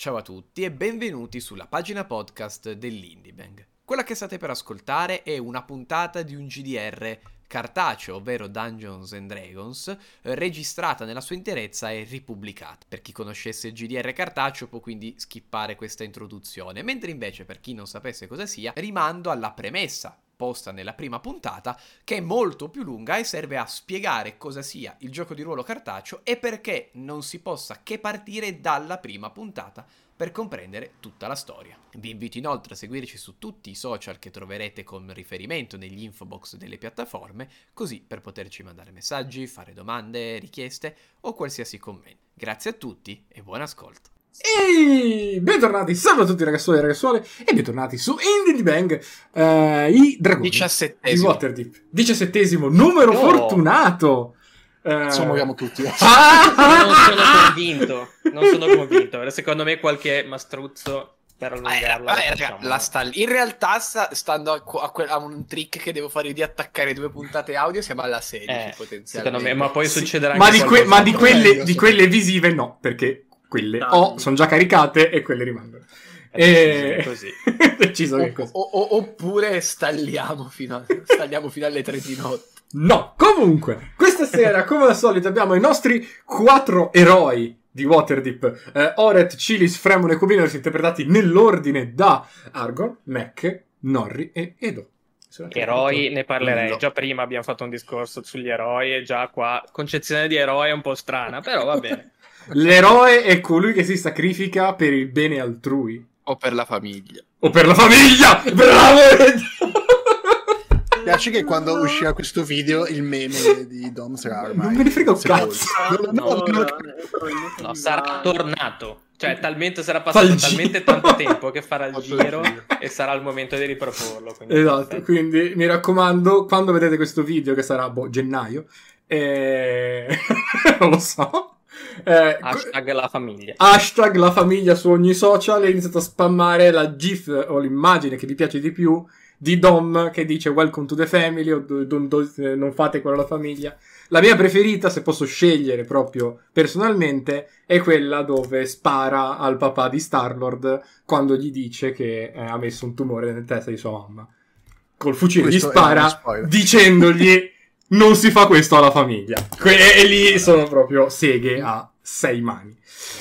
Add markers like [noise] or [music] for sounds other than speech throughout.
Ciao a tutti e benvenuti sulla pagina podcast dell'Indiebang. Quella che state per ascoltare è una puntata di un GDR cartaceo, ovvero Dungeons and Dragons, registrata nella sua interezza e ripubblicata. Per chi conoscesse il GDR cartaceo può quindi skippare questa introduzione, mentre invece per chi non sapesse cosa sia, rimando alla premessa posta nella prima puntata, che è molto più lunga e serve a spiegare cosa sia il gioco di ruolo cartaceo e perché non si possa che partire dalla prima puntata per comprendere tutta la storia. Vi invito inoltre a seguirci su tutti i social che troverete con riferimento negli info box delle piattaforme, così per poterci mandare messaggi, fare domande, richieste o qualsiasi commento. Grazie a tutti e buon ascolto. E bentornati, salve a tutti ragazzuoli e ragazzuole e bentornati su Indie Bang, uh, i dragoni di Waterdeep. Diciassettesimo, numero oh. fortunato. Uh, Ci moriamo tutti. Ah! [laughs] non sono convinto, non sono convinto. Secondo me qualche mastruzzo per allungarla. Ah, raga, la sta. In realtà, sta, stando a, a, que- a, un trick che devo fare di attaccare due puntate audio, siamo alla 16 eh, me, ma poi succederà sì. anche ma di, que- ma di quelle, di quelle visive no, perché quelle no. o sono già caricate e quelle rimangono. E... Così. [laughs] Deciso o, che così. O, o, oppure stalliamo fino, a, stalliamo fino alle 3 di notte. No, comunque, questa sera, come al solito, abbiamo i nostri quattro eroi di Waterdeep, eh, Oret, Cilis, Fremon e Cubiners, interpretati nell'ordine da Argon, Mac, Norri e Edo. Eroi ne parlerei. Già prima abbiamo fatto un discorso sugli eroi e già qua concezione di eroe è un po' strana, però va bene. L'eroe è colui che si sacrifica per il bene altrui. O per la famiglia. O per la famiglia! Bravo! Mi piace che quando uscirà questo video il meme di Dom sarà ormai... Non me ne frega un cazzo. No, no, no, no, sarà tornato. Cioè, talmente sarà passato talmente tanto tempo che farà il giro e sarà il momento di riproporlo. Quindi esatto, perfetto. quindi mi raccomando, quando vedete questo video, che sarà boh, gennaio, eh... [laughs] non lo so, eh, hashtag la famiglia. Hashtag la famiglia su ogni social e iniziate a spammare la GIF o l'immagine che vi piace di più di Dom che dice welcome to the family o do, do, do, non fate quello alla famiglia. La mia preferita, se posso scegliere proprio personalmente, è quella dove spara al papà di Starlord quando gli dice che eh, ha messo un tumore nella testa di sua mamma. Col fucile Questo gli spara dicendogli non si fa questo alla famiglia. Que- e lì sono proprio seghe a sei mani.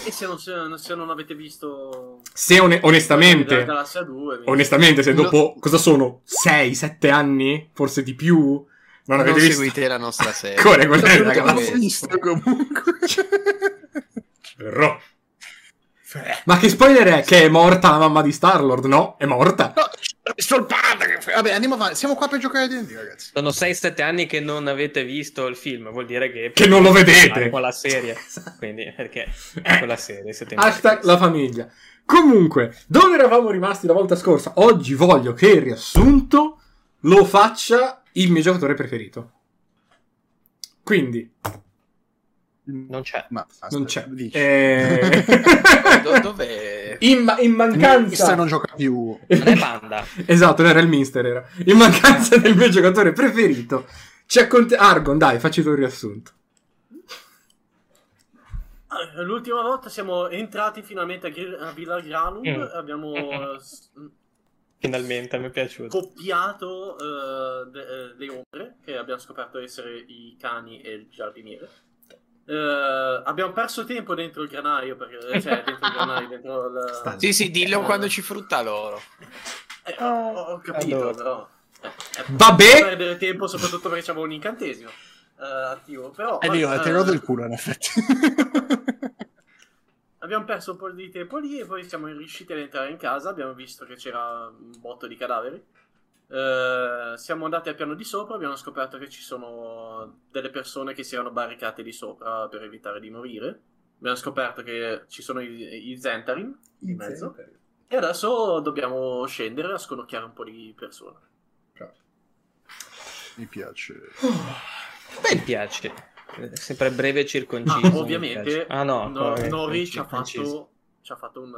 E se non, se, se non avete visto... Se on- onestamente... 2, onestamente, se dopo... No. Cosa sono? 6-7 anni? Forse di più? Non avete non visto? seguite la nostra [laughs] serie. Quella è la visto comunque. Verrò. Ma che spoiler è? Che è morta la mamma di Starlord? No, è morta. No, sul padre. Vabbè, andiamo avanti. Siamo qua per giocare a D&D, ragazzi. Sono 6-7 anni che non avete visto il film. Vuol dire che... Che non lo vedete. Con la serie. [laughs] Quindi, perché eh. con la serie siete Hashtag la famiglia. Comunque, dove eravamo rimasti la volta scorsa? Oggi voglio che il riassunto lo faccia il mio giocatore preferito. Quindi, non c'è. Ma aspetta, non c'è. Eh... [laughs] Dov'è? In, in mancanza. Non gioca più. Non è Panda. esatto, non era il Minster. Era. In mancanza del mio giocatore preferito. C'è Conte... Argon, dai, facci tu il riassunto. L'ultima volta siamo entrati finalmente a, Gr- a Villa Granum. Mm. Abbiamo. Finalmente, mi è piaciuto. Copiato uh, de- uh, le ombre, che abbiamo scoperto essere i cani e il giardiniere. Uh, abbiamo perso tempo dentro il granaio, perché, eh, cioè dentro il granaio, [laughs] dentro il... Sì, sì, dillo uh, quando ci frutta loro. Eh, ho, ho, capito, allora. però... Eh, Vabbè! perdere tempo, soprattutto perché c'avevo un incantesimo uh, attivo, però... È vero, ti rodo il culo, in effetti. [laughs] abbiamo perso un po' di tempo lì e poi siamo riusciti ad entrare in casa, abbiamo visto che c'era un botto di cadaveri. Uh, siamo andati al piano di sopra, abbiamo scoperto che ci sono delle persone che si erano barricate di sopra per evitare di morire. Abbiamo scoperto che ci sono i, i Zentarin in mezzo. Zentarin. E adesso dobbiamo scendere a sconocchiare un po' di persone. Mi piace. Mi piace. Sempre breve e circonciso. Ah, ovviamente, ah, no, no Nori ci ha, fatto, ci ha fatto un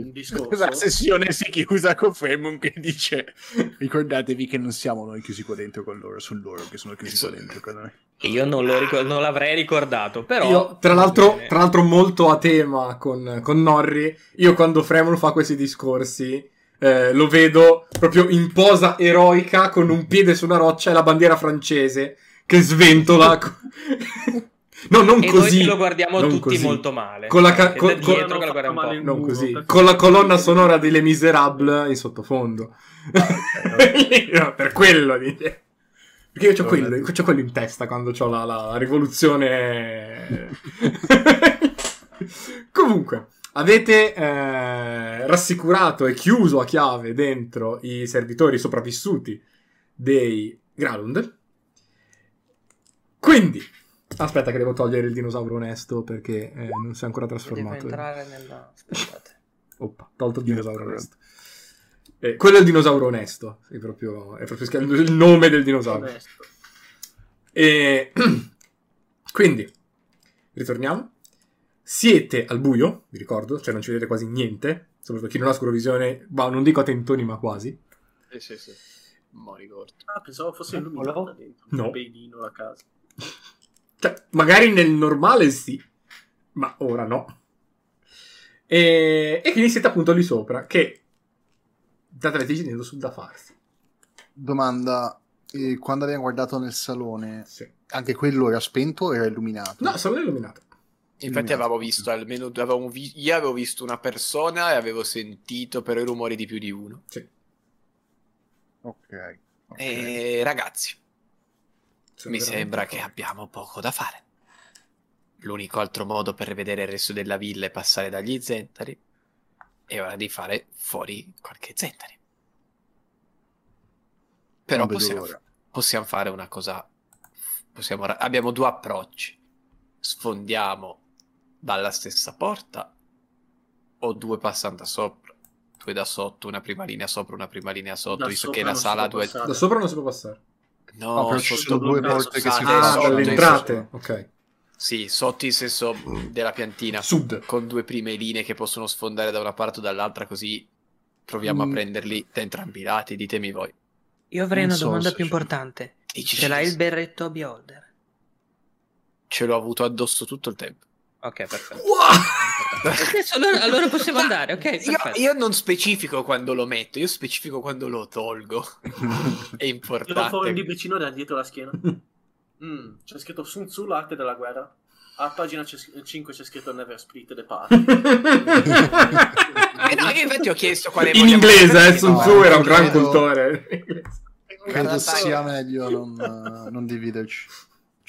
un [laughs] discorso. La sessione si chiusa con Fremon che dice ricordatevi che non siamo noi chiusi qua dentro con loro, sono loro che sono chiusi qua dentro con noi. Io non, lo ricor- non l'avrei ricordato, però... Io, tra, l'altro, tra l'altro, molto a tema con, con Norri, io quando Fremon fa questi discorsi eh, lo vedo proprio in posa eroica con un piede su una roccia e la bandiera francese che sventola. [laughs] No, non e così. noi lo guardiamo non tutti così. molto male. Con la, ca- un po'. non muro, Con la colonna sonora di Les Miserables in sottofondo. [laughs] No, per quello dice. Perché io c'ho Vabbè. quello, c'ho quello in testa quando ho la, la rivoluzione. [laughs] Comunque, avete eh, rassicurato e chiuso a chiave dentro i servitori sopravvissuti dei Gralund. Quindi, aspetta che devo togliere il dinosauro onesto perché eh, non si è ancora Devo trasformato. entrare nella... Aspettate. Oppa, tolto il dinosauro onesto. Eh, quello è il dinosauro onesto, è proprio, è proprio il nome del dinosauro. Onesto. E [clears throat] quindi, ritorniamo. Siete al buio, vi ricordo, cioè non ci vedete quasi niente, soprattutto chi non ha scrovisione, ma non dico a tentoni, ma quasi. Sì, sì, sì. Mo ricordo. Ah, pensavo fosse illuminata dentro. No. Un pedino la casa. Cioè, magari nel normale sì, ma ora no. E, e quindi siete appunto lì sopra, che state decidendo su da farsi. Domanda, eh, quando abbiamo guardato nel salone, Sì. anche quello era spento o era illuminato? No, sono illuminato. Infatti avevamo visto almeno avevamo vi- io avevo visto una persona e avevo sentito però i rumori di più di uno. Sì. Ok. ok. E ragazzi, mi sembra che abbiamo poco da fare. L'unico altro modo per vedere il resto della villa è passare dagli zentari. È ora di fare fuori qualche zentari. Però possiamo, possiamo fare una cosa. Possiamo, abbiamo due approcci. Sfondiamo dalla stessa porta o due passando da sopra. Due da sotto, una prima linea sopra, una prima linea sotto, Da visto sopra che la sala due. Da sopra non si può passare. No, ci sotto- sono due porte che si Ah, entrate. Ok. Sì, sotto il senso della piantina. Sud. Con due prime linee che possono sfondare da una parte o dall'altra, così proviamo Mm. a prenderli da entrambi i lati. Ditemi voi. Io avrei Non una so domanda più c'è- importante. Dici, Ce l'hai il berretto a Beholder? Ce l'ho avuto addosso tutto il tempo. Ok, perfetto. Wow! Adesso allora, allora possiamo andare, ok? Io, io non specifico quando lo metto, io specifico quando lo tolgo. [laughs] È Tiro fuori un importante. libricino da dietro la schiena. [laughs] Mm, c'è scritto Sun Tzu, l'arte della guerra. A pagina c'è- 5 c'è scritto Never Split the Party. Eh no, io infatti ho chiesto quale In inglese, eh, Sun No, Tzu era un gran credo- cultore. Credo sia meglio non, non dividerci.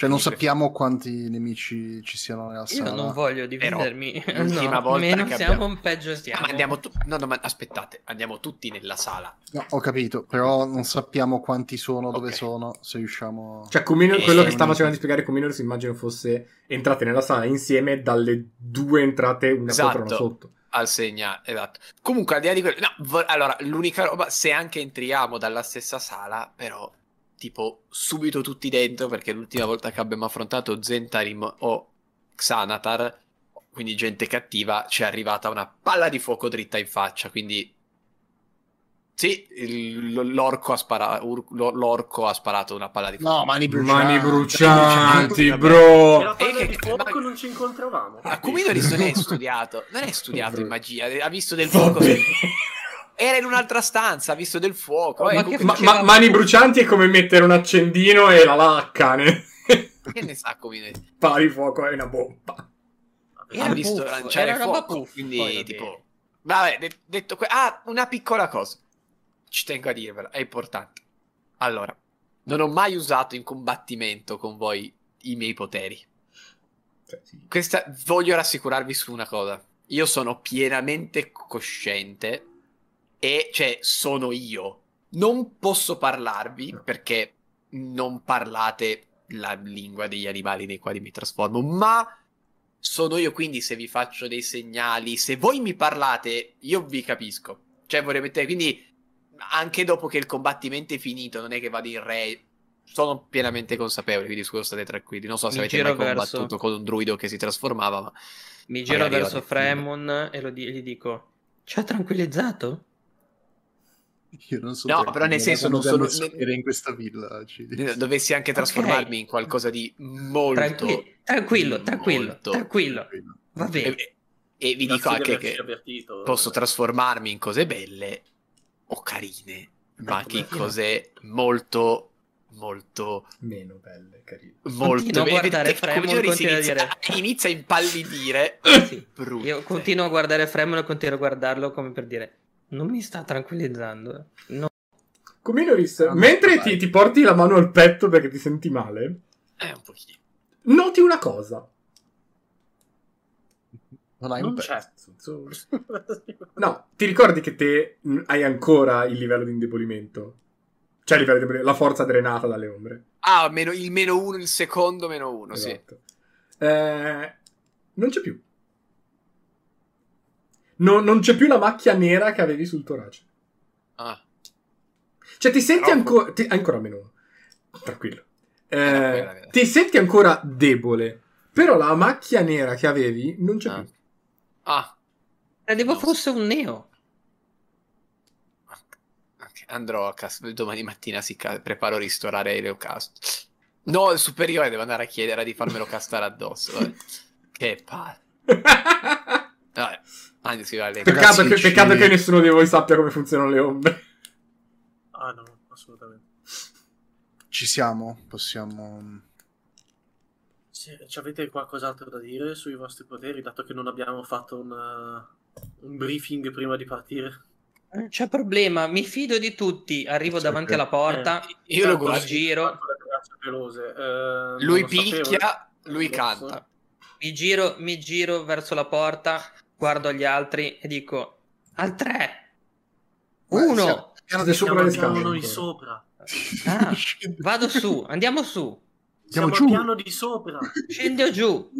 Cioè, non sappiamo quanti nemici ci siano nella Io sala. non voglio dividermi. [laughs] l'ultima no, volta meno che siamo, abbiamo- peggio Ah, stiamo. ma andiamo tu- no, no, ma aspettate, andiamo tutti nella sala. No, ho capito, però non sappiamo quanti sono, dove sono, se riusciamo... Cioè, Cuminor- Eh, quello che stava cercando di spiegare Cuminor si immagino fosse entrate nella sala insieme dalle due entrate, una sopra e una Esatto. sotto. Al segnale, esatto. Comunque, al di là di quello, no, vo- allora, l'unica roba, se anche entriamo dalla stessa sala, però, tipo, subito tutti dentro, perché l'ultima volta che abbiamo affrontato Zentarim o Xanatar, quindi gente cattiva, ci è arrivata una palla di fuoco dritta in faccia, quindi... Sì, il- l'orco ha, spara- ur- l'orco ha sparato una palla di fuoco. No, mani brucianti. Mani brucianti, E bro. la palla di che- fuoco ma- non ci incontravamo. A Cumidoris non è studiato, non è studiato in magia, ha visto del fuoco. Era in un'altra stanza, ha visto del fuoco. Ma eh, che Ma, ma- mani brucianti è come mettere un accendino e la lacca. Ne? [laughs] che ne sa Cumidoris? [laughs] Pari fuoco è una bomba. Era ha visto puff, lanciare fuoco, puff, quindi tipo... bene. Vabbè, de- detto que- Ah, una piccola cosa. Ci tengo a dirvela, è importante. Allora, non ho mai usato in combattimento con voi i miei poteri. Questa, voglio rassicurarvi su una cosa. Io sono pienamente cosciente e, cioè, sono io. Non posso parlarvi perché non parlate la lingua degli animali nei quali mi trasformo, ma sono io, quindi se vi faccio dei segnali, se voi mi parlate, io vi capisco. Cioè, vorrei mettere, quindi anche dopo che il combattimento è finito, non è che vado in re. Sono pienamente consapevole, quindi questo state tranquilli. Non so se Mi avete mai verso- combattuto con un druido che si trasformava, ma Mi giro verso. Fremon e lo di- gli dico: Ci ha tranquillizzato? Io non so. No, però nel senso non sono- Era in questa villa. ci- Dovessi anche trasformarmi in qualcosa di molto... Tranqui- tranquillo, tranquillo, molto- tranquillo. Va bene. E, e vi Grazie dico di anche che avvertito. posso trasformarmi in cose belle o carine, ma anche in cose molto, molto, Meno belle, carine. molto... a guardare Fremon, come Giorgi si continua a inizia, inizia a impallidire. Sì. Io continuo a guardare Fremon e continuo a guardarlo come per dire non mi sta tranquillizzando. No. Cominoris, Ah, mentre vai. ti, ti porti la mano al petto perché ti senti male, Eh, un pochino. noti una cosa. Non hai Non un pezzo. No, ti ricordi che te hai ancora il livello di indebolimento? Cioè il livello di indebolimento, la forza drenata dalle ombre. Ah, meno- il meno uno, il secondo meno uno, sì. Esatto. Eh, non c'è più. No- non c'è più la macchia nera che avevi sul torace. Ah, Cioè, ti senti Però- ancora. Ti... Ancora meno uno. Tranquillo. Eh, quella. ti senti ancora debole. Però la macchia nera che avevi non c'è Ah. più. ah. Credevo fosse un neo. Andrò a cast- domani mattina si ca- preparo a ristorare Eleo Cast. No, il superiore devo andare a chiedere di farmelo castare addosso. vabbè. [laughs] Che palle. [laughs] Vabbè, anzi si va a leggere. peccato, che, peccato che nessuno di voi sappia come funzionano le ombre. Ah no, assolutamente. Ci siamo, possiamo... Sì, ci avete qualcos'altro da dire sui vostri poteri, dato che non abbiamo fatto un, uh, un briefing prima di partire? Non c'è problema, mi fido di tutti. Arrivo Sì, davanti sì. alla porta, Io lo guardo. mi giro, eh, Lui lo sapevo. picchia, lui canta. mi giro, mi giro verso la porta, guardo gli altri e dico al 3. Beh, Uno. siamo- Siamo sopra Siamo le al piano scale. noi sopra. Ah, vado su, andiamo su. Siamo giù. piano di sopra. Scendi o giù.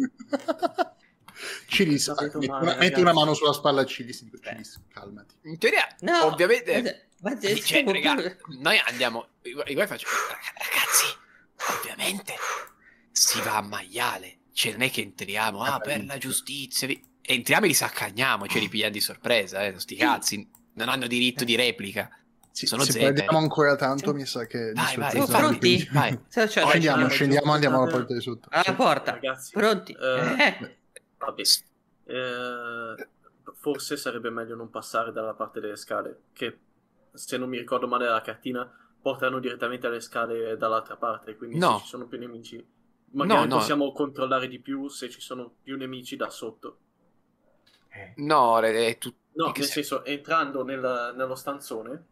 Cilis, metti, male, una, metti una mano sulla spalla a Cilis dico, Beh. Cilis, calmati. In teoria, No, ovviamente... ma- Dice, raga, noi andiamo. Io io faccio. Ragazzi, ovviamente si va a maiale. Cioè, non è che entriamo. Ah, per la giustizia. vi-" Entriamo e li saccagniamo. Ce li pigliamo di sorpresa. Eh, sti cazzi. Non hanno diritto di replica. Sì, Sono se perdiamo ancora tanto, Sì. mi sa che... di Vai, non pronti? Vai. Se- cioè, Scendiamo, cioè, scendiamo, andiamo alla porta di sotto. alla porta. Ragazzi, Pronti? eh, Eh, Vabbè. Eh, forse sarebbe meglio non passare dalla parte delle scale, che se non mi ricordo male la cartina portano direttamente alle scale dall'altra parte, quindi No. se ci sono più nemici magari No, no. possiamo controllare di più se ci sono più nemici da sotto. No, re- è tutto. No, nel se- senso, entrando nel- nello stanzone,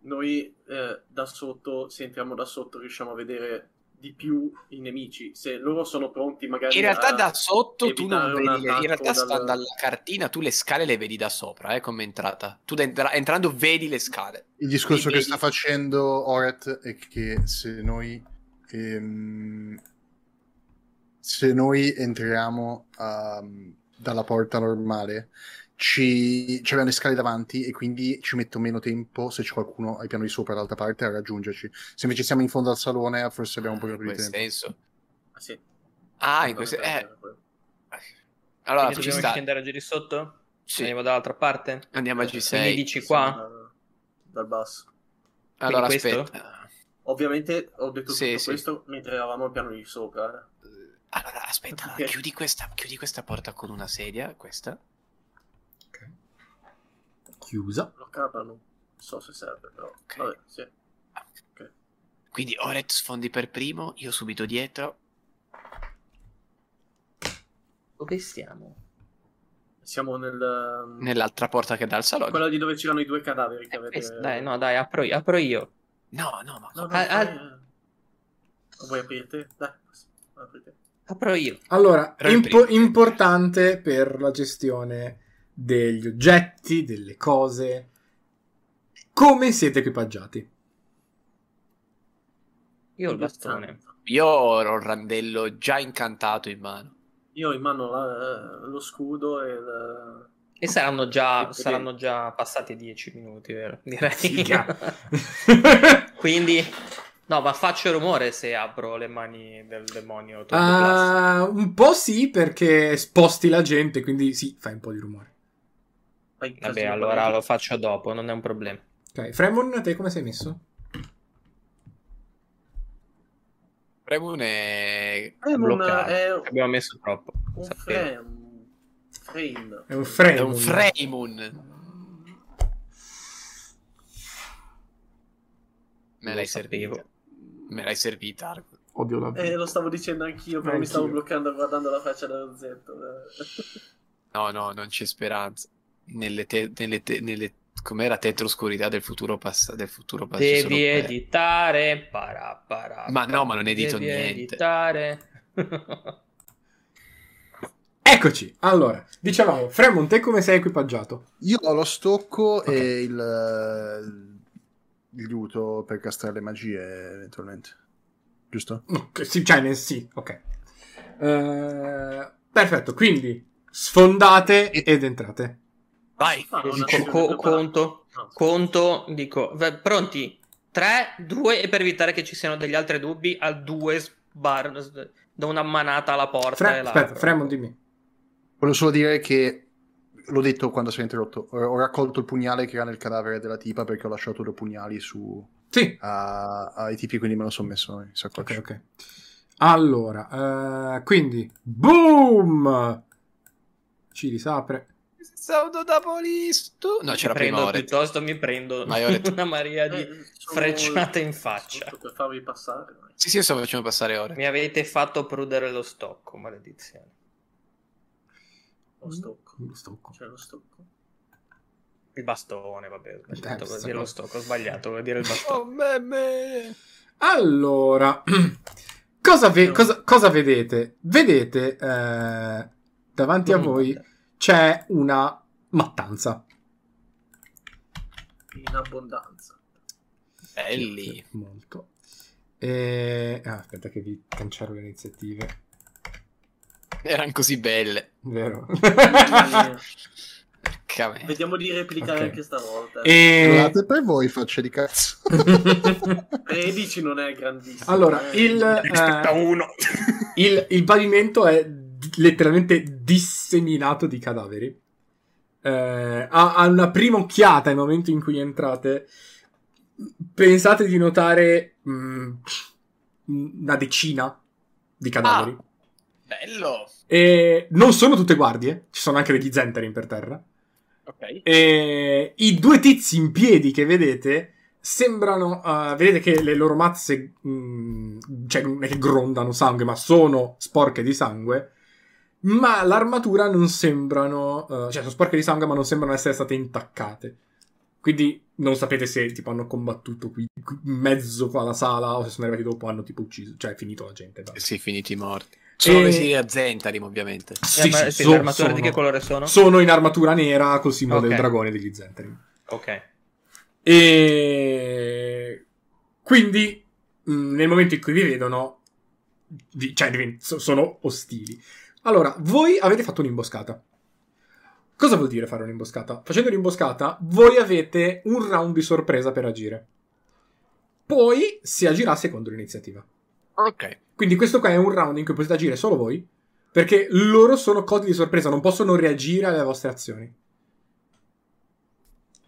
noi eh, da sotto, se entriamo da sotto, riusciamo a vedere di più i nemici. Se loro sono pronti, magari. In realtà da sotto tu non vedi. In realtà sta dal- dalla cartina tu le scale le vedi da sopra, eh, come entrata. Tu entra- entrando vedi le scale. Il discorso che sta facendo Oret è che se noi ehm, se noi entriamo ehm, dalla porta normale ci c'erano le scale davanti e quindi ci metto meno tempo se c'è qualcuno al piano di sopra dall'altra parte a raggiungerci se invece siamo in fondo al salone forse abbiamo un po' in più di tempo senso. Ah, sì. Ah, in questo. Eh, allora quindi ci dobbiamo sta. scendere giù di sotto? Sì. Andiamo dall'altra parte? Andiamo a Eh, G6. mi dici qua? Dal, dal basso. Allora Quindi questo? aspetta. Ovviamente ho detto Sì, tutto sì. questo mentre eravamo al piano di sopra. Allora aspetta, allora, Ok. chiudi, questa, chiudi questa porta con una sedia. Questa. Ok. Chiusa. Lo capa non so se serve, però. Ok. Vabbè, sì. Quindi Oret sfondi per primo, io subito dietro. Dove stiamo? Siamo nel. Nell'altra porta che dà al salone. Quella di dove c'erano i due cadaveri che Eh, avete. Dai, no, dai, apro io. Apro io. No, no, ma No, no, Ah, ah. eh. Vuoi aprirte? Dai, aprite. Apro io. Allora, impo- importante per la gestione degli oggetti, delle cose. Come siete equipaggiati? Io ho il bastone. io ho il randello già incantato in mano. Io ho in mano la- lo scudo e il... E saranno già, saranno già passati dieci minuti, vero? Direi. [laughs] Quindi, no, ma faccio rumore se apro le mani del demonio. Ah, un po' sì, perché sposti la gente, quindi sì, fai un po' di rumore. Vabbè, allora lo faccio dopo, non è un problema. Ok, Fremon, te come sei messo? Premun è... Bloccato. è Abbiamo messo troppo. un frame. frame. È un Fremon. è un Freemun. Me l'hai sapevo. Me l'hai servita, Argo. Odio la Eh, lo stavo dicendo anch'io, però mi Anch'io. stavo bloccando guardando la faccia dello Z. Eh. No, no, non c'è speranza. Nelle, te- nelle, te- nelle com'era tetroscurità del futuro passato del futuro passato Devi editare. Para, para, Ma no, ma non edito Devi niente. editare. [laughs] Eccoci, allora, dicevamo, Fremon, te come sei equipaggiato? Io ho lo stocco Ok. e il, il liuto per castrare le magie, eventualmente. Giusto? Ok, sì, cioè, nel sì, ok. Eh, perfetto, quindi sfondate ed entrate. Vai. Ah, co- conto, No. conto, dico, v- pronti? 3, 2 e per evitare che ci siano degli altri dubbi, a 2 sbar, do una manata alla porta Fre- e aspetta, apro. Fremon, dimmi. Volevo solo dire che l'ho detto quando si è interrotto. Ho, ho raccolto il pugnale che era nel cadavere della tipa perché ho lasciato due pugnali su Sì, a- ai tipi, quindi me lo sono messo in saccoccia. ok, ok. Allora, eh, quindi, boom! Ci risapre. Saudo da police. Tu... No, c'era prima ora. piuttosto mi prendo [laughs] una marea di Eh, frecciate in faccia. Per farvi passare. Sì, sì, sto facendo passare ore. Mi avete fatto prudere lo stocco, maledizione. Lo stocco. Lo stocco. C'è lo stocco. Il bastone, vabbè, ho sbagliato, Eh, volevo dire lo stocco, ho sbagliato, volevo dire il [laughs] bastone. Oh. Allora, [clears throat] cosa, ve- cosa- cosa vedete? Vedete eh, davanti a voi c'è una mattanza. In abbondanza. Belli. Molto. E... ah, aspetta che vi cancello le iniziative. Erano così belle. Vero? Vediamo di replicare Ok. anche stavolta. e... Guardate per voi, facce di cazzo. [laughs] 13 non è grandissimo. Allora, eh. il, eh, uno. il, il pavimento è d- letteralmente disseminato di cadaveri. Eh, a, a una prima occhiata, nel momento in cui entrate, pensate di notare mm, una decina di cadaveri. Bello. E non sono tutte guardie, ci sono anche degli Zentarin per terra. Ok. E i due tizi in piedi che vedete sembrano. uh, vedete che le loro mazze. mm, cioè, non è che grondano sangue, ma sono sporche di sangue. Ma l'armatura non sembrano. uh, cioè, sono sporche di sangue, ma non sembrano essere state intaccate. Quindi non sapete se tipo hanno combattuto qui, qui in mezzo qua alla sala o se sono arrivati dopo hanno tipo ucciso. Cioè, è finito la gente. basta. Sì, finiti morti. Sono E- vestiti da Zentarim, ovviamente. Sì, Eh, ma- sì, sì, so- le armature sono, di che colore sono? sono in armatura nera col simbolo Ok. del dragone degli Zentarin. Ok. E quindi mh, nel momento in cui vi vedono, vi- cioè sono ostili. Allora, voi avete fatto un'imboscata. Cosa vuol dire fare un'imboscata? Facendo un'imboscata, voi avete un round di sorpresa per agire. Poi si agirà secondo l'iniziativa. Ok. Quindi questo qua è un round in cui potete agire solo voi, perché loro sono codi di sorpresa, non possono reagire alle vostre azioni.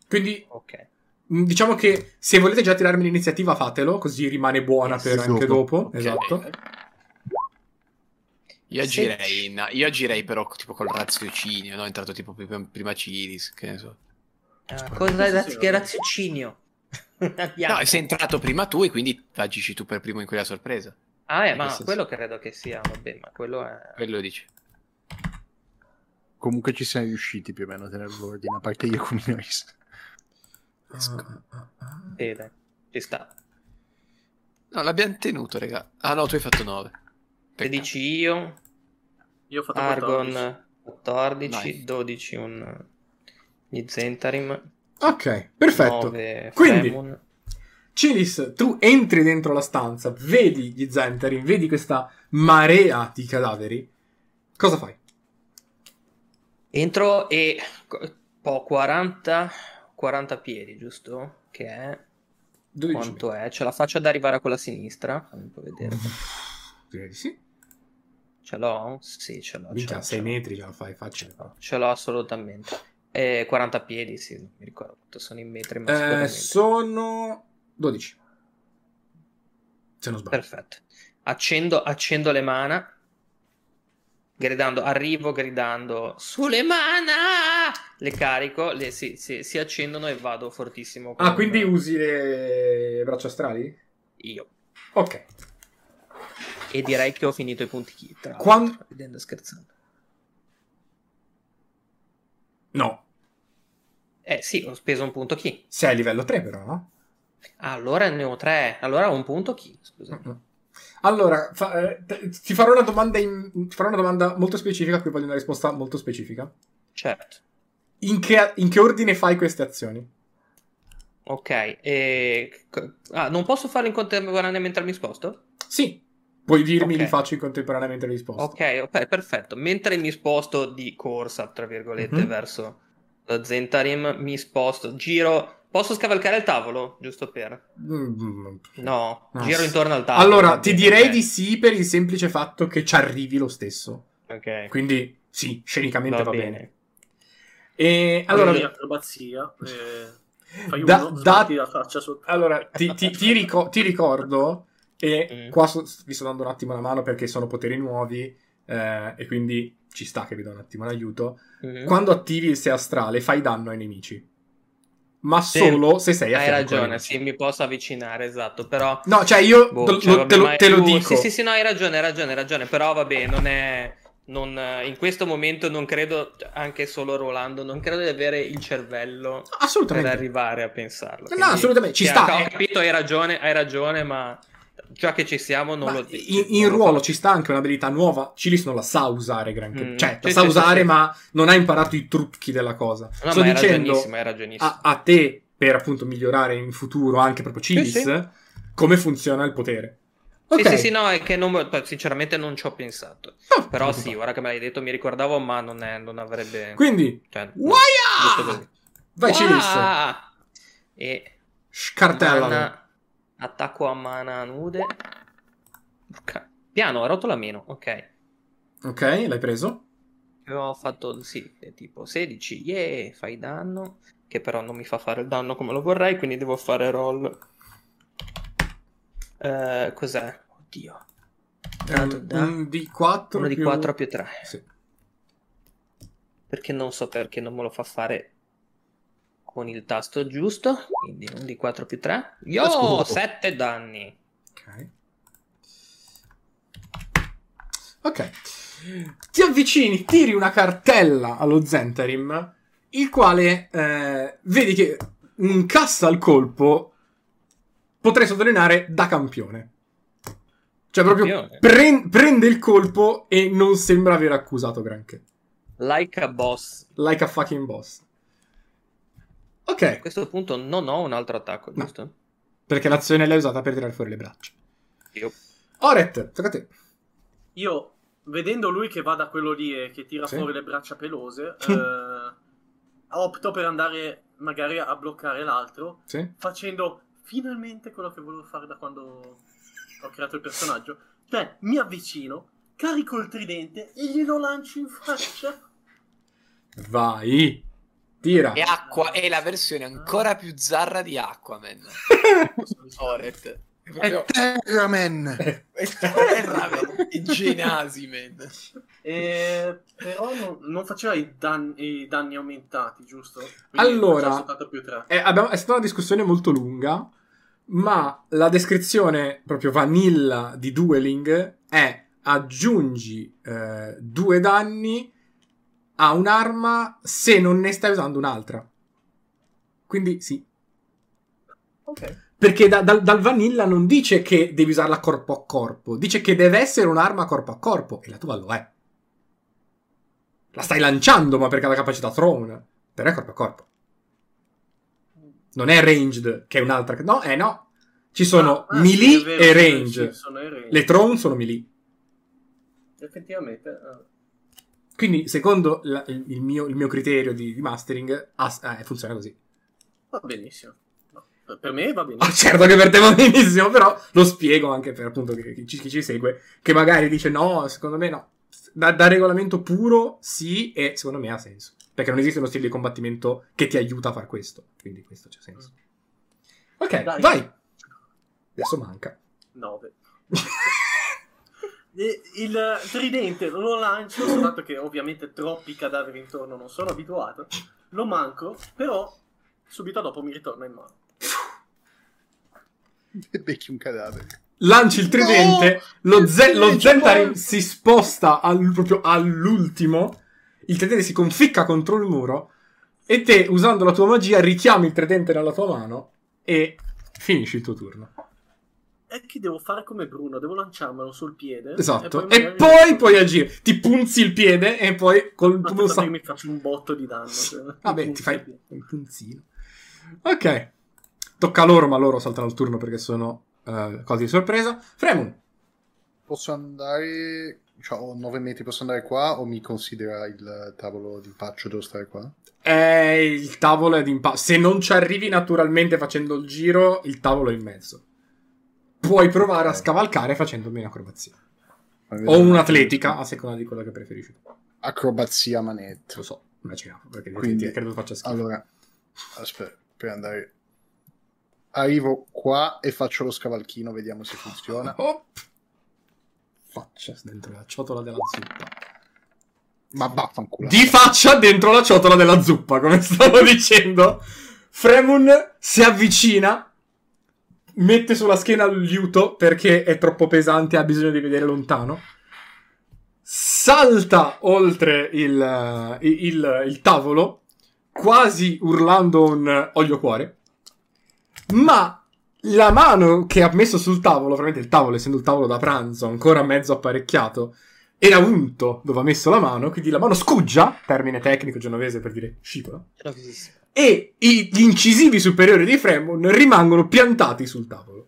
Quindi Ok. Mm, Diciamo che se volete già tirarmi l'iniziativa, fatelo, così rimane buona per anche dopo. dopo. Ok. Esatto. Io agirei, in- io agirei però tipo col raziocinio, no? È entrato tipo prima, prima Ciris, che ne so. Ah, cosa è Sì, sì, che raziocinio? [laughs] No, sei entrato prima tu e quindi agisci tu per primo in quella sorpresa. Ah, eh, In ma che senso? quello credo che sia, vabbè, ma quello è... Quello dici. Comunque ci siamo riusciti più o meno a tenere l'ordine, a parte io con i noise. Ah, ah. Sì, dai, ci sta. No, l'abbiamo tenuto, raga. Ah no, tu hai fatto 9. 16 io, Io ho fatto 14. Argon 14, Vai. 12 un... gli Zentarim, Ok, perfetto. 9 Quindi- Fremun. Cilis, tu entri dentro la stanza, vedi gli Zentarin, vedi questa marea di cadaveri. Cosa fai? Entro e ho 40, 40 piedi, giusto? Che è... 12 Quanto è? Ce la faccio ad arrivare a quella sinistra? Fammi un po' vedere. Direi di sì. Ce l'ho? Sì, ce l'ho. Minchia, l'ho, 6 ce l'ho. metri ce la fai, facile. Ce l'ho assolutamente. Eh, 40 piedi, sì, non mi ricordo sono in metri, ma Eh, sono 12. Se non sbaglio. Perfetto. Accendo, accendo le mana, gridando, arrivo gridando, sulle mana! Le carico, le, si, si- si accendono e vado fortissimo. Ah, quindi usi le braccia astrali? Io. Ok. E direi che ho finito i punti chi. Tra l'altro, Quan- ridendo e scherzando. No. Eh sì, ho speso un punto chi. Sei a livello 3 però, no? Allora ne ho tre. Allora ho un punto chi. Scusa. Mm-mm. Allora, fa- eh, ti farò una domanda in- ti farò una domanda molto specifica a cui voglio una risposta molto specifica. Certo. In che, in che ordine fai queste azioni? Ok. E... Ah, non posso farlo in contemporanea mentre mi sposto? Sì. Puoi dirmi Ok. li faccio in contemporaneamente le risposte. Ok, ok, perfetto. Mentre mi sposto di corsa, tra virgolette, Mhm. verso lo Zentarim, mi sposto, giro... Posso scavalcare il tavolo? Giusto per... Mm, No, No. giro intorno al tavolo. Allora, ti direi ok. di sì per il semplice fatto che ci arrivi lo stesso. Ok, Quindi, sì, scenicamente va va, bene. bene. E allora, acrobazia. eh, fai Da- uno, da- la faccia sotto. allora, ti, ti- ti rico- ti ricordo, e Mm. qua so- vi sto dando un attimo una mano perché sono poteri nuovi, eh, e quindi ci sta che vi do un attimo un aiuto. Mhm. Quando attivi il sé astrale, fai danno ai nemici. Ma Sì. solo se sei a Hai ragione, sì, mi posso avvicinare, esatto, però... No, cioè io Boh, te, cioè, lo- vabbè, te lo, te lo dico. Sì, sì, sì, no, hai ragione, hai ragione, hai ragione, però vabbè, non è... non, in questo momento non credo, anche solo Rolando, non credo di avere il cervello per arrivare a pensarlo. No, Quindi, assolutamente, ci sì, sta. Ho capito, hai ragione, hai ragione, ma già che ci siamo non Ma lo in, in non lo ruolo fa. ci sta anche un'abilità nuova. Cilis non la sa usare granché. Mm, Cioè, la sì, sa sì, usare, sì, sì. ma non ha imparato i trucchi della cosa. No, Sto dicendo ragionissimo, hai ragionissimo. a, a te, per appunto migliorare in futuro anche proprio Cilis, sì. come funziona il potere. Sì, Ok. sì, sì, no, è che non, sinceramente non ci ho pensato. No, Però sì, preoccupare. ora che me l'hai detto mi ricordavo, ma non, è, non avrebbe... Quindi, cioè, no. Vai Cilis. E Scartella. mana- attacco a mana nude. Porca- Piano, rotola meno, ok. Ok, l'hai preso. Ho fatto, sì, tipo 16, yeah, fai danno, che però non mi fa fare il danno come lo vorrei, quindi devo fare roll. Eh, cos'è? Oddio. Un- da- un D4 Uno di più- 4 più 3. Sì. Perché non so perché non me lo fa fare con il tasto giusto. Quindi un di 4 più 3. Io ho dopo. 7 danni. Ok. Ok. Ti avvicini, tiri una cartella allo Zentarim, il quale eh, vedi che incassa il colpo, potrei sottolineare, da campione. Cioè proprio pren- prende il colpo e non sembra aver accusato granché. Like a boss. Like a fucking boss. A Ok, questo punto non ho un altro attacco, No. giusto? perché l'azione l'hai usata per tirare fuori le braccia. Io. Oret, tocca a te. Io, vedendo lui che va da quello lì e che tira Sì. fuori le braccia pelose, [laughs] eh, opto per andare magari a bloccare l'altro, Sì? facendo finalmente quello che volevo fare da quando ho creato il personaggio. Cioè, mi avvicino, carico il tridente e glielo lancio in faccia. Vai. Tira. E acqua è la versione ancora più zarra di Aquaman. [laughs] Oret. È proprio- Terraman! [laughs] è terra, man. È Genasi, man. E, però non, non faceva i danni, i danni aumentati, giusto? Quindi Allora- faceva soltanto più 3. Eh, abbiamo- è stata una discussione molto lunga, ma la descrizione proprio vanilla di Dueling è aggiungi eh, due danni a un'arma se non ne stai usando un'altra. Quindi sì. Ok. Perché da- dal, dal vanilla non dice che devi usarla corpo a corpo, dice che deve essere un'arma corpo a corpo, e la tua lo è. La stai lanciando, ma perché ha la capacità thrown, però è corpo a corpo. Non è ranged, che è un'altra... No, eh no. Ci sono Ah, ah, melee sì, vero, e range. sì, sono range. Le thrown sono melee. Effettivamente. eh. Quindi, secondo la- il, mio, il mio criterio di, di mastering, ha- eh, funziona così. Va benissimo. No, per- me va benissimo. certo che per te va benissimo, però lo spiego anche per appunto chi, chi ci- chi ci segue, che magari dice no, secondo me no. Da, da regolamento puro sì, e secondo me ha senso. Perché non esiste uno stile di combattimento che ti aiuta a far questo. Quindi questo c'è senso. Ok, Dai. vai. Adesso manca. 9. [laughs] Il tridente lo lancio, soltanto che ovviamente troppi cadaveri intorno non sono abituato. Lo manco, però subito dopo mi ritorna in mano. Becchi un cadavere. Lanci il tridente, lo, ze- lo Zentarim si sposta al- proprio all'ultimo. Il tridente si conficca contro il muro. E te, usando la tua magia, richiami il tridente nella tua mano e finisci il tuo turno. È che devo fare come Bruno, devo lanciarmelo sul piede. Esatto. poi E poi puoi agire. Ti punzi il piede e poi col tuo sa- mi faccio un botto di danno. cioè, Vabbè, ti fai un punzino. Ok. Tocca a loro, ma loro saltano il turno perché sono eh, cose di sorpresa. Fremun. Posso andare... Cioè, ho 9 metri, posso andare qua o mi considera il tavolo di impaccio, devo stare qua? È il tavolo è di impatto. Se non ci arrivi naturalmente facendo il giro, il tavolo è in mezzo. Puoi provare a scavalcare facendomi un'acrobazia. O un'atletica, a seconda di quello che preferisci. Acrobazia manetta. Lo so, immaginavo, perché Quindi- ti- credo faccia schifo. Allora, aspetta, per andare... Arrivo qua e faccio lo scavalchino, vediamo se funziona. [laughs] Hop. Faccia dentro la ciotola della zuppa. Ma vaffanculo. Di faccia dentro la ciotola della zuppa, come stavo [laughs] dicendo. Fremun si avvicina, mette sulla schiena il liuto perché è troppo pesante, ha bisogno di vedere lontano. Salta oltre il, eh, il- il tavolo, quasi urlando un olio cuore. Ma la mano che ha messo sul tavolo, veramente il tavolo, essendo il tavolo da pranzo, ancora mezzo apparecchiato, era unto dove ha messo la mano, quindi la mano scuggia, termine tecnico genovese per dire scivola, Genovesissimo. E i- gli incisivi superiori di Fremon rimangono piantati sul tavolo.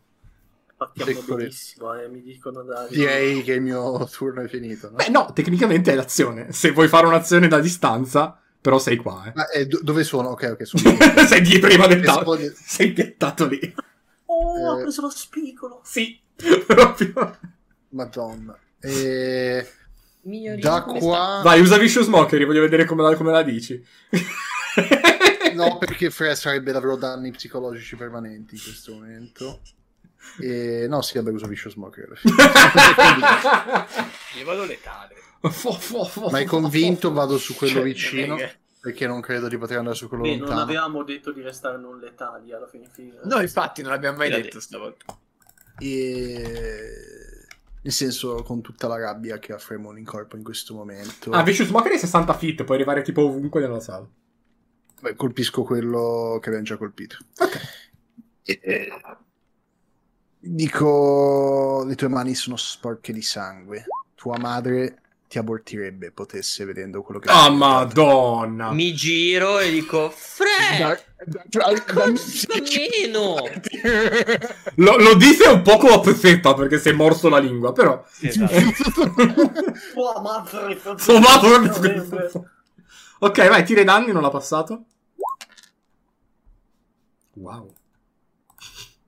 Partiamo benissimo, eh, mi dicono da... Direi che il mio turno è finito. No? Beh, no, tecnicamente è l'azione. Se vuoi fare un'azione da distanza, però sei qua, eh. Ma, eh, do- dove sono? Ok, ok, sono [laughs] sei di prima del tavolo. Rispondi- Sei piantato lì. Oh, ha Eh. preso lo spigolo! Sì, [laughs] proprio. Madonna. E... Migliorino, Da qua... Vai, usa Vicious Mockery, voglio vedere come la, come la dici. [laughs] No, [laughs] perché Fre sarebbe davvero danni psicologici permanenti in questo momento. E... No, sì, vabbè, uso Vicious Smoker. [laughs] Io vado letale. Ma è convinto, vado su quello Cioè, vicino, non perché non credo di poter andare su quello Beh, non lontano. avevamo detto di restare non letali alla fine. fine. No, infatti non l'abbiamo mai L'ha detto detto. stavolta. E... Nel senso, con tutta la rabbia che ha Fremon in corpo in questo momento, Ah, Vicious Mockery è 60 feet, puoi arrivare tipo ovunque nella sala. Beh, colpisco quello che abbiamo già colpito. Ok. E- e- Dico, le tue mani sono sporche di sangue. Tua madre ti abortirebbe potesse vedendo quello che Ah, diventato. madonna. Mi giro e dico, Fre, Da- da- da- da- costa meno. Lo, lo dite un poco a pezzetto perché si è morso la lingua, però... Esatto. Tua madre, Sua madre- ok, vai, tira i danni, non l'ha passato. Wow.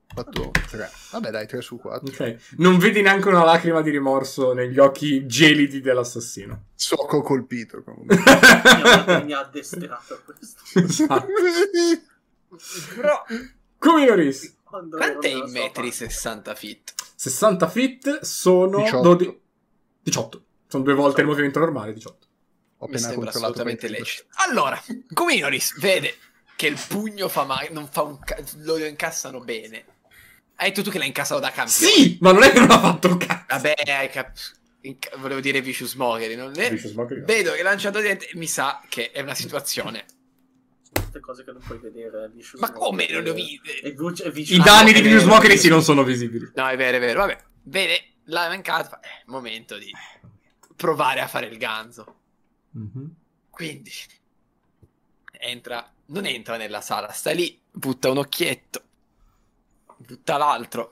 Fatto 3. Vabbè, dai, 3 su 4. Ok. Non vedi neanche una lacrima di rimorso negli occhi gelidi dell'assassino. So che ho colpito comunque. [laughs] Mi ha addestrato questo. Esatto. Però, Come Noris. Quando quant'è ero in metri parte. 60 feet? 60 feet sono 18. 12 18. Sono due volte il movimento normale, 18. Ho Mi appena sembra controllato assolutamente lecito. Allora, Cominoris vede che il pugno fa male, non fa un ca- lo incassano bene. Hai detto tu che l'hai incassato da campione. Sì, ma non è che non ha fatto un cazzo. Vabbè, hai cap- inca- volevo dire Vicious Mockery, non è? Vicious Mockery. Vedo che lanciato dentro mi sa che è una situazione. Tutte cose che non puoi vedere. Vicious Ma come non lo vedi? E Vicious- e I Vicious danni di è Vicious Mockery è sì non sono visibili. No, è vero, è vero. Vabbè, vede, l'ha mancato. fa- Eh, momento di provare a fare il ganzo. Quindi entra, non entra nella sala, sta lì, butta un occhietto, butta l'altro.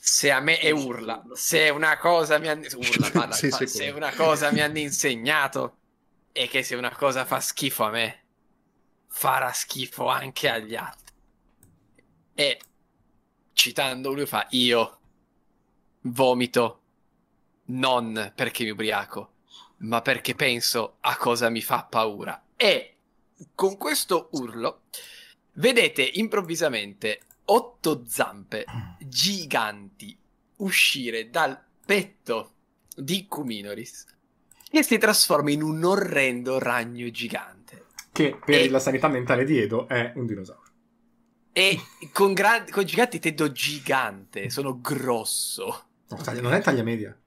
Se a me e urla, se una cosa mi hanno urla, [laughs] Sei fa- se una cosa mi hanno insegnato è che se una cosa fa schifo a me, farà schifo anche agli altri. E citando lui fa io vomito non perché mi ubriaco, ma perché penso a cosa mi fa paura E con questo urlo vedete improvvisamente otto zampe giganti uscire dal petto di Kuminoris che si trasforma in un orrendo ragno gigante. Che per E- la sanità mentale di Edo è un dinosauro. E con, gran- con giganti intendo gigante, sono grosso. No, non è taglia media.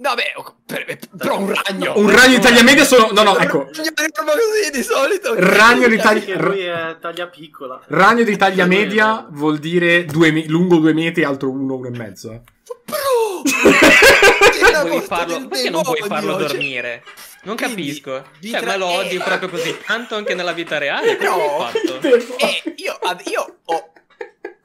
No, beh, ho- per- per- però un ragno. Un ragno di taglia media sono... No, no, ecco. Un ragno così di solito. Ragno di taglia... Lui è taglia piccola. Ragno di taglia media vuol dire due me- lungo due metri, altro uno, uno e mezzo. eh. Bro! [laughs] Puoi farlo, perché non puoi farlo dormire? Non Quindi, capisco. Cioè, tra- me lo odi eh, proprio così tanto anche nella vita reale. Come No. fatto? E io, ad- io ho...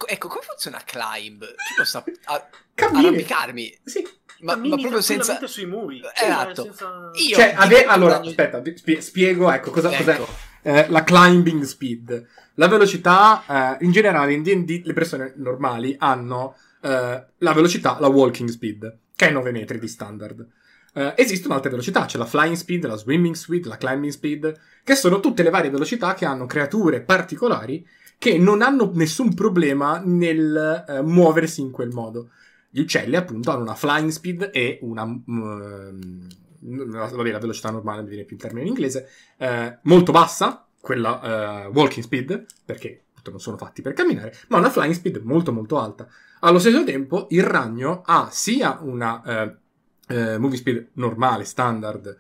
Ecco, come funziona Climb? Ci posso a- arrampicarmi? Sì. Ma, ma proprio senza... sui muri. Esatto. Cioè, senza- Io... Cioè, ave- allora, aspetta, vi- spie- spiego, ecco, cosa, cos'è Ecco. eh, la climbing speed. La velocità, eh, in generale, in D&D le persone normali hanno eh, la velocità, la walking speed, che è 9 metri di standard. Eh, esistono altre velocità, c'è la flying speed, la swimming speed, la climbing speed, che sono tutte le varie velocità che hanno creature particolari che non hanno nessun problema nel eh, muoversi in quel modo. Gli uccelli, appunto, hanno una flying speed e una. una- vabbè, la velocità normale mi viene più in termine in inglese. eh, molto bassa, quella eh, walking speed, perché appunto non sono fatti per camminare, ma una flying speed molto molto alta. Allo stesso tempo, il ragno ha sia una eh, eh, movie speed normale, standard,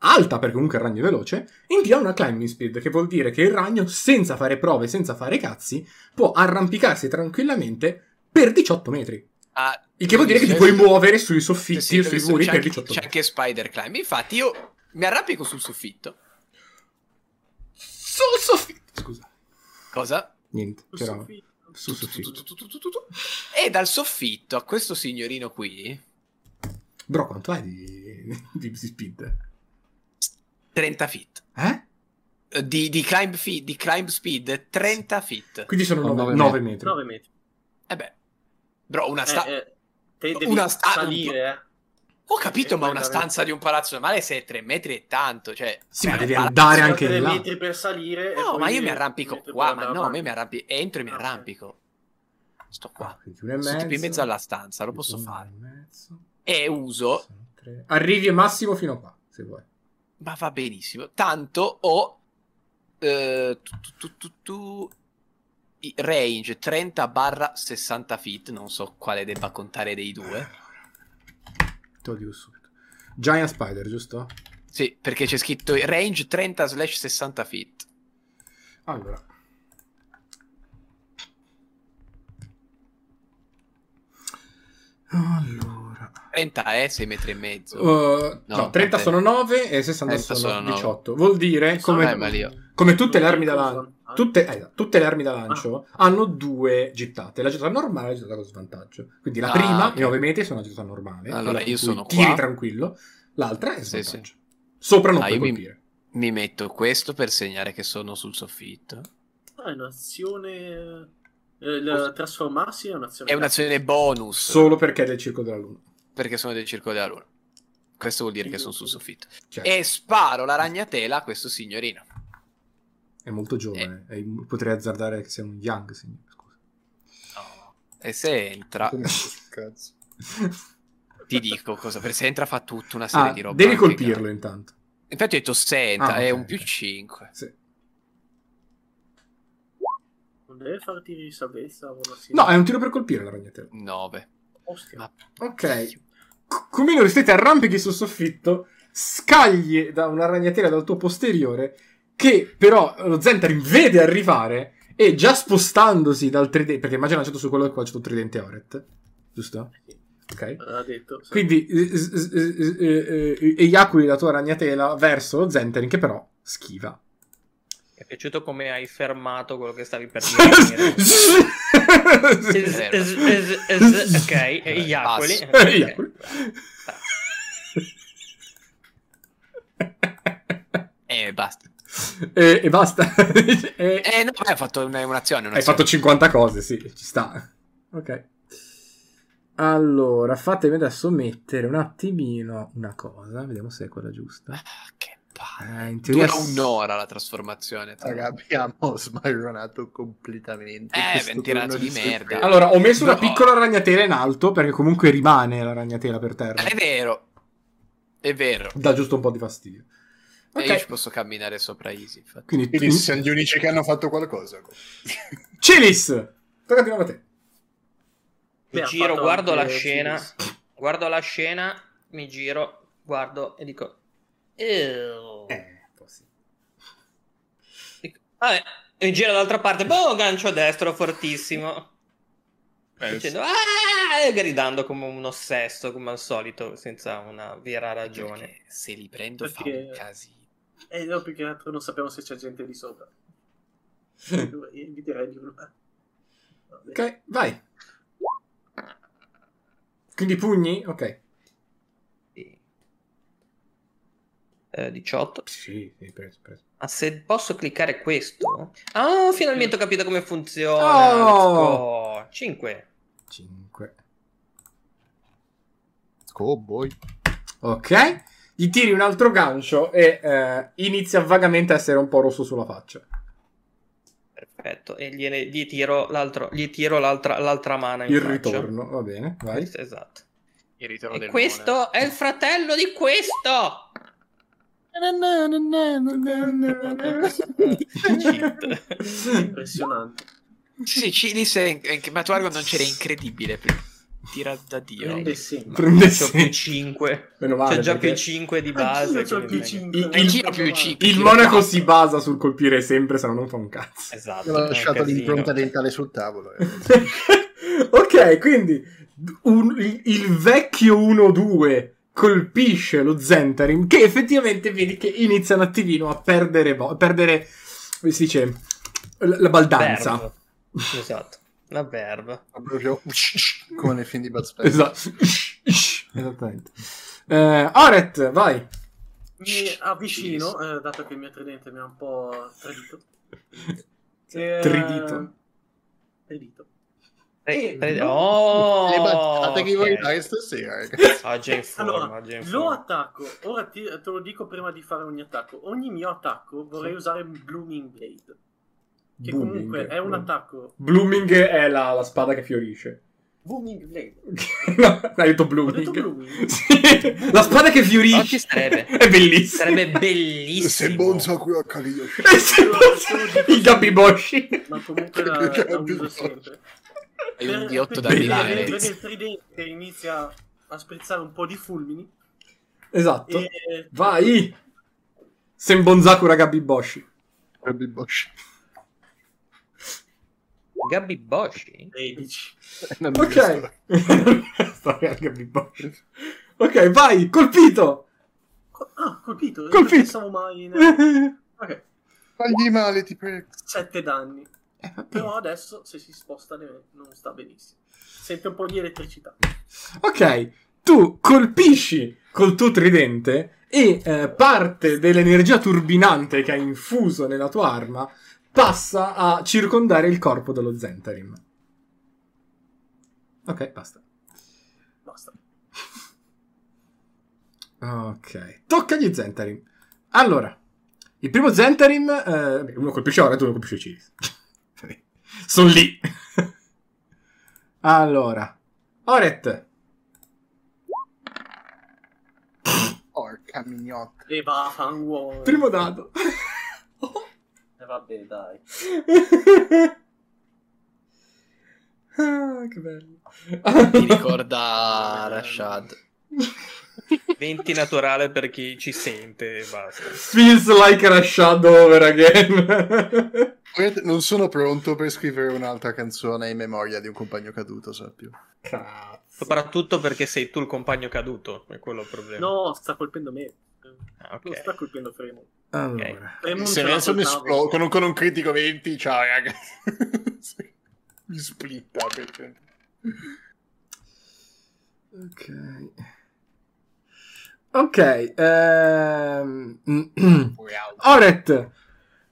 alta perché comunque il ragno è veloce, in più ha una climbing speed, che vuol dire che il ragno, senza fare prove, senza fare cazzi, può arrampicarsi tranquillamente per 18 metri. Ah, Il che vuol dire che ti puoi muovere sui soffitti sì, e sui c'è muri per anche- 18 C'è metri. anche Spider Climb. Infatti, io mi arrampico sul soffitto. Sul soffitto! Scusa. Cosa? Niente, sul c'era soffitto. sul soffitto. E dal soffitto a questo signorino qui, Bro, quanto hai di, di, di speed? 30 feet. Eh? Eh, Di, di, climb feet, di climb speed, 30 feet. Quindi sono Sono 9, nove metri. 9 metri. E beh, bro, una sta... Eh, eh, te devi Una sta- salire, eh. Ho capito, e ma una stanza di un palazzo normale se è 3 metri è tanto, cioè... Sì, ma devi andare Sono anche tre di là. metri per salire. e No, poi ma io mi arrampico qua, ma no, a me avanti. mi arrampico, entro e mi Ah, arrampico. Sto qua. Ah, e Sto tipo in mezzo. alla stanza, lo posso fare. e. E uso, Sono tre. Arrivi al massimo fino a qua, se vuoi. ma va benissimo, tanto ho... eh, tu, tu, tu, tu, range 30 barra 60 feet, non so quale debba contare dei due. Te lo dico subito. Giant Spider, giusto? Sì, perché c'è scritto range 30 slash 60 feet. Allora. Allora. 30 è 6 metri e mezzo. Uh, No, no, 30 vabbè. sono 9 e 60 30 sono, sono nove. 18. Vuol dire, come, Eh, come tutte le armi da Ah. tutte, eh, tutte le armi da lancio hanno due gittate, la gittata normale e la gittata con svantaggio. Quindi la Ah, prima, ok. i 9 metri, sono la gittata normale, Allora, io sono tiri qua. tranquillo, l'altra è Sì, svantaggio. Sopra non Ah, puoi io mi- colpire. Mi metto questo per segnare che sono sul soffitto. Ah, è un'azione. eh, trasformarsi è un'azione. È un'azione bonus. Solo perché è del circo della luna. Perché sono del circolo della luna. Questo vuol dire che sono sul soffitto. Cioè, E sparo la ragnatela a questo signorino. è molto giovane. e potrei azzardare che sia un young, signore. Scusa. No. E se entra, [laughs] cazzo. ti dico cosa. Per se entra fa tutta una serie Ah, di roba. devi colpirlo gara. intanto. Infatti ho detto se entra, Ah, è ok, un più ok. 5. Sì. Non deve di salvezza. No, è un tiro per colpire la ragnatela. 9. Ostia. Ok. C- Come ti arrampichi sul soffitto, scagli da una ragnatela dal tuo posteriore, che però lo Zentarin vede arrivare e già spostandosi dal tridente, perché immagina lanciato su quello che qua c'è un tridente Oret, giusto? Ok. Ha detto. sì. Quindi eh, eh, eh, eh, eiaculi la tua ragnatela verso lo Zentarin che però schiva. Mi è piaciuto come hai fermato quello che stavi per [laughs] dire. Ok, eiacoli. Passo. Ok. Eiaculi. E basta. e, e basta. E- Eh no, ho fatto un- un'azione. Hai un'azione. fatto 50 cose, sì, ci sta. Ok. Allora, fatemi adesso mettere un attimino una cosa, vediamo se è quella giusta. Ah, che palle. Eh, in teoria Dura un'ora la trasformazione. tra Raga, abbiamo [laughs] smarronato completamente. Eh, questo ben tirato turno di merda. Allora, ho messo una No. piccola ragnatela in alto perché comunque rimane la ragnatela per terra. È vero. È vero. Dà giusto un po' di fastidio. E io ci Ok, posso camminare sopra Easy. infatti. quindi Quindi tu- siamo gli unici che hanno fatto qualcosa. [laughs] Cilis! Tocca di nuovo a te. Mi giro, guardo la scena, Silis. guardo la scena, mi giro, guardo e dico... "Ew". Eh, un po' sì. Dico, Vabbè, e mi giro dall'altra parte, boh, gancio destro fortissimo. Eh, Dicendo, ah, e gridando come un ossesso, come al solito, senza una vera ragione. Perché se li prendo fa Perché- un casino. E no, più che altro non sappiamo se c'è gente lì sopra. [laughs] Io eviterei di. Vabbè. Ok, vai. Quindi pugni? Ok. Sì. Eh, 18. Sì, sì, preso, preso. Ma se posso cliccare questo? Ah, finalmente ho capito come funziona. Oh! Let's go. 5. 5. Cowboy. Ok. Gli tiri un altro gancio e eh, inizia vagamente a essere un po' rosso sulla faccia. Perfetto. E gliene- gli tiro, l'altro, gli tiro l'altra, l'altra mano in Il faccia. ritorno, va bene, vai. Esatto. Il ritorno E del questo è il fratello di questo. Impressionante. Sì, sì, Cilis è... è- ma tu non c'era incredibile. Tira da Dio. Prende segno. Prende sì. 5. Meno male. C'è già perché più 5 di base. Anch'io c'ho il più quindi- 5. Il- Il giro più 5. Il monaco si basa sul colpire sempre, se no non fa un cazzo. Esatto. Un lasciato l'impronta dentale sul tavolo. eh. [laughs] ok, quindi un- il, il vecchio 1-2 colpisce lo Zentarim che effettivamente vedi che inizia un attimino a perdere, a perdere come si dice, la, la baldanza. Verve. Esatto. La verve. Proprio [laughs] come nei film di Bud Spencer. Esatto. Esattamente. Eh, Oret, vai. Mi avvicino, eh, dato che il mio tridente mi ha un po' tradito. Eh, Tridito. Tradito. Eh, Eh, pre- no. Oh, Le battate che vuoi ok. dare stasera, [laughs] ragazzi. Oggi è in forma, Allora, oggi in lo attacco. Ora ti- te lo dico prima di fare ogni attacco. Ogni mio attacco vorrei usare un Blooming Blade. Che Blooming. comunque è un attacco. Blooming è la, la spada che fiorisce. Booming Blade. [laughs] no, hai detto blooming. detto Blooming. [laughs] Sì, la spada che fiorisce. sarebbe. È bellissima. Sarebbe bellissimo. Se bonzo a calio. Eh, sì, Il Gabiboshi. Ma comunque la, la uso sempre. Hai un diotto da brillare. vede- il tridente che inizia a sprizzare un po' di fulmini. Esatto. E Vai. Senbonzakura Gabiboshi. Robby Bosch. Gabby Boshi? 13. Non mi Ok. [laughs] Storia Gabiboshi. Ok, vai, colpito. Co- Ah, colpito. Colpito. Non pensavo mai. in- [laughs] Ok, Fagli male, ti prego. 7 danni. Vabbè. Però adesso se si sposta non sta benissimo. Sente un po' di elettricità. Ok, tu colpisci col tuo tridente e eh, parte dell'energia turbinante che hai infuso nella tua arma passa a circondare il corpo dello Zentarim. Ok, basta. Basta. Ok, tocca agli Zentarim. Allora, il primo Zentarim, eh, uno colpisce ora e uno colpisce Ciris. Sono lì. allora, Oret. Porca mignotta. E va. Primo dado. E vabbè, dai. [laughs] ah, che bello. Mi ricorda Rashad. [laughs] 20 naturale per chi ci sente e basta. Feels like Rashad over again. Non sono pronto per scrivere un'altra canzone in memoria di un compagno caduto, sappio. Cazzo. Soprattutto perché sei tu il compagno caduto, è quello il problema. No, sta colpendo me. Ah, Non ok. sta colpendo Fremont. Allora. Fremont Se Nelson sul esplo- con, un, con un critico 20, ciao ragazzi. [laughs] Mi splitta perché... Ok. Ok. ehm, Oret.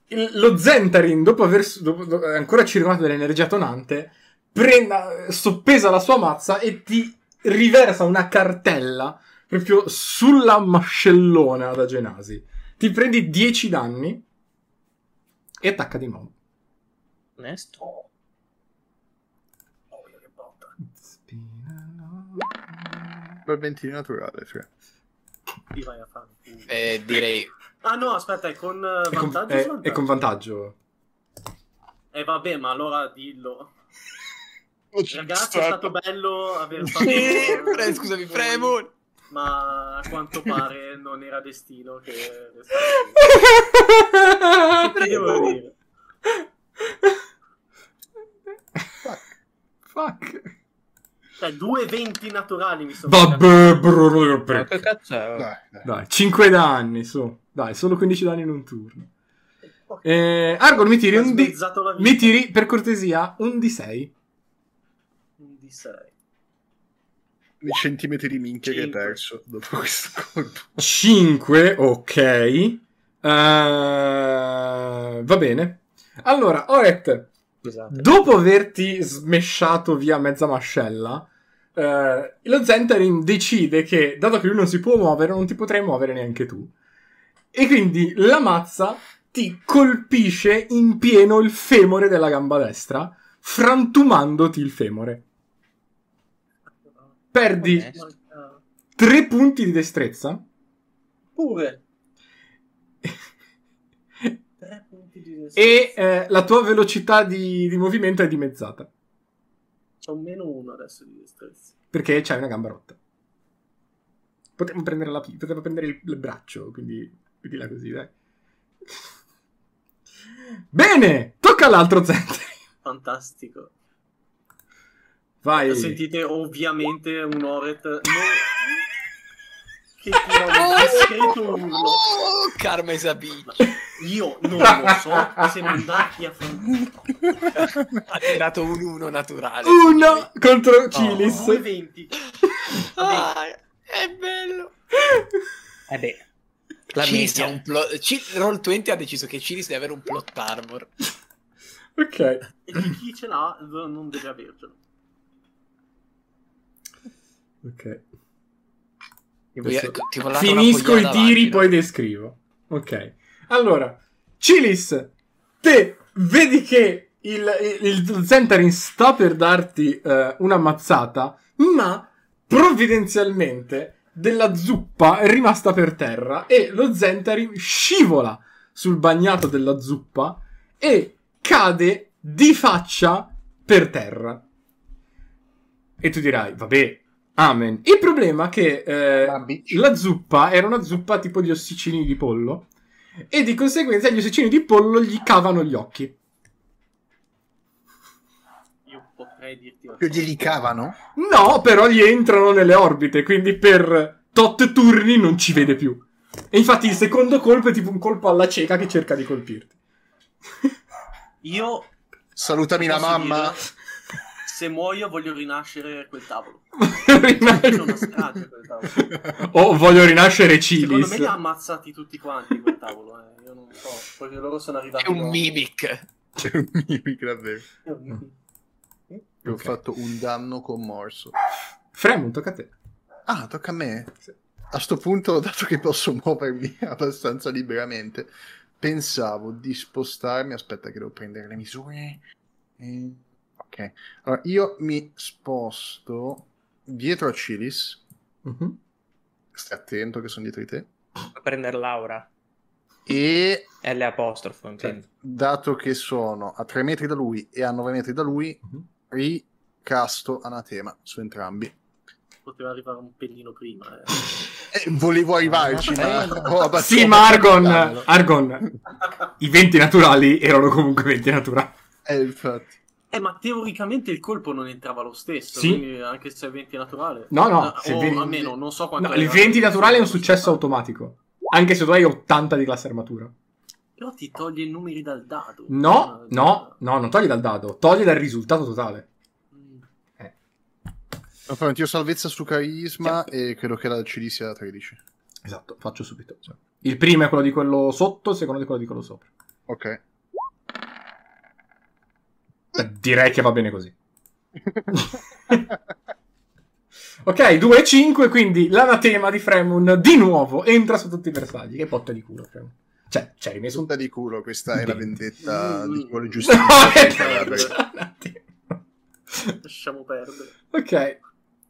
il- lo Zentarin, dopo aver s- dopo- do- ancora circondato dell'energia tonante, prenda, soppesa la sua mazza e ti riversa una cartella proprio sulla mascellona da Genasi. ti prendi 10 danni e attacca di nuovo. Onesto. Oh, che botta. Per 20 di naturale, cioè. Ti vai a fare. Eh, direi... Ah no, aspetta, è con eh, È con, vantaggio è- o svantaggio? è con vantaggio. Eh vabbè, ma allora dillo. [laughs] Ragazzi, è stato bello aver [laughs] fatto... Pre- scusami, Fremon. Ma a quanto pare non era destino che... [laughs] Che devo dire? Fuck. Cioè, due eventi naturali mi sono... Vabbè, bro, non devo Ma che cazzo è? Dai, dai. Dai, 5 danni, su. Dai, solo 15 danni in un turno. Eh, Argon, mi tiri un di... Mi tiri, per cortesia, un di 6. Un di 6. I centimetri di minchia che hai Cinque. perso dopo questo colpo. 5, ok. Eh, va bene. Allora, Oret, Scusate. dopo averti smesciato via mezza mascella, eh, lo Zentarin decide che, dato che lui non si può muovere, non ti potrai muovere neanche tu. E quindi la mazza ti colpisce in pieno il femore della gamba destra, frantumandoti il femore. Perdi. 3 punti di destrezza. Pure. Tre [laughs] E eh, la tua velocità di, di movimento è dimezzata. C'ho meno uno adesso di destrezza. Perché c'hai una gamba rotta. Potremmo prendere, la, potremmo prendere il, il braccio, quindi vedila così, dai. Bene, tocca all'altro Zentri. Fantastico. Vai. Sentite ovviamente un Oret non... che tira un discreto urlo. Oh. Io non lo so [laughs] se mandarti a fare Ha tirato un 1 naturale. Uno contro Cilis. due eventi. Ah, è bello. Eh beh. La Cilis media. ha un plot... Ci- Roll20 ha deciso che Cilis deve avere un plot armor. Ok. E chi ce l'ha non deve avercelo. Ok. Tipo, io- tipo, Finisco i tiri, pogliata poi descrivo. Ok. Allora, Cilis, te vedi che il, il, il Zentarin sta per darti eh, una mazzata, ma provvidenzialmente della zuppa è rimasta per terra e lo Zentarin scivola sul bagnato della zuppa e cade di faccia per terra. E tu dirai, vabbè, amen. Il problema è che eh, la zuppa era una zuppa tipo di ossicini di pollo e di conseguenza gli ossicini di pollo gli cavano gli occhi. Io potrei dirti cosa. glieli cavano? No, però gli entrano nelle orbite, quindi per tot turni non ci vede più. E infatti il secondo colpo è tipo un colpo alla cieca che cerca di colpirti. Io Salutami la mamma. dire? Se muoio voglio rinascere quel tavolo. [laughs] C'è una Rinascere- strage quel tavolo. [laughs] oh, voglio rinascere Secondo me Cilis. li ha ammazzati tutti quanti quel tavolo, eh. Io non so, perché loro sono arrivati È un dopo. mimic. C'è un mimic davvero. Mm. Io ho fatto un danno commorso. Fremon, tocca a te. Ah, tocca a me. Sì. A sto punto, dato che posso muovermi [laughs] abbastanza liberamente, pensavo di spostarmi. Aspetta, che devo prendere le misure. Eh, Ok. Allora, io mi sposto dietro a Cilis. Mhm. Stai attento che sono dietro di te. A prendere Laura. E L apostrofo, intendo. dato che sono a 3 metri da lui e a 9 metri da lui, Mhm. ricasto anatema su entrambi. Poteva arrivare un pelino prima, eh. Eh, volevo arrivarci, ma ho abbattuto Sì, ma Argon. Argon, i venti naturali erano comunque venti naturali. Eh, infatti. Eh, ma teoricamente il colpo non entrava lo stesso, Sì. quindi anche se è 20 naturale. No, no, Ah, se o vedi- almeno, non so quanto No, il arrivato. 20 naturale è un successo automatico. Anche se tu hai 80 di classe armatura. Però ti toglie i numeri dal dado. No, Ah, no, no, non togli dal dado, togli dal risultato totale. Mm. Ho fatto io salvezza su carisma e credo che la CD sia 13. Esatto, faccio subito. Cioè, Il primo è quello di quello sotto, il secondo è quello di quello sopra. Ok. Direi che va bene così. Ok, 2 e 5, quindi l'anatema di Fremun di nuovo entra su tutti i bersagli. Che botta di culo, Fremun. Cioè, ci hai rimesso un... Punta di culo, questa è la vendetta di [laughs] No, è già un attimo. Lasciamo perdere. Ok.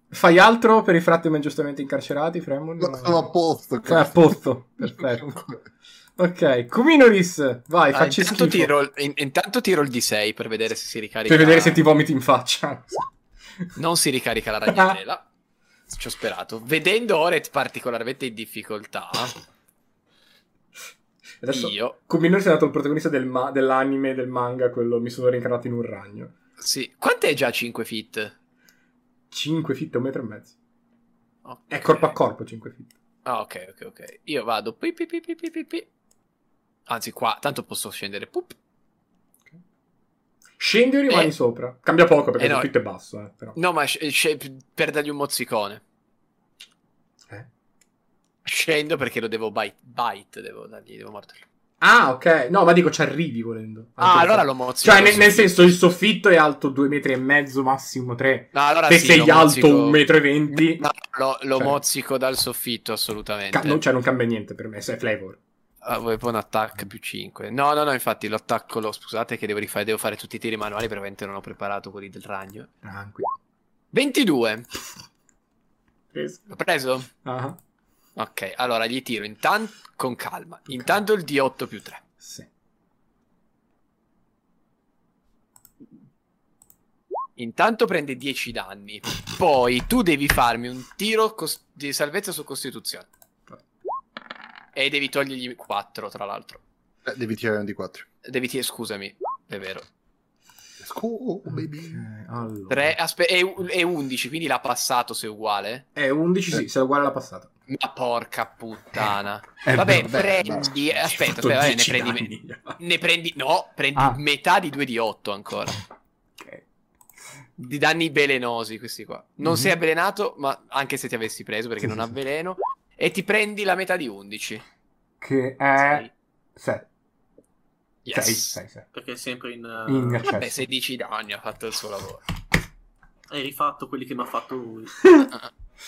Fai altro per i fratelli ingiustamente incarcerati, Fremun? No, Sono a posto. Sei a posto, perfetto. [laughs] Ok, Kuminoris, vai, Ah, facci intanto, schifo. tiro, in- intanto tiro il D6 per vedere se si ricarica. Per vedere se ti vomiti in faccia. [laughs] Non si ricarica la [laughs] ragnatela. Ci ho sperato. Vedendo Oret particolarmente in difficoltà, Adesso io. Kuminoris è stato il protagonista del ma- dell'anime, del manga, quello mi sono rincarnato in un ragno. Sì. Quant'è già 5 feet? 5 feet, un metro e mezzo. Ok. È corpo a corpo 5 feet. Ah, ok, ok, ok. Io vado. pi, pi, pi, pi, pi, pi. Anzi, qua, tanto posso scendere. Pup. Scendi o rimani Eh. sopra? Cambia poco perché Eh, no. il soffitto è basso, eh, però. No, ma sc- sc- per dargli un mozzicone. Eh? Scendo perché lo devo bite. Bite, devo dargli, devo morderlo. Ah, ok. No, ma dico ci arrivi volendo. Ah, allora lo mozzico. Cioè, nel, nel senso, il soffitto è alto 2 metri e mezzo, massimo 3. No, allora Se sì, sei alto mozzico- 1 metro e 20, No, lo, lo Cioè- mozzico dal soffitto, assolutamente. ca- non, cioè, non cambia niente per me, se è flavor. Ah, vuoi poi un attack più 5. No, no, no, infatti lo attacco, lo, scusate che devo rifare, devo fare tutti i tiri manuali, perché ovviamente non ho preparato quelli del ragno. Tranquillo. 22. [laughs] Preso. L'ho preso? Ah, Ok, allora gli tiro intanto con calma. Intanto il D8 più 3. sì. Intanto prende 10 danni. Poi tu devi farmi un tiro cos- di salvezza su Costituzione. E devi togliergli 4, tra l'altro. Eh, devi tirare un di 4. Devi tirare, scusami, è vero. Oh, baby. Ok, allora. 3, aspe- è, è 11, quindi l'ha passato se è uguale. È 11, sì, se è uguale alla passata. Ma porca puttana. [laughs] Eh, Vabbè, vabbè, prendi. basta. Aspetta, aspetta, vabbè, ne 10 prendi, danni. ne prendi. No, prendi Ah. metà di 2 di 8 ancora. Ok. Di danni velenosi, questi qua. Non Mhm. sei avvelenato, ma anche se ti avessi preso perché Sì, non sì, ha sì. E ti prendi la metà di 11. Che è 6. Yes. 6, 6, 6. Perché è sempre in... uh, In Vabbè, accesso. 16 danni ha fatto il suo lavoro. Hai rifatto quelli che mi ha fatto lui. [laughs]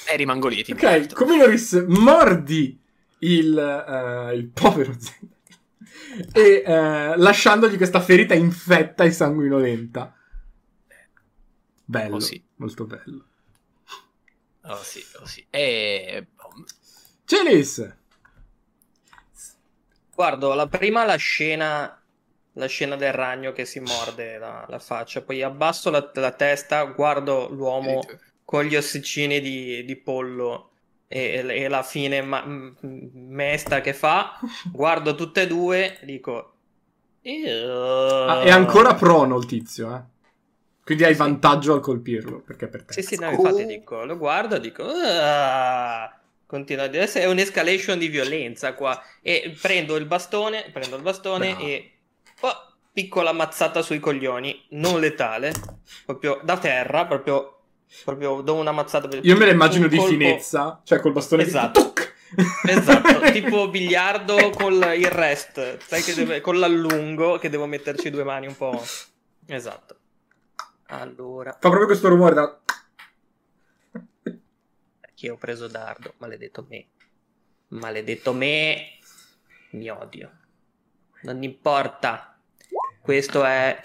E rimango lì, Ok, importo. Cominoris mordi il, eh, il povero [laughs] Zen e eh, lasciandogli questa ferita infetta e sanguinolenta. Bello, Oh, sì. molto bello. Oh sì, oh sì. E... Celis! Guardo, la prima la scena, la scena del ragno che si morde la, la faccia, poi abbasso la, la testa, guardo l'uomo con gli ossicini di, di pollo e, e la fine ma- m- mesta che fa, [laughs] guardo tutte e due dico... Ah, è ancora prono il tizio, eh. Quindi hai vantaggio al colpirlo, perché è per te. Sì, sì, no, infatti dico, lo guardo e dico... "Ah". Continua a dire, "Adesso è un'escalation di violenza qua. E prendo il bastone, prendo il bastone Bravo. e... oh, piccola mazzata sui coglioni, non letale, proprio da terra, proprio... Proprio do una mazzata per Io me la immagino di colpo- finezza, cioè col bastone Esatto. di tuc! Esatto, [laughs] tipo biliardo con il rest, sai che deve- con l'allungo che devo metterci due mani un po'. Esatto. Allora, Fa proprio questo rumore da... che ho preso dardo, maledetto me. Maledetto me. Mi odio. Non importa. Questo è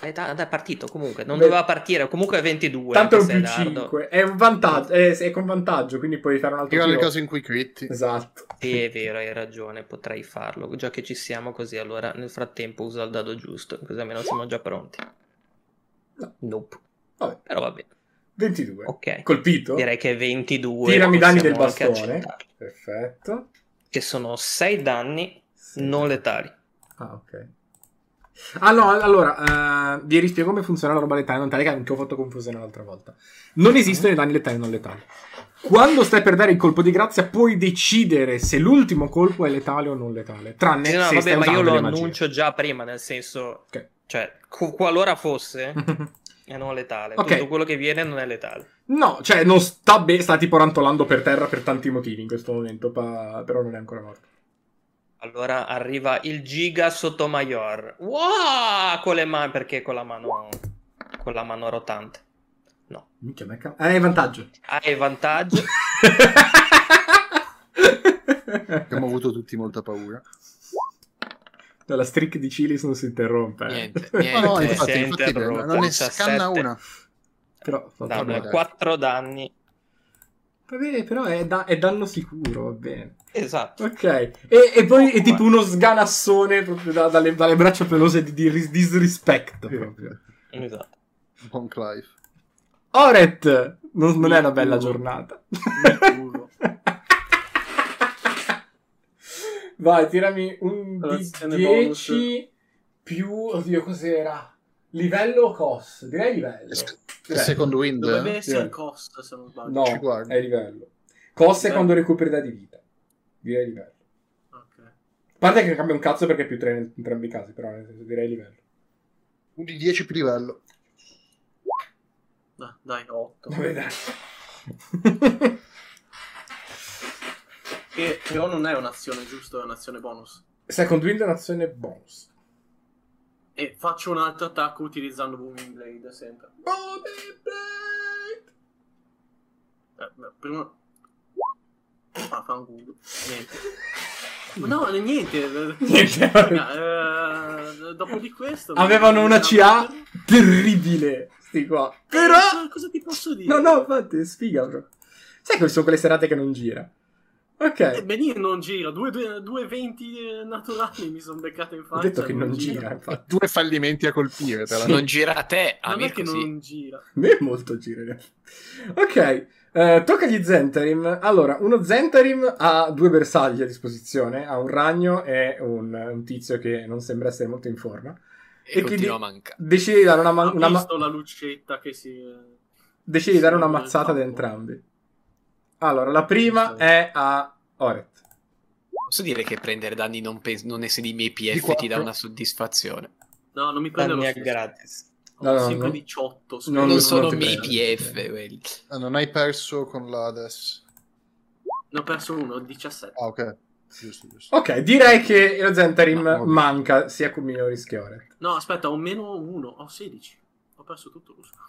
è, da- è partito comunque, non Beh, doveva partire, comunque è 22 Tanto è un più se è dardo. 5. È un vantaggio, è, è con vantaggio, quindi puoi fare un altro Tira le tiro. cose in cui critti. Esatto. Sì, è vero, hai ragione, potrei farlo. Già che ci siamo così, allora nel frattempo usa il dado giusto, così almeno siamo già pronti. No. Nope. Vabbè, Però va bene. 22. Ok. Colpito? Direi che 22 Tirami i danni del bastone. Perfetto. Che sono 6 danni Sì. non letali. Ah, ok. No, allora, eh, vi rispiego come funziona la roba letale non letale, che anche ho fatto confusione l'altra volta. Non esistono i danni letali non letali. Quando stai per dare il colpo di grazia, puoi decidere se l'ultimo colpo è letale o non letale. Tranne Sì, no, se vabbè, ma io lo annuncio già prima, nel senso, Ok. cioè, qu- qualora fosse, [laughs] è non letale. Ok. Tutto quello che viene non è letale. No, cioè non sta bene, sta tipo rantolando per terra per tanti motivi in questo momento, pa- però non è ancora morto. Allora arriva il Giga Sottomayor. Wow! Con le mani, perché con la mano, con la mano rotante. Minchia, ma ca- Hai vantaggio. Hai vantaggio. [laughs] Abbiamo avuto tutti molta paura. La streak di Chilis non si interrompe. eh. Niente, No, [laughs] niente. no, si infatti, infatti interrotta. non ne 17. scanna una. Però, Danno vabbè. 4 danni. vabbè, però è, da- è danno sicuro, va bene. Esatto. Ok, e, e poi è tipo uno sganassone proprio da- dalle, dalle braccia pelose di, di ris- disrispetto. Proprio. esatto. Buon Clive. Oret, non, non è una bella giornata. [laughs] Vai, tirami un di Azione 10 più... Oddio, cos'era? Livello o cos? Direi livello. Il second wind? Dovrebbe essere sì. cost, se non sbaglio. No, è livello. Cos è quando recuperi da di vita. Direi livello. Ok. A parte che cambia un cazzo perché è più 3 in entrambi i casi, però nel senso direi livello. Un di 10 più livello. Dai, dai 8. Vabbè, dai. [laughs] Che però non è un'azione, giusto? È un'azione bonus. Second wind è un'azione bonus. E faccio un altro attacco utilizzando Booming Blade sempre. Eh, beh, prima... Ah, fa un culo. Niente. [laughs] No, niente. Niente. [laughs] Raga, eh, dopo di questo... Avevano una CA terribile, sti qua. Però... Cosa, cosa ti posso dire? No, no, infatti, sfiga, bro. Sai che sono quelle serate che non gira? Ok. Eh, Benino non gira, due, due, due eventi eh, naturali mi sono beccato in Ho faccia. detto che non gira, infatti. Due fallimenti a colpire. La... Non gira a te, Non è che sì. non gira. A me è molto gira. Ok, eh, tocca agli Zentarim. Allora, uno Zentarim ha due bersagli a disposizione, ha un ragno e un, un tizio che non sembra essere molto in forma. E, e quindi- a. Decide di dare una, ma- Ho una ma- visto la lucetta che si... decide di dare una Sì, mazzata ad entrambi. Allora, la prima è a Oret. Posso dire che prendere danni non, pes- non essere i miei Di PF ti dà una soddisfazione. No, non mi prende lo Danni stesso. gratis. Ho No, no, sempre no. 18. spero Non- Non, sono miei PF quelli. Ah, non hai perso con la adesso. Ne ho perso uno, 17. Ah, ok. Giusto, giusto. Ok, direi che lo Zentarim No, vabbè. manca sia con Minoris che Oret. No, aspetta, ho meno 1, ho 16. Ho perso tutto lo scudo.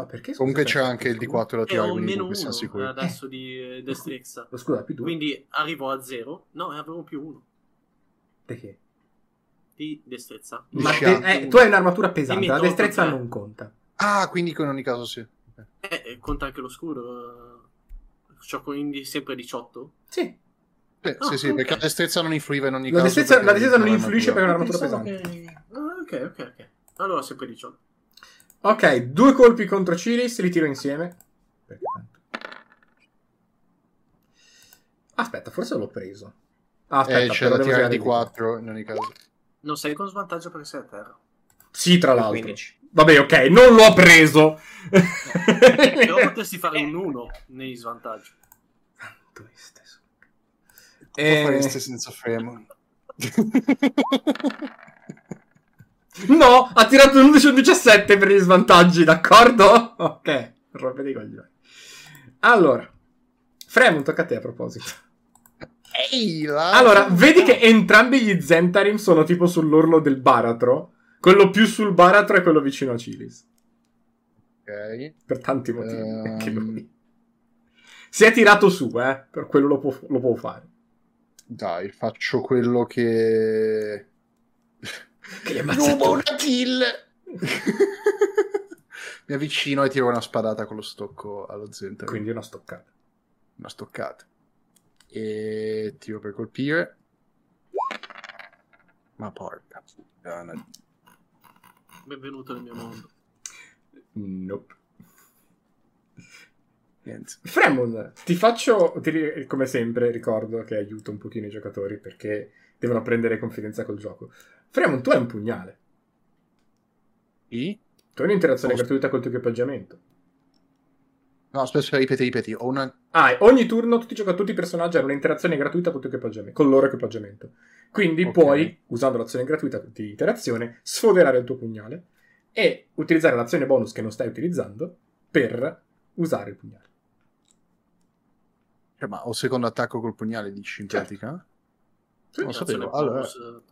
No, perché? Comunque scusa, c'è anche il scusa? D4 da E tirare, ho quindi meno siamo 1 sicuri. adesso di eh, destrezza. Scudo ha più due. Quindi arrivo a 0. No, e avevo più 1 Perché? di destrezza. Ma Diciamo. te- eh, tu hai un'armatura pesante, la destrezza tre. non conta. Ah, quindi in ogni caso sì. Eh, eh, conta anche lo scudo. C'ho quindi sempre 18. Sì, Beh, Ah, sì, sì, ok. perché la destrezza non influiva in ogni La caso. destrezza- perché la destrezza non è influisce per un'armatura. un'armatura pesante. che- Ah, ok, ok, ok. Allora sempre 18. Ok, due colpi contro Cilis, li tiro insieme. Perché tanto. Aspetta, forse l'ho preso. Ah, aspetta, Eh, c'è da tirare di 4 in ogni caso. Non sei con svantaggio perché sei a terra. Sì, tra l'altro. 15. Vabbè, ok, non l'ho preso. Però potresti fare un 1 nei svantaggi. Dove stai su? Cosa Eh, fareste senza Fremon? [laughs] No, ha tirato un 11 o un 17 per gli svantaggi, d'accordo? Ok, rompete i coglioni. Allora, Fremon, tocca a te a proposito. Ehi, là! Allora, vedi che entrambi gli Zentarim sono tipo sull'orlo del baratro. Quello più sul baratro è quello vicino a Cilis. Ok. Per tanti motivi. Ehm. anche lui. Si è tirato su, eh. Per quello lo può, lo può fare. Dai, faccio quello che... Che gli Rubo una kill! [laughs] Mi avvicino e tiro una spadata con lo stocco allo Zenta. Quindi una stoccata. Una stoccata. E tiro per colpire. Ma porca puttana. Benvenuto nel mio mondo. Nope. Niente. Fremon, ti faccio, ti come sempre, ricordo che aiuto un pochino i giocatori perché devono prendere confidenza col gioco. Fremon, tu hai un pugnale. I? Tu hai un'interazione Oh. gratuita col tuo equipaggiamento. No, aspetta, ripeti, ripeti. Ho una... Ah, ogni turno tutti i giocatori, tutti i personaggi hanno un'interazione gratuita col tuo equipaggiamento, con il loro equipaggiamento. Quindi Ok. puoi, usando l'azione gratuita di interazione, sfoderare il tuo pugnale e utilizzare l'azione bonus che non stai utilizzando per usare il pugnale. Cioè, ma ho secondo attacco col pugnale, dici in Certo. pratica? Sì, Non sapevo. Allora, bonus, eh,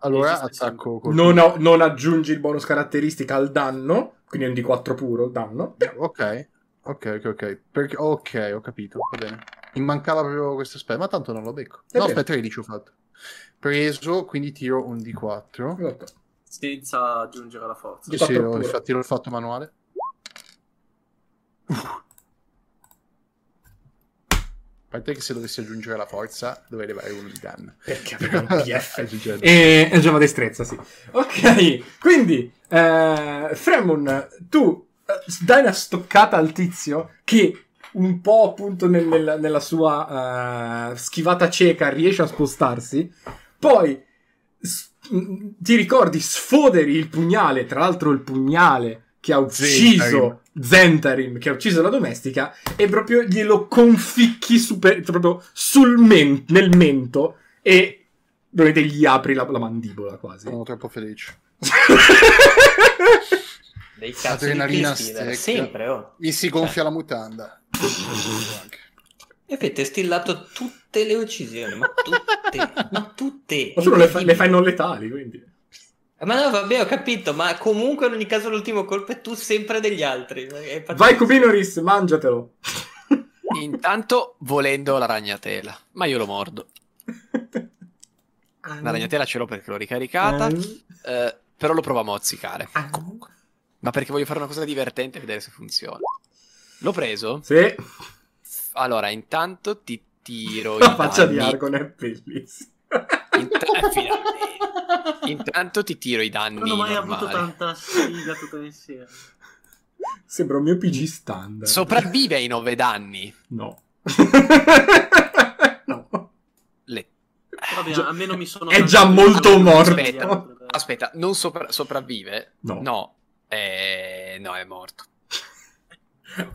Allora attacco col Non, ho- non aggiungi il bonus caratteristica al danno, quindi è un D4 puro il danno. Ok, ok, ok, ok. Perché... Ok, ho capito, va bene. Mi mancava proprio questo aspetto, ma tanto non lo becco. È no, vero. aspetta, 13 ho fatto. Preso, quindi tiro un D4. Esatto. Senza aggiungere la forza. Sì, D4 sì, infatti l'ho fatto manuale. A parte che se dovessi aggiungere la forza dovrei levare uno [laughs] di danno. Perché aveva un PF. E Giova destrezza, sì. Ok, quindi eh, Fremon, tu eh, dai una stoccata al tizio che un po' appunto nel- nel- nella sua eh, schivata cieca riesce a spostarsi, poi s- ti ricordi sfoderi il pugnale, tra l'altro il pugnale che ha ucciso Zentarim, che ha ucciso la domestica, e proprio glielo conficchi super- proprio sul men- nel mento e dovete gli apri la, la mandibola quasi. Sono troppo felice. [laughs] Dei cazzo di Adrenalina Killstealer, stecca. sempre, oh. Mi si gonfia la mutanda. E avete stillato tutte le uccisioni, ma tutte, ma tutte. Ma tu non le, fai, le fai non letali, quindi. Ma no, vabbè, ho capito, ma comunque in ogni caso l'ultimo colpo è tu sempre degli altri. Vai Cubinoris, mangiatelo. [laughs] Intanto volendo la ragnatela, ma io lo mordo. La ragnatela ce l'ho perché l'ho ricaricata, eh, però lo provo a mozzicare. Ah. Comunque. Ma perché voglio fare una cosa divertente e vedere se funziona. L'ho preso. Sì, Allora, intanto ti tiro la faccia di danni. Argon è bellissima. Int- eh. Intanto ti tiro i danni Non ho mai normali. avuto tanta sfiga tutta insieme. Sembra un mio PG standard. Sopravvive ai 9 danni. No. [laughs] no. Le- Vabbè, Già- almeno mi sono... è già molto morto. Aspetta, aspetta, non sopra- sopravvive? No. No. Eh, no, è morto.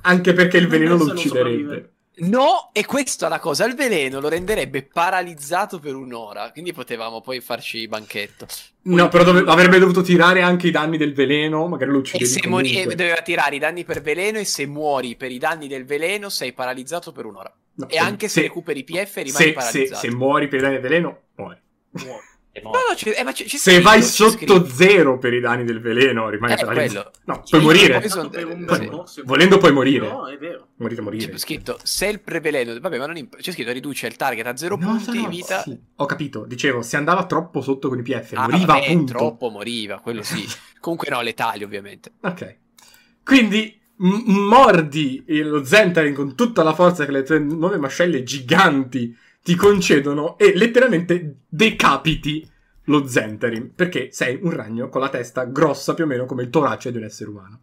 Anche perché il veleno lo ucciderebbe. No, e questa è la cosa, il veleno lo renderebbe paralizzato per un'ora, quindi potevamo poi farci banchetto. No, però dove- avrebbe dovuto tirare anche i danni del veleno, magari lo E uccidevi se mori- e doveva tirare i danni per veleno e se muori per i danni del veleno sei paralizzato per un'ora. No, E anche se, recuperi PF rimani se, se, paralizzato. se muori per i danni del veleno, muori. È No, no, c'è- eh, c'è Se vai sotto zero per i danni del veleno, rimani Eh, paralizzato. No, puoi Io- morire. sono- un sì. Volendo puoi morire. No, è vero. Morire, morire. C'è scritto se il preveleno, vabbè, ma non imp- c'è scritto riduce il target a zero No, punti no, vita. sì. Ho capito, dicevo, se andava troppo sotto con i PF, Ah, moriva vabbè, appunto. troppo moriva, quello sì. [laughs] Comunque no, letali ovviamente. Ok. Quindi m- mordi lo Zentarin con tutta la forza che le tue nuove mascelle giganti ti concedono e letteralmente decapiti lo Zentarin perché sei un ragno con la testa grossa più o meno come il torace di un essere umano.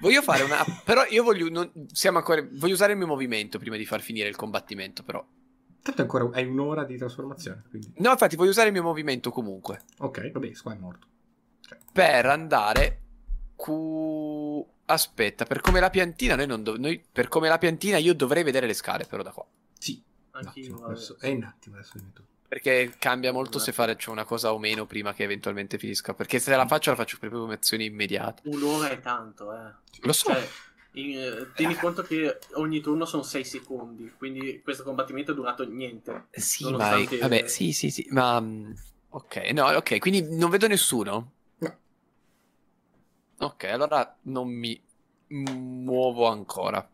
Voglio fare una [laughs] però io voglio non- siamo ancora voglio usare il mio movimento prima di far finire il combattimento, però. Tanto ancora hai un'ora di trasformazione, quindi No, infatti voglio usare il mio movimento comunque ok, vabbè, qua è morto. per andare cu Aspetta, per come la piantina noi non dov- noi per come la piantina io dovrei vedere le scale però da qua. Sì, attimo, vabbè. adesso, è un attimo adesso dimmi tu. Perché cambia molto se faccio una cosa o meno prima che eventualmente finisca. Perché se la faccio, la faccio proprio come azione immediata. Un'ora è tanto, eh. Lo so. Cioè, in- eh, tieni conto che ogni turno sono 6 secondi, quindi questo combattimento è durato niente. sì, nonostante- ma. Vabbè, sì, sì, sì. Ma. mm, Ok, no, ok. Quindi non vedo nessuno. No. Ok, allora non mi muovo ancora.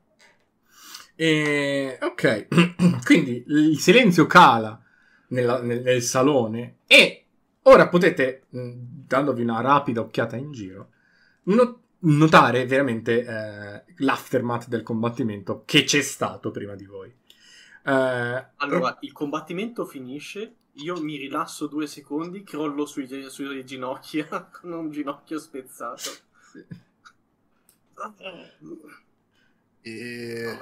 E, ok, [clears throat] quindi il silenzio cala nella- nel, nel salone e ora potete, mh, dandovi una rapida occhiata in giro, no- notare veramente eh, l'aftermath del combattimento che c'è stato prima di voi. Eh, Allora, il combattimento finisce, io mi rilasso due secondi, crollo sui, sulle ginocchia [laughs] con un ginocchio spezzato. E...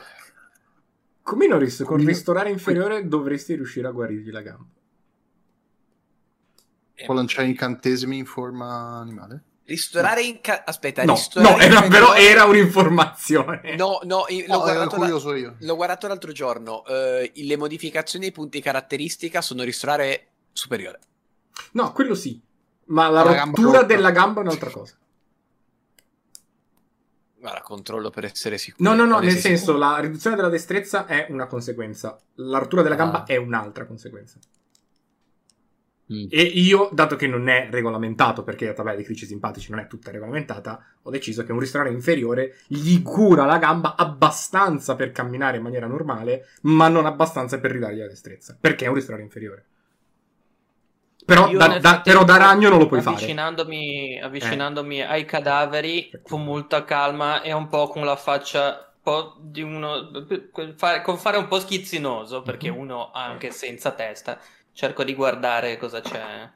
Cominoris, con Comino- ristorare inferiore dovresti riuscire a guarirgli la gamba. Può lanciare incantesimi in forma animale? Ristorare in ca- Aspetta, No, ristorare no, era, però era un'informazione. No, no, io- l'ho, No, ero guardato la- io. l'ho guardato l'altro giorno. eh, le modificazioni ai punti caratteristica sono ristorare superiore. No, quello sì. Ma la, La gamba rottura rotta. della gamba è un'altra cosa. Guarda, controllo per essere sicuro. No, no, no, nel senso, sicuro? la riduzione della destrezza è una conseguenza. La rottura della gamba Ah. è un'altra conseguenza. Mm. E io, dato che non è regolamentato, perché la tabella dei critici simpatici non è tutta regolamentata, ho deciso che un ristorante inferiore gli cura la gamba abbastanza per camminare in maniera normale, ma non abbastanza per ridargli la destrezza, perché è un ristorante inferiore. Però da, da, però da, ragno non lo puoi avvicinandomi, fare. Avvicinandomi eh. ai cadaveri con molta calma e un po' con la faccia di uno con fare un po' schizzinoso perché mm-hmm. uno anche senza testa cerco di guardare cosa c'è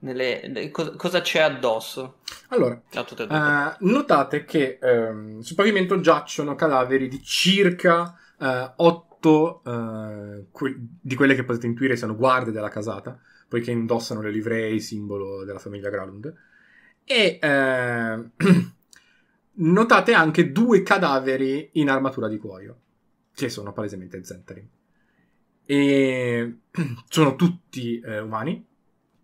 nelle, cosa, c'è addosso. Allora, uh, notate che um, sul pavimento giacciono cadaveri di circa eh, 8 uh, eh, que- di quelle che potete intuire siano guardie della casata, poiché indossano le livree, simbolo della famiglia Gralund. E [clears throat] notate anche due cadaveri in armatura di cuoio, che sono palesemente Zentarin. E [clears throat] sono tutti eh, umani,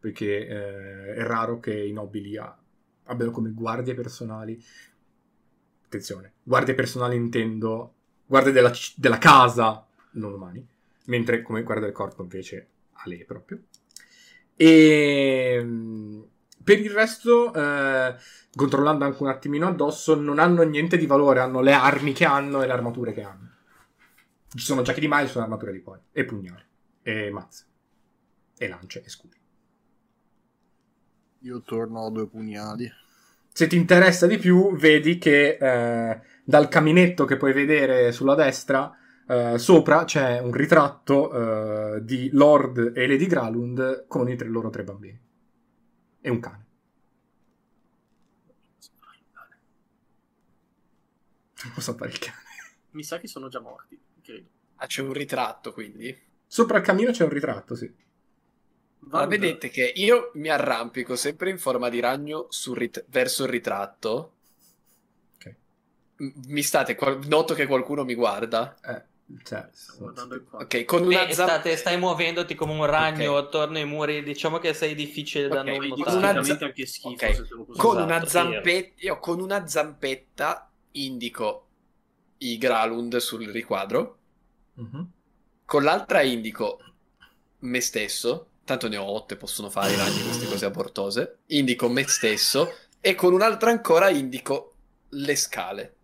perché eh, è raro che i nobili ha, abbiano come guardie personali. Attenzione, guardie personali intendo guardie della, della casa, non umani, mentre come guardia del corpo invece a lei proprio. E per il resto, eh, controllando anche un attimino addosso, non hanno niente di valore, hanno le armi che hanno e le armature che hanno. Ci sono giacche di maio, sono armature di poi. E pugnali. E mazze. E lance e scudi. Io torno a due pugnali. Se ti interessa di più, vedi che eh, dal caminetto che puoi vedere sulla destra, eh, sopra c'è un ritratto eh, di Lord e Lady Gralund con i tre, loro tre bambini. E un cane. Non posso fare il cane. Mi sa che sono già morti credo. Ah, c'è un ritratto quindi? Sopra il camino c'è un ritratto, sì. Ma vedete che io mi arrampico sempre in forma di ragno rit- verso il ritratto. Ok. Mi state, qual- noto che qualcuno mi guarda. Eh. Cioè, ok, con una eh, zam- state, stai muovendoti come un ragno okay. attorno ai muri. Diciamo che sei difficile da okay, non notare. Una z- anche schifo, okay. con, una esatto, zampetta, io con una zampetta indico i Gralund sul riquadro. Uh-huh. Con l'altra indico me stesso. Tanto ne ho otto e possono fare i ragni queste cose abortose. Indico me stesso. E con un'altra ancora indico le scale.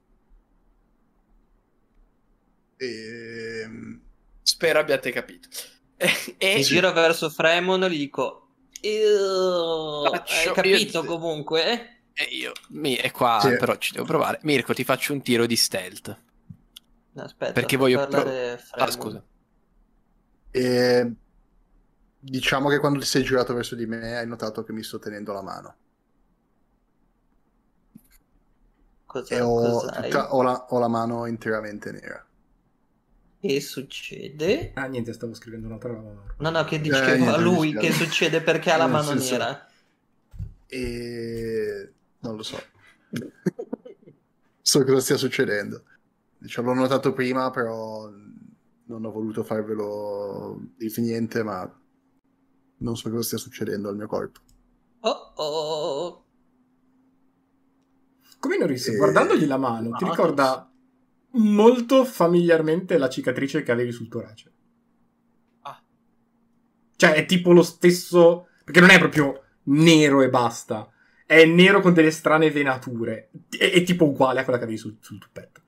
E... Ehm, Spero abbiate capito. [laughs] e... Mi giro verso Fremon e gli dico... Hai capito io... comunque? E io, mi, è qua, sì. però ci devo provare. Mirko, ti faccio un tiro di stealth. Aspetta, perché voglio pro... Ah, scusa. E... Diciamo che quando ti sei girato verso di me hai notato che mi sto tenendo la mano. Cos'è, e ho, tutta, ho, la, ho la mano interamente nera. Che succede? Ah, niente, stavo scrivendo un'altra roba. No, no, che eh, dicevo eh, a lui che succede perché ha la mano nera. E non lo so. so cosa stia succedendo. Cioè, l'ho notato prima, però non ho voluto farvelo dire niente, ma non so cosa stia succedendo al mio corpo. Oh oh. Come Norris, e... guardandogli la mano, ti ricorda molto familiarmente la cicatrice che avevi sul torace. Ah. Cioè, è tipo lo stesso... Perché non è proprio nero e basta. È nero con delle strane venature. È, è tipo uguale a quella che avevi sul, sul petto.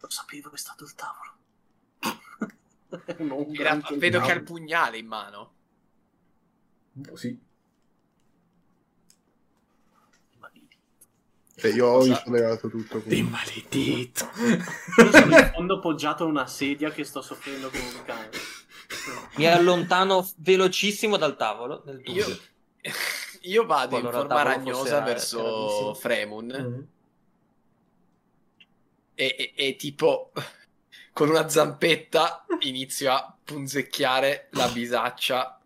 Lo sapevo che è stato il tavolo. [laughs] Era, vedo che ha il pugnale in mano. Oh, sì. E io ho installato tutto. Di maledetto. Io sono in fondo appoggiato a una sedia che sto soffrendo come un cane. Mi allontano velocissimo dal tavolo. Io, io vado in forma ragnosa verso Fremun. Mm-hmm. E, e, e, tipo con una zampetta inizio a punzecchiare la bisaccia,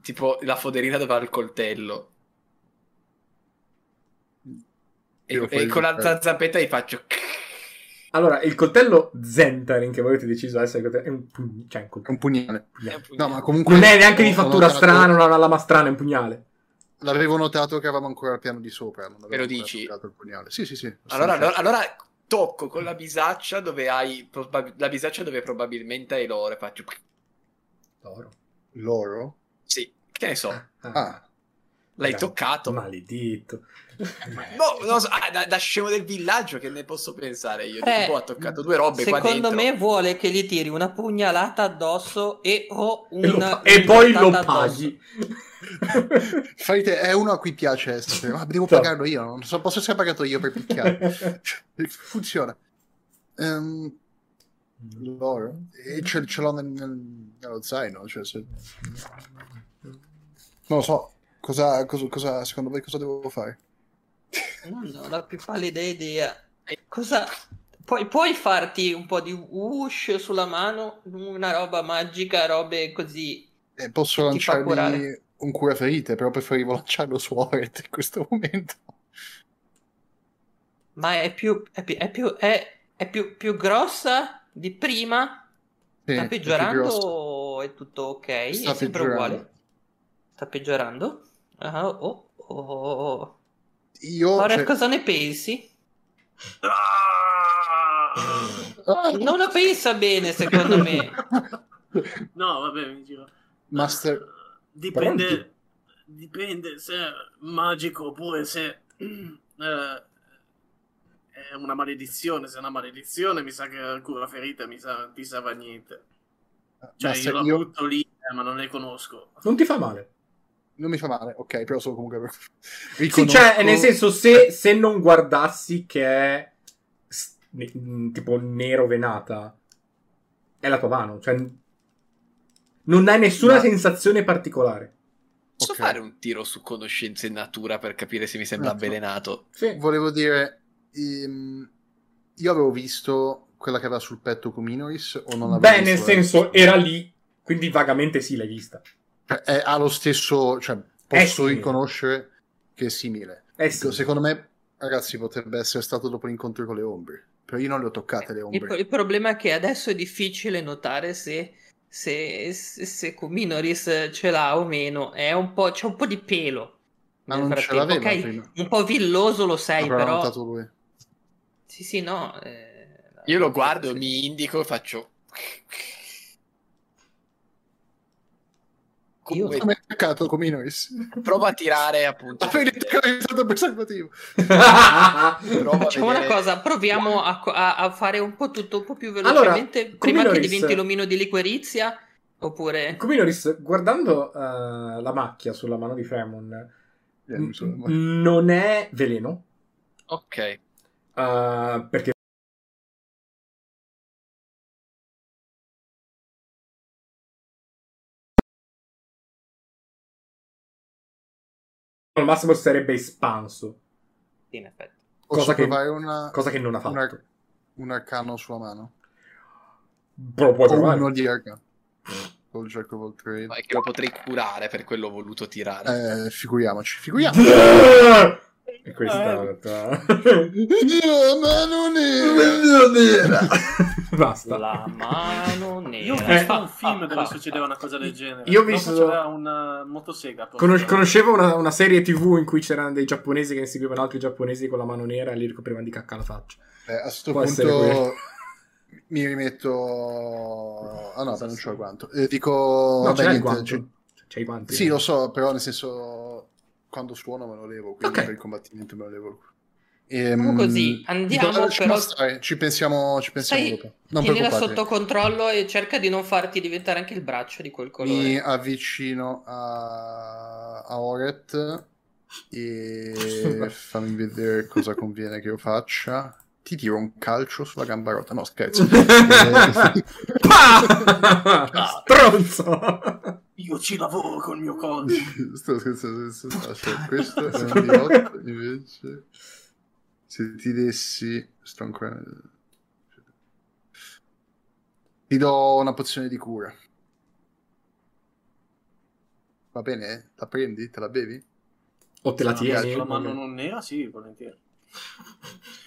tipo la foderina dove ha il coltello. E, e con l'altra zampetta gli faccio. [laughs] Allora, il coltello Zentarin che voi avete deciso essere è un, pugn- cioè un, un pugnale. pugnale. No, ma comunque non è neanche di fattura strana, non ha una lama strana, è un pugnale. L'avevo notato che eravamo ancora al piano di sopra. Non Me lo dici? Il pugnale. Sì, sì, sì. Allora, allora, allora, tocco con la bisaccia dove hai probab- la bisaccia dove probabilmente hai l'oro e faccio l'oro. L'oro? Sì, Che ne so, Ah, l'hai Raga, toccato. Maledetto. No, [laughs] non so, ah, da, da scemo del villaggio che ne posso pensare io? Eh, tipo, ha toccato due robe Secondo me vuole che gli tiri una pugnalata addosso e o un, E, lo e poi lo paghi. [laughs] Farite, è uno a cui piace essere, ma devo No. pagarlo io, non so, posso essere pagato io per picchiare. [laughs] Funziona. Ehm, loro? E ce, ce l'ho nel, nel- nello zaino, cioè se... Non lo so, cosa, cosa, cosa- secondo voi cosa devo fare? Non ho la più pallida idea. Cosa... Puoi, puoi farti un po' di whoosh sulla mano, una roba magica, robe così. Eh, posso curare. un cura ferite, però preferivo [laughs] lanciarlo su Oret in questo momento. Ma è più. È più. È più, è- è più- più grossa di prima? Sì, Sta è peggiorando grosso. o è tutto ok? Sta è sempre uguale? Sta peggiorando? Ah, oh, oh, oh. Io... Ora cioè- cosa ne pensi? Ah! Ah! Non la pensa bene, secondo me. No, vabbè, mi giro. Master... Dipende, Pronti? dipende se è magico oppure se eh, è una maledizione. Se è una maledizione, mi sa che il cura ferita mi sa, ti serve a niente. Cioè, Master, io la io- butto lì, eh, ma non le conosco. Non ti fa male. Non mi fa male, ok, però sono comunque... Sì, Riconosco- cioè, nel senso, se, se non guardassi che è ne- mm, tipo nero venata, è la tua mano. Cioè, non hai nessuna Ma- sensazione particolare. Posso Ok. fare un tiro su conoscenze in natura per capire se mi sembra Ecco. avvelenato? Sì. Volevo dire, ehm, io avevo visto quella che aveva sul petto Kuminoris o non l'avevo Beh, nel visto? senso, era lì, quindi vagamente sì, l'hai vista. Cioè, è- ha lo stesso, cioè, posso simile. riconoscere che è simile. Eh sì. Secondo me, ragazzi, potrebbe essere stato dopo l'incontro con le ombre. Però io non le ho toccate le Il, ombre. il problema è che adesso è difficile notare se, se, se, se Kuminoris ce l'ha o meno. È un po', c'è un po' di pelo. Ma non ce frattempo. l'aveva Ok, prima. un po' villoso lo sei, Avrà però. notato lui. Sì, sì, no. eh, Io lo guardo, sì. mi indico e faccio... Io- Come è toccato Kuminoris? prova a tirare appunto. Che avevi stato a Facciamo una cosa, proviamo a, a- a fare un po' tutto un po' più Allora, velocemente prima che Kuminoris- diventi l'omino di liquirizia. Oppure Kuminoris, guardando eh, la macchia sulla mano di Fremon, Eh, mi sono- n- non è veleno, Ok. eh, perché al massimo sarebbe espanso, in effetti. Cosa che- una, cosa che non ha fatto. un, ar- un arcano sulla mano? Però puoi provare. uno di arcano. Col Jack of all Trade. Ma è che lo potrei curare, per quello ho voluto tirare. Eh, figuriamoci, figuriamoci. [laughs] [laughs] E questa Eh. è No, ma non era. Basta. La mano nera. Io ho Eh. visto un film dove Ah, succedeva una cosa del genere. Io ho visto- c'era una motosega. posto. Conos- conoscevo una, una serie tv in cui c'erano dei giapponesi che inseguivano altri giapponesi con la mano nera e li ricoprivano di cacca la faccia. Eh, a questo punto [laughs] mi rimetto... Ah no, non c'ho il guanto. Eh, dico... no, vabbè, c'è il niente, guanto. C'è i guanti. Sì, lo so, però nel senso... Quando suono me lo levo, quindi Ok. per il combattimento me lo levo. Ehm, Facciamo così, andiamo, no, lasciamo però- stare, Ci pensiamo, ci pensiamo Stai- dopo. Non Tienila sotto controllo e cerca di non farti diventare anche il braccio di quel colore. Mi avvicino a, a Oret e [laughs] fammi vedere cosa conviene che io faccia. Ti tiro un calcio sulla gamba rotta. No, scherzo. [laughs] Eh! [laughs] Stronzo! Io ci lavoro col mio codice. [laughs] Sto scherzando. sto- aspetta, questo è un di 8 invece. Se ti dessi. Sto ancora. Ti do una pozione di cura. Va bene? La prendi? Te la bevi? O te la tieni? La mano non nera, sì, volentieri. [laughs]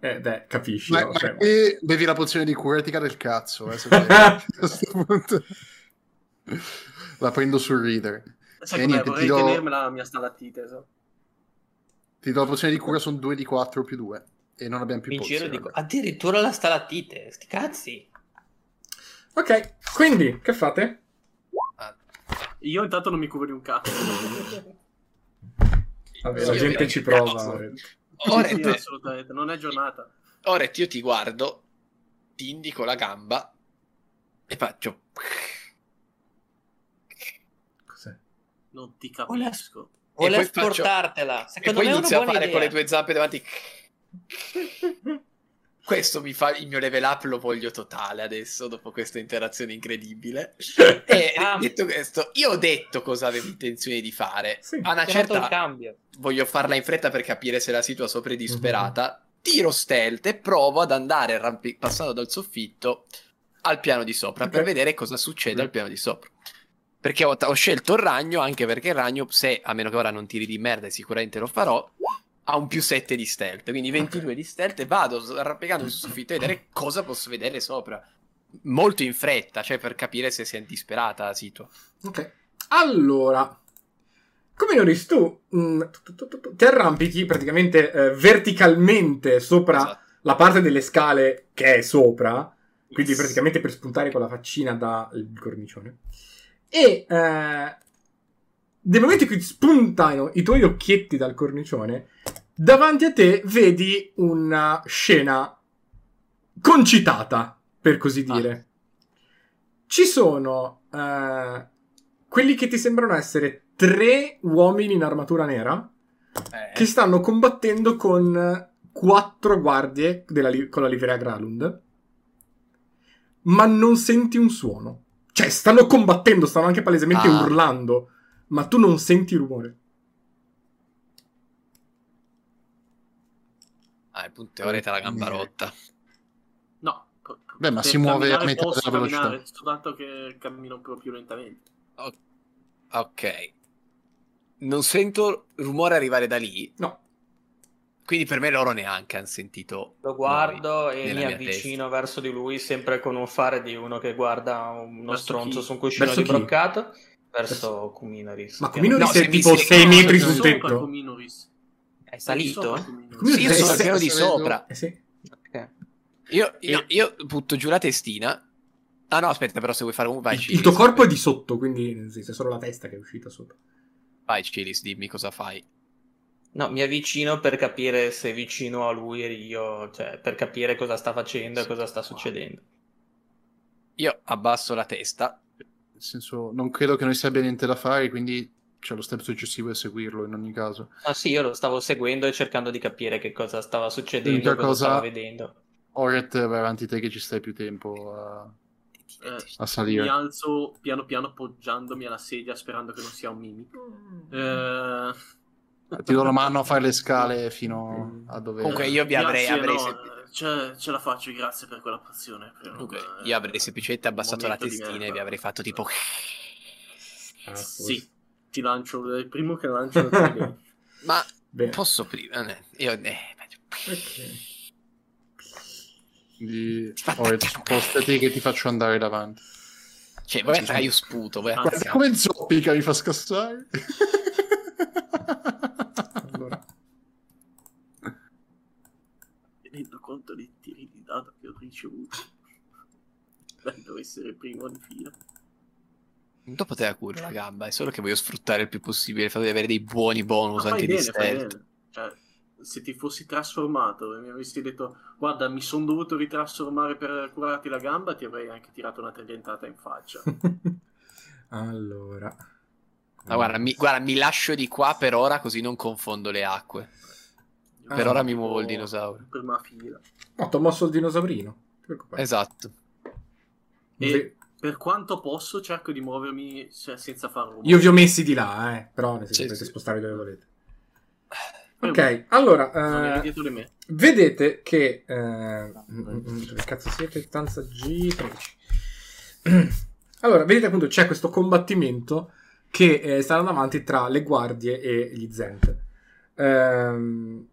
Eh, beh, capisci. Ma, no? ma Cioè, bevi la pozione di cura e ti cade il cazzo. Eh, [laughs] a questo punto. [laughs] La prendo sul reader. Sai Eh, com'è? niente, Vorrei ti do- tenermela la mia stalattite. so. Ti do la pozione di cura, sono 2 di 4 più 2. E non abbiamo più Mi e pozioni. dico, addirittura la stalattite, sti cazzi. Ok, quindi, che fate? Ah, Io intanto non mi curo di un cazzo. [laughs] Vabbè, Sì, la gente ci prova. Ora, Sì, te- assolutamente, non è giornata. ora io ti guardo, ti indico la gamba e faccio... Cos'è? Non ti capisco. Vuole poi faccio- portartela. E Secondo poi me inizia a fare idea. con le tue zampe davanti. [laughs] Questo mi fa il mio level up, lo voglio totale adesso, dopo questa interazione incredibile. [laughs] E Ah. detto questo, io ho detto cosa avevo intenzione di fare. Sì. A una certa cambio. voglio farla in fretta per capire se la situa sopra è disperata. Mhm. Tiro stealth e provo ad andare arrampi- passando dal soffitto al piano di sopra per Ok. vedere cosa succede Ok. al piano di sopra. Perché ho, ho scelto il ragno, anche perché il ragno, se a meno che ora non tiri di merda, e sicuramente lo farò, ha un più 7 di stealth, quindi 22 di stealth e vado arrampicando sul soffitto a vedere cosa posso vedere sopra. Molto in fretta, cioè per capire se si è disperata la situa. Ok. Allora, come Noris, tu mm, tu- tu- ti arrampichi praticamente eh, verticalmente sopra Esatto. la parte delle scale che è sopra, quindi Yes. praticamente per spuntare con la faccina dal cornicione. E eh, nel momento in cui spuntano i tuoi occhietti dal cornicione, davanti a te vedi una scena concitata, per così Ah. dire. Ci sono eh, quelli che ti sembrano essere tre uomini in armatura nera Eh, che stanno combattendo con quattro guardie della li- con la livrea Gralund. Ma non senti un suono. Cioè, stanno combattendo, stanno anche palesemente Ah. urlando, ma tu non senti rumore. Ah, il punto è ora te la gamba rotta. No. Beh, ma si muove a metà posso della velocità. camminare, soltanto che cammino un po' più lentamente. Ok. Non sento rumore arrivare da lì, No. Quindi per me loro neanche hanno sentito. Lo guardo noi e mi avvicino verso di lui, sempre con un fare di uno che guarda uno Verso stronzo chi? su un cuscino Verso di chi? broccato. Verso Kuminoris. Ma Kuminoris No, è tipo si- 6 no, metri sul tetto. È salito? Sì, io sono al piano di sopra. Eh sì. Io, io- io butto giù la testina. Ah no, aspetta, però se vuoi fare un vai, Il, Cilis. il tuo corpo è di sotto, quindi sì, c'è solo la testa che è uscita sopra. Vai, Cilis, dimmi cosa fai. No, mi avvicino per capire se vicino a lui eri io, cioè per capire cosa sta facendo e cosa sta succedendo. Io abbasso la testa. Nel senso, non credo che noi sia abbia niente da fare, quindi c'è lo step successivo è seguirlo in ogni caso. Ah sì, io lo stavo seguendo e cercando di capire che cosa stava succedendo, L'unica cosa cosa- stava vedendo. Oret vai avanti te che ci stai più tempo a, Eh, a mi salire. alzo piano piano appoggiandomi alla sedia sperando che non sia un mimic. Eh, Ti do la mano a fare le scale fino a dove... Comunque io vi avrei, grazie, avrei no, sem- eh, ce, ce la faccio, grazie per quella pozione. però, Comunque, eh, io avrei semplicemente abbassato la di testina e vi avrei fatto tipo. Ah, Sì, ti lancio, è il primo che lancio. [laughs] Ma Bene. posso prima? Eh, Io. Eh, Ok. Quindi, Aspetta, Oret, che- spostati che ti faccio andare davanti. cioè, voi che io sputo. Guarda come zoppica mi fa scassare. [laughs] [laughs] Allora. Tenendo conto dei tiri di dado che ho ricevuto. Devo essere il primo di fila. Dopo te la curo la gamba, è solo che voglio sfruttare il più possibile il fatto di avere dei buoni bonus Ma anche fai di bene, fai stealth. bene. Cioè, se ti fossi trasformato e mi avessi detto guarda mi sono dovuto ritrasformare per curarti la gamba ti avrei anche tirato una taglientata in faccia [laughs] allora. Ma guarda mi, guarda, mi lascio di qua per ora così non confondo le acque. Per Ah, ora mi muovo il dinosauro. prima fila No, ti ho mosso il dinosaurino. Esatto. e Ve- per quanto posso cerco di muovermi se- senza far rumore Io vi ho messi di là, eh. Però nel senso potete sì. spostarvi dove volete. Eh, Ok, allora. eh, dietro di me vedete che. eh, mm, mm, dove cazzo siete? Stanza G13. [clears throat] allora, vedete appunto c'è questo combattimento che eh, sta andando avanti tra le guardie e gli Zent. Ehm,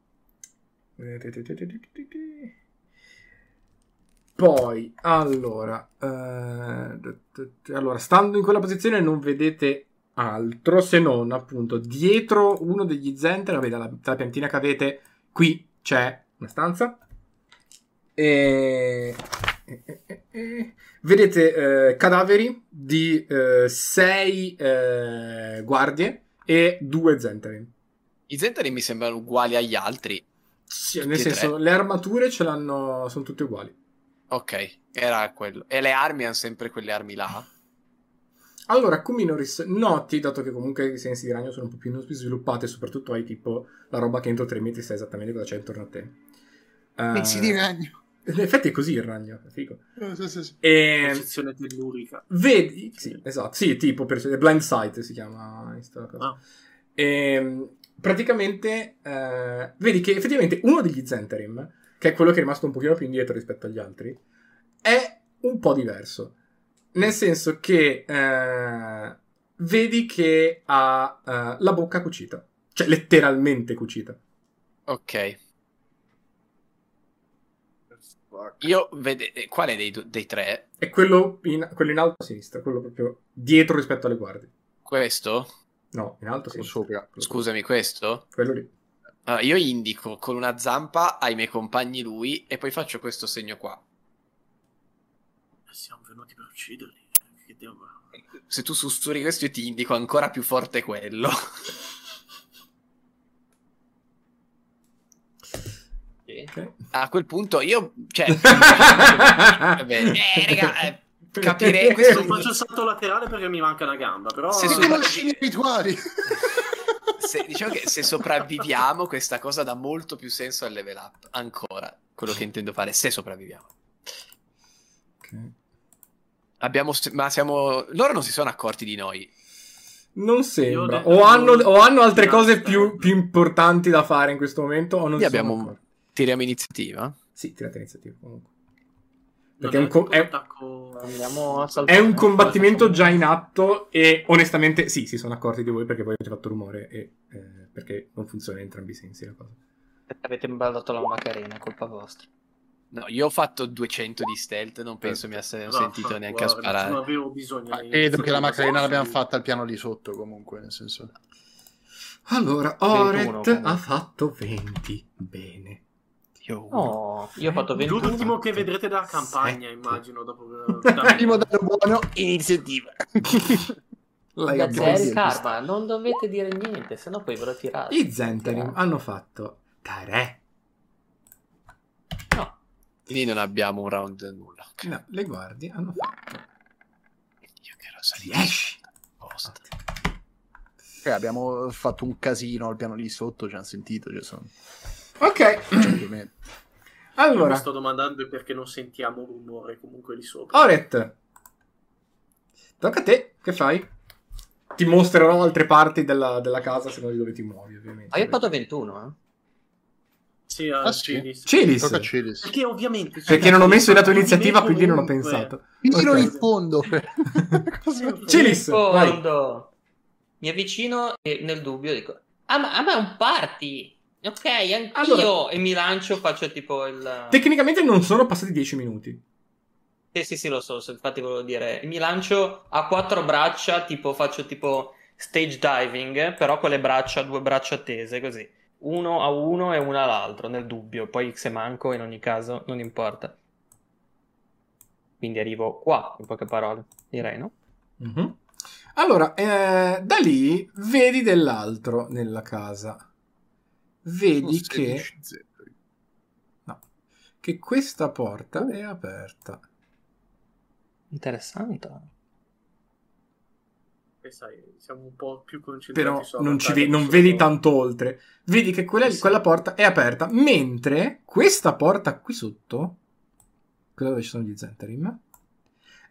Poi, allora, eh, allora, stando in quella posizione non vedete altro se non appunto dietro uno degli Zenter, vabbè, dalla, dalla piantina che avete qui c'è una stanza e eh, eh, eh, vedete eh, cadaveri di eh, sei eh, guardie e due Zentarin. I Zentari mi sembrano uguali agli altri. Sì, Tutti nel senso, tre. le armature ce l'hanno, sono tutte uguali. Ok, era quello. E le armi hanno sempre quelle armi là? Allora, Kuminoris, noti, dato che comunque i sensi di ragno sono un po' più sviluppati, soprattutto hai tipo la roba che entro tre metri sai esattamente cosa c'è intorno a te. Eh, Pensi di ragno. In effetti è così il ragno, è figo. Eh, sì, sì, sì. E Posizione tellurica. vedi, sì, esatto, sì, tipo per blind sight si chiama questa cosa. Ah. E, praticamente eh, vedi che effettivamente uno degli Zentarim, che è quello che è rimasto un pochino più indietro rispetto agli altri, è un po' diverso. Nel senso che eh, vedi che ha eh, la bocca cucita, cioè letteralmente cucita. Ok. Io vede... eh, Quale dei, dei tre? È quello in, quello in alto a sinistra, quello proprio dietro rispetto alle guardie. Questo? No, in alto sinistra. sopra. Scusami, questo? Quello lì. Allora, io indico con una zampa ai miei compagni lui e poi faccio questo segno qua. Siamo venuti per ucciderli. eh, Che devo... Se tu sussurri questo io ti indico ancora più forte quello. Sì. Ok. A quel punto io... Cioè... [laughs] [laughs] Vabbè, eh, raga, eh, capirei questo... Non faccio il salto laterale perché mi manca una gamba, però... Se sono- scene rituali. Se- diciamo che se sopravviviamo questa cosa dà molto più senso al level up. Ancora. Quello che intendo fare, se sopravviviamo. Ok. Abbiamo... Ma siamo... Loro non si sono accorti di noi. Non sembra. O hanno, o hanno altre cose più, più importanti da fare in questo momento o non si sono abbiamo... accorti. Tiriamo iniziativa? Sì, tirate iniziativa comunque. Perché è un, co- è- a è un combattimento già in atto e onestamente sì, si sono accorti di voi perché voi avete fatto rumore e eh, perché non funziona in entrambi i sensi la cosa. Avete imballato la Macarena, colpa vostra. No, io ho fatto 200 di stealth, non penso mi abbiano Vaffanculo, sentito neanche a guarda, sparare. Non avevo bisogno Ma di- credo che la Macarena l'abbiamo fatta al piano di sotto comunque, nel senso. Allora, 21 Oret comunque. ha fatto 20. Bene. Io No, io ho fatto 21. L'ultimo che vedrete dalla campagna, immagino, dopo... [laughs] Primo dato buono, iniziativa. L'hai Da abbastanza. zero. Zeri Karma, non dovete dire niente, sennò poi ve lo tirate. I Zentarim hanno fatto 3. No, Quindi non abbiamo un round nulla. No, le guardie hanno fatto Io che ero salito 10. apposta. Eh, abbiamo fatto un casino al piano di sotto, ci hanno sentito, cioè sono... Ok, Ovviamente. Io mi allora, sto domandando perché non sentiamo rumore comunque lì sopra. Oret, tocca a te, che fai? Ti mostrerò altre parti della, della casa secondo di dove ti muovi, ovviamente. ho fatto 21, eh. Sì, ah, Ah, sì? Cilis. Cilis, Tocca a Celis. Perché ovviamente... perché non ho messo il dato iniziativa, quindi non ho pensato. Fino Ok. in fondo. [laughs] Cilis. Mi avvicino e nel dubbio dico, ah ma, ah, ma è un party! Ok, anch'io! Allora- E mi lancio, faccio tipo il... Tecnicamente non sono passati 10 minuti. Sì, sì, sì, lo so, infatti volevo dire, mi lancio a quattro braccia, tipo faccio tipo stage diving, però con le braccia, due braccia tese, così. Uno a uno e uno all'altro, nel dubbio. Poi se manco, in ogni caso, non importa. Quindi arrivo qua, in poche parole, direi, no? Mhm. Allora, eh, da lì vedi dell'altro nella casa. Vedi che, 16 zeppoli. no, che questa porta è aperta. Interessante. E sai, siamo un po' più concentrati Però non, ci battaglia ve- non vedi tanto oltre. Vedi che quella, Sì. quella porta è aperta, mentre questa porta qui sotto, quella dove ci sono gli Zentarim,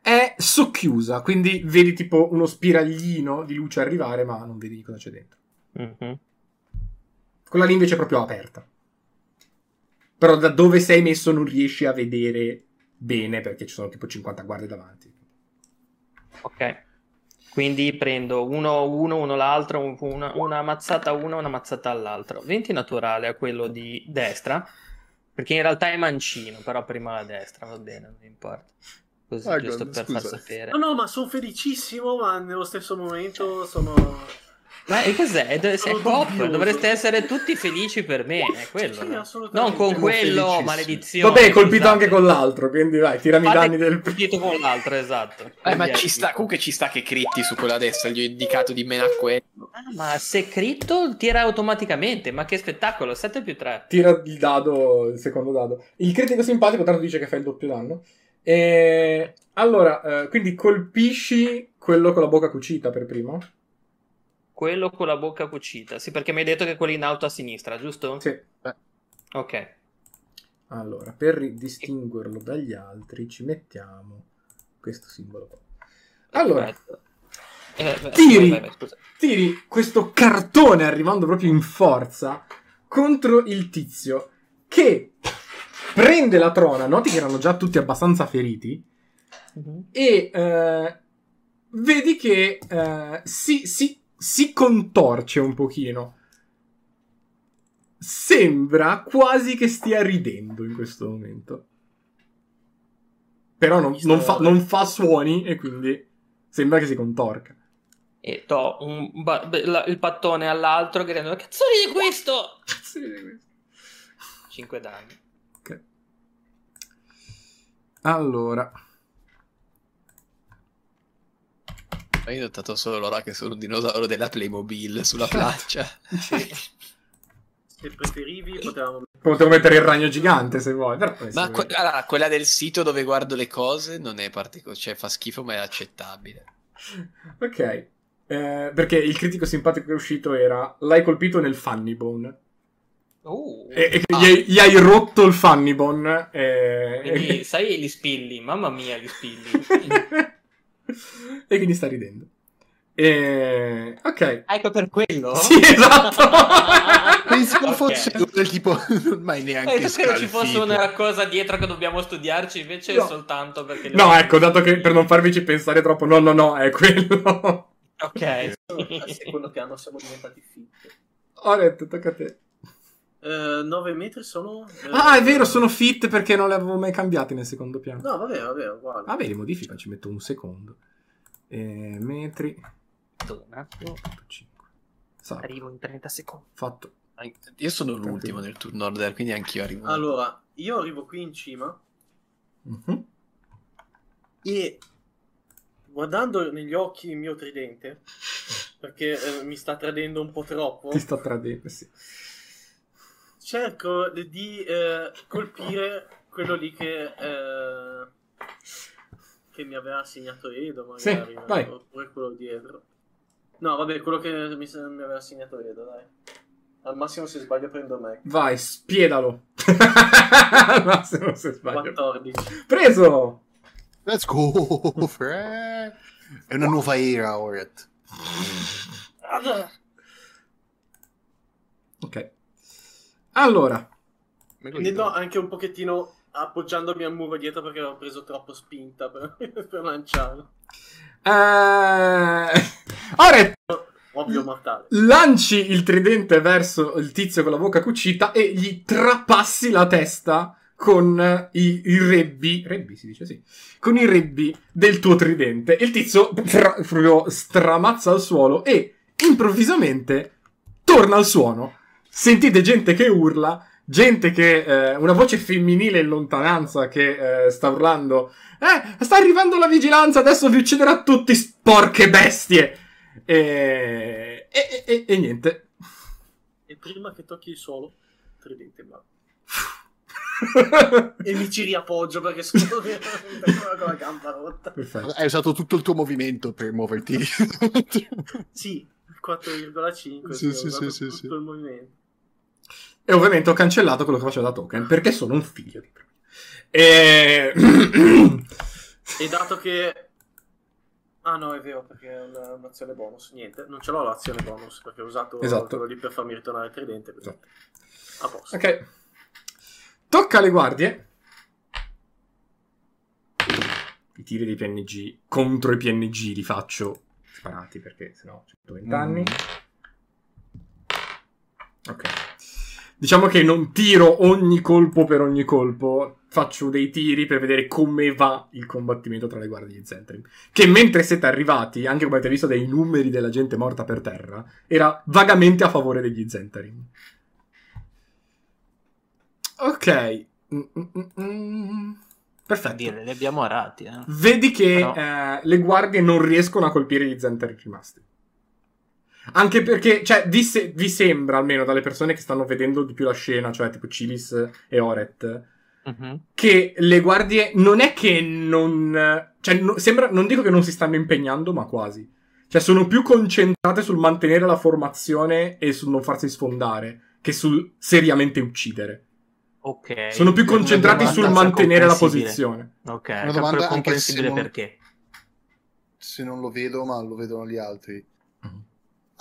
è socchiusa. Quindi vedi tipo uno spiraglino di luce arrivare, ma non vedi cosa c'è dentro. Mhm. Quella lì invece è proprio aperta. Però da dove sei messo non riesci a vedere bene perché ci sono tipo 50 guardie davanti. Ok. Quindi prendo uno uno, uno l'altro, un- una, una mazzata a uno, una mazzata all'altro. 20 naturale a quello di destra, perché in realtà è mancino, però prima la destra, va bene, non importa. Così, Ah, giusto guarda, per far scusa. sapere. No, no, ma sono felicissimo, ma nello stesso momento sono... Ma e cos'è? Sei Sono coop, dubbioso. dovreste essere tutti felici per me, è quello. Sì. Non con quello, maledizione. Vabbè, è colpito scusate. anche con l'altro, quindi vai, tirami i danni del... colpito con l'altro, esatto. Eh, ma ci è- sta, comunque ci sta che critti su quello adesso, gli ho indicato di meno a quello. Ah, ma se critto tira automaticamente, ma che spettacolo, 7 più 3. Tira il dado, il secondo dado. Il critico simpatico, tanto dice che fa il doppio danno. E... Allora, eh, quindi colpisci quello con la bocca cucita per primo? Quello con la bocca cucita. Sì, perché mi hai detto che quello in alto a sinistra, giusto? Sì. Ok. Allora, per distinguerlo dagli altri ci mettiamo questo simbolo qua. Allora. Eh, beh, Tiri. scusa. tiri questo cartone arrivando proprio in forza contro il tizio che prende la trona, noti che erano già tutti abbastanza feriti, Mhm. e eh, vedi che eh, si, si- si contorce un pochino. Sembra quasi che stia ridendo in questo momento. Però non, non fa, non fa suoni e quindi sembra che si contorca. E do un ba- la- il pattone all'altro gridando Cazzo di questo? [laughs] Sì, questo. 5 danni. Ok. Allora, Ma io ho notato solo ora che sono un dinosauro della Playmobil sulla placcia. [laughs] Se preferivi, potevamo. potevo mettere il ragno gigante se vuoi. Però, eh, Ma que- allora, quella del sito dove guardo le cose non è particolare, cioè fa schifo ma è accettabile. Ok. Eh, perché il critico simpatico che è uscito era l'hai colpito nel funny bone. Uh, E, e Ah. gli, hai, gli hai rotto il funny bone. E, quindi, [laughs] sai gli spilli? Mamma mia, gli spilli. [laughs] e quindi sta ridendo. E... Ok. ecco per quello? [laughs] Sì, esatto. [laughs] Pensavo Ok. fosse del tipo non mai neanche Eh, io spero ci fosse scalfito. una cosa dietro che dobbiamo studiarci, invece No. soltanto perché... No, ecco, dato che per non farvici pensare troppo, no, no, no, è quello. Ok. Al secondo piano siamo diventati fitti. Oret, tocca a te. 9 metri sono. eh, Ah, è vero, sono fit perché non le avevo mai cambiate nel secondo piano. No, vabbè, vabbè, uguale. Vabbè, li modifica, ci metto un secondo. E metri. Un attimo, 5. Salve. arrivo in 30 secondi. Fatto. Io sono l'ultimo nel turno order, quindi anch'io arrivo. Allora, io arrivo qui in cima Mhm. e guardando negli occhi il mio tridente, perché eh, mi sta tradendo un po' troppo, Ti sta tradendo, sì. Cerco di eh, colpire quello lì che, eh, che mi aveva assegnato Edo, magari, Sì, vai. oppure quello dietro. No, vabbè, quello che mi, mi aveva assegnato Edo, dai. Al massimo se sbaglio prendo me. Vai, spiedalo. [laughs] no, se non si sbaglio. 14. Preso! Let's go, [laughs] Fred. È una nuova era, Oret. Ok. Allora, Ne do anche un pochettino appoggiandomi al muro dietro perché ho preso troppo spinta per, [laughs] per lanciarlo. eh... Oret, Ovvio mortale. lanci il tridente verso il tizio con la bocca cucita e gli trapassi la testa con i, i rebbi, rebbi si dice sì, con i rebbi del tuo tridente. Il tizio fra- proprio stramazza al suolo e improvvisamente torna al suono. Sentite gente che urla, gente che, eh, una voce femminile in lontananza che eh, sta urlando, eh, sta arrivando la vigilanza, adesso vi ucciderà tutti, sporche bestie! E, e, e- e niente. E prima che tocchi il suolo, tridente in mano. [laughs] E mi ci riappoggio perché [laughs] sono con la gamba rotta. Perfetto. Hai usato tutto il tuo movimento per muoverti. Sì, 4,5. Sì, sì, sì, sì, tutto sì. il movimento. E ovviamente ho cancellato quello che faceva da token perché sono un figlio di e... E dato che... Ah no, è vero, perché è una- un'azione bonus. Niente, non ce l'ho l'azione bonus perché ho usato Esatto. quello lì per farmi ritornare il tridente. quindi Esatto. A posto. ok. Tocca alle guardie. I tiri dei PNG contro i PNG li faccio sparati perché sennò 120 anni. Ok. Diciamo che non tiro ogni colpo per ogni colpo. faccio dei tiri per vedere come va il combattimento tra le guardie di Zentrim. Che mentre siete arrivati, anche come avete visto dai numeri della gente morta per terra, era vagamente a favore degli Zentrim. Ok. Mm, mm, mm, mm. Perfetto. Dire, li abbiamo arati. Eh. Vedi che Però- eh, le guardie non riescono a colpire gli Zentrim rimasti. Anche perché, cioè, vi, se- vi sembra, almeno dalle persone che stanno vedendo di più la scena, cioè tipo Cilis e Oret, Mhm. che le guardie non è che non... Cioè, no- sembra, non dico che non si stanno impegnando, ma quasi. Cioè, sono più concentrate sul mantenere la formazione e sul non farsi sfondare che sul seriamente uccidere. Ok. Sono più concentrati sul mantenere la posizione. Ok, Una è domanda anche comprensibile non- perché. Se non lo vedo, ma lo vedono gli altri. Mhm.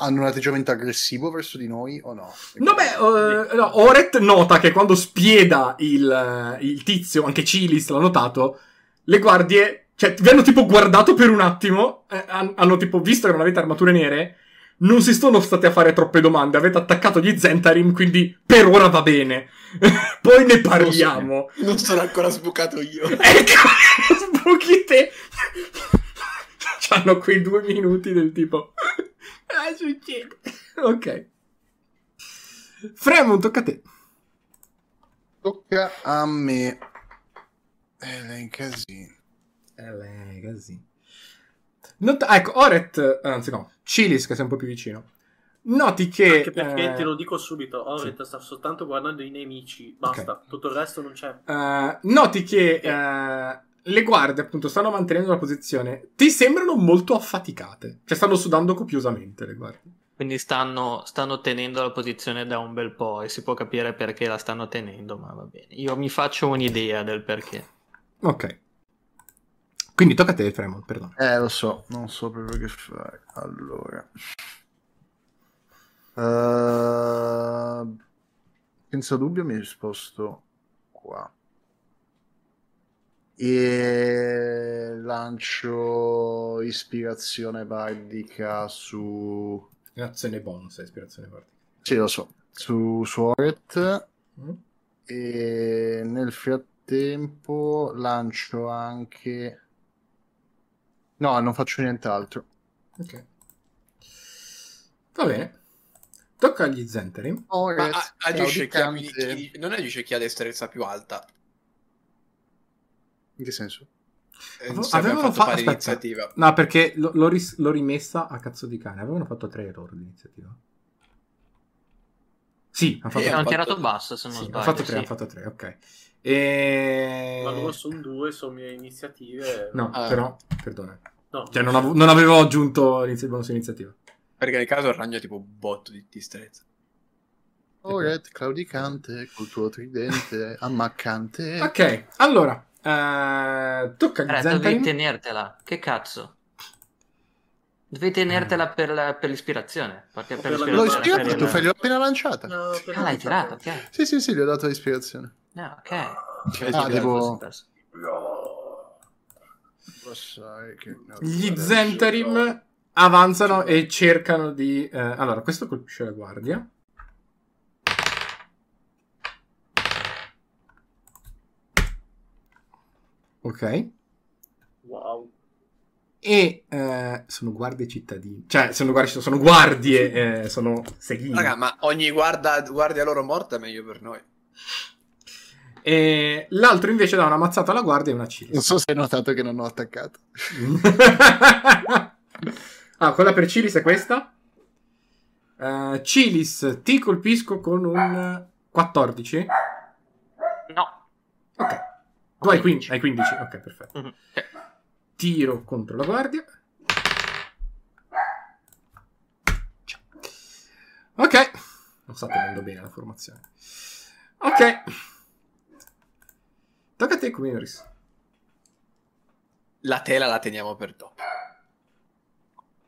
Hanno un atteggiamento aggressivo verso di noi o no? No, beh, eh, no, Oret nota che quando spieda il, eh, il tizio, anche Cilis l'ha notato, le guardie, cioè, vi hanno tipo guardato per un attimo, eh, han- hanno tipo visto che non avete armature nere, non si sono state a fare troppe domande, avete attaccato gli Zentarim, quindi per ora va bene. [laughs] Poi ne parliamo. Non sono ancora sbucato io. [laughs] Ecco, [laughs] sbuchi te. C'hanno quei due minuti del tipo... Ah, succede. Ok. Fremon, tocca a te. Tocca a me. Lei in casino. Lei, così. Not- ecco, Oret, anzi no, Cilis che sei un po' più vicino. Noti che... Anche perché eh, te lo dico subito, Oret sta soltanto guardando i nemici, basta, tutto il resto non c'è. eh, noti che eh, le guardie appunto stanno mantenendo la posizione. Ti sembrano molto affaticate. Cioè stanno sudando copiosamente le guardie. Quindi stanno, stanno tenendo la posizione da un bel po' e si può capire perché la stanno tenendo, ma va bene. Io mi faccio un'idea del perché. Ok. Quindi tocca a te, Fremon, perdono. Eh, lo so, non so proprio che fare. Allora. Eh, senza dubbio mi sposto qua. E lancio ispirazione bardica su... Azione bonus, ispirazione particolare. Sì, lo so. Su, su Oret. Mm? E nel frattempo lancio anche... No, non faccio nient'altro. Ok. Va bene. Tocca agli Zenterim. Ma Oret, a- agisce chi, ha- chi- non agisce chi ha destrezza più alta. In che senso? Eh, avevano fatto fa- iniziativa. No, perché l- l'ho, ris- l'ho rimessa a cazzo di cane. Avevano fatto tre errori di iniziativa. Sì, hanno fatto, E Eh, hanno fatto- tirato basso se non sì, sbaglio. hanno fatto tre, sì. hanno fatto tre, ok. E... Ma loro sono due, sono mie iniziative. No, Ah. però, perdona. No, Cioè, non, avevo, non avevo aggiunto l'inizi- bonus iniziativa. Perché nel caso il ragno è tipo un botto di destrezza. Oret, claudicante, col tuo tridente, ammaccante. Ok, allora, eh, tocca agli Eh, dovevi tenertela. Che cazzo? Devi tenertela per, la- per l'ispirazione. Perché per per L'ho l'ispirazione ispirata, per tu fai, l'ho appena lanciata. No, per Ah, l'hai tirata, ok. Sì, sì, sì, gli ho dato l'ispirazione. Ah, ok. Ah, devo- no, Gli Zentarim avanzano e cercano di... eh, allora, questo colpisce la guardia. Ok. Wow. E eh, sono guardie cittadini. Cioè, sono guardie, sono guardie, eh, sono seghini. Raga, ma ogni guarda, guardia loro morta è meglio per noi. E l'altro invece dà una mazzata alla guardia e una Non cilis. so se hai notato che non ho attaccato. [laughs] ah, quella per Cilis è questa? Eh, Cilis, ti colpisco con un 14. No. Ok. Tu hai 15. Hai 15. Ok, perfetto. Mhm, ok. Tiro contro la guardia. Ok. Non sta tenendo bene la formazione. Ok. Tocca a te, Kumiris. La tela la teniamo per dopo.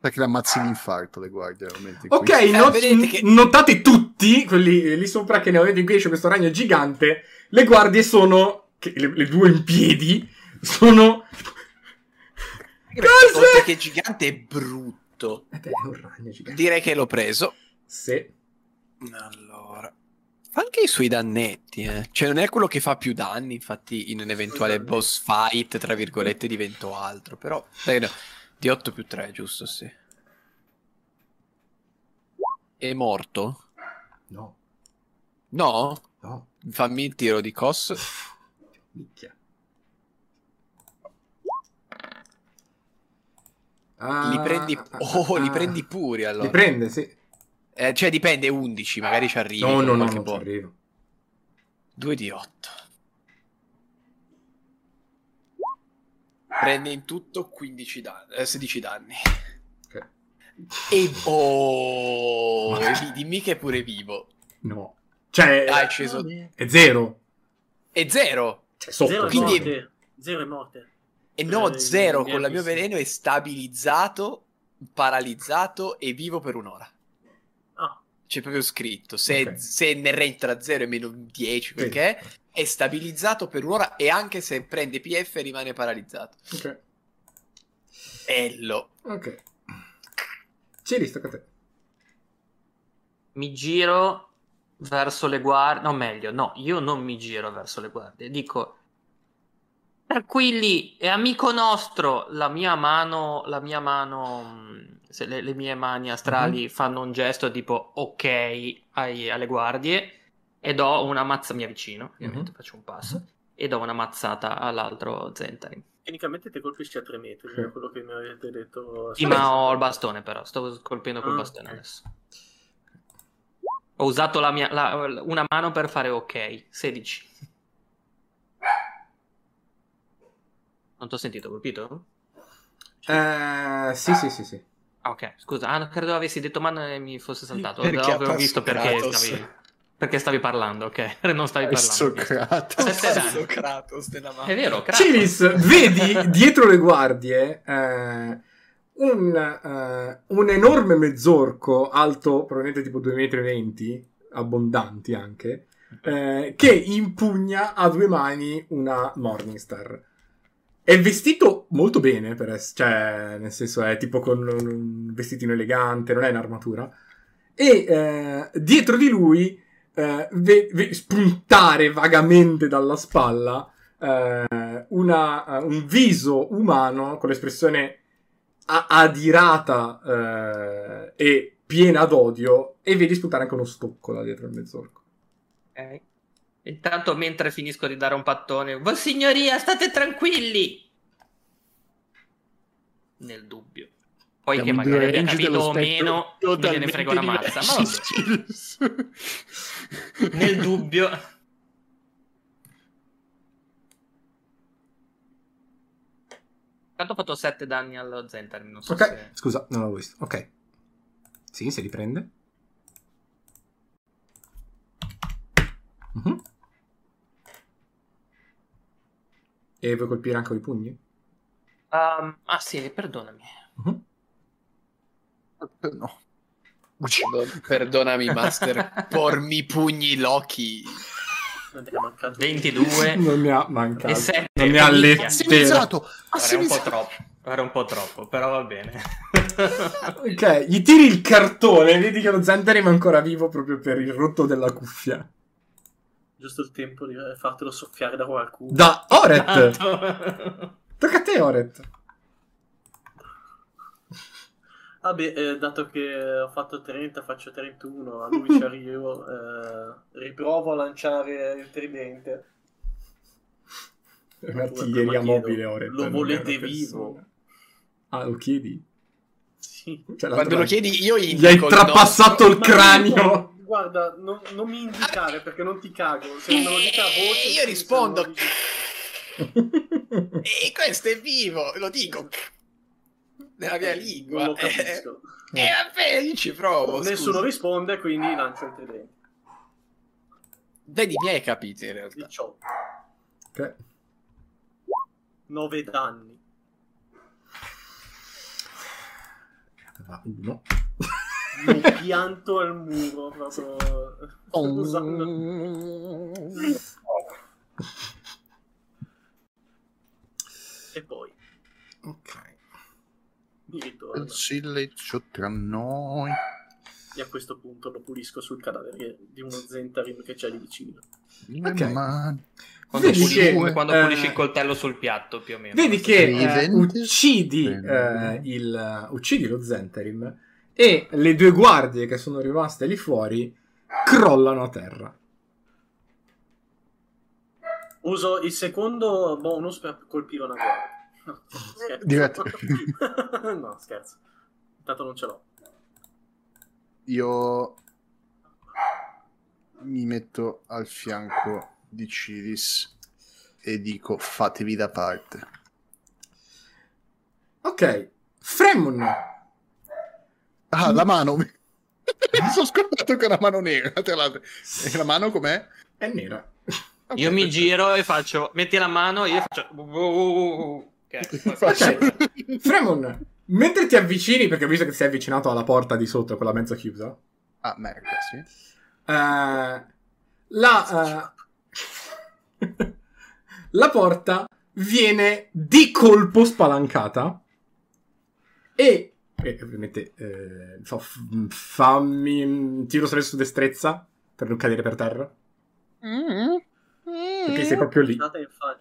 Perché le ammazzi l'infarto le guardie Ok, not- vedete che- notate tutti, quelli lì sopra che nel momento in cui esce questo ragno gigante, le guardie sono, le, le due in piedi, sono... Cosa? Oltre che gigante è brutto. Eh beh, è un ragno gigante. Direi che l'ho preso. Sì. Allora. Fa anche i suoi dannetti, eh. Cioè, non è quello che fa più danni, infatti, in un eventuale boss fight, tra virgolette, divento altro. Però, dai, no, di 8 più 3, giusto, sì. È morto? No, No? no. Fammi il tiro di cos. [laughs] Minchia. Ah, Li prendi... ah, Oh, li ah. prendi puri, allora. Li prende, sì. Eh, cioè, dipende, 11, magari ci arrivi. No, no, no, non ci boss. arrivo. 2 di 8. Prende in tutto 15 danni, eh, 16 danni. Ok. E oh, e lì, dimmi che è pure vivo. No. Cioè, Ah, è sceso. è zero. È zero. Cioè, sotto. Zero è Quindi- morte. Zero è morte. E no, Eh, zero mi con la mio veleno è stabilizzato, paralizzato e vivo per un'ora. Ah, C'è proprio scritto. Se, Ok. se nel range tra 0 e meno 10, quel Sì. è, stabilizzato per un'ora e anche se prende PF rimane paralizzato. Ok. Bello. Ok. Ciri, tocca a te. Mi giro verso le guardie. No, meglio, no, io non mi giro verso le guardie. Dico, tranquilli, è amico nostro. La mia mano, la mia mano, se le, le mie mani astrali fanno un gesto tipo ok ai- alle guardie e do una mazza, mi avvicino, ovviamente Mhm. faccio un passo, e do una mazzata all'altro Zentarim. tecnicamente ti colpisci a 3 metri, Sì. è quello che mi avete detto. Sì, ma ho il bastone però, sto colpendo col Ah, bastone adesso. Ho usato la mia, la- una mano per fare ok, 16. Non ti ho sentito, colpito? Eh, sì, sì, sì, sì. Ah, ok, scusa, ah, credo avessi detto mano e mi fosse saltato. Perché avevo visto perché Kratos. stavi, perché stavi parlando, ok? [laughs] Non stavi parlando. Kratos. Sette. Kratos della mano. È vero, Kratos. Ciris, vedi dietro le guardie eh, un, eh, un enorme mezzorco alto, probabilmente tipo 2,20 m, abbondanti anche, eh, che impugna a due mani una Morningstar. È vestito molto bene, ess- cioè, nel senso è tipo con un vestitino elegante, non è un'armatura. E eh, dietro di lui eh, ve- ve- spuntare vagamente dalla spalla eh, una- eh, un viso umano con l'espressione adirata eh, e piena d'odio e vedi spuntare anche uno stocco là dietro il mezzorco. Ok. Intanto, mentre finisco di dare un pattone, Voi signoria, state tranquilli! Nel dubbio. Poi Siamo che magari abbia capito o meno, non me ne frega una mazza. Ma [laughs] nel dubbio... Tanto ho fatto 7 danni allo Zentar, non so Ok, se... scusa, non l'avevo visto. Ok. Sì, si riprende. Mhm. E vuoi colpire anche con i pugni? Um, ah sì, perdonami. Mhm. No. Perdon- Perdonami, Master. [laughs] Pormi pugni Loki. Non ti è mancato 22 [laughs] Non mi ha mancato. e 7. Non mi ha letto. Massimizzato! Era un po' troppo, era un po' troppo, però va bene. [laughs] Ok, gli tiri il cartone vedi che lo Zandarim è ancora vivo proprio per il rotto della cuffia. Giusto il tempo di fartelo soffiare da qualcuno. Da Oret! Tanto- Tocca a te, Oret. Vabbè, eh, dato che ho fatto 30, faccio 31, a lui ci arrivo, [laughs] eh, riprovo a lanciare il tridente. È un'artiglieria mobile, Oret. lo non volete vivo? persona. Ah, lo chiedi? Sì. Cioè, Quando lo chiedi, io Gli hai indico il trapassato il cranio. Guarda, non, non mi indicare perché non ti cago. Se me lo dici a voce, Eh, io rispondo. E [laughs] questo è vivo, lo dico. Nella mia lingua. Non lo Eh, capisco. eh, vabbè, io ci provo. Nessuno scusa. risponde, quindi lancio il tridente. Vedi, mi hai capito in realtà. 18. Ok. 9 danni. Va, uno. Lo pianto al muro proprio. usando- E poi Mi ritorno. Il silenzio tra noi. E a questo punto lo pulisco sul cadavere di uno Zentarim che c'è lì vicino. Ok. Ma... Quando, Vedi pulisci, che, come quando eh, pulisci il coltello sul piatto, più o meno. Vedi che eh, uccidi, eh, il, uccidi lo Zentarim e le due guardie che sono rimaste lì fuori crollano a terra. Uso il secondo bonus per colpire una guardia. No, scherzo. Diretto. [laughs] no, scherzo. Intanto non ce l'ho. Io mi metto al fianco di Ciris e dico fatevi da parte. Ok, Fremon. Ah, la mano. [laughs] Mi sono scordato che è una mano nera. Tra l'altro. E la mano com'è? È nera. Ok, Io mi perfetto. giro e faccio, metti la mano, io faccio... Ok, Fremon, mentre ti avvicini, perché ho visto che ti sei avvicinato alla porta di sotto, quella mezza chiusa, Ah, merda, sì. eh, la, eh, [laughs] la porta viene di colpo spalancata e, e ovviamente eh, fa- fammi un tiro solo su destrezza per non cadere per terra. Perché sei proprio lì. Date in faccia.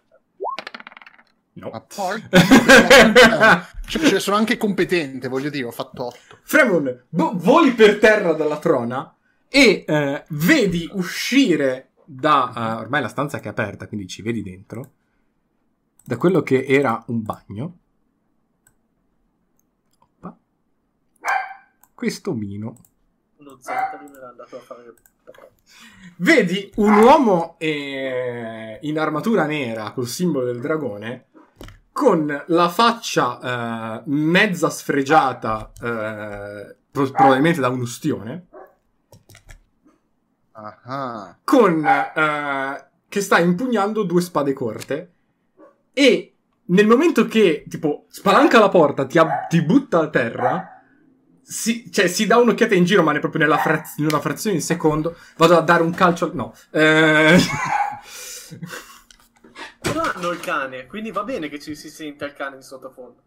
No Ma [laughs] porca- cioè, cioè, sono anche competente, voglio dire, ho fatto 8. Fremon vo- voli per terra dalla trona e eh, vedi uscire da eh, ormai la stanza che è aperta quindi ci vedi dentro da quello che era un bagno Oppa. questo omino Uno Zentarim era andato a fare. Vedi un uomo eh, in armatura nera col simbolo del dragone con la faccia eh, mezza sfregiata, eh, pro- probabilmente da un ustione, Ah, con, eh, che sta impugnando due spade corte e nel momento che tipo spalanca la porta, ti, ab- ti butta a terra, si, cioè, si dà un'occhiata in giro, ma ne proprio nella fraz- in una frazione di secondo. Vado a dare un calcio. al- No. Eh... Non hanno il cane, quindi va bene che ci si sente il cane di sottofondo.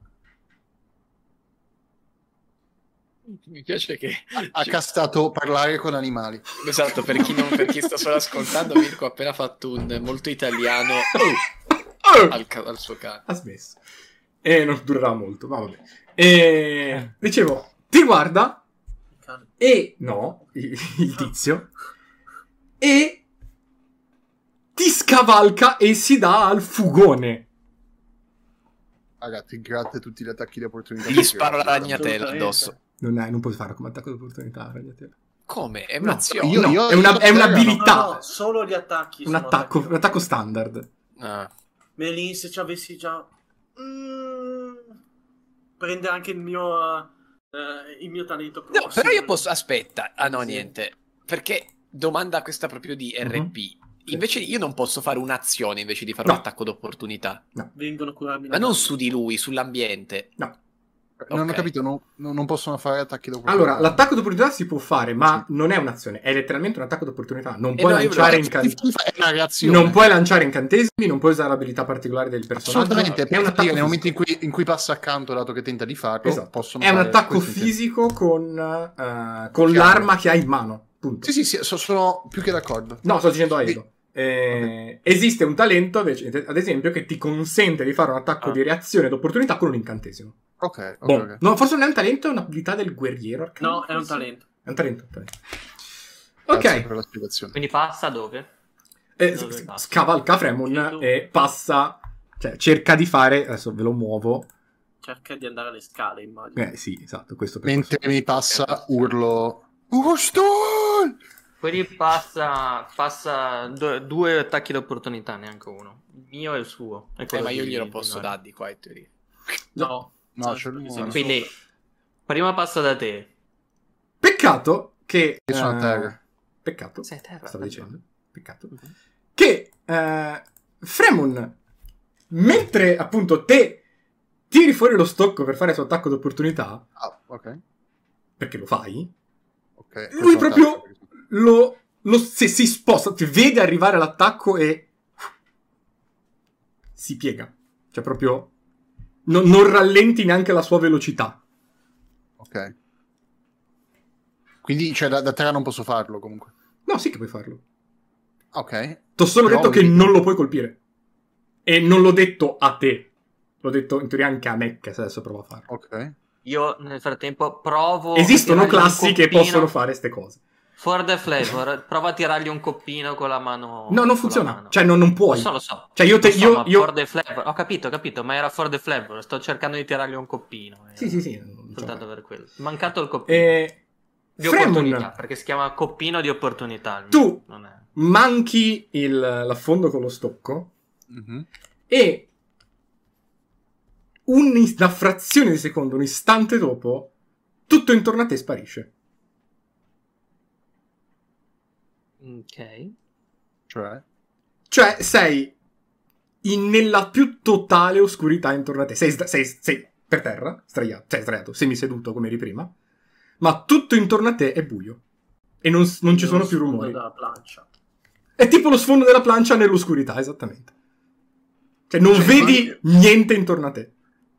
Mi piace che... ha castato parlare con animali. Esatto, per chi, non, per chi sta solo ascoltando, Mirko ha appena fatto un molto italiano Oh! al, ca- al suo cane. ha smesso. E non durerà molto, ma vabbè. E... Dicevo, ti guarda e... No, il, il tizio. E... Ti scavalca e si dà al fugone. Ragazzi, grazie a tutti gli attacchi di opportunità. Gli sparo la ragnatela addosso. Non, è, non puoi fare come attacco d'opportunità, ragnatela. Come? È No, un'azione. io- No, io- è, una- io- è no, un'abilità. No, no, solo gli attacchi. un, attacco, un attacco standard. Ah. Melin, se ci avessi già... Mm, prende anche il mio... eh, il mio talento No, prossimo. però io posso... Aspetta. Ah no, Sì. niente. Perché domanda questa proprio di Mhm. RP. Invece io non posso fare un'azione invece di fare No. un attacco d'opportunità. Vengono a curarmi. Ma non su di lui, sull'ambiente. No. Non Ok. ho capito, no- no- non possono fare attacchi dopo. Allora, l'attacco d'opportunità si può fare, ma non è un'azione, è letteralmente un attacco d'opportunità. Non Eh puoi no, lanciare incantesimi. Non puoi lanciare incantesimi, non puoi usare abilità particolari del personaggio. Assolutamente, è un attacco nel momento in cui, in cui passa accanto, dato che tenta di farlo, Esatto. possono È un attacco fisico con, eh, con l'arma che hai in mano. Punto. Sì, sì, sì, so- sono più che d'accordo. No, sto dicendo a Sì. Edo. Eh, Esiste un talento, invece, ad esempio, che ti consente di fare un attacco Ah. di reazione d'opportunità con un incantesimo. Ok, ok, Boh. ok. No, forse non è un talento, è un'abilità del guerriero. arcano, No, è un talento. È un talento. un talento. Ok, per la spiegazione. Quindi passa dove? eh, Dove s- passa? scavalca Fremon e passa, cioè cerca di fare, adesso ve lo muovo. Cerca di andare alle scale, immagino. Eh sì, esatto, Mentre mi passa, urlo... Urstol! Quindi passa, passa do- due attacchi d'opportunità, neanche uno. Il mio e il suo. E Eh, ma io glielo posso dare di qua in teoria. No, No, c'è sei Quindi, prima passa da te. Peccato che... Io sono a eh, terra. Peccato, Sei a terra. stavo dicendo. Peccato. Che eh, Fremon, mentre appunto te tiri fuori lo stocco per fare il suo attacco d'opportunità, Ah, ok. perché lo fai, ok. Lui è proprio- attacco. Lo, lo- se si sposta, ti vede arrivare l'attacco e si piega. Cioè proprio non, non rallenti neanche la sua velocità. Ok. Quindi, cioè, da, da terra non posso farlo comunque. No, sì che puoi farlo. Ok. Ti ho solo Però detto che non lo puoi colpire. E non l'ho detto a te. L'ho detto in teoria anche a me che se adesso provo a farlo. Ok. Io nel frattempo provo. Esistono classi che possono fare queste cose. For the flavor, prova a tirargli un coppino con la mano. No, non funziona. mano. Cioè, non, non puoi. Lo so, lo so. Cioè, io te. So, io, io- For the flavor. Ho capito, ho capito, ma era for the flavor. Sto cercando di tirargli un coppino. Sì, sì, sì. so. Soltanto per quello. Mancato il coppino. Eh, di opportunità, Fremon, perché si chiama coppino di opportunità. Tu- mio, Non è... manchi il- l'affondo con lo stocco Mhm. e un- una frazione di secondo, un istante dopo, tutto intorno a te sparisce. Ok. Cioè, Cioè, sei in- nella più totale oscurità intorno a te. Sei, sei- sei per terra, sdraiato, sei sdraiato, semiseduto come eri prima, ma tutto intorno a te è buio. E non, non ci sono più rumori. della plancia. È tipo lo sfondo della plancia nell'oscurità, esattamente. Cioè, non Cioè, vedi niente intorno a te.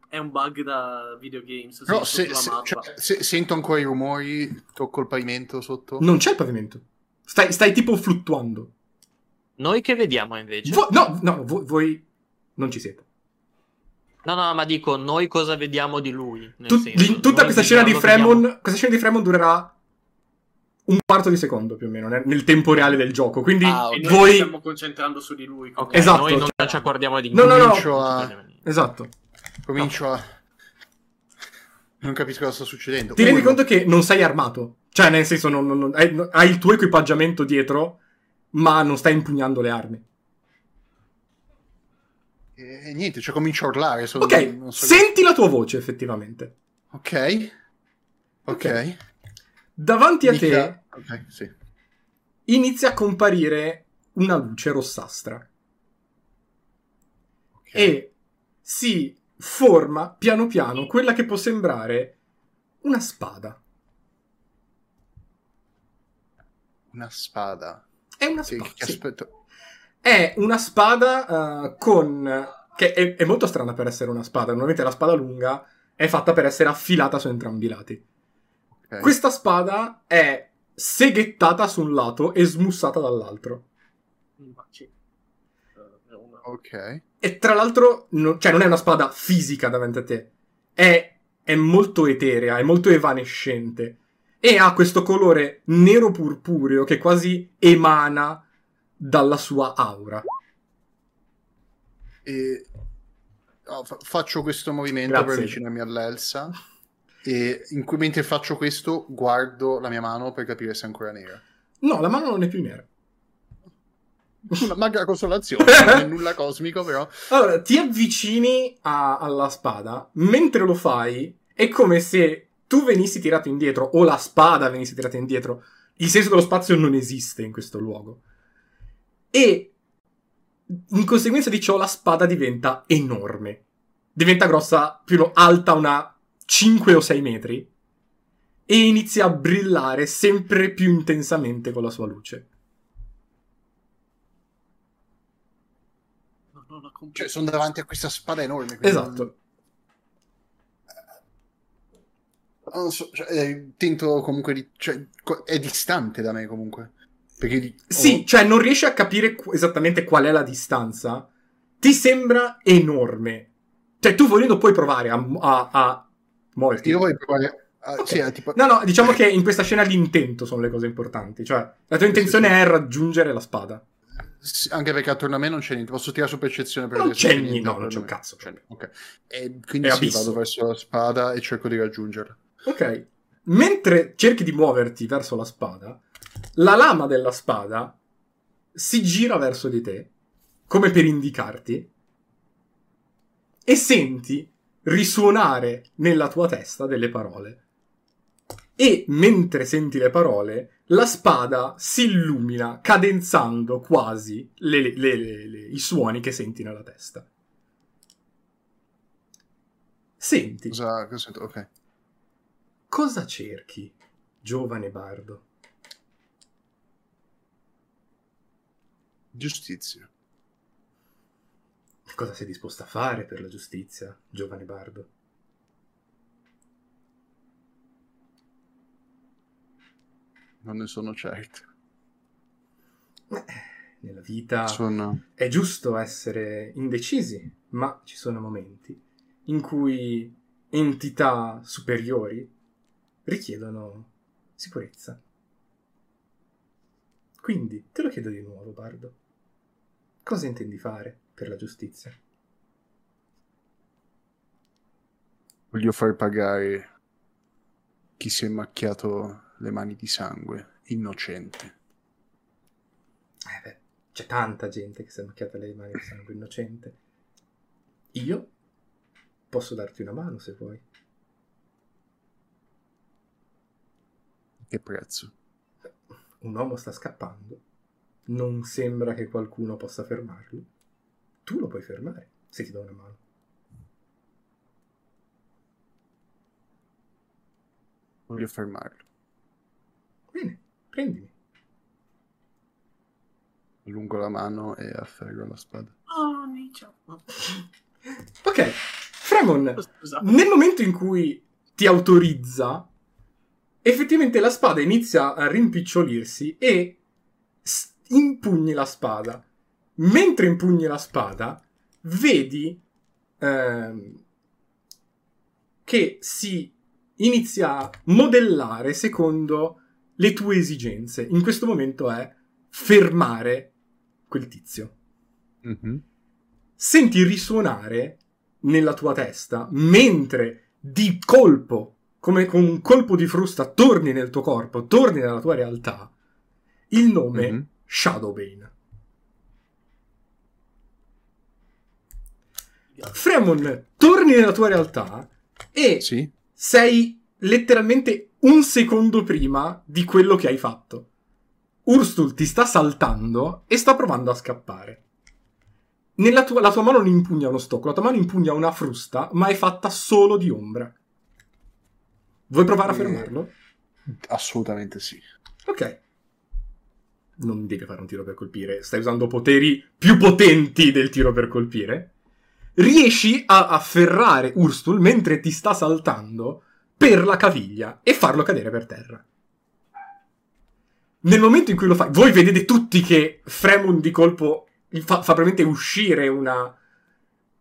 È un bug da videogames. però sì, se, sulla se- mappa. cioè, se- sento ancora i rumori, tocco il pavimento sotto. Non c'è il pavimento. Stai, stai tipo fluttuando. Noi che vediamo invece? Vo- no, no, vo- voi non ci siete. no, no, ma dico, noi cosa vediamo di lui? Nel Tu- senso, tutta questa scena di vediamo- Fremon, questa scena di Fremon durerà un quarto di secondo più o meno nel, nel tempo reale del gioco. Quindi Ah, ok. noi ci voi. stiamo concentrando su di lui. Ok, comunque. Esatto, noi non ci accordiamo di No, no, no. Comincio a- Esatto. Comincio a... Non capisco cosa sta succedendo. Ti rendi Uno. conto che non sei armato. Cioè, nel senso, non- non- non- hai, hai il tuo equipaggiamento dietro, ma non stai impugnando le armi. E niente, cioè comincio a urlare. sono- Ok, so- senti la tua voce effettivamente. Ok. Ok. Davanti a te Mica- Ok, sì. inizia a comparire una luce rossastra Ok. e si forma piano piano quella che può sembrare una spada. Una spada. È una Che, spada. che sì. aspetto... È una spada eh, con... che è, è molto strana per essere una spada. Normalmente la spada lunga è fatta per essere affilata su entrambi i lati. ok. Questa spada è seghettata su un lato e smussata dall'altro. Eh, Ok. E tra l'altro, no- cioè non è una spada fisica davanti a te, è, è molto eterea, è molto evanescente e ha questo colore nero purpureo che quasi emana dalla sua aura. E... oh, fa- faccio questo movimento Grazie. per avvicinarmi all'Elsa. E in cui, mentre faccio questo, guardo la mia mano per capire se è ancora nera. No, la mano non è più nera. Una [laughs] magra consolazione, non è [laughs] nulla cosmico, però. Allora, ti avvicini a- alla spada, mentre lo fai è come se tu venissi tirato indietro o la spada venisse tirata indietro. Il senso dello spazio non esiste in questo luogo. E in conseguenza di ciò la spada diventa enorme. Diventa grossa, più o meno alta una 5 o 6 metri e inizia a brillare sempre più intensamente con la sua luce. Cioè, sono davanti a questa spada enorme. Esatto. Non, so, cioè, eh, tento comunque di... Cioè, è distante da me comunque. Perché di- Sì, cioè non riesci a capire qu- esattamente qual è la distanza. Ti sembra enorme. Cioè tu volendo puoi provare a, a, a muoverti. Io voglio provare... a- Ok. sì, a tipo... No, no, diciamo che in questa scena l'intento sono le cose importanti. Cioè la tua intenzione sì, sì. è raggiungere la spada. Sì, Anche perché attorno a me non c'è niente. Posso tirare su percezione per Non c'è niente no, non c'è un cazzo. Cioè, ok. E quindi È sì, abisso. vado verso la spada e cerco di raggiungerla. Ok. Mentre cerchi di muoverti verso la spada, la lama della spada si gira verso di te, come per indicarti, e senti risuonare nella tua testa delle parole. E mentre senti le parole, la spada si illumina, cadenzando quasi le- le- le- i suoni che senti nella testa. Senti. Cosa, cosa sento? Ok. Cosa cerchi, giovane bardo? Giustizia. Cosa sei disposto a fare per la giustizia, giovane bardo? non ne sono certo. Eh, Nella vita Sono... è giusto essere indecisi, ma ci sono momenti in cui entità superiori richiedono sicurezza. Quindi te lo chiedo di nuovo, Bardo. Cosa intendi fare per la giustizia? Voglio far pagare chi si è macchiato le mani di sangue, innocente. Eh beh, c'è tanta gente che si è macchiata le mani di sangue innocente. Io posso darti una mano se vuoi. Che prezzo? Un uomo sta scappando. Non sembra che qualcuno possa fermarlo. Tu lo puoi fermare se ti do una mano. Voglio fermarlo. Bene, prendimi. Allungo la mano e afferro la spada. Oh, Nietzsche. Ok, Fremon, Scusa. nel momento in cui ti autorizza, effettivamente la spada inizia a rimpicciolirsi e s- impugni la spada. Mentre impugni la spada, vedi ehm, che si inizia a modellare secondo le tue esigenze. In questo momento è fermare quel tizio Mhm. senti risuonare nella tua testa mentre di colpo, come con un colpo di frusta, torni nel tuo corpo, torni nella tua realtà, il nome Mhm. Shadowbane. Fremon, torni nella tua realtà e Sì? sei letteralmente un secondo prima di quello che hai fatto. Urstul ti sta saltando e sta provando a scappare. Nella tua, la tua mano non impugna uno stocco, la tua mano impugna una frusta, ma è fatta solo di ombra. Vuoi provare a fermarlo? Assolutamente sì. Ok. Non devi fare un tiro per colpire, stai usando poteri più potenti del tiro per colpire. Riesci a afferrare Urstul mentre ti sta saltando per la caviglia e farlo cadere per terra. Nel momento in cui lo fai, voi vedete tutti che Fremon di colpo fa, fa uscire una,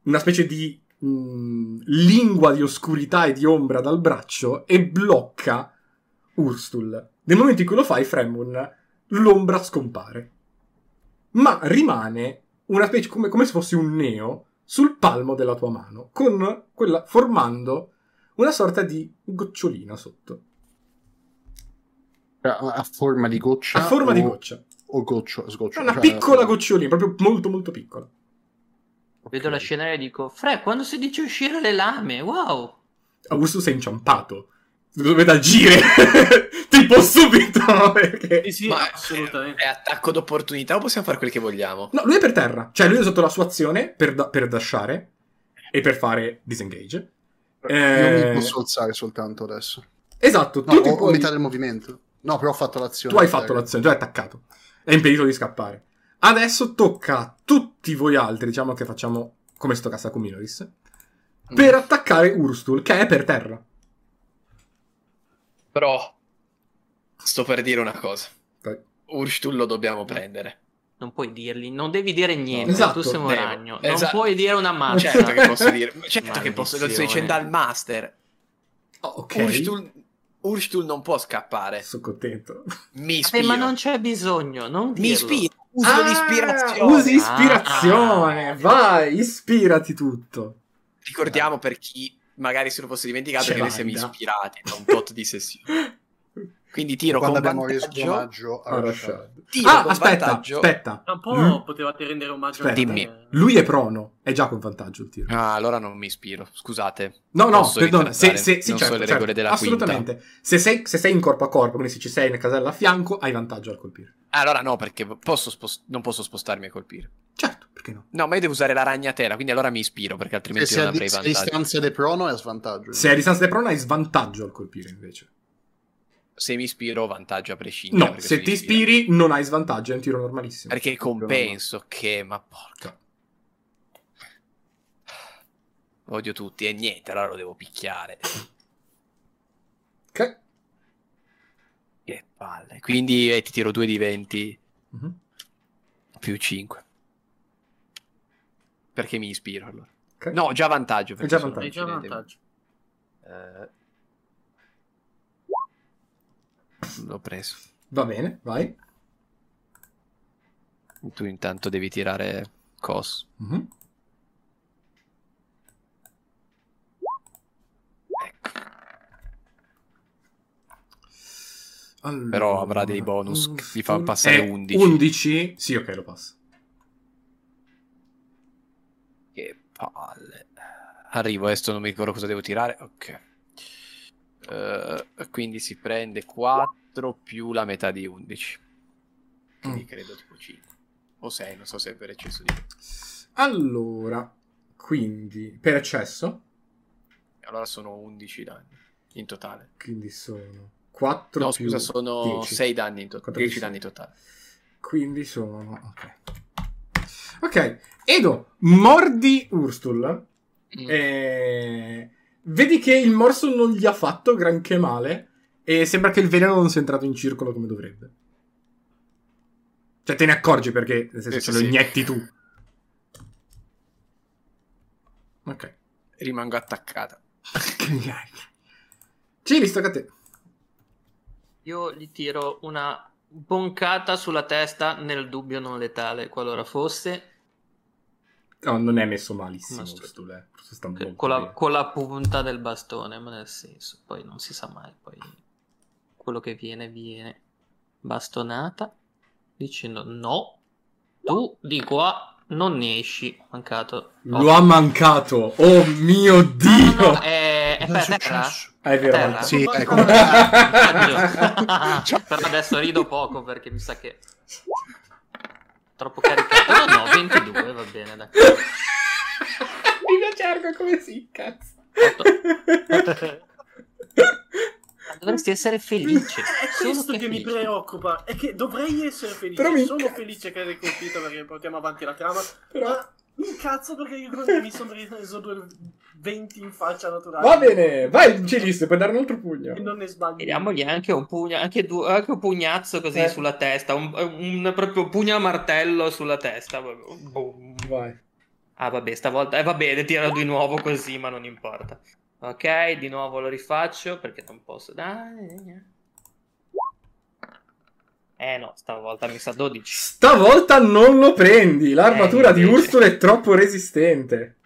una specie di mh, lingua di oscurità e di ombra dal braccio e blocca Urstul. Nel momento in cui lo fai, Fremon, l'ombra scompare. Ma rimane una specie come, come se fosse un neo sul palmo della tua mano, con quella formando una sorta di gocciolina sotto. A, forma di goccia. A forma di o- goccia. O goccio, sgoccio. Una cioè- piccola gocciolina, proprio molto molto piccola. Vedo Ok. la scena e dico, Fre, quando si dice uscire le lame, wow! Augusto sei inciampato. Dovete agire [laughs] tipo subito perché... Sì, sì, Ma assolutamente. È attacco d'opportunità o possiamo fare quel che vogliamo? No, lui è per terra. Cioè, lui è sotto la sua azione per, da- per dashare e per fare disengage. Io Eh, mi posso alzare soltanto adesso. Esatto, No, tu, ho, ho puoi- metà del movimento. No, però ho fatto l'azione. tu hai fatto l'azione, tu hai attaccato. È impedito di scappare. Adesso tocca a tutti voi altri, diciamo che facciamo come sto cassa con Minoris, per attaccare Urstul, che è per terra. Però sto per dire una cosa. Vai. Urstul lo dobbiamo prendere. Non puoi dirgli, non devi dire niente, Esatto, tu sei un devo. ragno. Esatto. Non puoi dire una mazza. Certo che posso dire. Certo che posso. Lo sto dicendo al master. Oh, ok, Urstul, Urstul non può scappare. sono contento. Mi Eh, ispiro. ma non c'è bisogno, non Mi dirlo. Uso Ah, l'ispirazione. Usi ispirazione, Ah. vai, ispirati tutto. Ricordiamo per chi magari se lo fosse dimenticato Ce che noi siamo ispirati da un tot di sessioni. [laughs] Quindi tiro Quando con abbiamo reso vantaggio. omaggio a Ah, Rashad. Ah, con aspetta, vantaggio. aspetta. Un po' Lu- potevate rendere omaggio Aspetta. a Dimmi. Lui è prono, è già con vantaggio il tiro. Ah, allora non mi ispiro. Scusate. No, no, perdona, se, se, sì, Non certo, so le certo, regole della assolutamente. Se sei, se sei in corpo a corpo, quindi se ci sei nel casello a fianco, hai vantaggio al colpire. Allora no, perché posso spos- non posso spostarmi a colpire. Certo, perché no? No, ma io devo usare la ragnatela, quindi allora mi ispiro, perché Se altrimenti sei non a, di- avrei se a vantaggio. distanza è prono è a svantaggio. Se hai distanza da prona hai svantaggio al colpire invece. Se mi ispiro, ho vantaggio a prescindere. No, se ti ispiri non hai svantaggio, è un tiro normalissimo. Perché compenso che... Ma porca... Odio tutti e niente, allora lo devo picchiare. Ok. Che palle. Quindi eh, ti tiro 2 di 20 Mhm. più 5. Perché mi ispiro allora. Ok. No, già vantaggio. perché già vantaggio. Eh, L'ho preso. Va bene, vai. Tu intanto devi tirare cos. Mhm. Ecco. Allora, Però avrà dei bonus che gli fa passare eh, 11. 11? Sì, ok, lo passo. Che palle. Arrivo, adesso non mi ricordo cosa devo tirare. Ok. Eh, quindi si prende 4 più la metà di 11. Quindi Mm. credo tipo 5. O 6, non so se è per eccesso di... Allora, quindi, per eccesso, Allora sono 11 danni in totale. quindi sono 4 No, più scusa, sono 10. 6 danni in totale. Quattro 10 più danni in totale. Quindi sono... Ok. Ok, Edo, mordi Urstul. Mm. E... Vedi che il morso non gli ha fatto granché male e sembra che il veleno non sia entrato in circolo come dovrebbe. Cioè te ne accorgi perché nel senso Sì, ce sì, lo inietti tu. Ok. Rimango attaccata. [laughs] Ciri, tocca a te. Io gli tiro una boncata sulla testa, nel dubbio non letale, qualora fosse, No, non è messo malissimo eh. Sta molto con la, con la punta del bastone, ma nel senso, poi non si sa mai, poi quello che viene, viene. Bastonata, dicendo no, tu di qua non ne esci, mancato. Lo ha mancato. Oh mio dio. No, no, è, è Cosa per è terra? successo? Ah, è vero. terra? Sì, ecco. [laughs] [laughs] Però adesso rido poco perché mi sa che troppo caricato. No, no, 22, va bene, dai. Mi piace Argo come si cazzo. [laughs] Dovresti essere felice. È Solo questo che, mi felice. preoccupa. È che dovrei essere felice. Però mi Sono felice che hai colpito perché portiamo avanti la trama. Però- Ma mi incazzo perché io mi sono preso due 20 in faccia naturale. Va bene, vai, Cilis, puoi dare un altro pugno. E non ne sbagli. Vediamogli anche un, pugna, anche, due- anche un pugnazzo così Eh. sulla testa. Un, un proprio pugno a martello sulla testa. Boom. Vai. Ah, vabbè, stavolta. Eh, va bene, tiro di nuovo così, ma non importa. Ok, di nuovo lo rifaccio perché non posso. Dai. Eh no, stavolta mi sa 12. Stavolta non lo prendi. L'armatura Eh, di. Ursula è troppo resistente.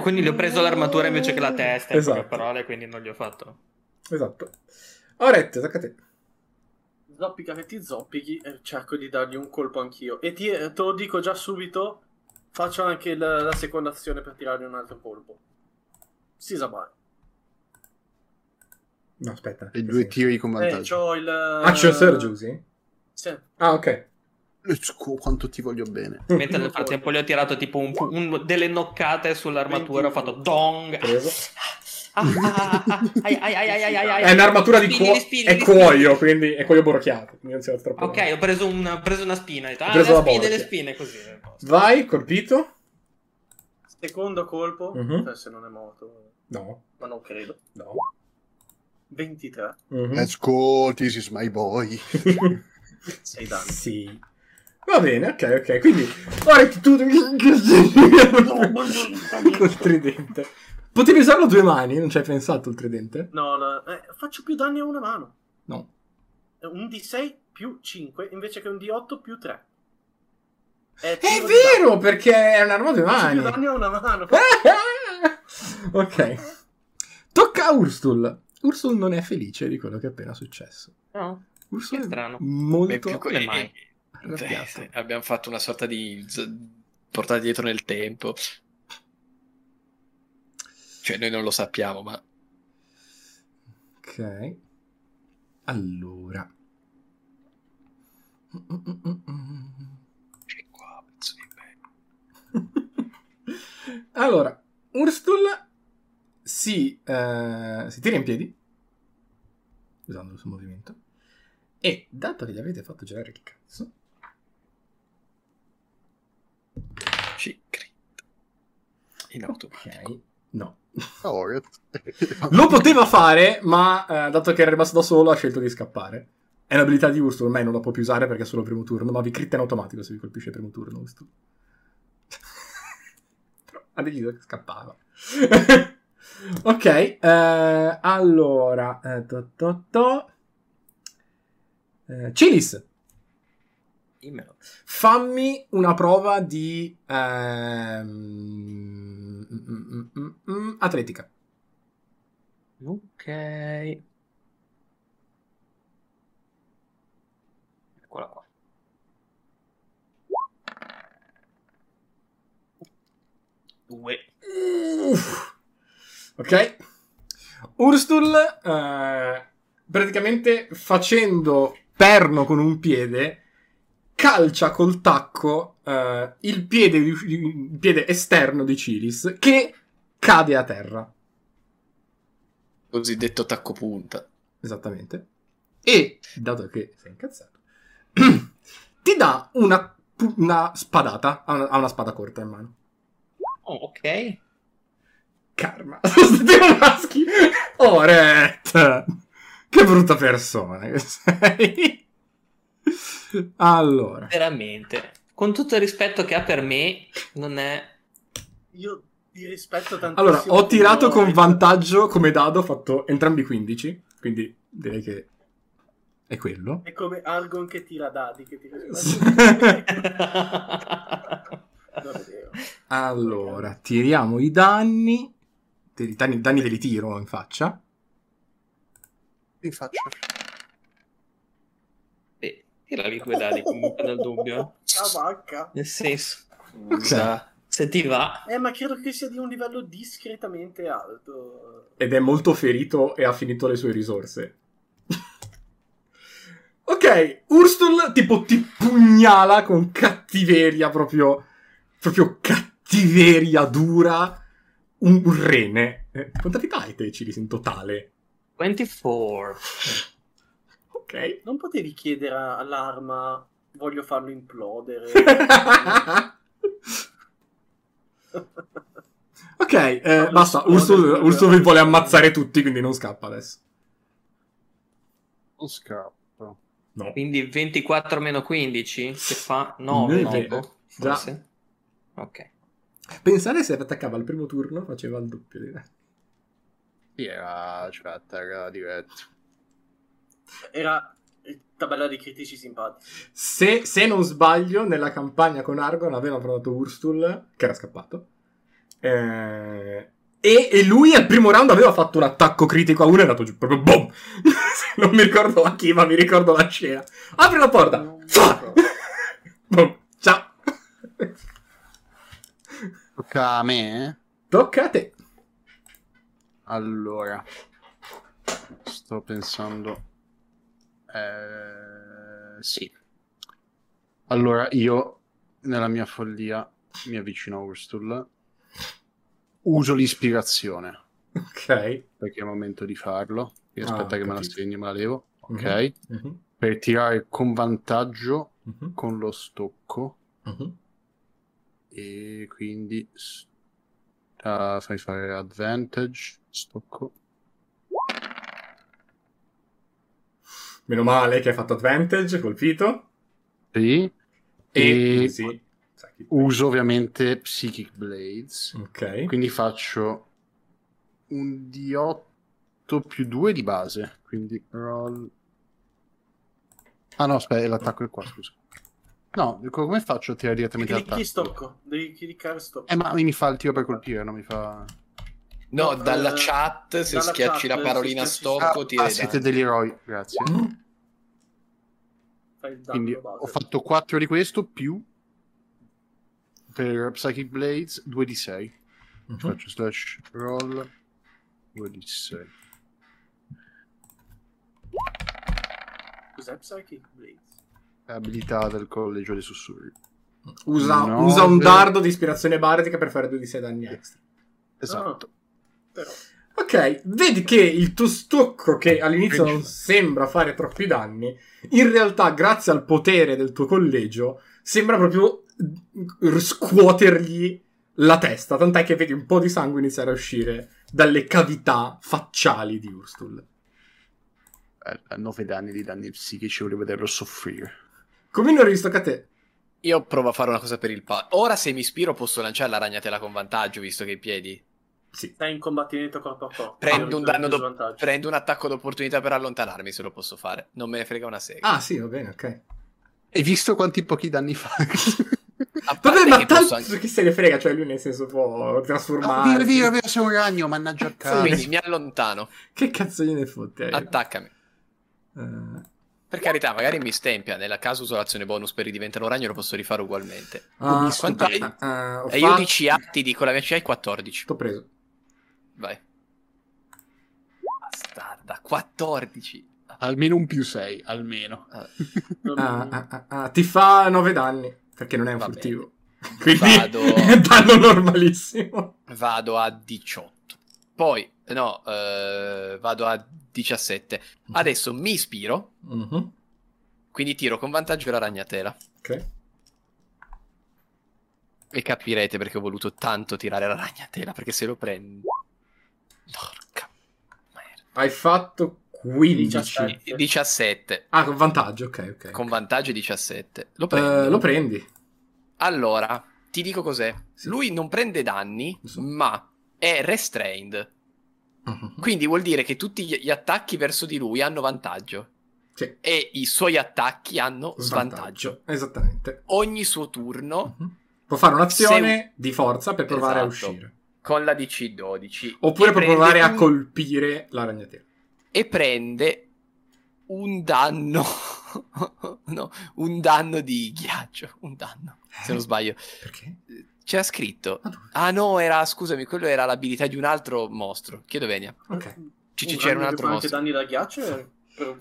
Quindi gli ho preso l'armatura invece che la testa, in Esatto. poche parole, quindi non gli ho fatto. Esatto. Orette, tocca a te. Zoppica che ti zoppichi e cerco di dargli un colpo anch'io. E ti, te lo dico già subito, faccio anche la, la seconda azione per tirargli un altro colpo. Si sa mai. No, aspetta. E due tiri con Eh, vantaggio. c'ho il... Action Surge usi? Sì. Ah, ok. Let's go, quanto ti voglio bene. [laughs] Mentre nel frattempo gli ho tirato tipo un, un- delle noccate sull'armatura, ho fatto dong. Preso. Ah, ah, ah, ah, ai, ai, ai. È un'armatura di cuoio. È cuoio, quindi è cuoio borchiato. Ok, ho preso, un- ho preso una spina. Ho detto, ah, preso le la spine, le spine, così. eh, Vai, colpito. Secondo colpo, eh, se non è morto, No, ma non credo. no. 23, Mhm. Let's go, this is my boy. 6 danni. Sì. Va bene, ok, ok. Quindi, ora tu [laughs] col tridente. Potevi usarlo a due mani, non ci hai pensato il tridente? No, no, eh, faccio più danni a una mano. No. Un D6 più 5 invece che un D8 più 3. È, È vero, perché è un'arma a due Faccio più mani. danni a una mano. [laughs] ok. Tocca a Urstul. Urstul non è felice di quello che è appena successo. No, Ursul Che è strano. molto Beh, più co- come mai? arrabbiato. Eh, [laughs] abbiamo fatto una sorta di z- portata dietro nel tempo. Cioè, noi non lo sappiamo, ma Ok. Allora. c'è qua, pezzo di me. [laughs] allora, Urstul si, eh, si tira in piedi usando il suo movimento e dato che gli avete fatto girare il cazzo Ci credo. In automatico. ok no Oret. [laughs] Lo poteva fare, ma eh, dato che era rimasto da solo ha scelto di scappare. È un'abilità di Ursul, ormai non la può più usare perché è solo primo turno, ma vi critta in automatico se vi colpisce primo turno. [laughs] Però ha deciso che scappava. [laughs] ok, eh, allora... Eh, to, to, to. Eh, Cilis, Dimmelo. fammi una prova di... ehm, mm, mm, mm, mm, atletica. Ok. Eccola qua. Due. Uff. Ok. Urstul, eh, praticamente facendo perno con un piede, calcia col tacco eh, il, piede, il piede esterno di Cilis, che cade a terra. Cosiddetto tacco punta. Esattamente. E, dato che sei incazzato, [clears throat] ti dà una, una spadata, ha una, ha una spada corta in mano. Oh, ok. Karma. [laughs] Sono stati maschi. Oret. Che brutta persona che sei. Allora. Veramente. Con tutto il rispetto che ha per me, non è... Io ti rispetto tantissimo. Allora, ho tirato con vantaggio come dado, ho fatto entrambi 15, quindi direi che è quello. È come Argon che tira dadi. Che ti rispetto. Non è vero. Allora, tiriamo i danni. I danni, danni te li tiro in faccia. In faccia. Beh, tiravi quei dadi comunque nel dubbio. Vacca. Nel senso, Scusa. se ti va... Eh, ma credo che sia di un livello discretamente alto. Ed è molto ferito e ha finito le sue risorse. [laughs] ok, Urstul tipo ti pugnala con cattiveria proprio. Proprio cattiveria dura. Un, un rene. Eh, quanta vita hai te, Cilis, in totale? 24. Ok. Non potevi chiedere all'arma, voglio farlo implodere. [laughs] ok, eh, basta. Ursul, vi vuole ammazzare tutti, quindi non scappa adesso. Non scappa. No. Quindi 24 meno 15, che fa 9, Nove. tipo, Già. forse? Ok. Pensare se attaccava al primo turno faceva il doppio di Sì, era, cioè, a terra diretto. Era tabella di critici simpatici. Se, se non sbaglio, nella campagna con Argon aveva provato Urstul, che era scappato. Eh, e, e lui al primo round aveva fatto un attacco critico a uno e è andato giù proprio boom. [laughs] non mi ricordo a chi, ma mi ricordo la scena. Apri la porta. Non Fa! so. [laughs] boom. Ciao. Tocca a me? Tocca a te. Allora, sto pensando. Eh, sì. Allora, io nella mia follia mi avvicino a Urstul. Uso l'ispirazione Ok. perché è il momento di farlo. Io Ah, aspetta che me la capito. segno, me la levo. Ok. Mhm, Per tirare con vantaggio mhm, con lo stocco. mhm. E quindi s- ah, fai fare advantage. Stocco. Meno male che hai fatto advantage, colpito. Sì. E, E- sì. Uso ovviamente Psychic Blades. Ok. Quindi faccio un D8 più 2 di base. Quindi roll. Ah no, aspetta, l'attacco è qua, scusa. No, co- come faccio a tirare direttamente Clicchi l'attacco? stocco, devi cliccare stocco. Eh, ma mi fa il tiro per colpire, non mi fa... No, No, dalla eh, chat, se dalla schiacci chat, la parolina schiacci- stocco, Ah, ti ah, siete danni. degli eroi, grazie. Fai il danno Quindi base. ho fatto 4 di questo più per Psychic Blades 2 di 6. Mhm. Faccio slash roll 2 di 6. Cos'è Psychic Blades? Abilità del collegio dei sussurri. Usa, No, usa un beh. dardo di ispirazione bardica per fare 2 di 6 danni extra. Esatto. Però. Ok, vedi che il tuo stocco, che all'inizio non sembra fare troppi danni, in realtà, grazie al potere del tuo collegio, sembra proprio scuotergli la testa. Tant'è che vedi un po' di sangue iniziare a uscire dalle cavità facciali di Urstul. Eh, A 9 danni di danni psichici voglio vederlo soffrire. Come non rivisto a te? Io provo a fare una cosa per il pa. Ora se mi ispiro posso lanciare la ragnatela con vantaggio, visto che i piedi. Sì. Stai in combattimento corpo a corpo. Prendo un, danno do- prendo un attacco d'opportunità per allontanarmi se lo posso fare. Non me ne frega una sega. Ah, sì, va bene, ok. Hai visto quanti pochi danni fa? [laughs] Vabbè, ma tanto anche- chi se ne frega, cioè lui nel senso può Oh, trasformarsi. vero, vero, vero, sei un ragno, mannaggia il cazzo. Quindi mi allontano. Che cazzo gliene fotte? Attaccami. Eh, Per carità, magari mi stempia. Nel caso uso l'azione bonus per ridiventare un ragno, lo posso rifare ugualmente. ah, Quanto hai? ho E io fatto- di CA ti dico la mia è 14. T'ho preso. Vai. Bastarda, 14. Almeno un più 6, almeno. [laughs] Ah, ah, ah, ah, ti fa 9 danni, perché non è un Va furtivo. [laughs] Quindi Vado- [laughs] è danno normalissimo. Vado a 18. Poi, no, eh, vado a 17. Adesso mi ispiro, Mhm, quindi tiro con vantaggio la ragnatela. Ok. E capirete perché ho voluto tanto tirare la ragnatela, perché se lo prendo... Porca merda. Hai fatto 15. 17. 17. Ah, con vantaggio, ok, ok. Con vantaggio 17. Lo prendo. lo prendi. Allora, ti dico cos'è. Sì. Lui non prende danni, so. ma è restrained. Mhm. Quindi vuol dire che tutti gli attacchi verso di lui hanno vantaggio. Sì. E i suoi attacchi hanno svantaggio. Esattamente. Ogni suo turno Mhm. Può fare un'azione di forza per provare a Esatto. uscire. con la DC-12. Oppure E per provare a un- colpire la ragnatela. E prende un danno. [laughs] no, un danno di ghiaccio. Un danno. Se non sbaglio. Perché? C'era scritto. Ah no, era, scusami, quello era l'abilità di un altro mostro. Chiedo venia. Ok. Un c'era un altro mostro. danni da ghiaccio.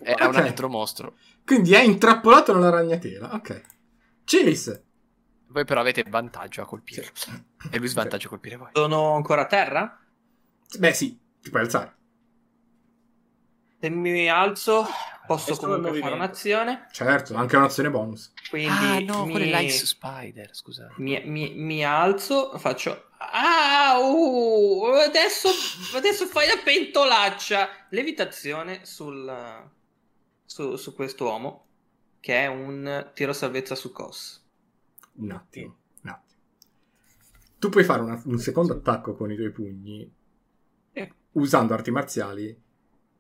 Era Ok. un altro mostro. Quindi è intrappolato nella ragnatela. Ok. Cilis. Voi però avete vantaggio a colpire. Sì. E lui svantaggio a colpire voi. Sono ancora a terra? Beh, sì, ti puoi alzare. Se mi alzo, posso Questo comunque fare un'azione. Certo, anche un'azione bonus. Quindi ah no, mi, quello è l'Ice Spider, scusate. mi, mi- mi alzo, faccio... Ah, uh, adesso, adesso fai la pentolaccia. Levitazione sul, su, su quest'uomo, che è un tiro salvezza su COS. Un attimo. Un attimo. Tu puoi fare una- un secondo attacco con i tuoi pugni Eh. usando arti marziali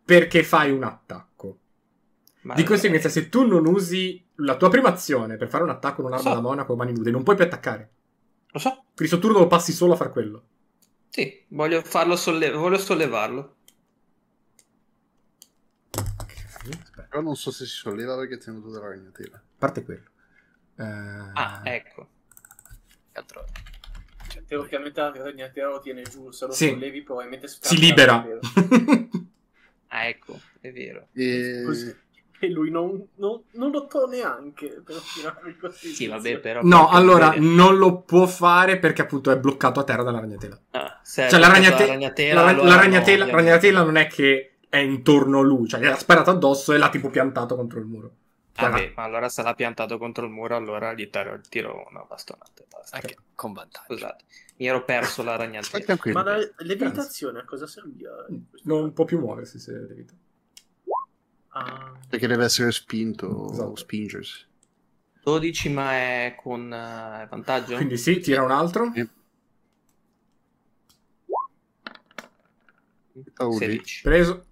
perché fai un attacco. Ma- Di conseguenza, se tu non usi la tua prima azione per fare un attacco con un'arma So. da monaco o mani nude, non puoi più attaccare. Lo so, Quindi sto turno lo passi solo a far quello. sì, voglio farlo solle- voglio sollevarlo. Ok, aspetta. Però non so se si solleva perché è tenuto dalla ragnatela. A parte quello. Eh, Ah, ecco. Che altro? Cioè, teoricamente la ragnatela lo tiene giù, se lo Sì. sollevi probabilmente si libera. Ah, ecco, è vero. E... Così. E lui non, non, non lottò neanche per. Sì, vabbè, però... no, allora vedere- non lo può fare perché appunto è bloccato a terra dalla ragnatela. Ah, Cioè, la, ragnate- la ragnatela, la, allora la no, ragnatela, la ovviamente. ragnatela non è che è intorno a lui, cioè gli ha sparato addosso e l'ha tipo piantato contro il muro. Vabbè, ma allora sarà piantato contro il muro, allora gli tiro, tiro una bastonata e basta. Anche con vantaggio. Scusate, mi ero perso la ragnatela. Ma la levitazione a cosa serviva? non può più muoversi se levita. Ah, Perché deve essere spinto o Esatto. spingersi. 12 ma è con eh, vantaggio? Quindi sì, tira un altro. Sì. Oh, 16. Preso.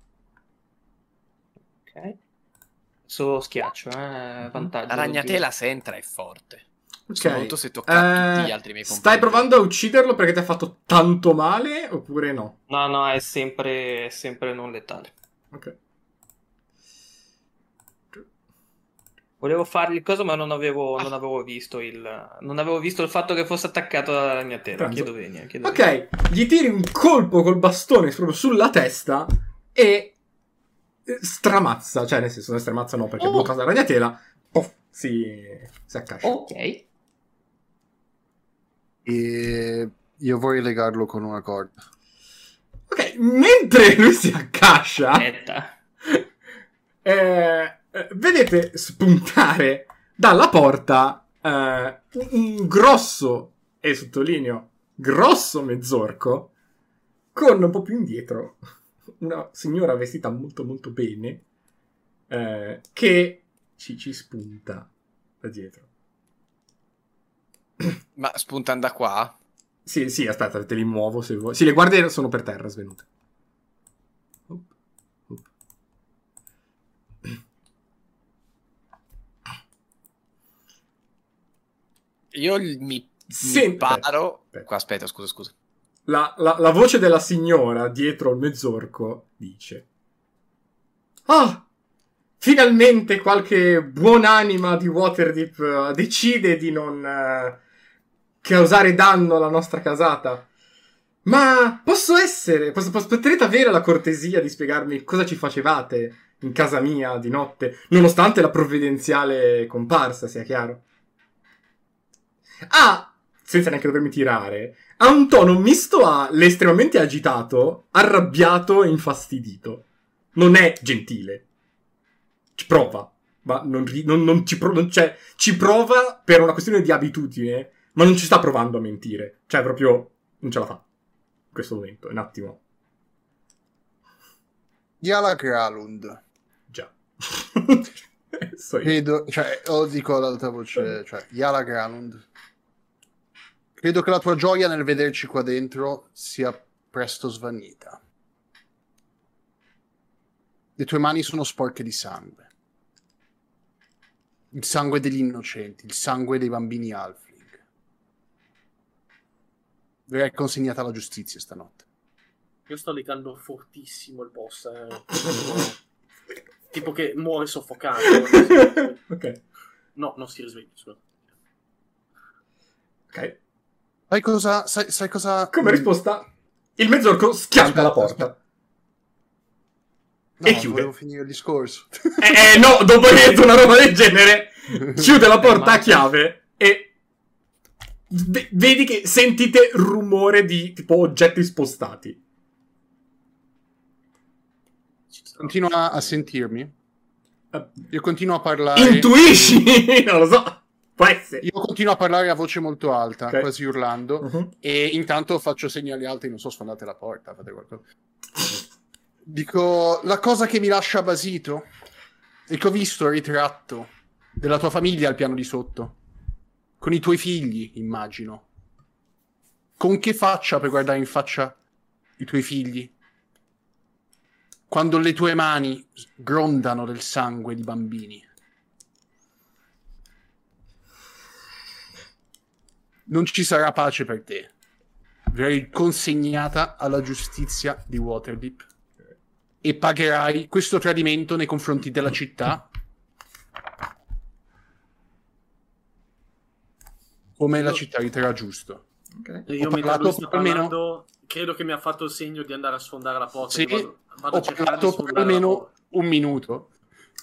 Ok. Adesso schiaccio, eh, vantaggio. La ragnatela se entra è forte. Ok. Se tocca Eh, tutti gli altri miei compagni. Stai provando a ucciderlo perché ti ha fatto tanto male oppure no? No, no, è sempre, è sempre non letale. Ok. Volevo fargli il coso, ma non avevo, non avevo visto il. Non avevo visto il fatto che fosse attaccato dalla ragnatela. Pranzo. Chiedo venia. Chiedo venia. Ok, gli tiri un colpo col bastone proprio sulla testa e eh, stramazza, cioè nel senso non stramazza no perché è Oh. bloccata la ragnatela, pof, si, si accascia. Ok. E io vorrei legarlo con una corda. Ok, mentre lui si accascia, Aspetta. [laughs] eh, vedete spuntare dalla porta eh, un, grosso, e sottolineo, grosso mezzorco, con un po' più indietro una signora vestita molto molto bene eh, che ci, ci spunta da dietro. Ma spuntando da qua? Sì, sì, aspetta, te li muovo se vuoi. Sì, le guardie sono per terra svenute. Io mi, mi Senti- paro... Aspetta. Aspetta, scusa, scusa. La, la- la voce della signora dietro il mezzorco dice: Ah, finalmente qualche buonanima di Waterdeep eh, decide di non eh, causare danno alla nostra casata. Ma posso essere? Posso- potrete avere la cortesia di spiegarmi cosa ci facevate in casa mia di notte, nonostante la provvidenziale comparsa, sia chiaro? Ah, senza neanche dovermi tirare, ha un tono misto a l'estremamente agitato, arrabbiato e infastidito. Non è gentile. Ci prova, ma non, ri- non- non ci, pro- non- cioè, ci prova per una questione di abitudine, ma non ci sta provando a mentire. Cioè, proprio non ce la fa. In questo momento, un attimo. Yala Gralund. Già. [laughs] [laughs] so. Credo, cioè, lo dico ad alta voce, cioè, Yala Gralund. Credo che la tua gioia nel vederci qua dentro sia presto svanita. Le tue mani sono sporche di sangue. Il sangue degli innocenti, il sangue dei bambini Halfling. Verrai consegnata alla giustizia stanotte. Io sto legando fortissimo il boss. eh. [laughs] tipo che muore soffocato. [laughs] ok. No, non si risveglia. scusa. Ok. Sai cosa? Sai, sai cosa? Come risposta, il mezzorco schianta la porta. No, e chiude. volevo finire il discorso. [laughs] Eh, eh, no, dopo che detto una roba del genere, [laughs] chiude la porta a chiave e ve- vedi che sentite rumore di tipo oggetti spostati. Continua a sentirmi. Eh, Io continuo a parlare. Intuisci? [laughs] non lo so. Può essere. Io continuo a parlare a voce molto alta, Ok. quasi urlando. Mhm. E intanto faccio segnali alti, non so, sfondate la porta, fate qualcosa. [laughs] Dico, la cosa che mi lascia basito è che ho visto il ritratto della tua famiglia al piano di sotto. Con i tuoi figli, immagino. Con che faccia per guardare in faccia i tuoi figli? Quando le tue mani grondano del sangue di bambini. Non ci sarà pace per te. Verrai consegnata alla giustizia di Waterdeep e pagherai questo tradimento nei confronti della città come la città riterrà giusto. Ok. E Io Ho parlato per almeno- parlando, credo che mi ha fatto il segno di andare a sfondare la porta. Sì, vado, vado Ho a cercare di parlato per almeno un minuto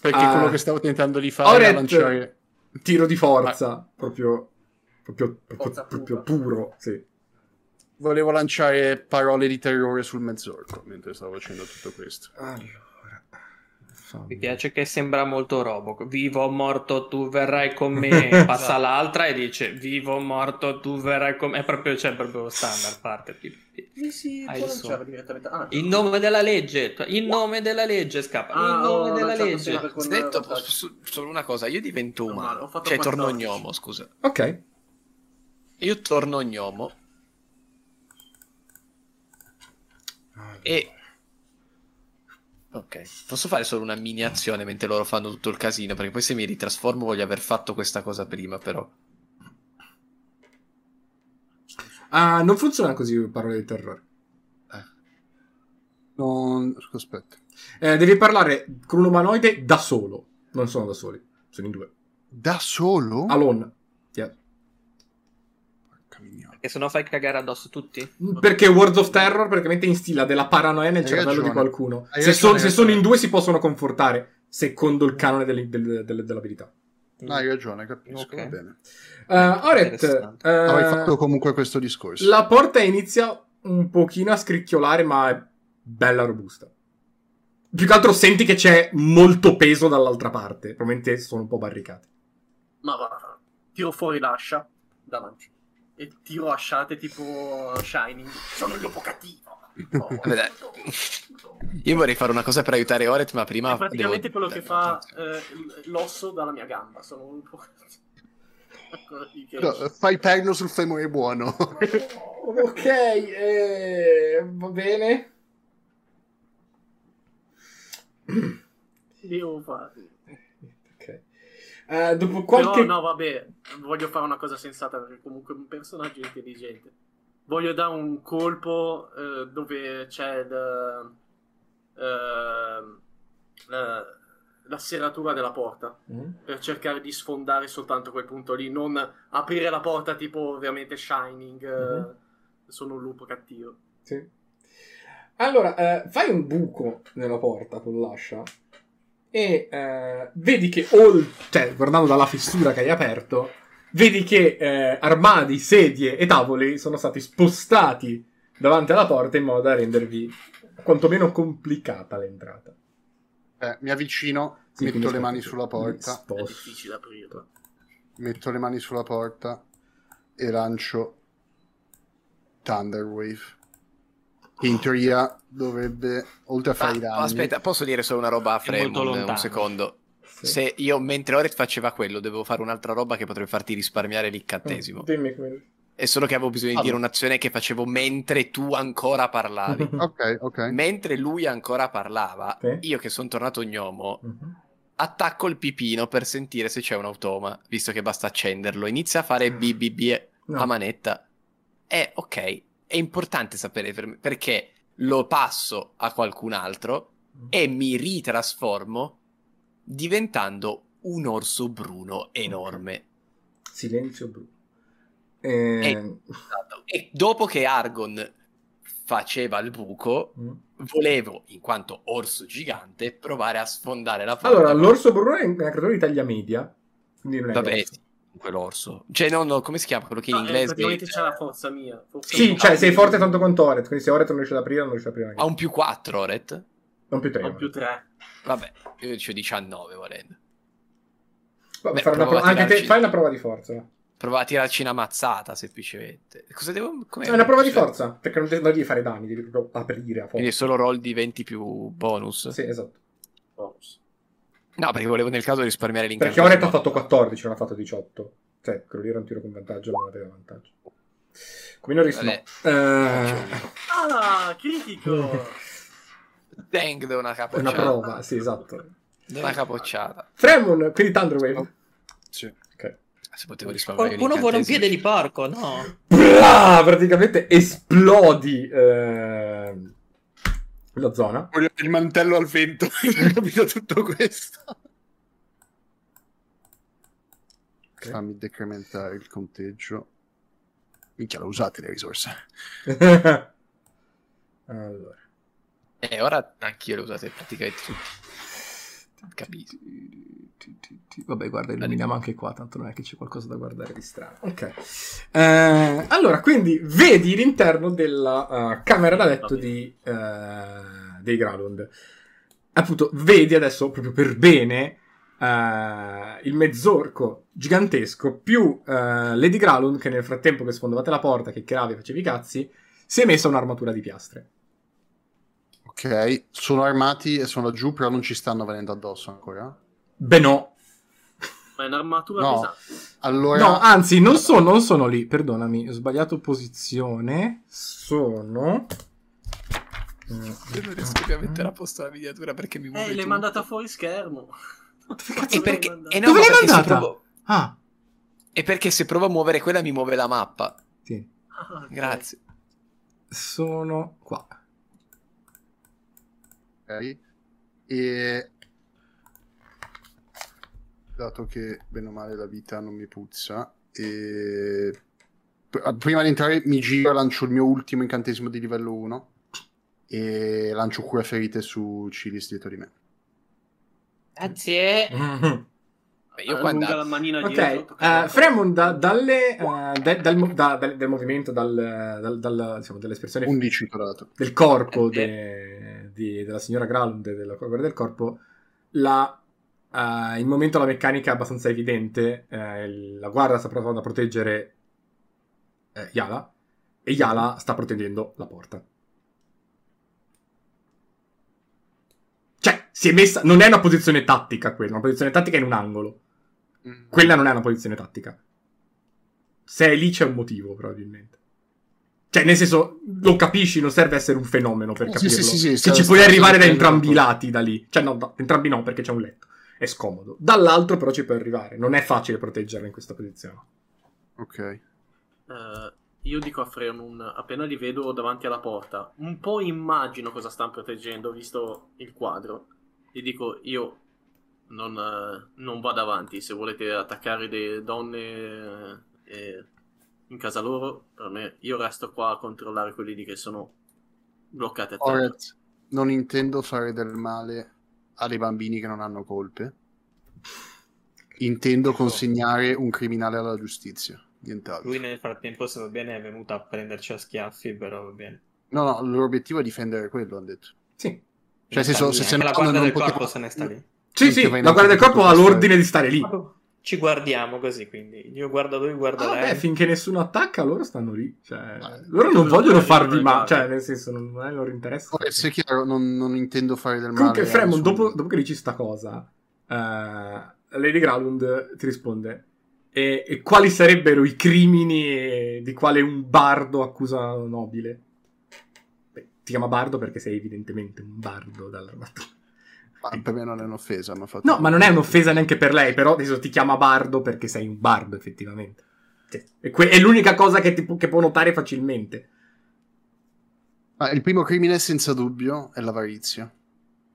perché Ah. quello che stavo tentando di fare era lanciare tiro di forza, proprio, proprio, proprio, Forza proprio puro, sì. volevo lanciare parole di terrore sul mezzorco mentre stavo facendo tutto questo. Allora. Mi piace che sembra molto Robocop. Vivo o morto, tu verrai con me. [laughs] Passa l'altra e dice vivo o morto, tu verrai con me. È proprio, cioè, proprio standard parte. Sì, sì, il. Ah, In nome della legge, in nome della legge scappa. Ah, in nome ho della legge. con- Detto solo una cosa, io divento No, umano. ho fatto Cioè, torno 14. gnomo, scusa. Ok. Io torno gnomo e... Ok, posso fare solo una mini azione mentre loro fanno tutto il casino, perché poi se mi ritrasformo voglio aver fatto questa cosa prima, però. Ah, non funziona così parole di terrore. Non... Aspetta. Eh, devi parlare con un umanoide da solo. Non sono da soli, sono in due. Da solo? Alone. E se no fai cagare addosso tutti? Perché World of Terror praticamente instilla della paranoia nel Hai cervello ragione. di qualcuno. Hai Se, son- hai se sono in due si possono confortare, secondo il canone delle- delle- delle- dell'abilità. No, hai ragione, capisco, Ok. va bene. Uh, Oret, Interessante. eh, Avrei fatto comunque questo discorso. la porta inizia un pochino a scricchiolare, ma è bella robusta. Più che altro senti che c'è molto peso dall'altra parte. Probabilmente sono un po' barricate. Ma va, tiro fuori l'ascia davanti. E tiro asciate tipo Shining. Sono il lupo cattivo. [laughs] Oh. Io vorrei fare una cosa per aiutare Oret, ma prima. È praticamente devo- quello che fa eh, l'osso dalla mia gamba. Sono un [laughs] che- No, fai perno sul femore buono. [laughs] ok, eh, va bene. Devo fare. Eh, dopo qualche... Però no, vabbè, voglio fare una cosa sensata perché comunque è un personaggio intelligente. Voglio dare un colpo eh, dove c'è il, ehm, la, la serratura della porta Mm? per cercare di sfondare soltanto quel punto lì, non aprire la porta tipo ovviamente Shining. eh, Mhm. Sono un lupo cattivo. Sì. Allora, eh, fai un buco nella porta con l'ascia e eh, vedi che, ol- cioè, guardando dalla fessura che hai aperto, vedi che eh, armadi, sedie e tavoli sono stati spostati davanti alla porta in modo da rendervi quantomeno complicata l'entrata. Eh, mi avvicino, Sì, metto le mani sulla porta, È difficile aprirla. metto le mani sulla porta e lancio Thunderwave. Che in teoria dovrebbe, oltre a Ah, fare i danni... aspetta, posso dire solo una roba a Fremon? Un secondo. Sì. Se io mentre Oret faceva quello, dovevo fare un'altra roba che potrebbe farti risparmiare l'incantesimo. Mm, Dimmi come... È solo che avevo bisogno di dire Allora. un'azione che facevo mentre tu ancora parlavi. [laughs] Ok, ok. mentre lui ancora parlava, Sì. io che sono tornato gnomo, Mhm. attacco il pipino per sentire se c'è un automa, visto che basta accenderlo. Inizia a fare BBB No. a manetta. E ok, è importante sapere per me, perché lo passo a qualcun altro e mi ritrasformo diventando un orso bruno enorme. Silenzio blu. Eh, E dopo che Argon faceva il buco, mm. volevo, in quanto orso gigante, provare a sfondare la porta. Allora, l'orso bruno è una creatura di taglia media. Vabbè, grosso. Sì, quell'orso. Cioè, no, no, come si chiama quello che in No, eh, inglese praticamente c'è la forza mia. Forza Sì, mia. cioè sei forte tanto quanto Oret, quindi se Oret non riesce ad aprire, non riesce ad aprire ha un più 4, Oret? Non più 3. Ho più 3. Vabbè, io c'ho 19 volendo. Vabbè, Beh, fare una a anche te, fai una prova di forza. Prova a tirarci una mazzata, semplicemente. Cosa devo... com'è? È una prova di forza, perché non, de- non devi fare danni, devi proprio aprire a Quindi forza. solo roll di 20 più bonus? Sì, esatto. No, perché volevo nel caso risparmiare Perché l'incantesimo. Oret ha fatto 14, non ha fatto 18. Cioè, quello lì era un tiro con vantaggio, non aveva vantaggio. Come Norris no. Vabbè. Eh, Ah, critico! [laughs] Dang, da una capocciata. una prova, sì, esatto. Da una capocciata. Fremon, quindi Thunderwave. Sì. Ok. Se potevo risparmiare Qualcuno vuole un piede di porco, no? Blah! praticamente esplodi eh, la zona. Voglio il mantello al vento. [laughs] Ho capito tutto questo. Fammi decrementare il conteggio. Minchia, l'ho usate le risorse. [laughs] allora. E ora anch'io le usate praticamente tutti. Capito. Vabbè, guarda, illuminiamo anche qua, tanto non è che c'è qualcosa da guardare di strano. Ok. Eh, allora, quindi vedi l'interno della eh, camera da letto di, eh, dei Gralund. Appunto, vedi adesso proprio per bene eh, il mezzorco gigantesco più Lady Gralund che nel frattempo che sfondavate la porta, che chiacchieravi e facevi i cazzi, si è messa un'armatura di piastre. Ok, sono armati e sono laggiù, però non ci stanno venendo addosso ancora. Beh no. Ma è un'armatura No. pesante. Allora, No, anzi, non sono, non sono lì, perdonami, ho sbagliato posizione. Sono... Io non riesco più a mettere a posto la miniatura perché mi muove Eh, l'hai mandata fuori schermo. [laughs] E perché... mandata? eh no, Dove l'hai mandata? provo- Ah, E perché se provo a muovere quella mi muove la mappa. sì, Ah, ok. Grazie. sono qua. ok. E dato che bene o male la vita non mi puzza, e pr- prima di entrare mi giro e lancio il mio ultimo incantesimo di livello 1 e lancio cura ferite su Cilis dietro di me. Grazie. Beh, Io qua Allunga andavo- la manina dietro. Ok, tocca- eh, Fremon da- dalle, eh, de- dal, da- dal- del movimento, dal, dal, dal- diciamo, dell'espressione 11 dorato. del corpo Eh, de- di- della signora Gralund e della guardia del corpo, la, eh, il momento la meccanica è abbastanza evidente. il- la guardia sta provando a proteggere eh, Yala e Yala sta proteggendo la porta. Cioè, si è messa... Non è una posizione tattica quella, una posizione tattica in un angolo. Mm. Quella non è una posizione tattica. Se è lì c'è un motivo, probabilmente. Cioè, nel senso, lo capisci, non serve essere un fenomeno per Sì, capirlo. sì, sì, sì, che sta- ci puoi arrivare da entrambi i lati da lì. Cioè, no, da- entrambi no, perché c'è un letto. È scomodo. Dall'altro però ci puoi arrivare. Non è facile proteggerla in questa posizione. Ok. Eh, io dico a Freeman, appena li vedo davanti alla porta, un po' immagino cosa stanno proteggendo, visto il quadro. Gli dico, io non, eh, non vado avanti, se volete attaccare le donne eh, in casa loro, per me, io resto qua a controllare quelli che sono bloccati a terra. Non intendo fare del male alle bambini che non hanno colpe. Intendo consegnare un criminale alla giustizia. Nient'altro. Lui nel frattempo, se va bene, è venuto a prenderci a schiaffi, però va bene. No, no, il loro obiettivo è difendere quello, hanno detto. Sì. Cioè, se, so- se, se la guardia non del corpo se ne sta lì. Sì, sì, vai la guardia del corpo ha tutto l'ordine di stare lì. Ci guardiamo così, quindi. Io guardo lui, guardo Ah, lei. beh, finché nessuno attacca, loro stanno lì. Cioè, loro non vogliono farvi male. Cioè, nel senso, non è il loro interesse. Oret, se è chiaro, non, non intendo fare del Comunque, male. a Fremon, dopo, dopo che dici sta cosa, eh, Lady Gralund ti risponde. E, e quali sarebbero i crimini di quale un bardo accusa un nobile? Beh, ti chiama bardo perché sei evidentemente un bardo dall'armatura. Ma per me non è un'offesa. Ma fatto... No, ma non è un'offesa neanche per lei, però adesso ti chiama bardo perché sei un bardo, effettivamente. Cioè, è, que- è l'unica cosa che, ti pu- che può notare facilmente. Ma il primo crimine, senza dubbio, è l'avarizia.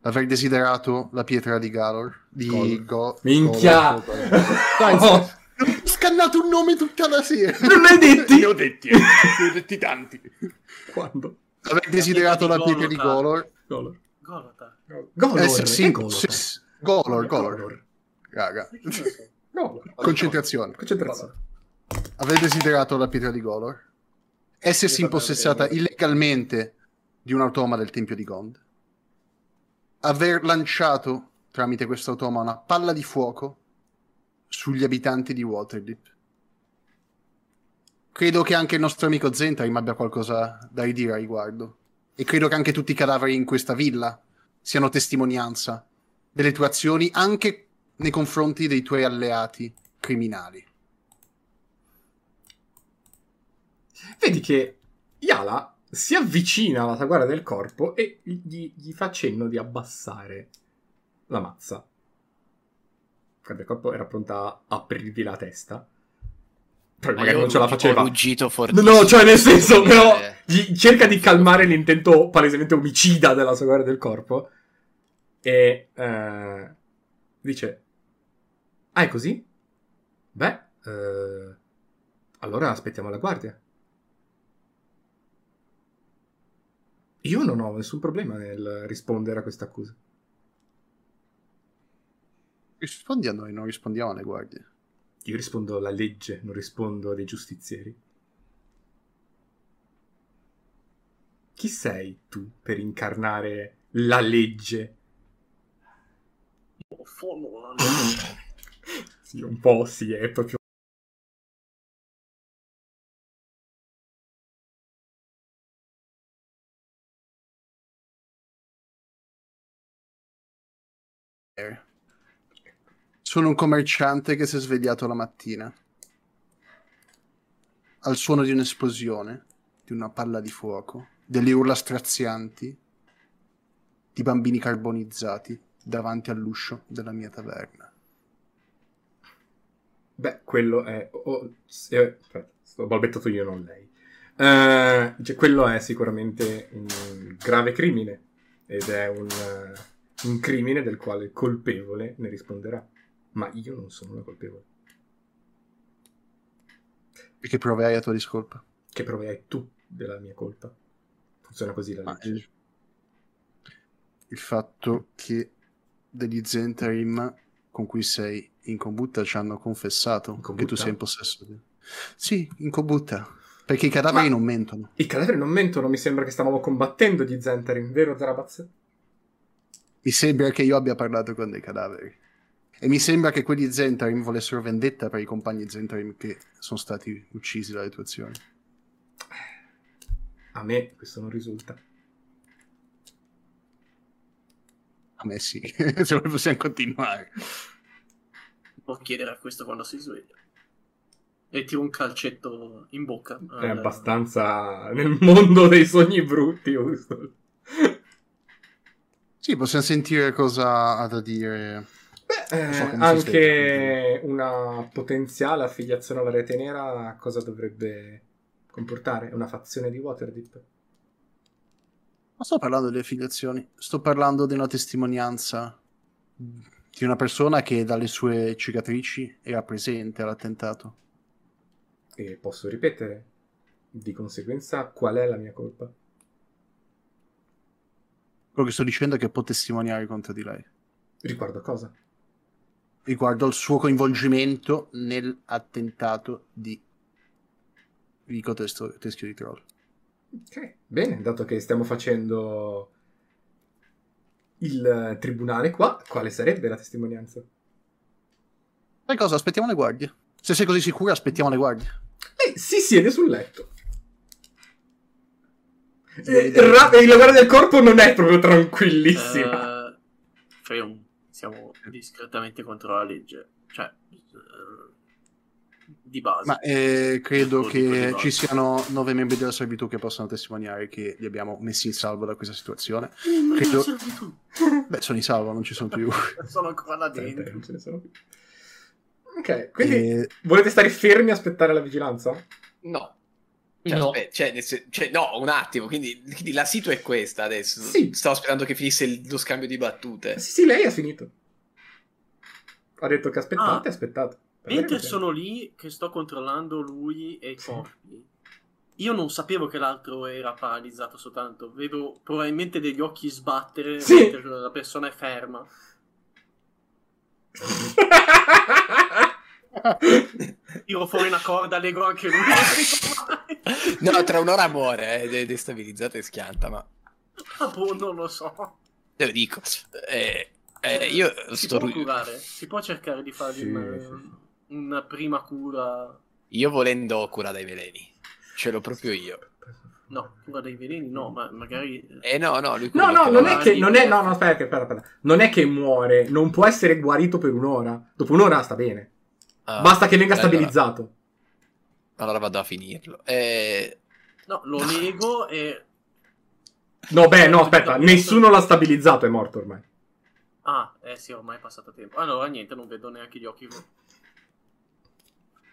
Aver desiderato la pietra di Galor. Di Golor. Go- Minchia! Golor. Dai, Oh, ho scannato un nome tutta la sera. non l'hai detti? Ne ho detti, ne ho detti tanti. Quando? Aver desiderato la pietra di Golor. Golor. Golota. Golor, Eh, sì, sì, Golor? sì, Golor, Golor. Raga, Golor. [laughs] concentrazione. Concentrazione. Aver desiderato la pietra di Golor. Essersi impossessata illegalmente di un automa del Tempio di Gond. Aver lanciato, tramite questo automa, una palla di fuoco sugli abitanti di Waterdeep. Credo che anche il nostro amico Zentarim abbia qualcosa da ridire a riguardo. E credo che anche tutti i cadaveri in questa villa siano testimonianza delle tue azioni anche nei confronti dei tuoi alleati criminali. Vedi che Yala si avvicina alla guardia del corpo e gli, gli fa cenno di abbassare la mazza. La guardia del corpo era pronta a aprirvi la testa. Però Ma magari non ce la faceva. ruggito No, fortissimo. no, cioè nel senso, però Eh, gli cerca di calmare l'intento palesemente omicida della sua guardia del corpo. E eh, dice: Ah, è così? Beh, eh, allora aspettiamo la guardia. Io non ho nessun problema nel rispondere a questa accusa. Rispondi a noi, non rispondiamo alle guardie. Io rispondo alla legge, non rispondo a dei giustizieri. Chi sei tu per incarnare la legge? Sì, un po' sì, è proprio... Sono un commerciante che si è svegliato la mattina. Al suono di un'esplosione, di una palla di fuoco, delle urla strazianti di bambini carbonizzati davanti all'uscio della mia taverna. Beh, quello è... oh, sì, aspetta, sto balbettato io, non lei. Eh, cioè, quello è sicuramente un grave crimine ed è un, eh, un crimine del quale il colpevole ne risponderà. Ma io non sono la colpevole. E che prove hai a tua discolpa? Che prove hai tu della mia colpa? Funziona così la legge. il, il fatto che degli Zentarim con cui sei in combutta ci hanno confessato che tu sei in possesso di... Sì, in combutta. Perché i cadaveri Ma- non mentono. I cadaveri non mentono, mi sembra che stavamo combattendo gli Zentarim, vero Zarabaz? Mi sembra che io abbia parlato con dei cadaveri. E mi sembra che quelli Zentarim volessero vendetta per i compagni Zentarim che sono stati uccisi dalle tue azioni. A me questo non risulta. A me sì, [laughs] se noi possiamo continuare. Può chiedere a questo quando si sveglia. E tiro un calcetto in bocca. È al- abbastanza nel mondo dei sogni brutti. Houston. Sì, possiamo sentire cosa ha da dire. Beh, so eh, anche una potenziale affiliazione alla rete nera cosa dovrebbe comportare? Una fazione di Waterdeep? Non sto parlando delle affiliazioni, sto parlando di una testimonianza di una persona che dalle sue cicatrici era presente all'attentato. E posso ripetere, di conseguenza, qual è la mia colpa? Quello che sto dicendo è che può testimoniare contro di lei. Riguardo a cosa? riguardo al suo coinvolgimento nell'attentato di Testo- Teschio di Troll. Ok, bene, dato che stiamo facendo il eh, tribunale qua, quale sarebbe la testimonianza? Sai cosa? Aspettiamo le guardie. Se sei così sicura, aspettiamo le guardie. Lei si siede sul letto. Vede Eh, ra- e la guardia del corpo non è proprio tranquillissima. Eh, Freon, siamo discretamente contro la legge. Cioè, eh, di base. Ma eh, credo che ci siano nove membri della servitù che possono testimoniare che li abbiamo messi in salvo da questa situazione. Ma credo-. [laughs] Beh, sono in salvo, non ci sono più. [laughs] Sono ancora là dentro. non ce ne sono più. Ok, quindi E- volete stare fermi e aspettare la vigilanza? No. Cioè, No. aspetta, cioè, cioè, no, un attimo, quindi, quindi la situ è questa adesso. Sì. Stavo aspettando che finisse il- lo scambio di battute. Sì, sì, lei ha finito. Ha detto che aspettate, Ah. aspettate. Mentre sono lì che sto controllando lui e i corpi, io non sapevo che l'altro era paralizzato soltanto. Vedo probabilmente degli occhi sbattere Sì. mentre la persona è ferma. [laughs] Tiro fuori una corda, leggo anche lui. [laughs] No, tra un'ora muore, è destabilizzata e schianta, ma Ah, boh, non lo so. te lo dico. Eh, eh, io Si sto... può curare? Si può cercare di fargli Sì, sì. Una prima cura... Io volendo cura dai veleni. Ce l'ho proprio io. No, cura dei veleni no, ma magari... Eh no, no, lui No, no, non è che, non è, no, no, aspetta, aspetta, aspetta. Non è che muore, non può essere guarito per un'ora. Dopo un'ora sta bene. Ah, Basta che venga allora- stabilizzato. Allora vado a finirlo. Eh, No, lo nego e... No, beh, no, aspetta, nessuno l'ha stabilizzato, è morto ormai. Ah, eh sì, ormai è passato tempo. Allora, niente, non vedo neanche gli occhi.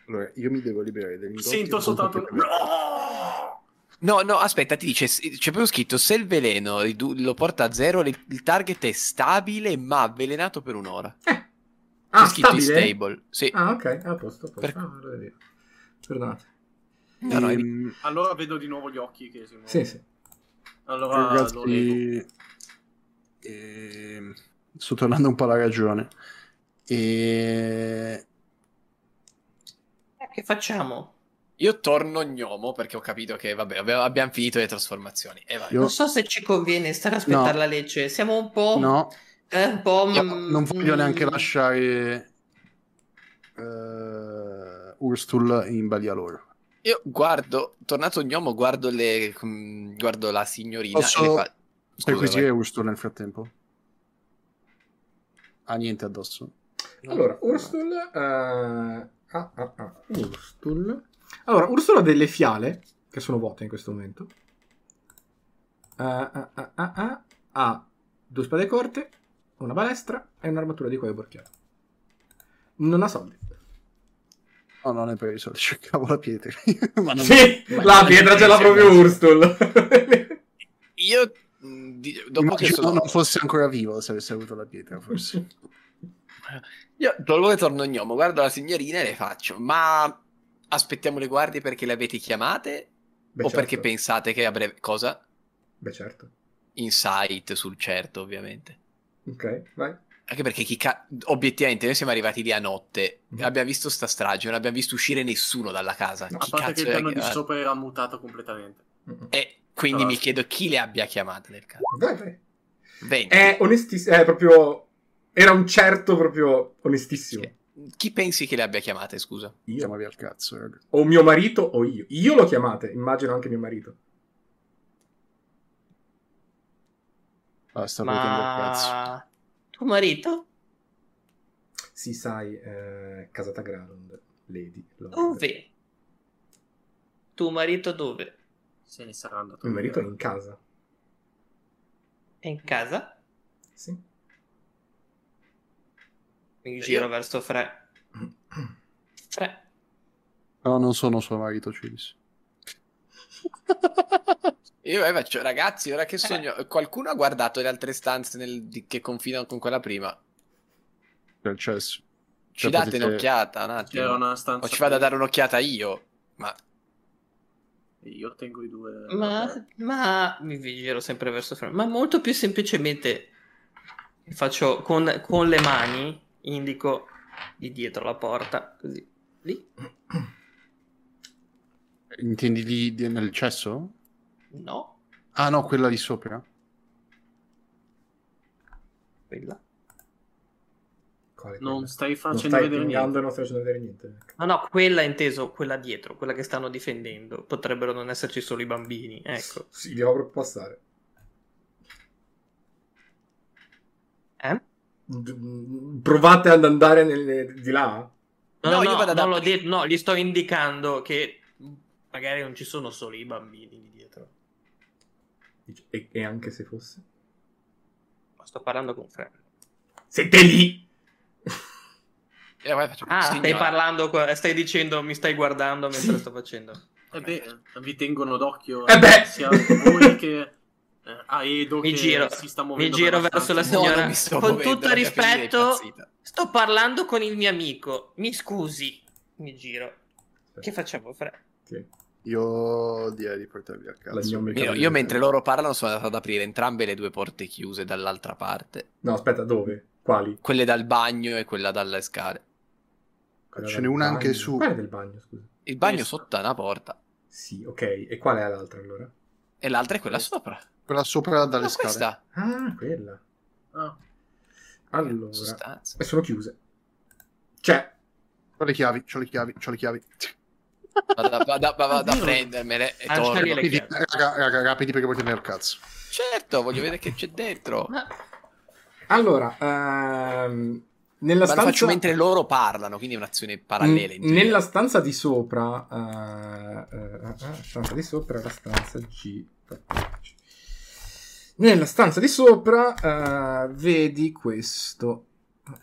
Allora, io mi devo liberare degli ingotti Sento soltanto No, no, aspetta, ti dice, c'è proprio scritto, se il veleno ridu- lo porta a zero, il il target è stabile ma avvelenato per un'ora. Eh. Ah, C'è scritto stabile? stable, sì. Ah, ok, a posto, a posto. Per- Ah. Perdonate. No, no, Ehm, Allora vedo di nuovo gli occhi che si muovono. Sì, sì. Allora lo nego. ragazzi, ehm, sto tornando un po' alla ragione. E... Che facciamo? Io torno gnomo perché ho capito che, vabbè, abbiamo, abbiamo finito le trasformazioni. E vai. Io- Non so se ci conviene stare a aspettare No. la legge. Siamo un po'. No, eh, un po'. Io mm, non voglio neanche mm, lasciare eh, Urstul in balia loro. Io guardo, tornato gnomo, guardo, le, mm, guardo la signorina Posso e fa... Scusa, Perquisire vai. Urstul nel frattempo? Ha niente addosso. Allora, Urstul... eh, ah, ah, ah, Urstul... Allora, Ursula ha delle fiale, che sono vuote in questo momento. Ah, ah, ah, ah, ah, ha due spade corte, una balestra e un'armatura di cuoio borchiato. Non ha soldi. No, non è per i soldi, [laughs] cercavo la pietra. [laughs] ma non- [laughs] Sì, ma- la pietra ce l'ha proprio Urstul. Io, mm, dopo che Immagino sono... non fosse ancora vivo se avesse avuto la pietra, forse. Io dopo che torno gnomo, guardo la signorina e le faccio, ma aspettiamo le guardie perché le avete chiamate? Beh, o certo. perché pensate che a breve... Cosa? Beh, certo. Insight sul certo, ovviamente. Ok, vai. Anche perché chi ca- obiettivamente noi siamo arrivati lì a notte, Mhm. abbiamo visto sta strage, non abbiamo visto uscire nessuno dalla casa. No, A chi parte che cazzo il piano di sopra era mutato completamente. Mm-mm. E quindi Allora. mi chiedo chi le abbia chiamate nel caso. Vai, vai. 20. È onestissimo, è proprio... Era un certo proprio onestissimo. Sì. Chi pensi che le abbia chiamate, scusa? Io. Chiamavi al cazzo, raga. O mio marito o io. Io lo chiamate, immagino anche mio marito. Basta, prendendo il cazzo. Ma tuo marito? Sì, sai, eh, casata Gralund, Lady. Lord. Dove? Tuo marito dove? Se ne sarà andato. Mio marito è in casa. È in casa? Sì. Mi giro io? verso Fre. Fre. No, non sono suo marito, Cilis. [laughs] Io eh, faccio, ragazzi, ora che sogno... Qualcuno ha guardato le altre stanze nel- di- che confinano con quella prima? C'è il cesso. Ci Cioè, date potete- un'occhiata un attimo? C'era una stanza. O ci vado a dare un'occhiata io? Ma Io tengo i due. Ma, ma mi giro sempre verso Fre. Ma molto più semplicemente faccio con, con le mani, indico di dietro la porta, così. Lì? Intendi lì di- nel cesso? No, Ah, no, quella lì sopra. quella. Quale Non quella? stai Non facendo stai vedere niente. e non stai facendo vedere niente. No, no, quella inteso, quella dietro, quella che stanno difendendo. Potrebbero non esserci solo i bambini, ecco. Sì, li proprio passare. Eh? D- Provate ad andare nelle- di là? No, No, no, io vado ad non detto, no, gli sto indicando che magari non ci sono solo i bambini lì dietro. E, e anche se fosse? Ma sto parlando con Fred. Siete lì! E poi faccio, Ah, stai "Signora, parlando, qua- stai dicendo, mi stai guardando mentre Sì. sto facendo. Eh beh, vi tengono d'occhio Eh beh! sia voi che eh, a Edo Mi che giro- si sta mi muovendo giro per verso la. No, signora. mi sto Con muovendo, tutto è rispetto. Sto parlando con il mio amico. Mi scusi. Mi giro. Che facciamo, Fred? Che- Io direi di portarvi a cazzo. gnomica Io, io mentre loro parlano sono andato ad aprire entrambe le due porte chiuse dall'altra parte. No, aspetta, dove? Quali? Quelle dal bagno e quella dalle scale. Quella Ce n'è una anche bagno. su- Quale del bagno, scusa? Il bagno Questa. sotto ha una porta Sì, ok. E qual è l'altra allora? e l'altra è quella sopra. Quella sopra dalle No, scale. questa. Ah, quella. Ah, Allora, Sostanza. e sono chiuse. Cioè, C'ho le chiavi, c'ho le chiavi, c'ho le chiavi. Vado, a- vado vado a prendermele e Ah, torno. Rapidi, chiavi. raga, raga, rapidi perché potete al cazzo. Certo, voglio vedere che c'è dentro. Ma Ma allora, ehm, nella lo stanza... faccio mentre loro parlano, quindi è un'azione parallela. in teoria. Nella stanza di sopra, eh, eh, eh, stanza di sopra, la stanza G. Nella stanza di sopra, eh, vedi questo.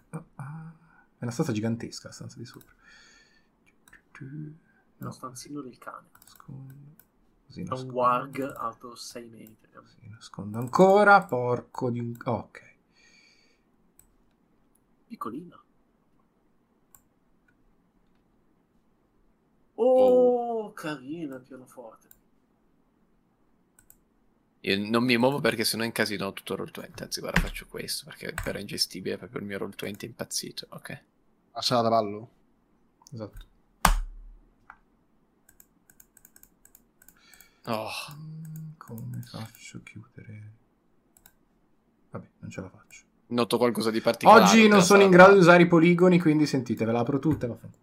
È una stanza gigantesca, la stanza di sopra. lo stanzino del cane. nascondo. Così È un nascondo. warg alto 6 metri. Così nascondo ancora. Porco di un. ok. Piccolina. Oh, carina il pianoforte. Io non mi muovo perché sennò incasino tutto il roll20. Anzi, guarda, faccio questo perché però è ingestibile. Proprio il mio roll20 è impazzito. Ok. La sala da ballo? Esatto. Oh, Come faccio a chiudere? Vabbè, non ce la faccio. noto qualcosa di particolare. Oggi non sono in grado di usare i poligoni, quindi sentite, ve la apro tutta e vaffanculo.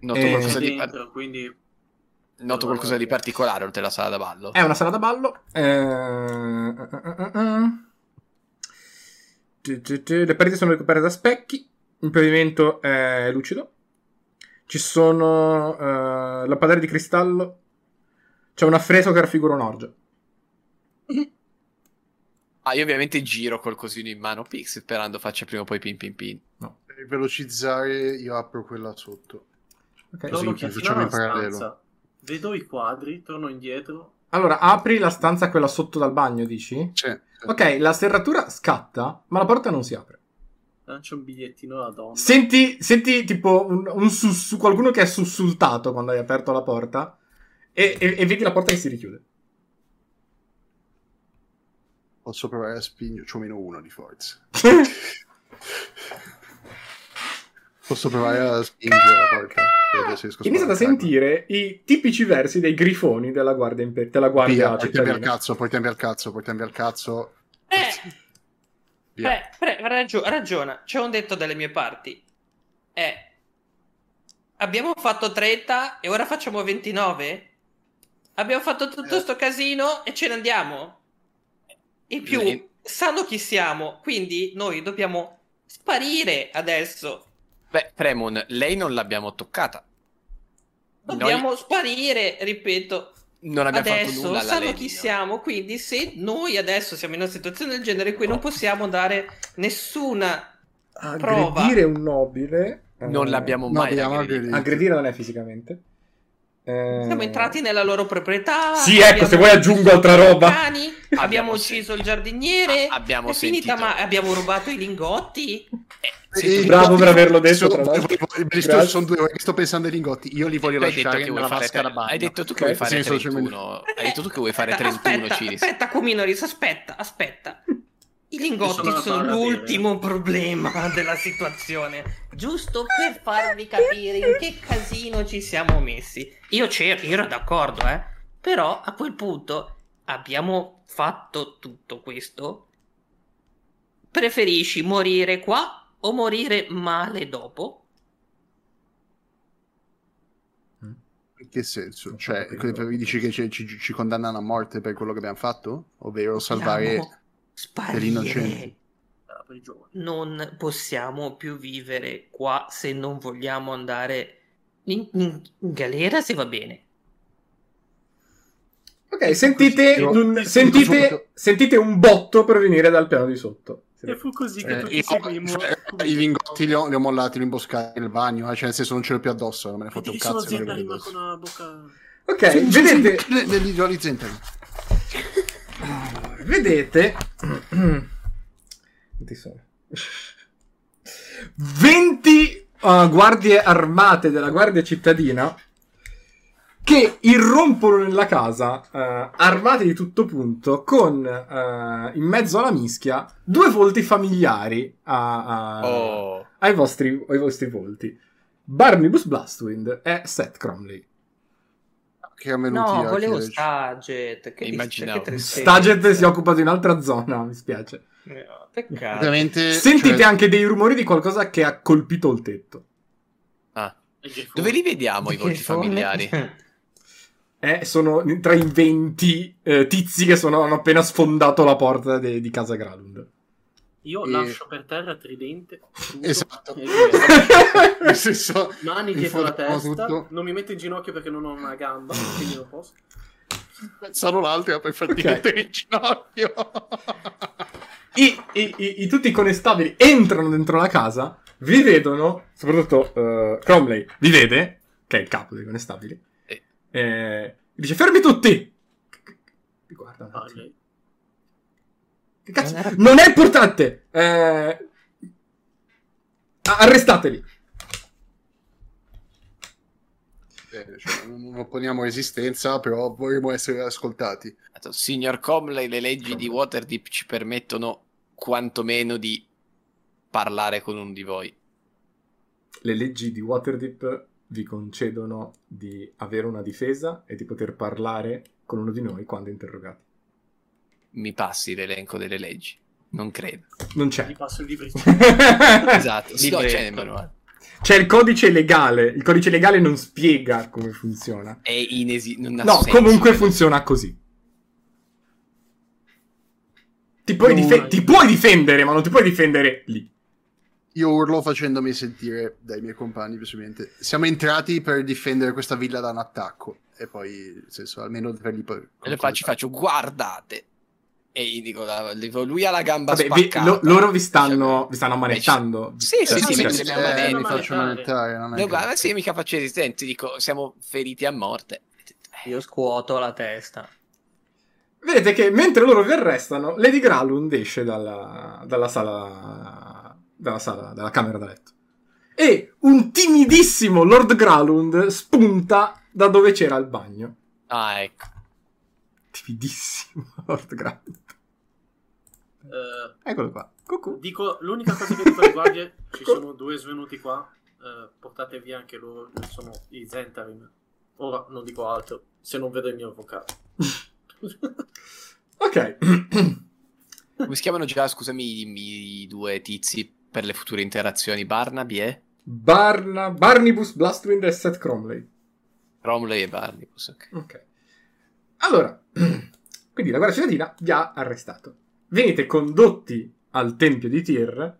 Noto, Eh, qualcosa di, par- dentro, quindi noto qualcosa di particolare oltre alla sala da ballo. È una sala da ballo. Eh, eh, eh. Le pareti sono ricoperte da specchi. Il pavimento è lucido. Ci sono eh, lampadari di cristallo. C'è un affresco che raffigura un orgio. [laughs] Ah, io ovviamente giro col cosino in mano Pix sperando faccia prima o poi pin pin pin. Per velocizzare io apro quella sotto. Ok. Così, fino facciamo in parallelo. stanza. Vedo i quadri, torno indietro. Allora, apri la stanza quella sotto dal bagno, dici? Sì, sì. Ok, la serratura scatta, ma la porta non si apre. Lancio un bigliettino alla donna. Senti, senti tipo un, un sussu- qualcuno che è sussultato quando hai aperto la porta e, e- e vedi la porta che si richiude. Posso provare a spingere, c'ho meno uno di forza. [laughs] Posso provare a spingere la porta? Riesco a sentire i tipici versi dei grifoni della guardia, imper- della guardia Via, portiamo al cittadina. cazzo, portiamo al cazzo, portiamo al cazzo. Eh, Via. eh, pre- ragio- ragiona. C'è un detto dalle mie parti. È abbiamo fatto 30 e ora facciamo 29? Abbiamo fatto tutto Eh. sto casino e ce ne andiamo? In più, Lei- sanno chi siamo, quindi noi dobbiamo sparire adesso. Beh, Premon, lei non l'abbiamo toccata. Dobbiamo sparire, ripeto. Non abbiamo fatto Adesso nulla alla sanno Lady, chi no? siamo, quindi se noi adesso siamo in una situazione del genere qui non possiamo dare nessuna Prova. Aggredire un nobile. eh, Non l'abbiamo No, mai aggredito. aggredito. Aggredire non è fisicamente. Eh, Siamo entrati nella loro proprietà. Sì, ecco, se vuoi aggiungo altra roba. cani, abbiamo, ucciso il giardiniere. Ah, abbiamo è finita, ma abbiamo rubato i lingotti. Se tu- Bravo per averlo detto, Sono, tra l'altro. sono due ore che sto pensando ai lingotti. Io li voglio hai lasciare nella vasca da bagno. Hai detto tu che vuoi fare sì, sono certo 31. Hai detto tu che vuoi fare Aspetta, 31, aspetta, Ciris. aspetta, Cuminoris, aspetta, aspetta. I lingotti Sono sono l'ultimo problema [laughs] della situazione. Giusto per farvi capire in che casino ci siamo messi. Io c'ero, io ero d'accordo, eh. Però a quel punto abbiamo fatto tutto questo. Preferisci morire qua o morire male dopo? In che senso? Cioè, que- dici che ci, ci- ci condannano a morte per quello che abbiamo fatto? Ovvero salvare Dobbiamo sparire. non possiamo più vivere qua se non vogliamo andare in, in- in galera se va bene. Ok, sentite, Io- un, sentite, sentite un botto provenire dal piano di sotto. E fu così che Eh, tutti io- seguimmo. cioè, I lingotti li ho, li ho mollati, li ho imboscati nel bagno, eh, cioè nel senso non ce l'ho più addosso, non me ne fotte un cazzo. bocca. Ok, Sì, vedete, le- le- le- le zentari. Vedete... [clears throat] Quanti sono? [laughs] 20 uh, guardie armate della guardia cittadina che irrompono nella casa uh, armate di tutto punto con uh, in mezzo alla mischia due volti familiari a- a- Oh. ai, vostri, ai vostri volti Barnibus Blastwind e Seth Cromley Che venuti No, a volevo chiederci. Staget. Che, Immaginavo. che. Staget si occupa di un'altra zona mi spiace Eh, Peccato. Ovviamente, Sentite cioè, anche dei rumori di qualcosa che ha colpito il tetto. Ah. Dove li vediamo i volti familiari? [laughs] Eh, sono tra i 20 eh, tizi che sono- hanno appena sfondato la porta de- di casa Gralund. Io E- lascio per terra tridente. nudo, Esatto. e [laughs] senso, Mani dietro la testa. tutto. Non mi metto in ginocchio perché non ho una gamba. Quindi non posso. sarò l'altro per farti Ok. mettere in ginocchio. I, i- i- i- tutti i conestabili entrano dentro la casa, vi vedono, soprattutto eh, Cromley vi vede, che è il capo dei conestabili, Eh. e dice fermi tutti! Vi guarda un Ah, attimo. lei. Che cazzo? Non era- Non è importante! Eh, Arrestateli! Eh, cioè, non opponiamo resistenza, però vorremmo essere ascoltati. Signor Comley, le leggi di Waterdeep ci permettono quantomeno di parlare con uno di voi. le leggi di Waterdeep vi concedono di avere una difesa e di poter parlare con uno di noi quando interrogati. Mi passi l'elenco delle leggi? Non credo. Non Gli c'è. passo il librito. [laughs] Esatto, sì, no, c'è nel manuale. C'è il codice legale. Il codice legale non spiega come funziona. È inesi- non ha No, senso. comunque funziona così. Ti puoi, No, dai. ti puoi difendere, ma non ti puoi difendere lì. Io urlo facendomi sentire dai miei compagni, possibilmente. Siamo entrati per difendere questa villa da un attacco. E poi, nel senso, almeno per lì poi. E le faccio, faccio, guardate. E gli dico, la- dico, lui ha la gamba Vabbè, vi- lo- loro vi Cioè, stanno, vi stanno ammanettando. Sì, sì, sì, sì, mentre sì, mi ammanetti. eh, mi faccio manettare. Non è No, guarda, sì, mica faccio resistente, dico, siamo feriti a morte. Io scuoto la testa. Vedete che mentre loro vi arrestano, Lady Gralund esce dalla, dalla sala, dalla sala, dalla camera da letto. E un timidissimo Lord Gralund spunta da dove c'era il bagno. Ah, ecco. Timidissimo [laughs] Lord Gralund. Eh, Eccolo qua. Cucù. dico, l'unica cosa che dico alle guardie, ci sono due svenuti qua, eh, portate via anche loro, sono i Zentarim. Ora non dico altro, se non vedo il mio avvocato. [laughs] Ok. Come si chiamano già, scusami, i, i due tizi per le future interazioni? Barnaby e? Barna, Barnibus, Blastwind e Seth Cromley. Cromley e Barnibus, ok. Ok. Allora, [clears throat] quindi la guardia cittadina vi ha arrestato. Venite condotti al tempio di Tyr,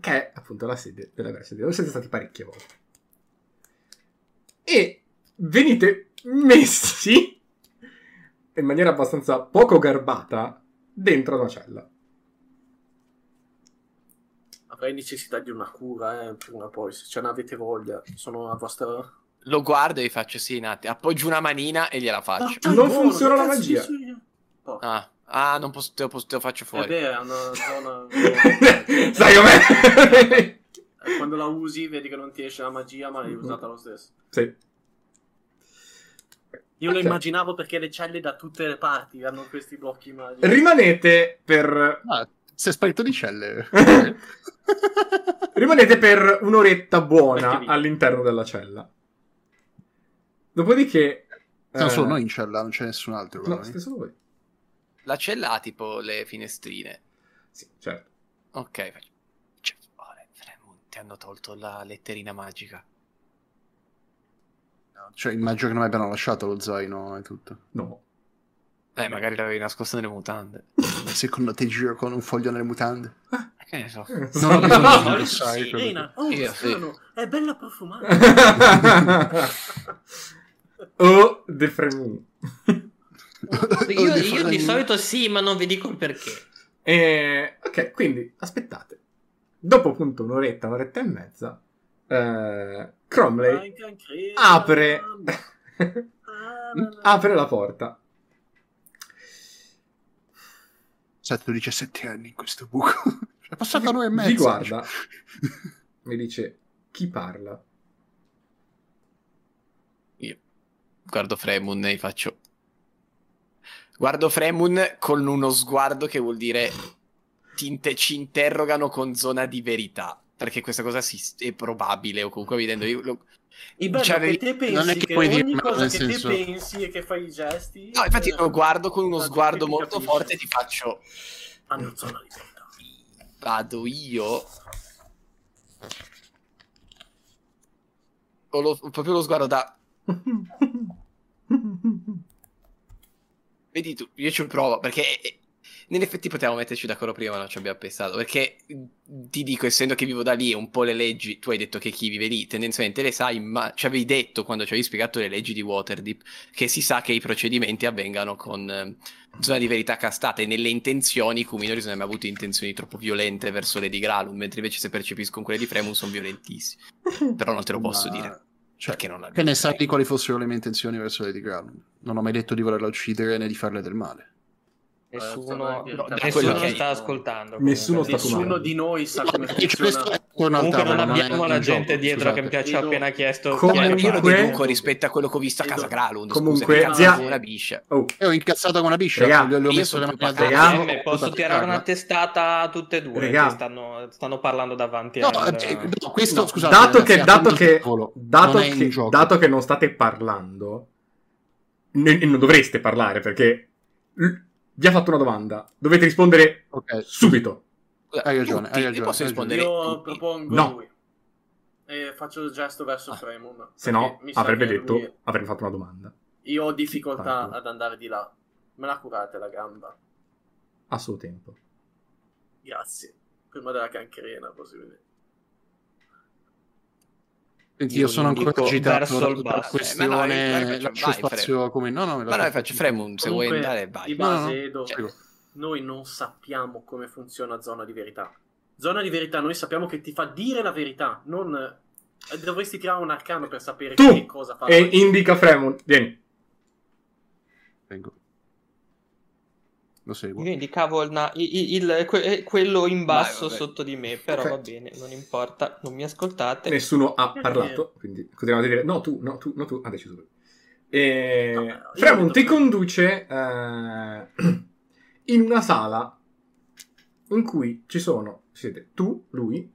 che è appunto la sede della guardia cittadina, dove siete stati parecchie volte. E venite messi [laughs] in maniera abbastanza poco garbata dentro una cella. Avrei necessità di una cura, eh, prima o poi, se ce n'avete voglia. Sono a vostra... Lo guardo e gli faccio sì, un attimo. Appoggio una manina e gliela faccio. Ah, Non buono, funziona la magia. Porca. Ah, ah non posso, te, lo, posso- te lo faccio fuori. beh, è una zona... [laughs] Sai com'è? Eh, Quando la usi vedi che non ti esce la magia, ma l'hai usata lo stesso. sì. Io lo Ok. immaginavo perché le celle da tutte le parti hanno questi blocchi magici. Rimanete per Ah, sei esperto di celle. [laughs] Rimanete per un'oretta buona all'interno della cella. Dopodiché. Siamo eh, solo noi in cella, non c'è nessun altro. No, siete solo voi. La cella ha tipo le finestrine. Sì, certo. Ok, faccio. Cioè, oh, Fremont, ti hanno tolto la letterina magica. Cioè, immagino che non abbiano lasciato lo zaino e tutto. No. Eh, magari l'avevi nascosta nelle mutande. Secondo te giro con un foglio nelle mutande? Che ne so. Non ho bisogno di Oh, indossare quello Sirena, oh, Io sì. strano, è bella profumata. Oh, The Fremun. Io, io di solito sì, ma non vi dico il perché. E, ok, quindi aspettate. Dopo appunto un'oretta, un'oretta e mezza, eh, Cromley apre, Ah, [laughs] apre la porta. 7-17 anni in questo buco. [laughs] È passata un'ora e mezza. Vi guarda, mi dice chi parla. Io guardo Fremun e faccio. Guardo Fremun con uno sguardo che vuol dire ti inte- ci interrogano con zona di verità. Perché questa cosa si- è probabile, o comunque vedendo. Io lo- bello Cioè, che te pensi non è che, che puoi ogni dirmelo, cosa che senso- te pensi e che fai i gesti... No, infatti eh, lo guardo con uno sguardo molto capisce. forte e ti faccio. Hanno zona di verità. Vado io. Ho, lo- proprio lo sguardo da. [laughs] Vedi tu, io ci provo perché eh, nell'effetti potevamo metterci d'accordo prima, ma non ci abbiamo pensato. Perché mm, ti dico, essendo che vivo da lì, un po' le leggi, tu hai detto che chi vive lì tendenzialmente le sai, ma ci avevi detto quando ci avevi spiegato le leggi di Waterdeep che si sa che i procedimenti avvengano con eh, zona di verità castate. Nelle intenzioni, Kuminori non ha mai avuto intenzioni troppo violente verso Lady Gralum, mentre invece se percepiscono quelle di Fremun sono violentissimi. Però non te lo posso Ma- dire. Cioè, che ne sai di quali fossero le mie intenzioni verso Lady Gralum? Non ho mai detto di volerla uccidere né di farle del male. Nessuno, Eh, nessuno quello che- sta ascoltando. Nessuno comunque. sta Nessuno di noi sa come funziona. Comunque non abbiamo la gente gioco, dietro scusate. che mi ci ha Vedo- appena chiesto. Comunque- Io, lo deduco rispetto a quello che ho visto a casa Gralund. Comunque, scusa, zia- una biscia. Oh, E ho incazzato con una biscia. Raga, gli ho- gli ho io messo addosso. Raga, Insieme, posso tirare farla. una testata a tutte e due che stanno, stanno parlando davanti No, al... eh, no, questo, no, scusate, dato ragazzi, che, dato che, dato che, dato che non state parlando, non dovreste parlare perché vi ha fatto una domanda. Dovete rispondere Ok, subito. Scusa, Hai ragione, tutti, hai io ragione, posso hai rispondere Io tutti. propongo No. lui. E faccio il gesto verso Ah. Fremon. Se no, avrebbe detto, lui- avrebbe fatto una domanda. Io ho difficoltà Tanto. ad andare di là. Me la curate la gamba. A suo tempo. Grazie. Prima della cancrena, possibilmente. Io sono ancora agitato verso da. Eh, no, questione. vai, Lascio spazio come. No, no, me Ma no, faccio Fremund, se vuoi andare vai. Di No, no, base, no. Edo, Prego. noi non sappiamo come funziona zona di verità. Zona di verità, noi sappiamo che ti fa dire la verità, non... eh, Dovresti tirare un arcano per sapere Tu! che cosa fa. E indica Fremont. Vieni. Vengo. Lo seguo. Io indicavo il, na- il- il- que- eh, quello in basso vabbè. sotto di me, però Ok. va bene, non importa, non mi ascoltate. Nessuno ha parlato, quindi continuavate a dire no, tu, no, tu, no, tu. Ha deciso lui. E... No, Fremont ti conduce eh, [clears throat] in una sala in cui ci sono, siete tu, lui,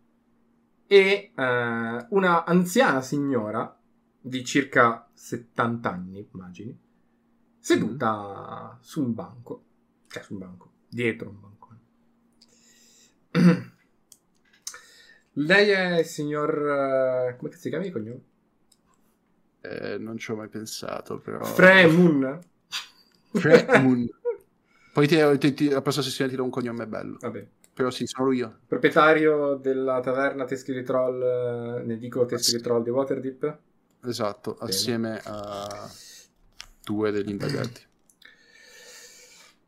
e eh, una anziana signora di circa 70 anni, immagini, seduta su un banco, cioè su un banco, dietro un banco. [clears throat] Lei è il signor... eh, come si chiama il cognome? Eh, non ci ho mai pensato, però... Fremun. Fremun. [laughs] Poi ti, ti, ti, la prossima sessione ti do un cognome bello. Vabbè. Però sì, sono io. Proprietario della taverna Teschi di Troll, eh, ne dico Teschi di Troll di Waterdeep. Esatto, Bene. assieme a due degli indagati.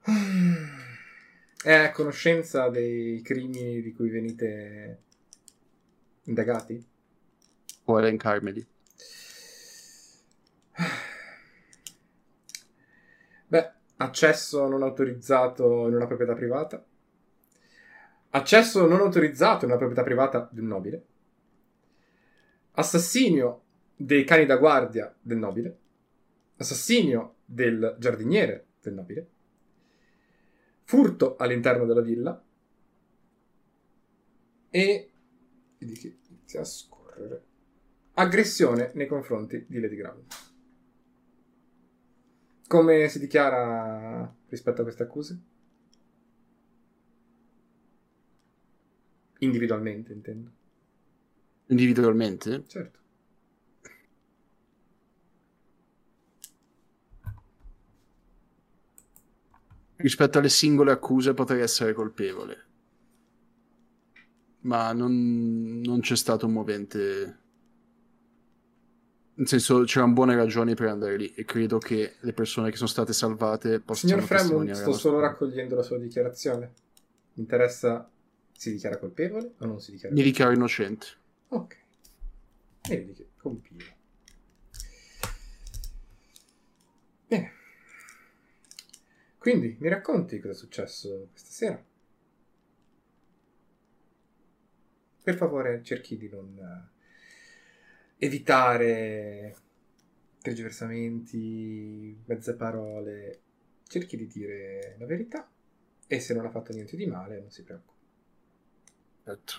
È a conoscenza dei crimini di cui venite indagati? Può elencarmeli. Beh, accesso non autorizzato in una proprietà privata. Accesso non autorizzato in una proprietà privata di un nobile. Assassinio dei cani da guardia del nobile. Assassinio del giardiniere del nobile. Furto all'interno della villa. E... che inizia a scorrere. Aggressione nei confronti di Lady Ground. Come si dichiara rispetto a queste accuse? Individualmente, intendo. Individualmente? Certo. Rispetto alle singole accuse potrei essere colpevole. Ma non, non c'è stato un movente... Nel senso, c'erano buone ragioni per andare lì e credo che le persone che sono state salvate possano Signor Fremont, sto solo storia. raccogliendo la sua dichiarazione. Mi interessa... Si dichiara colpevole o non si dichiara Mi dichiaro innocente. Ok. E vedi che compila. Bene. Quindi, mi racconti cosa è successo questa sera? Per favore, cerchi di non eh, evitare tergiversamenti, mezze parole. Cerchi di dire la verità e se non ha fatto niente di male, non si preoccupi. Certo.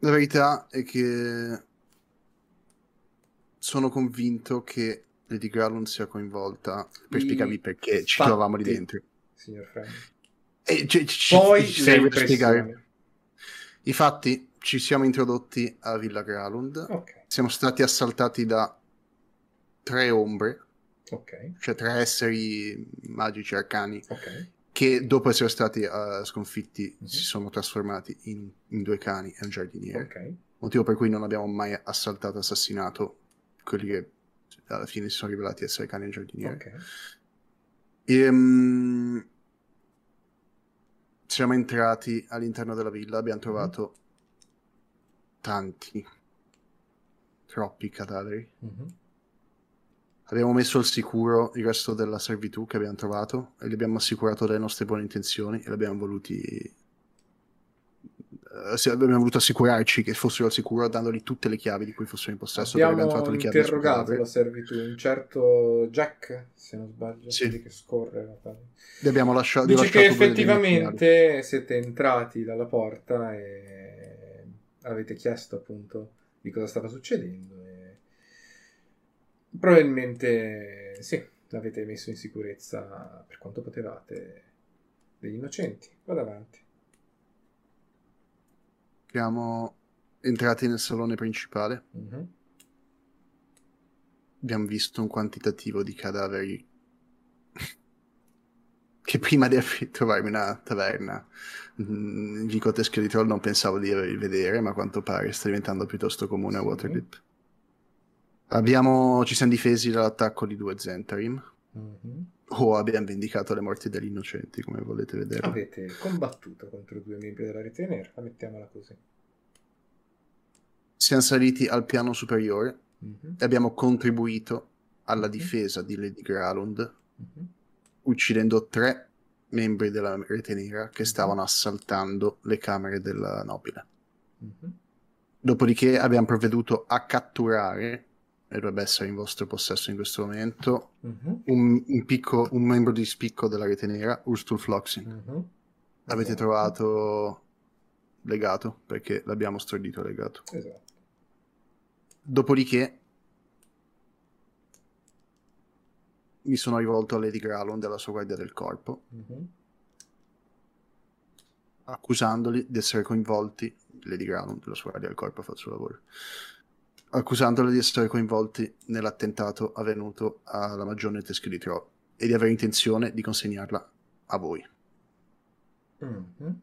La verità è che sono convinto che Lady Gralun sia coinvolta per I spiegarvi perché ci fatti. trovavamo lì dentro. Signor Frank. E ci, ci- Poi ci per spiegare. Infatti, ci siamo introdotti a Villa Gralund. Ok, Siamo stati assaltati da tre ombre, ok, cioè tre esseri magici arcani, ok. che dopo essere stati eh, sconfitti Mhm. si sono trasformati in, in due cani e un giardiniere. Motivo per cui non abbiamo mai assaltato e assassinato quelli che alla fine si sono rivelati essere cani e giardinieri. ok. Ehm, siamo entrati all'interno della villa, abbiamo trovato tanti, troppi cadaveri. Mhm. Abbiamo messo al sicuro il resto della servitù che abbiamo trovato e gli abbiamo assicurato delle nostre buone intenzioni e l'abbiamo voluti. Eh, abbiamo voluto assicurarci che fossero al sicuro dandogli tutte le chiavi di cui fossero in possesso. abbiamo trovato le chiavi interrogato la servitù, un certo Jack, se non sbaglio, Sì. che scorre. Li abbiamo lasciato. Dice che effettivamente siete entrati dalla porta e avete chiesto appunto di cosa stava succedendo e probabilmente sì, avete messo in sicurezza per quanto potevate degli innocenti. Vado avanti. Siamo entrati nel salone principale. Mhm. abbiamo visto un quantitativo di cadaveri [laughs] che prima di trovarmi una taverna mm, in Vico Teschio di Troll non pensavo di vedere, ma a quanto pare sta diventando piuttosto comune a. Waterdeep. Abbiamo, ci siamo difesi dall'attacco di due Zentarim, Mhm. O abbiamo vendicato le morti degli innocenti, come volete vedere. Avete combattuto contro due membri della rete nera, mettiamola così. Siamo saliti al piano superiore Mhm. e abbiamo contribuito alla Mhm. difesa di Lady Gralund, Mhm. uccidendo tre membri della rete nera che stavano assaltando le camere della nobile. Mhm. Dopodiché abbiamo provveduto a catturare, e dovrebbe essere in vostro possesso in questo momento, Mhm. un, un picco- un membro di spicco della rete nera, Urstul Floxin. Mhm. L'avete Esatto. trovato legato, perché l'abbiamo stordito legato. Esatto. Dopodiché mi sono rivolto a Lady Gralund e alla sua guardia del corpo Mhm. accusandoli di essere coinvolti, Lady Ground, la sua guardia del corpo fa il suo lavoro, accusandoli di essere coinvolti nell'attentato avvenuto alla magione Teschio di Tro e di avere intenzione di consegnarla a voi. Mhm.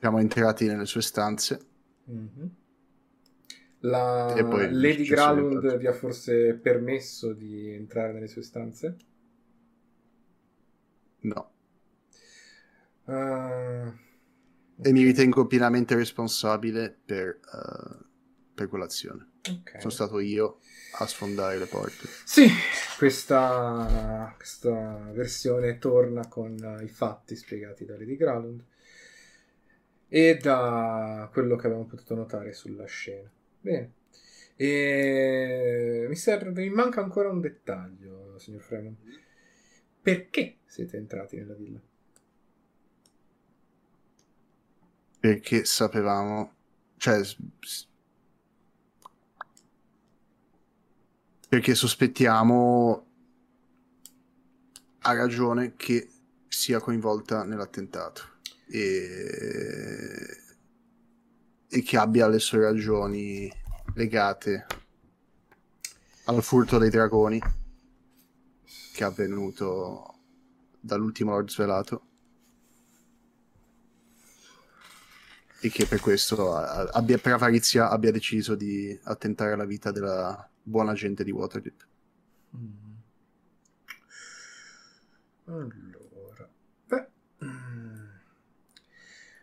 Siamo entrati nelle sue stanze. Mhm. La Lady Gralund vi ha forse permesso di entrare nelle sue stanze? No. Ah, E mi ritengo pienamente responsabile per, eh, per quell'azione. ok. Sono stato io a sfondare le porte. Sì, questa, questa versione torna con i fatti spiegati da Lady Gralund e da quello che abbiamo potuto notare sulla scena. Bene. E mi serve, mi manca ancora un dettaglio, signor Fremont. Perché siete entrati nella villa? Perché sapevamo, cioè, s- s- perché sospettiamo a ragione che sia coinvolta nell'attentato. E, e che abbia le sue ragioni legate al furto dei dragoni che è avvenuto dall'ultimo Lord Svelato. E che per questo abbia, per avarizia abbia deciso di attentare alla vita della buona gente di Waterdeep. Allora, beh, mm,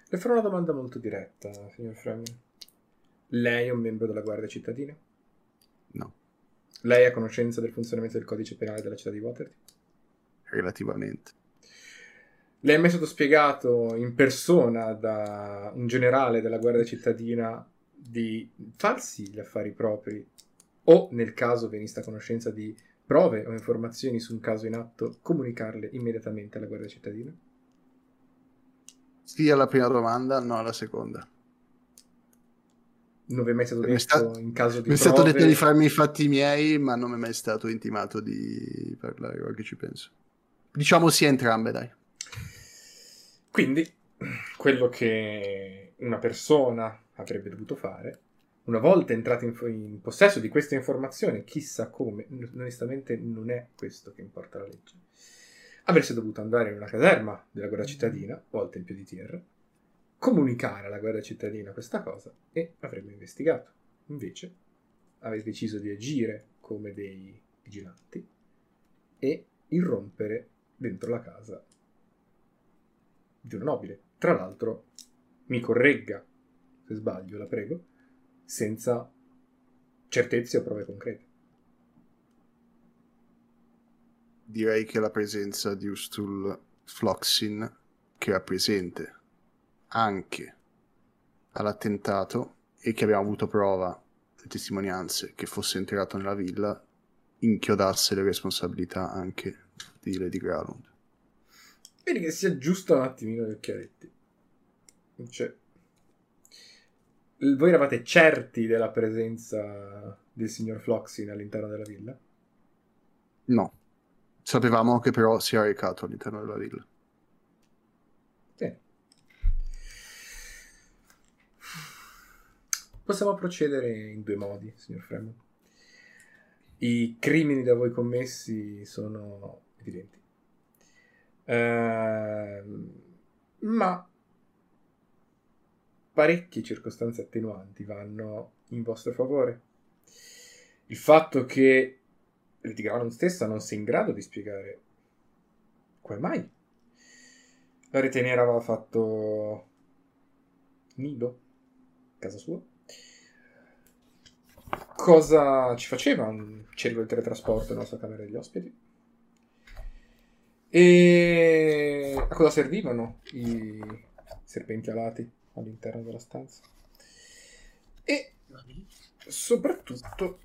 le farò una domanda molto diretta, signor Fremont. Lei è un membro della Guardia Cittadina? No, Lei ha conoscenza del funzionamento del codice penale della città di Waterdeep? relativamente. Le è mai stato spiegato in persona da un generale della Guardia Cittadina di farsi gli affari propri o, nel caso veniste a conoscenza di prove o informazioni su un caso in atto, comunicarle immediatamente alla Guardia Cittadina? Sì alla prima domanda, no alla seconda. Non vi è mai stato detto stato- in caso di Mi è stato detto di farmi i fatti miei, ma non mi è mai stato intimato di parlare, ora che ci penso. Diciamo sì a entrambe, dai. Quindi, quello che una persona avrebbe dovuto fare, una volta entrato in, in possesso di questa informazione, chissà come, onestamente non è questo che importa la legge, avreste dovuto andare in una caserma della guardia cittadina o al Tempio di Tierra, comunicare alla guardia cittadina questa cosa e avremmo investigato. Invece, avete deciso di agire come dei vigilanti e irrompere dentro la casa di una nobile. Tra l'altro, mi corregga se sbaglio, la prego, senza certezze o prove concrete. Direi che la presenza di Ustul Floxin, che era presente anche all'attentato e che abbiamo avuto prova e testimonianze che fosse entrato nella villa, inchiodasse le responsabilità anche di Lady Gralund. Vedi che si aggiusta un attimino gli occhialetti. Cioè, l- voi eravate certi della presenza del signor Floxin all'interno della villa? No, sapevamo che però si era recato all'interno della villa. Bene. Possiamo procedere in due modi, signor Fremont. I crimini da voi commessi sono evidenti. Ehm, ma parecchie circostanze attenuanti vanno in vostro favore. Il fatto che Garland stessa non sia in grado di spiegare come mai la rete nera aveva fatto nido a casa sua. Cosa ci faceva un cerico del teletrasporto nella sua camera degli ospiti? E a cosa servivano i serpenti alati all'interno della stanza? E soprattutto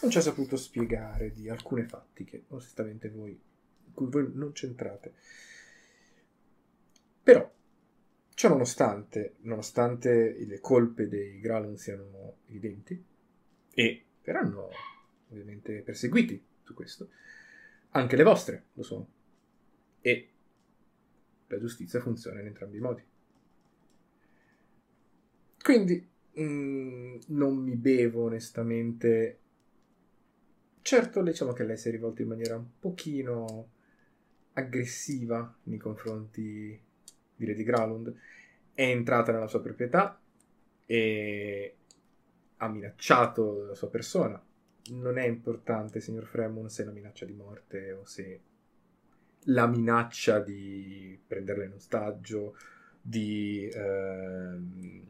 non ci ha saputo spiegare di alcuni fatti che onestamente voi in cui voi non c'entrate. Però, ciò nonostante, nonostante le colpe dei Gralon siano evidenti, e verranno ovviamente perseguiti su questo, anche le vostre lo sono. E la giustizia funziona in entrambi i modi. Quindi mm, non mi bevo onestamente. Certo, diciamo che lei si è rivolta in maniera un pochino aggressiva nei confronti di Lady Gralund. È entrata nella sua proprietà e ha minacciato la sua persona. Non è importante, signor Fremon, se è una minaccia di morte o se la minaccia di prenderla in ostaggio, di... Ehm,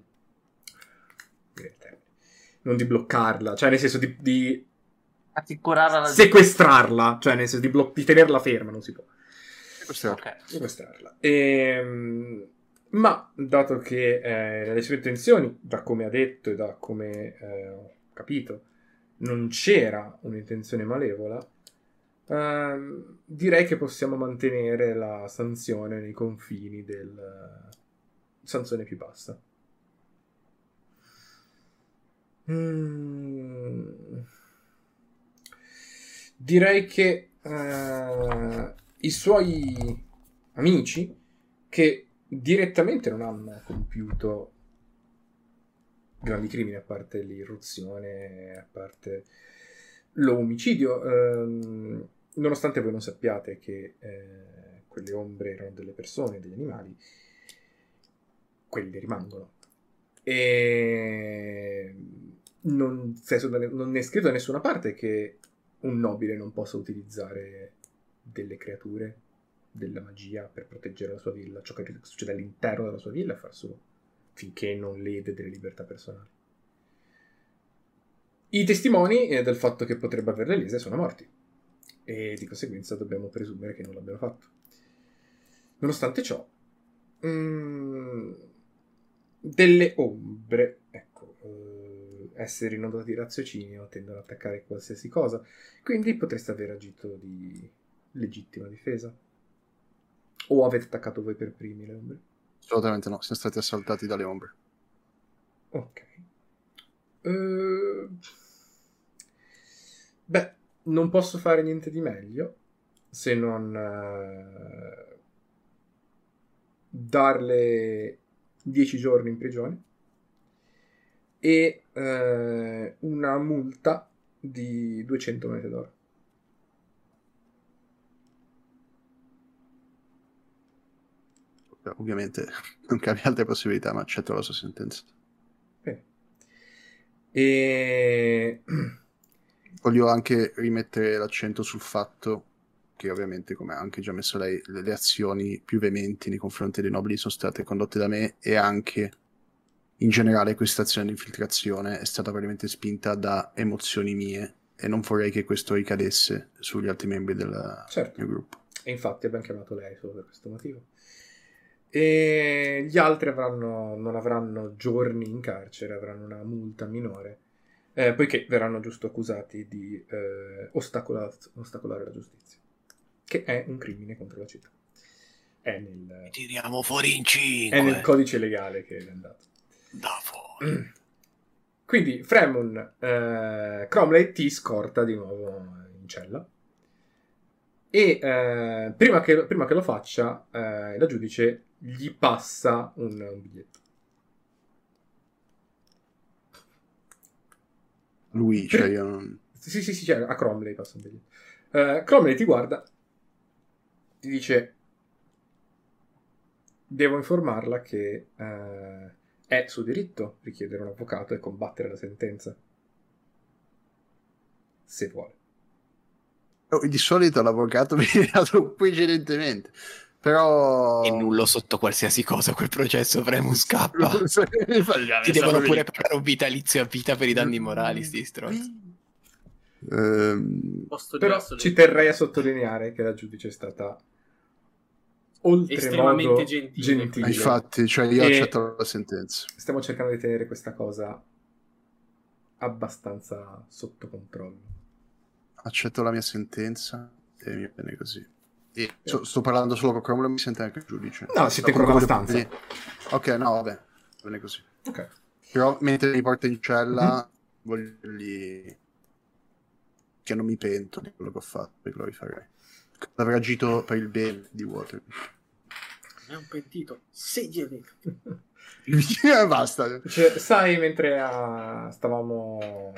non di bloccarla, cioè nel senso di, di assicurarla sequestrarla, cioè nel senso di, blo- di tenerla ferma, non si può. Sequestrarla. Ok. Sequestrarla. Ehm, ma dato che eh, le sue intenzioni, da come ha detto e da come eh, ho capito, non c'era un'intenzione malevola, ehm, direi che possiamo mantenere la sanzione nei confini del eh, sanzione più bassa. Mm. Direi che eh, i suoi amici, che direttamente non hanno compiuto grandi crimini, a parte l'irruzione, a parte l'omicidio, ehm, nonostante voi non sappiate che eh, quelle ombre erano delle persone, degli animali, quelli rimangono. E non, senso, non è scritto da nessuna parte che un nobile non possa utilizzare delle creature, della magia per proteggere la sua villa, ciò che succede all'interno della sua villa, far solo finché non lede delle libertà personali. I testimoni eh, del fatto che potrebbe averle lese sono morti e di conseguenza dobbiamo presumere che non l'abbiano fatto. Nonostante ciò, mm, delle ombre, ecco, eh, esseri non dotati di raziocinio tendono ad attaccare qualsiasi cosa, quindi potreste aver agito di legittima difesa. O avete attaccato voi per primi le ombre? Assolutamente no, siamo stati assaltati dalle ombre. Ok. Eh, beh, non posso fare niente di meglio se non eh, darle 10 giorni in prigione e eh, una multa di 200 monete d'oro. Ovviamente [laughs] non cambia altre possibilità, ma accetto la sua sentenza. Bene. E [clears throat] Voglio anche rimettere l'accento sul fatto che ovviamente, come ha anche già messo lei, le, le azioni più veementi nei confronti dei nobili sono state condotte da me e anche in generale questa azione di infiltrazione è stata probabilmente spinta da emozioni mie e non vorrei che questo ricadesse sugli altri membri del Certo. mio gruppo. E infatti abbiamo chiamato lei solo per questo motivo. E gli altri avranno, non avranno giorni in carcere, avranno una multa minore, eh, poiché verranno giusto accusati di eh, ostacola- ostacolare la giustizia, che è un crimine contro la città. È nel, Tiriamo fuori in è nel 5. codice legale che è andato. Da fuori. [clears throat] Quindi Fremon, eh, Cromley ti scorta di nuovo in cella. E eh, prima, che, prima che lo faccia, eh, la giudice gli passa un, un biglietto. Lui, cioè io non... Sì, sì, sì, cioè, a Cromley passa un biglietto. Eh, Cromley ti guarda, ti dice: Devo informarla che eh, è suo diritto richiedere un avvocato e combattere la sentenza. Se vuole. Oh, di solito l'avvocato [laughs] viene dato precedentemente, però... E nullo sotto qualsiasi cosa quel processo, Fremu scappa. Ti Ti devono pure pagare un vitalizio a vita per i danni morali, sti stronzi. Ehm, Però ci terrei a sottolineare che la giudice è stata Estremamente gentile. gentile. infatti, cioè io E- accetto la sentenza. Stiamo cercando di tenere questa cosa abbastanza sotto controllo. Accetto la mia sentenza e mi va bene così. E so- sto parlando solo con Cromwell, mi sente anche il giudice. No, siete ancora quello nella che- Ok, no, vabbè, va bene così. Ok. Però mentre mi porta in cella, Mhm. voglio dirgli che non mi pento di quello che ho fatto, perché lo rifarei. Avrei agito per il bene di Water. È un pentito. Seggeli. [laughs] Eh, Basta. Cioè, sai, mentre ah, stavamo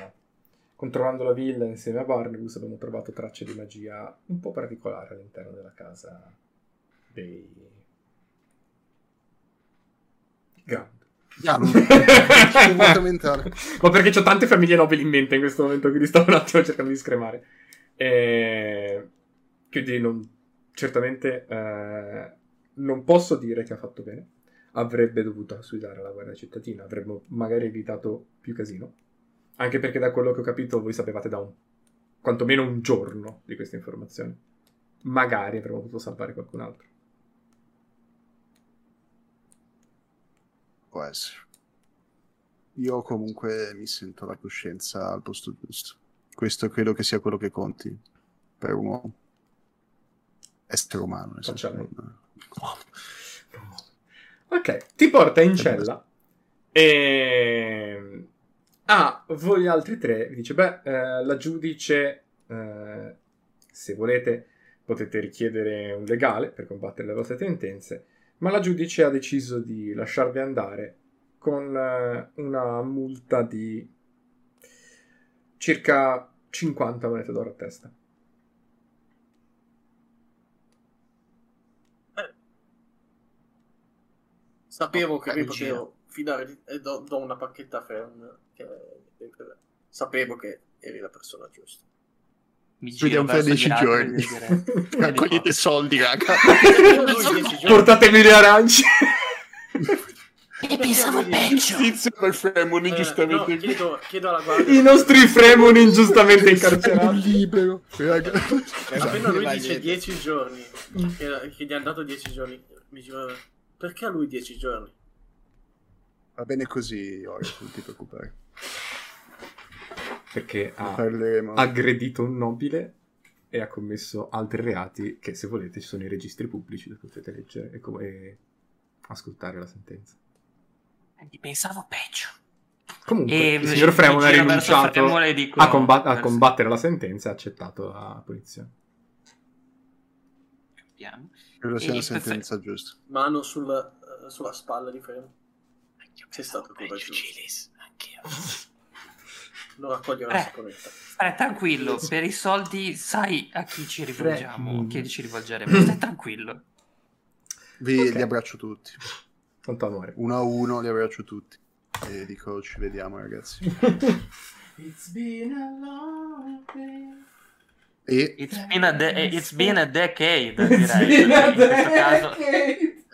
controllando la villa insieme a Barnabas, abbiamo trovato tracce di magia un po' particolari all'interno della casa dei non- [laughs] Assolutamente. Ma perché ho tante famiglie nobili in mente in questo momento, quindi stavo un attimo cercando di scremare. E... Quindi non- certamente eh, non posso dire che ha fatto bene. Avrebbe dovuto sfidare la guardia cittadina, avremmo magari evitato più casino. Anche perché da quello che ho capito voi sapevate da un quantomeno un giorno di queste informazioni. Magari avremmo potuto salvare qualcun altro. Può essere. Io comunque mi sento la coscienza al posto giusto. Questo credo che sia quello che conti per un uomo. Essere umano, nel senso. Non- Ok, ti porta in cella e a voi altri tre vi dice, beh, eh, la giudice, eh, se volete, potete richiedere un legale per combattere le vostre tendenze, ma la giudice ha deciso di lasciarvi andare con eh, una multa di circa 50 monete d'oro a testa. Sapevo che mi in potevo fidare di... e do, do una pacchetta a Fern. Che... Sapevo che eri la persona giusta. Mi Vediamo giro fra verso 10 gli altri giorni. Raccogliete [laughs] soldi, raga. [laughs] Portatemi le arance! [laughs] E pensavo peggio. Tizio per Fremoni, Eh, giustamente. no, chiedo, chiedo alla guardia. I nostri Fremoni ingiustamente incarcerati. libero. Raga. Appena lui dice niente. 10 giorni, che, che gli hanno dato 10 giorni, mi dice, perché a lui 10 giorni? Va bene così, Ora, non ti preoccupare. Perché ha parleremo. aggredito un nobile e ha commesso altri reati che se volete ci sono i registri pubblici dove potete leggere e, co- e ascoltare la sentenza. Gli pensavo peggio. Comunque, E il signor mi Fremon ha rinunciato Fremon dico- a, comba- a verso- combattere la sentenza e ha accettato la punizione. Capiamo. Credo sia perfetto. sentenza giusta. Mano sul, eh, sulla spalla di Frem. Sei stato peggio, coraggioso. Cilis, anch'io. [laughs] Lo raccoglie la Eh. saponetta. Stai tranquillo, per i soldi sai a chi ci rivolgiamo, Mm. chi ci rivolgeremo. Stai tranquillo. Vi Ok. li abbraccio tutti. Tanto amore. Uno a uno li abbraccio tutti. E dico ci vediamo ragazzi. [laughs] It's been a long day. E It's been a, de- it's been a decade, It's direi. been a questo caso, decade.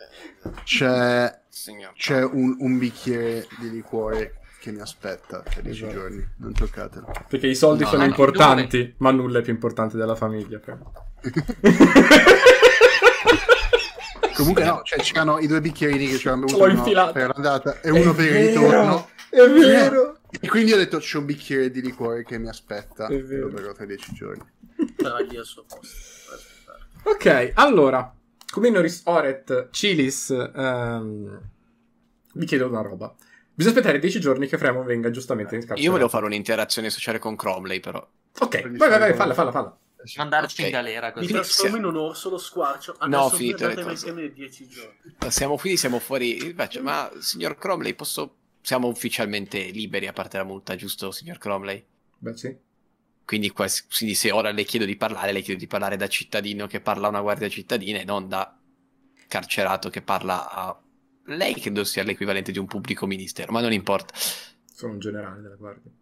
c'è, Signor. c'è un, un bicchiere di liquore che mi aspetta per 10 Esatto. giorni. Non toccatelo. Perché i soldi No, sono no, importanti, ma nulla è più importante della famiglia. però. [laughs] Comunque no, cioè c'erano i due bicchierini che ci hanno bevuto uno per l'andata e uno per il ritorno. È vero. E quindi ho detto c'è un bicchiere di liquore che mi aspetta. È vero. Lo berrò tra 10 giorni. Sarà lì al suo posto. Ok, allora, come Noris Oret, Cilis, ehm, vi chiedo una roba. Bisogna aspettare 10 giorni che Fremon venga giustamente in carcere. Io volevo fare un'interazione sociale con Cromley, però. Ok, vai, vai, vai, falla, falla, falla. mandarci Ok. in galera Mi così. Quindi trasformo in un orso, lo squarcio. No, ho Adesso finito datemi cose. insieme 10 giorni. Siamo, quindi siamo fuori. Faccio, ma signor Cromley, posso. Siamo ufficialmente liberi a parte la multa, giusto, signor Cromley? Beh, sì. Quindi, quindi se ora le chiedo di parlare, le chiedo di parlare da cittadino che parla a una guardia cittadina e non da carcerato che parla a lei, credo sia l'equivalente di un pubblico ministero, ma non importa. Sono un generale della guardia.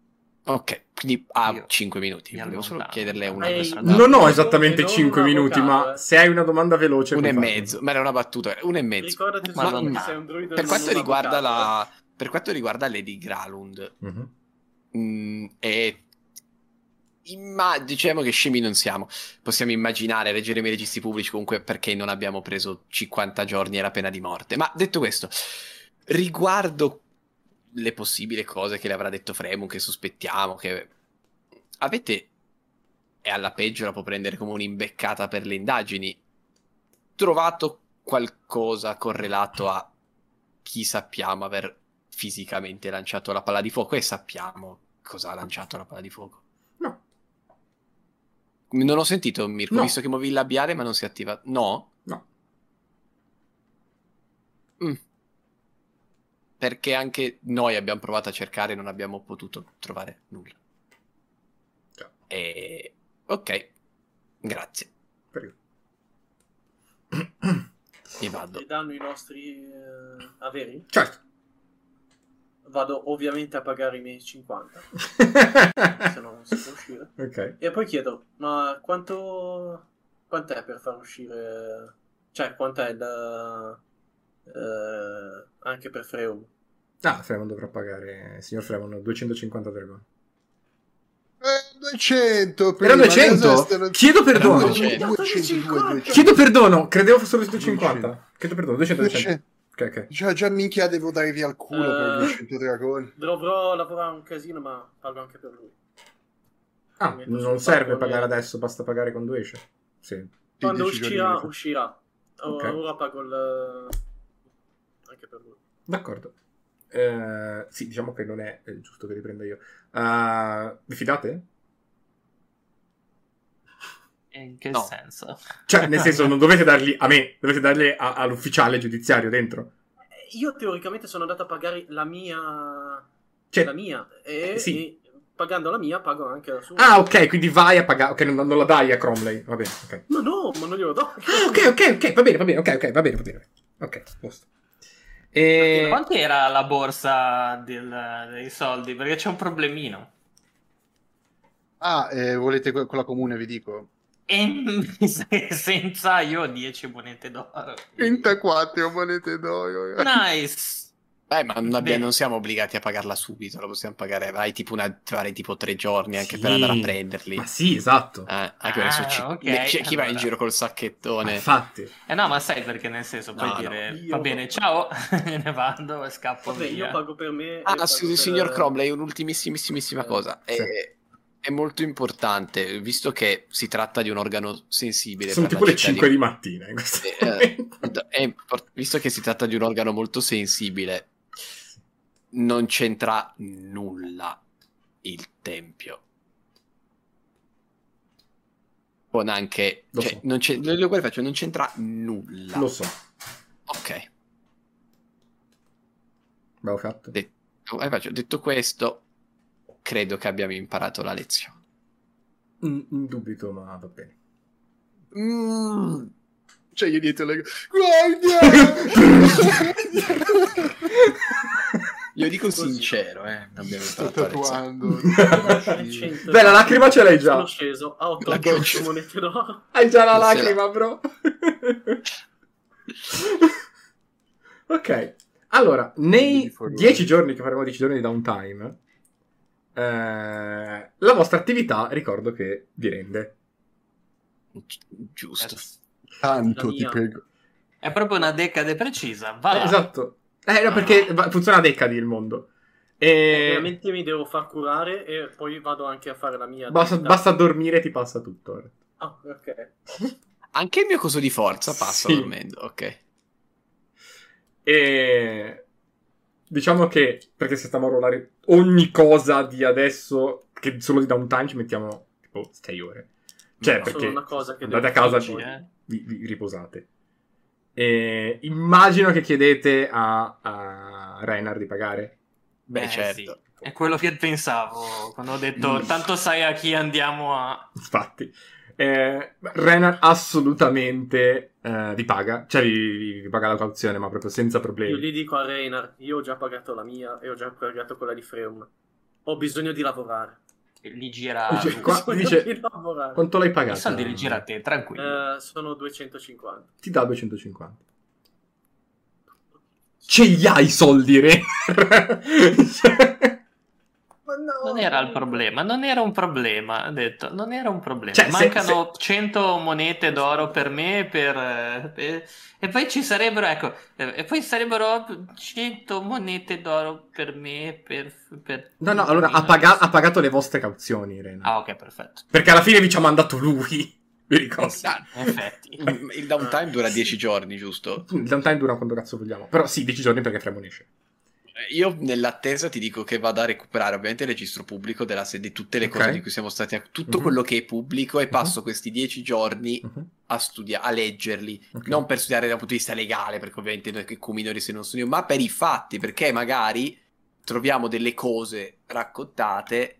Ok, quindi ha Io 5 minuti. mi Volevo solo chiederle una Ehi, non no, ho esattamente non 5 un minuti, ma se hai una domanda veloce... Un e farlo. mezzo, ma era una battuta, un e mezzo. Ricordati Ma un druido Per quanto riguarda la. Per quanto riguarda Lady Gralund, Mhm. Mm, e imma- diciamo che scemi non siamo. Possiamo immaginare, leggeremo i registri pubblici comunque perché non abbiamo preso 50 giorni e la pena di morte. Ma detto questo, riguardo le possibili cose che le avrà detto Fremun, che sospettiamo, che avete, e alla peggio la può prendere come un'imbeccata per le indagini, trovato qualcosa correlato a chi sappiamo aver fisicamente lanciato la palla di fuoco e sappiamo cosa ha lanciato la palla di fuoco. No, Non ho sentito Mirko, No. visto che muovi il labiale ma non si attiva. No? no. Mm. Perché anche noi abbiamo provato a cercare e non abbiamo potuto trovare nulla. Già. E... Ok, grazie. Prego. Mi vado. Ti danno i nostri eh, averi? Certo. Vado ovviamente a pagare i miei 50, [laughs] se no non si può uscire. ok. E poi chiedo, ma quanto... quant'è per far uscire... Cioè, quant'è il... eh, anche per Freum? Ah, Fremon dovrà pagare, signor Fremon, 250 dragoni. Eh, 200 Era prima, 200? adesso erano- Chiedo perdono. Erano 200. 202, 200. Chiedo perdono, credevo fosse 250. Chiedo perdono, 200, 200. 200. Ok, ok. Già, già minchia devo dare via il culo per Eh. 200 dragoni. Dovrò lavorare un casino, ma pago anche per lui. Ah, non serve pagare le- adesso, basta pagare quando esce. Sì. Quando 15 giorni uscirà, uscirà. O- Ok. Ora pago il... anche per lui. D'accordo. Eh, sì, diciamo che non è, è giusto che riprenda io. Eh, vi fidate? In che No. senso? Cioè, nel senso, non dovete darli a me, dovete darli a- all'ufficiale giudiziario dentro. Eh, Io teoricamente sono andato a pagare la mia... Cioè, la mia. E, eh, sì. e pagando la mia pago anche la sua. ah, ok, quindi vai a pagare. Ok, non, non la dai a Cromley. Va bene, ok. Ma no, ma non glielo do. Ah, ok, ok, ok, va bene, va bene, ok, ok, va bene, va bene. Ok, posto. E... Quanto era la borsa del- dei soldi? Perché c'è un problemino. Ah, eh, volete que- quella comune, vi dico. E se- [laughs] senza io ho 10 monete d'oro. 34 monete d'oro. Nice. Beh, ma non, abbiamo- non siamo obbligati a pagarla subito, la possiamo pagare. Vai tipo, una, vai tipo tre giorni anche Sì. per andare a prenderli. Ma sì, esatto. Eh, anche Ah, su ci- ok, ne- c'è chi va in allora. giro col Ma sacchettone. infatti. Eh no, ma sai perché nel senso puoi No, no, dire io- va bene, ciao, me [laughs] ne vado e scappo Vabbè, via. io pago per me. e Ah, pago sì, per- signor Cromley, un'ultimissimissima Eh, cosa. Sì. È molto importante, visto che si tratta di un organo sensibile. Sono tipo le città 5 di mattina in questo Eh, import- visto che si tratta di un organo molto sensibile, non c'entra nulla il tempio. Con anche... Lo cioè, so. non, c'è, lo- lo- faccio, non c'entra nulla. Lo so. Ok. Abbiamo fatto. De- eh, faccio, detto questo, credo che abbiamo imparato la lezione. Un, un dubito, ma va bene. Mm. Cioè, io dietro le... Guarda! Io dico Così. sincero, eh. Abbiamo Sto imparato la lezione. tatuando. 300. Beh, la lacrima ce l'hai già. Sono sceso a 8 La goccia. monete d'oro. Hai già la Non lacrima, bro. ok. Allora, nei Before 10 you- giorni che faremo 10 giorni di downtime, eh, la vostra attività, ricordo che vi rende. Giusto. Tanto, ti prego. È proprio una decade precisa. Va Eh, esatto. Eh, no, perché funziona a decadi il mondo. E Ovviamente mi devo far curare e poi vado anche a fare la mia. basta, basta dormire e ti passa tutto. Ah, ok. Anche il mio coso di forza passa Sì. dormendo, ok. E diciamo che perché se stiamo a rollare ogni cosa di adesso, che solo di downtime ci mettiamo tipo 6 ore. Cioè, No, perché Solo una cosa che andate a casa fare e eh. vi, vi riposate. E immagino che chiedete a, a Reinhard di pagare. Beh, Eh, certo. sì. È quello che pensavo quando ho detto Mm. tanto sai a chi andiamo a... [laughs] Infatti, eh, Reinhard assolutamente eh, vi paga, cioè vi, paga la cauzione, ma proprio senza Io problemi. gli dico a Reynard, io ho già pagato la mia e ho già pagato quella di Freum. Ho bisogno di lavorare. Li gira... Dice, qua- dice- di lavorare. Quanto l'hai I pagato? soldi li gira a te, tranquillo. Eh, sono 250. Ti dà 250. Ce li hai i soldi? Ma [laughs] no! Non era il problema, non era un problema, ha detto, non era un problema. Cioè, se- Mancano 100 monete d'oro per me per, per- e poi ci sarebbero, ecco, e poi sarebbero 100 monete d'oro per me per... per no, no, allora ha, paga- ha pagato le vostre cauzioni, Reinhard. Ah, ok, perfetto. Perché alla fine vi ci ha mandato lui. [laughs] Vi ricordo. Ah, In effetti. il downtime dura 10 giorni, giusto? Il downtime dura quanto cazzo vogliamo. Però sì, 10 giorni perché Fremon esce. Io nell'attesa ti dico che vado a recuperare ovviamente il registro pubblico della se- di tutte le Ok. cose di cui siamo stati a- tutto Mhm. quello che è pubblico e passo questi dieci giorni Mhm. a studiare, a leggerli, Ok. non per studiare dal punto di vista legale, perché ovviamente noi che minori se non sono io, ma per i fatti, perché magari troviamo delle cose raccontate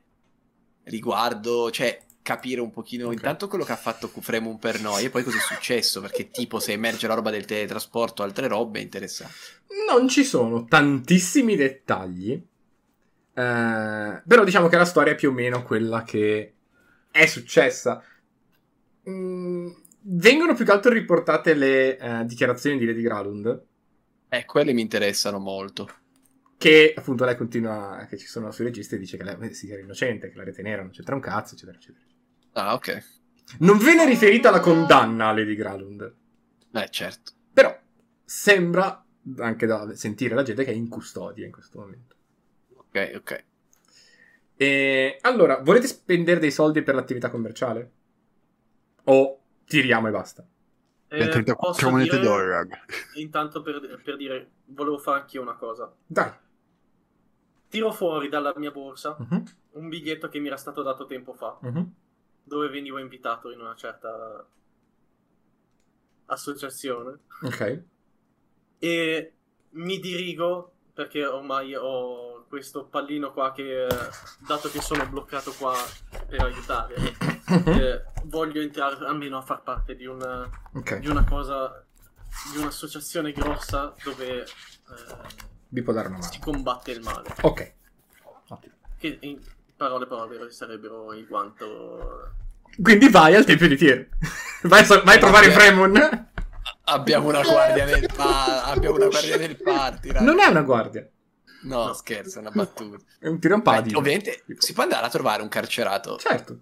riguardo, cioè capire un pochino Ok. intanto quello che ha fatto Kufremon per noi e poi cosa è successo, perché tipo se emerge la roba del teletrasporto altre robe è interessante. Non ci sono tantissimi dettagli, eh, però diciamo che la storia è più o meno quella che è successa. Mm, vengono più che altro riportate le eh, dichiarazioni di Lady Gralund, Eh, quelle mi interessano molto. che appunto lei continua, che ci sono sui registri e dice che lei sì, era innocente, che la rete nera non c'entra un cazzo, eccetera, eccetera. Ah, ok. Non viene riferita la condanna a Lady Gralund, Eh, certo. però sembra, anche da sentire la gente, che è in custodia in questo momento. Ok, ok. E allora, volete spendere dei soldi per l'attività commerciale? O tiriamo e basta? Eh, 34 posso monete dire- d'oro, raga. Intanto per, per dire, volevo fare anch'io una cosa. Dai. Tiro fuori dalla mia borsa Mhm, un biglietto che mi era stato dato tempo fa, mhm. Dove venivo invitato in una certa associazione. Ok. E mi dirigo, perché ormai ho questo pallino qua che, dato che sono bloccato qua per aiutare, Mhm. eh, voglio entrare almeno a far parte di una, Ok. di una cosa, di un'associazione grossa dove eh, Vi può dare una si mano. combatte il male. Ok. Ottimo. Che in parole povere sarebbero il guanto. Quindi vai al tempio di Tyr. [laughs] vai, a so- vai a trovare. Fremon. Abbiamo una guardia nel pa- abbiamo una guardia nel party, raga. Non è una guardia. No, No. scherzo, è una battuta. È un tiro un paladino. ovviamente Tipo. si può andare a trovare un carcerato. Certo.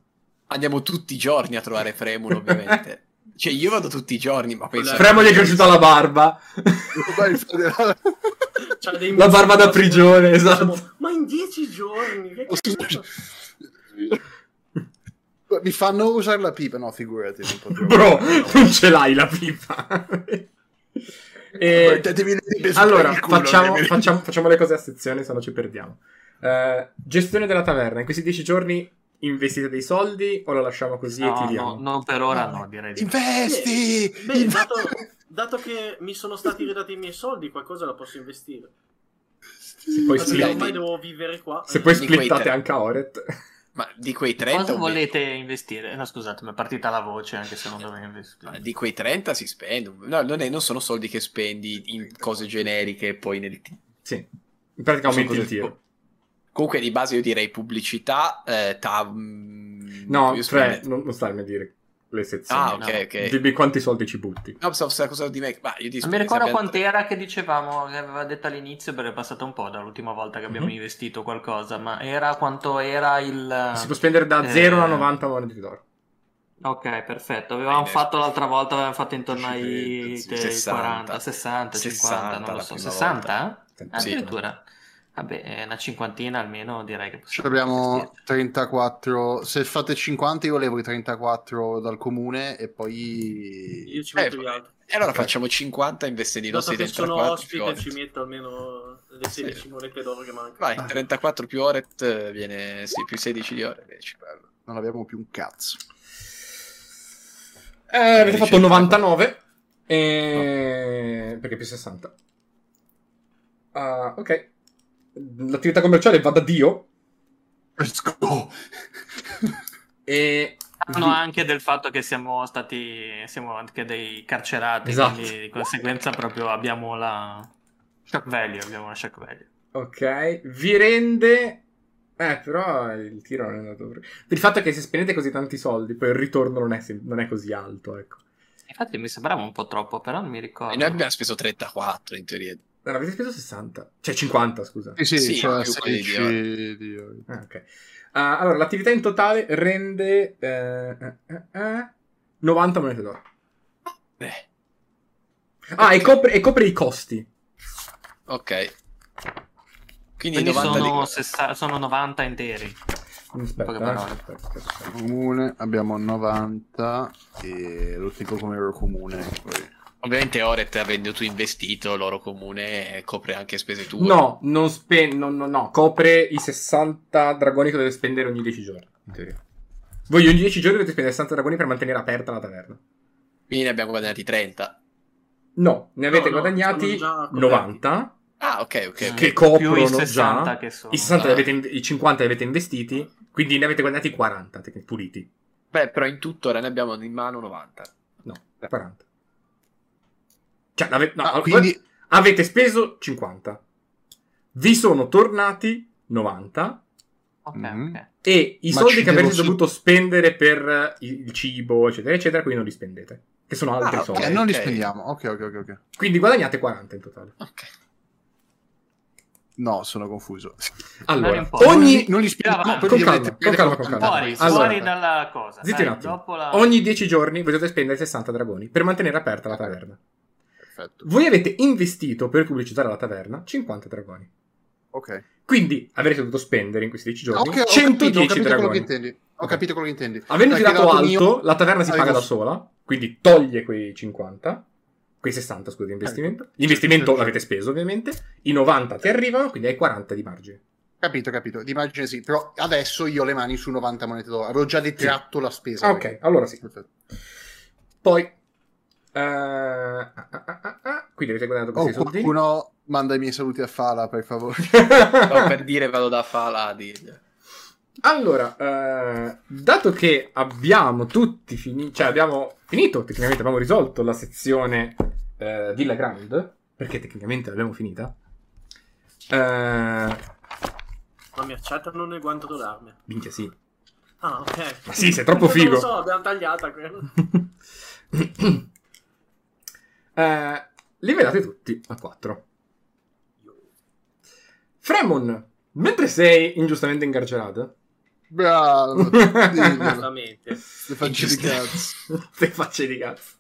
Andiamo tutti i giorni a trovare Fremon, ovviamente. [laughs] cioè, io vado tutti i giorni, ma penso... Fremo gli è cresciuta la barba. [laughs] La barba da prigione, esatto. Diciamo, Ma in dieci giorni? Che cazzo? [laughs] Mi fanno usare la pipa, no, figurati. Non. Bro, non ce l'hai la pipa. [laughs] e... Pipe sul Allora, facciamo, facciamo- facciamo le cose a sezione, se no ci perdiamo. Eh, gestione della taverna. In questi dieci giorni investite dei soldi o la lasciamo così e No, tiriamo? no, non per ora, no, direi di no. Investi! Beh, Inve- dato, dato che mi sono stati ridati i miei soldi, qualcosa la posso investire. Se poi, split- devo vivere qua. se poi splittate anche a Oret. Ma di quei 30... Cosa volete investire? No, scusate, mi è partita la voce anche se non dovevo investire. Di quei 30 si spendono. No, non, è- non sono soldi che spendi in cose generiche e poi nel... Sì. In pratica aumenti il tiro. Comunque di base io direi pubblicità, eh, tab... No, io cioè, non, non starmi a dire le sezioni. Ah, ok, ok. Dimmi quanti soldi ci butti. No, fosse la cosa di me. Ma io ti Non mi ricordo abbiamo- quant'era che dicevamo, che aveva detto all'inizio, perché è passato un po' dall'ultima volta che abbiamo Mhm. investito qualcosa, ma era quanto era il... Si può spendere da eh, 0 a 90 monete d'oro. Ok, perfetto. Avevamo Bene. fatto l'altra volta, avevamo fatto intorno ai Sì, eh, 60. 40, 60, 50, 60 non lo so. prima 60? Sì. Addirittura. Vabbè, eh, una cinquantina almeno direi che Ci possiamo abbiamo investire. 34. Se fate 50, io levo i 34 dal comune e poi. Io ci Eh, metto gli altri. E allora facciamo 50 invece di Dato nostri che sono 34 ospite, ci metto almeno le 16 monete d'oro che mancano. Vai, 34 più Oret eh, viene sì, più 16 di Oret. Non abbiamo più un cazzo. Eh, avete Dice- fatto 99. E... Perché più 60. Ah, ok. L'attività commerciale va da Dio. Let's go! [laughs] E. Sanno anche del fatto che siamo stati, siamo anche dei carcerati, Esatto. quindi di conseguenza proprio abbiamo la shock value, abbiamo una shock value. Ok. Vi rende. Eh, però il tiro non è andato. Per il fatto che se spendete così tanti soldi, poi il ritorno non è, non è così alto, ecco. Infatti mi sembrava un po' troppo, però non mi ricordo. E noi abbiamo speso 34 in teoria. Non avete speso 60. Cioè 50, scusa. Sì, sì, Sì, cioè più quelli di 16 di oro. Ah, ok. Ah, allora, l'attività in totale rende eh, eh, eh, eh, 90 monete d'oro. Eh, Ah, e copre, e copre i costi. ok. Quindi, Quindi 90 sono, di... sessa- sono 90 interi. Aspetta, eh, parole. aspetta, aspetta, aspetta. Comune abbiamo 90 e lo dico come ero comune. Poi. Ovviamente Oret avendo tu investito, l'oro comune copre anche spese tue. No, non spe- no, no, no, copre i 60 dragoni che deve spendere ogni 10 giorni, in teoria. Voi ogni 10 giorni dovete spendere 60 dragoni per mantenere aperta la taverna. Quindi ne abbiamo guadagnati 30. No, ne avete No, guadagnati sono già coperti. 90 Ah, ok, ok. che Più i coprono 60 già. che sono. I 60 li Ah. avete in- i 50 li avete investiti, quindi ne avete guadagnati 40 tec- puliti. Beh, però in tutto ora ne abbiamo in mano 90. No, 40. Cioè, l'ave- no, Ah, quindi avete speso 50. Vi sono tornati 90 Ok, Mhm. ok. e i Ma soldi che avete su- dovuto spendere per il cibo, eccetera, eccetera, quindi non li spendete. Che sono altri Ah, soldi. eh, non li spendiamo. Ok, ok, ok, ok. Quindi guadagnate 40 in totale. Ok. No, sono confuso. Allora, ogni, non li spendiamo. Avanti. poi Con calma, con calma, con calma. Fuori, Allora, fuori dalla cosa. zitti Dai, un attimo. la... ogni 10 giorni dovete spendere 60 dragoni per mantenere aperta la taverna. Perfetto. Voi avete investito per pubblicizzare la taverna 50 dragoni. Ok. Quindi avrete dovuto spendere in questi 10 giorni Ok, ho 110 capito, ho capito quello che dragoni. intendi. Ho Ok. capito quello che intendi. Avendo Perché tirato alto, mio- la taverna si avevo- paga da sola, quindi toglie quei 50, quei 60 scusa di investimento. L'investimento Sì. l'avete speso ovviamente, i 90 ti arrivano, quindi hai 40 di margine. Capito, capito. L'immagine sì. Però adesso io ho le mani su 90 monete d'oro. Avevo già detratto la spesa. Ah, ok, allora sì. Perfetto. Poi, eh, ah, ah, ah, quindi avete guadagnato Oh, questi soldini. qualcuno manda i miei saluti a Fala, per favore. [laughs] Stavo per dire vado da Fala a dirgli. Allora, eh, dato che abbiamo tutti finito, cioè abbiamo finito, tecnicamente abbiamo risolto la sezione eh, Villa Grand, perché tecnicamente l'abbiamo finita. Eh, Ma mi accettano nel guanto d'arme. minchia sì. Ah, ok. Ma sì, sei troppo Non figo. lo so, abbiamo tagliata quella. [laughs] eh, livelate tutti a 4. Fremon, mentre sei ingiustamente incarcerato, Bravo. [laughs] Giustamente. Le facce di cazzo. [laughs] Te facce di cazzo.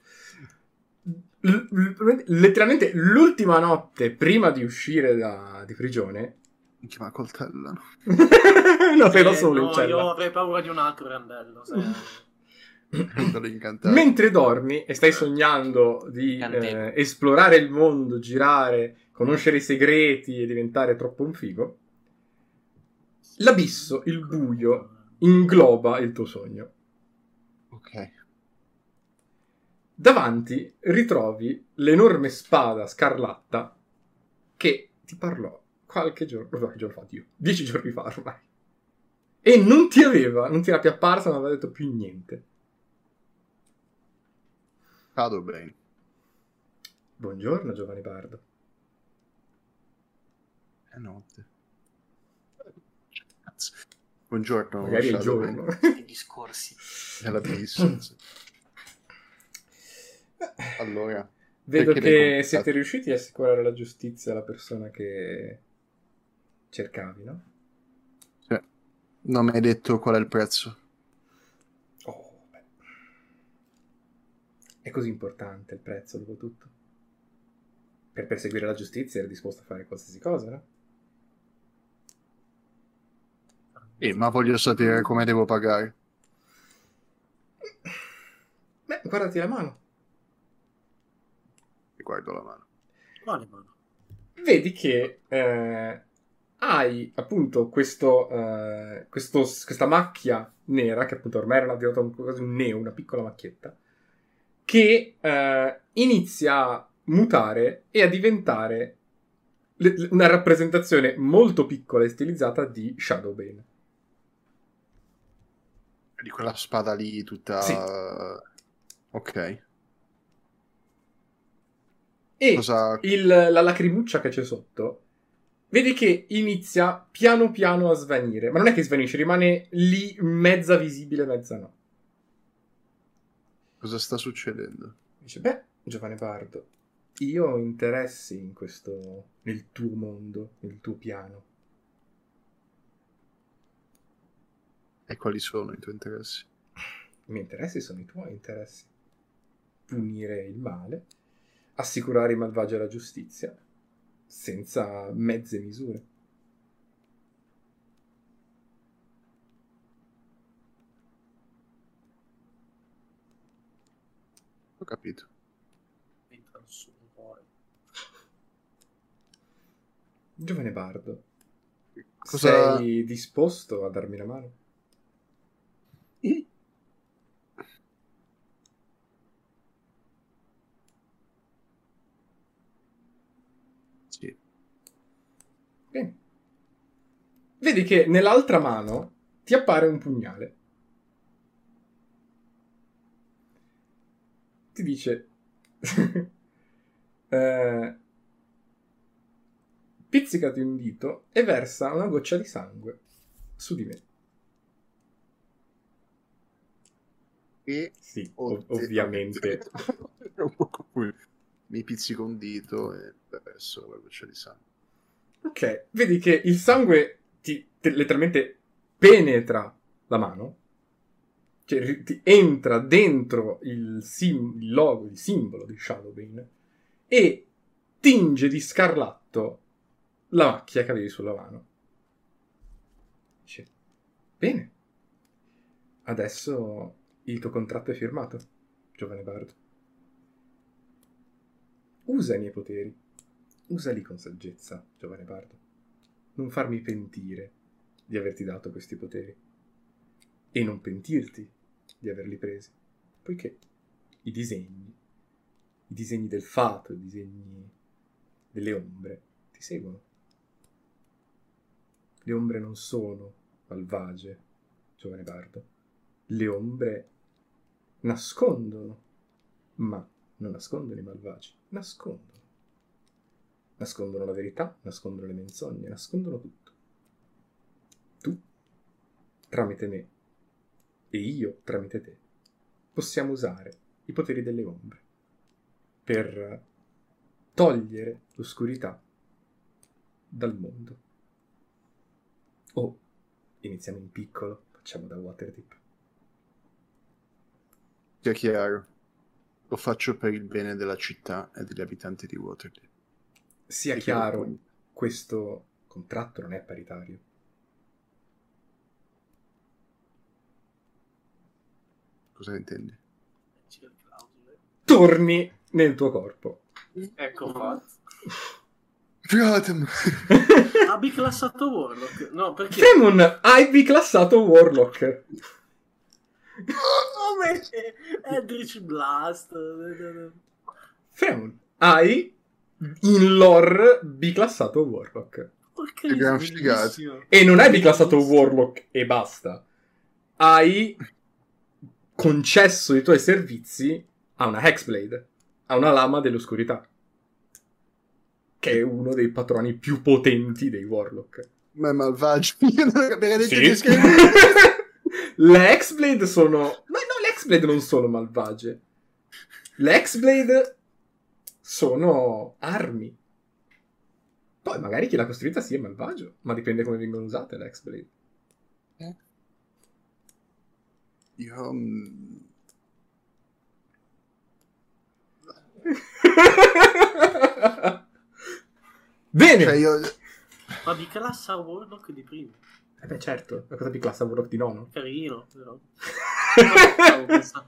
L- l- letteralmente l'ultima notte prima di uscire da, di prigione. Minchia, ma coltellano. [laughs] no, sei da Eh, solo no, in cella. Io avrei paura di un altro randello. se-. Mentre dormi e stai sognando di eh, esplorare il mondo, girare, conoscere i segreti e diventare troppo un figo, l'abisso, il buio, ingloba il tuo sogno. Ok. Davanti ritrovi l'enorme spada scarlatta che ti parlò qualche giorno, qualche giorno fa, Dio, dieci giorni fa ormai. E non ti aveva, non ti era più apparsa, non aveva detto più niente. Bene. Buongiorno, giovane bardo. È notte. Cazzo. Buongiorno. Magari è giorno. I discorsi. È sì. [laughs] Allora, Vedo che siete riusciti a assicurare la giustizia alla persona che cercavi, no? cioè, non mi hai detto qual è il prezzo. Oh, beh. È così importante il prezzo, dopo tutto. Per perseguire la giustizia eri disposto a fare qualsiasi cosa, no? Eh, ma voglio sapere come devo pagare. Beh, guardati la mano. Guardo la mano. Quale mano? Vedi che eh, hai appunto questo, eh, questo- questa macchia nera, che appunto ormai era diventata un, quasi un neo, una piccola macchietta, che eh, inizia a mutare e a diventare le- una rappresentazione molto piccola e stilizzata di Shadowbane. Di quella spada lì tutta... Sì. Ok. E Cosa... il- la lacrimuccia che c'è sotto, vedi che inizia piano piano a svanire. Ma non è che svanisce, rimane lì mezza visibile, mezza no. Cosa sta succedendo? Dice, beh, giovane Bardo, io ho interessi in questo, nel tuo mondo, nel tuo piano. E quali sono i tuoi interessi? I miei interessi sono i tuoi interessi. Punire il male, assicurare i malvagi alla giustizia, senza mezze misure. Capito. Giovane bardo, Cosa- sei disposto a darmi la mano? Sì. Bene. Vedi che nell'altra mano ti appare un pugnale. Ti dice... [laughs] eh, pizzicati un dito e versa una goccia di sangue su di me. E Sì, ov- ovviamente. [laughs] È un po' come- Mi pizzico un dito e verso la goccia di sangue. Ok, vedi che il sangue ti, te- letteralmente penetra la mano, cioè ti entra dentro il, sim- il logo, il simbolo di Shadowbane e tinge di scarlatto la macchia che avevi sulla mano. Dice, bene, adesso il tuo contratto è firmato, giovane bardo. Usa i miei poteri. Usali con saggezza, giovane bardo. Non farmi pentire di averti dato questi poteri. E non pentirti di averli presi. Poiché i disegni, i disegni del fato, i disegni delle ombre, ti seguono. Le ombre non sono malvagie, giovane bardo. Le ombre nascondono, ma non nascondono i malvagi, nascondono. Nascondono la verità, nascondono le menzogne, nascondono tutto. Tu, tramite me, e io, tramite te, possiamo usare i poteri delle ombre per togliere l'oscurità dal mondo. O iniziamo in piccolo, facciamo da Waterdeep. Sia chiaro, lo faccio per il bene della città e degli abitanti di Waterdeep. Sia chiaro, chiaro. questo contratto non è paritario. Cosa intendi? Torni nel tuo corpo. Ecco fatto. Fiatem! Ha [laughs] biclassato Warlock. No, perché? Fremon, hai biclassato Warlock. [laughs] Come? Eldritch Blast. Fremon, hai in lore biclassato Warlock. Bellissimo. E non hai biclassato Warlock e basta. Hai concesso i tuoi servizi a una Hexblade, a una lama dell'oscurità. Che è uno dei patroni più potenti dei Warlock. Ma è malvagio. Io non capito Sì. che scrive. [laughs] le Hexblade sono... Ma no, le Hexblade non sono malvagie. Le Hexblade sono armi. Poi magari chi l'ha costruita sì è malvagio, ma dipende come vengono usate le Hexblade. Io... mm, [laughs] Bene! Cioè io... Ma biclassa Warlock di prima. Eh beh certo, la cosa biclassa Warlock di nono. Carino, però. [laughs]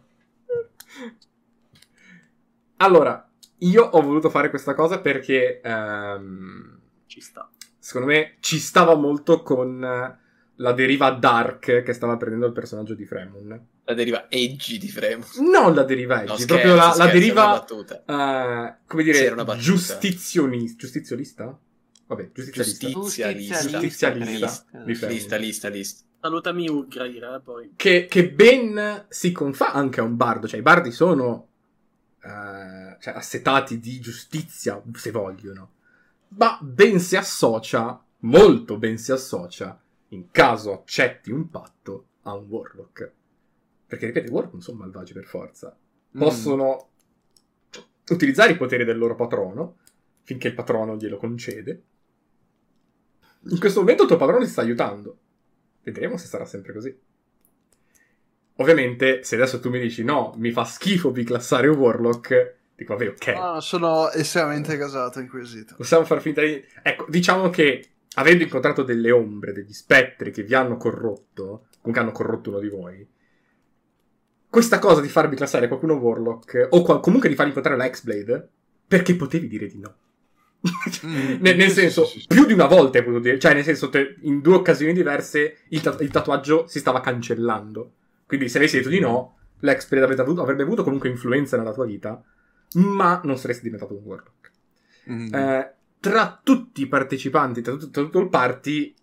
Allora, io ho voluto fare questa cosa perché ehm, Ci sta. secondo me ci stava molto con la deriva dark che stava prendendo il personaggio di Fremon. La deriva edgy di Fremus. Non la deriva No, edgy, scherzo, proprio la, la scherzo, una deriva, eh, come dire, era una battuta. giustizioni- giustiziolista? Vabbè, giustizialista. Giustizialista. Giustizialista. Fremon. Lista, lista, lista. Salutami Ugraira, poi. che, che ben si confà anche a un bardo. Cioè, i bardi sono eh, cioè, assetati di giustizia, se vogliono. Ma ben si associa, molto ben si associa, in caso accetti un patto, a un warlock. Perché, ripeto, i warlock non sono malvagi per forza. mm, Possono utilizzare i poteri del loro patrono, finché il patrono glielo concede. In questo momento il tuo patrono ti sta aiutando. Vedremo se sarà sempre così. Ovviamente, se adesso tu mi dici no, mi fa schifo biclassare un warlock, dico vabbè, ok. Ah, sono estremamente casato in quesito. Possiamo far finta di... Ecco, diciamo che avendo incontrato delle ombre, degli spettri che vi hanno corrotto, comunque hanno corrotto uno di voi, questa cosa di farvi classare qualcuno Warlock, o qual- comunque di far incontrare la X-Blade, perché potevi dire di no. Mm, [laughs] nel, nel senso, sì, sì, sì. più di una volta hai potuto dire, cioè nel senso, te- in due occasioni diverse il, ta- il tatuaggio si stava cancellando. Quindi se avessi detto di no, l'expert avrebbe avuto, avrebbe avuto comunque influenza nella tua vita, ma non saresti diventato un warlock. Mm. Eh, tra tutti i partecipanti, tra tutto, tra tutto il party,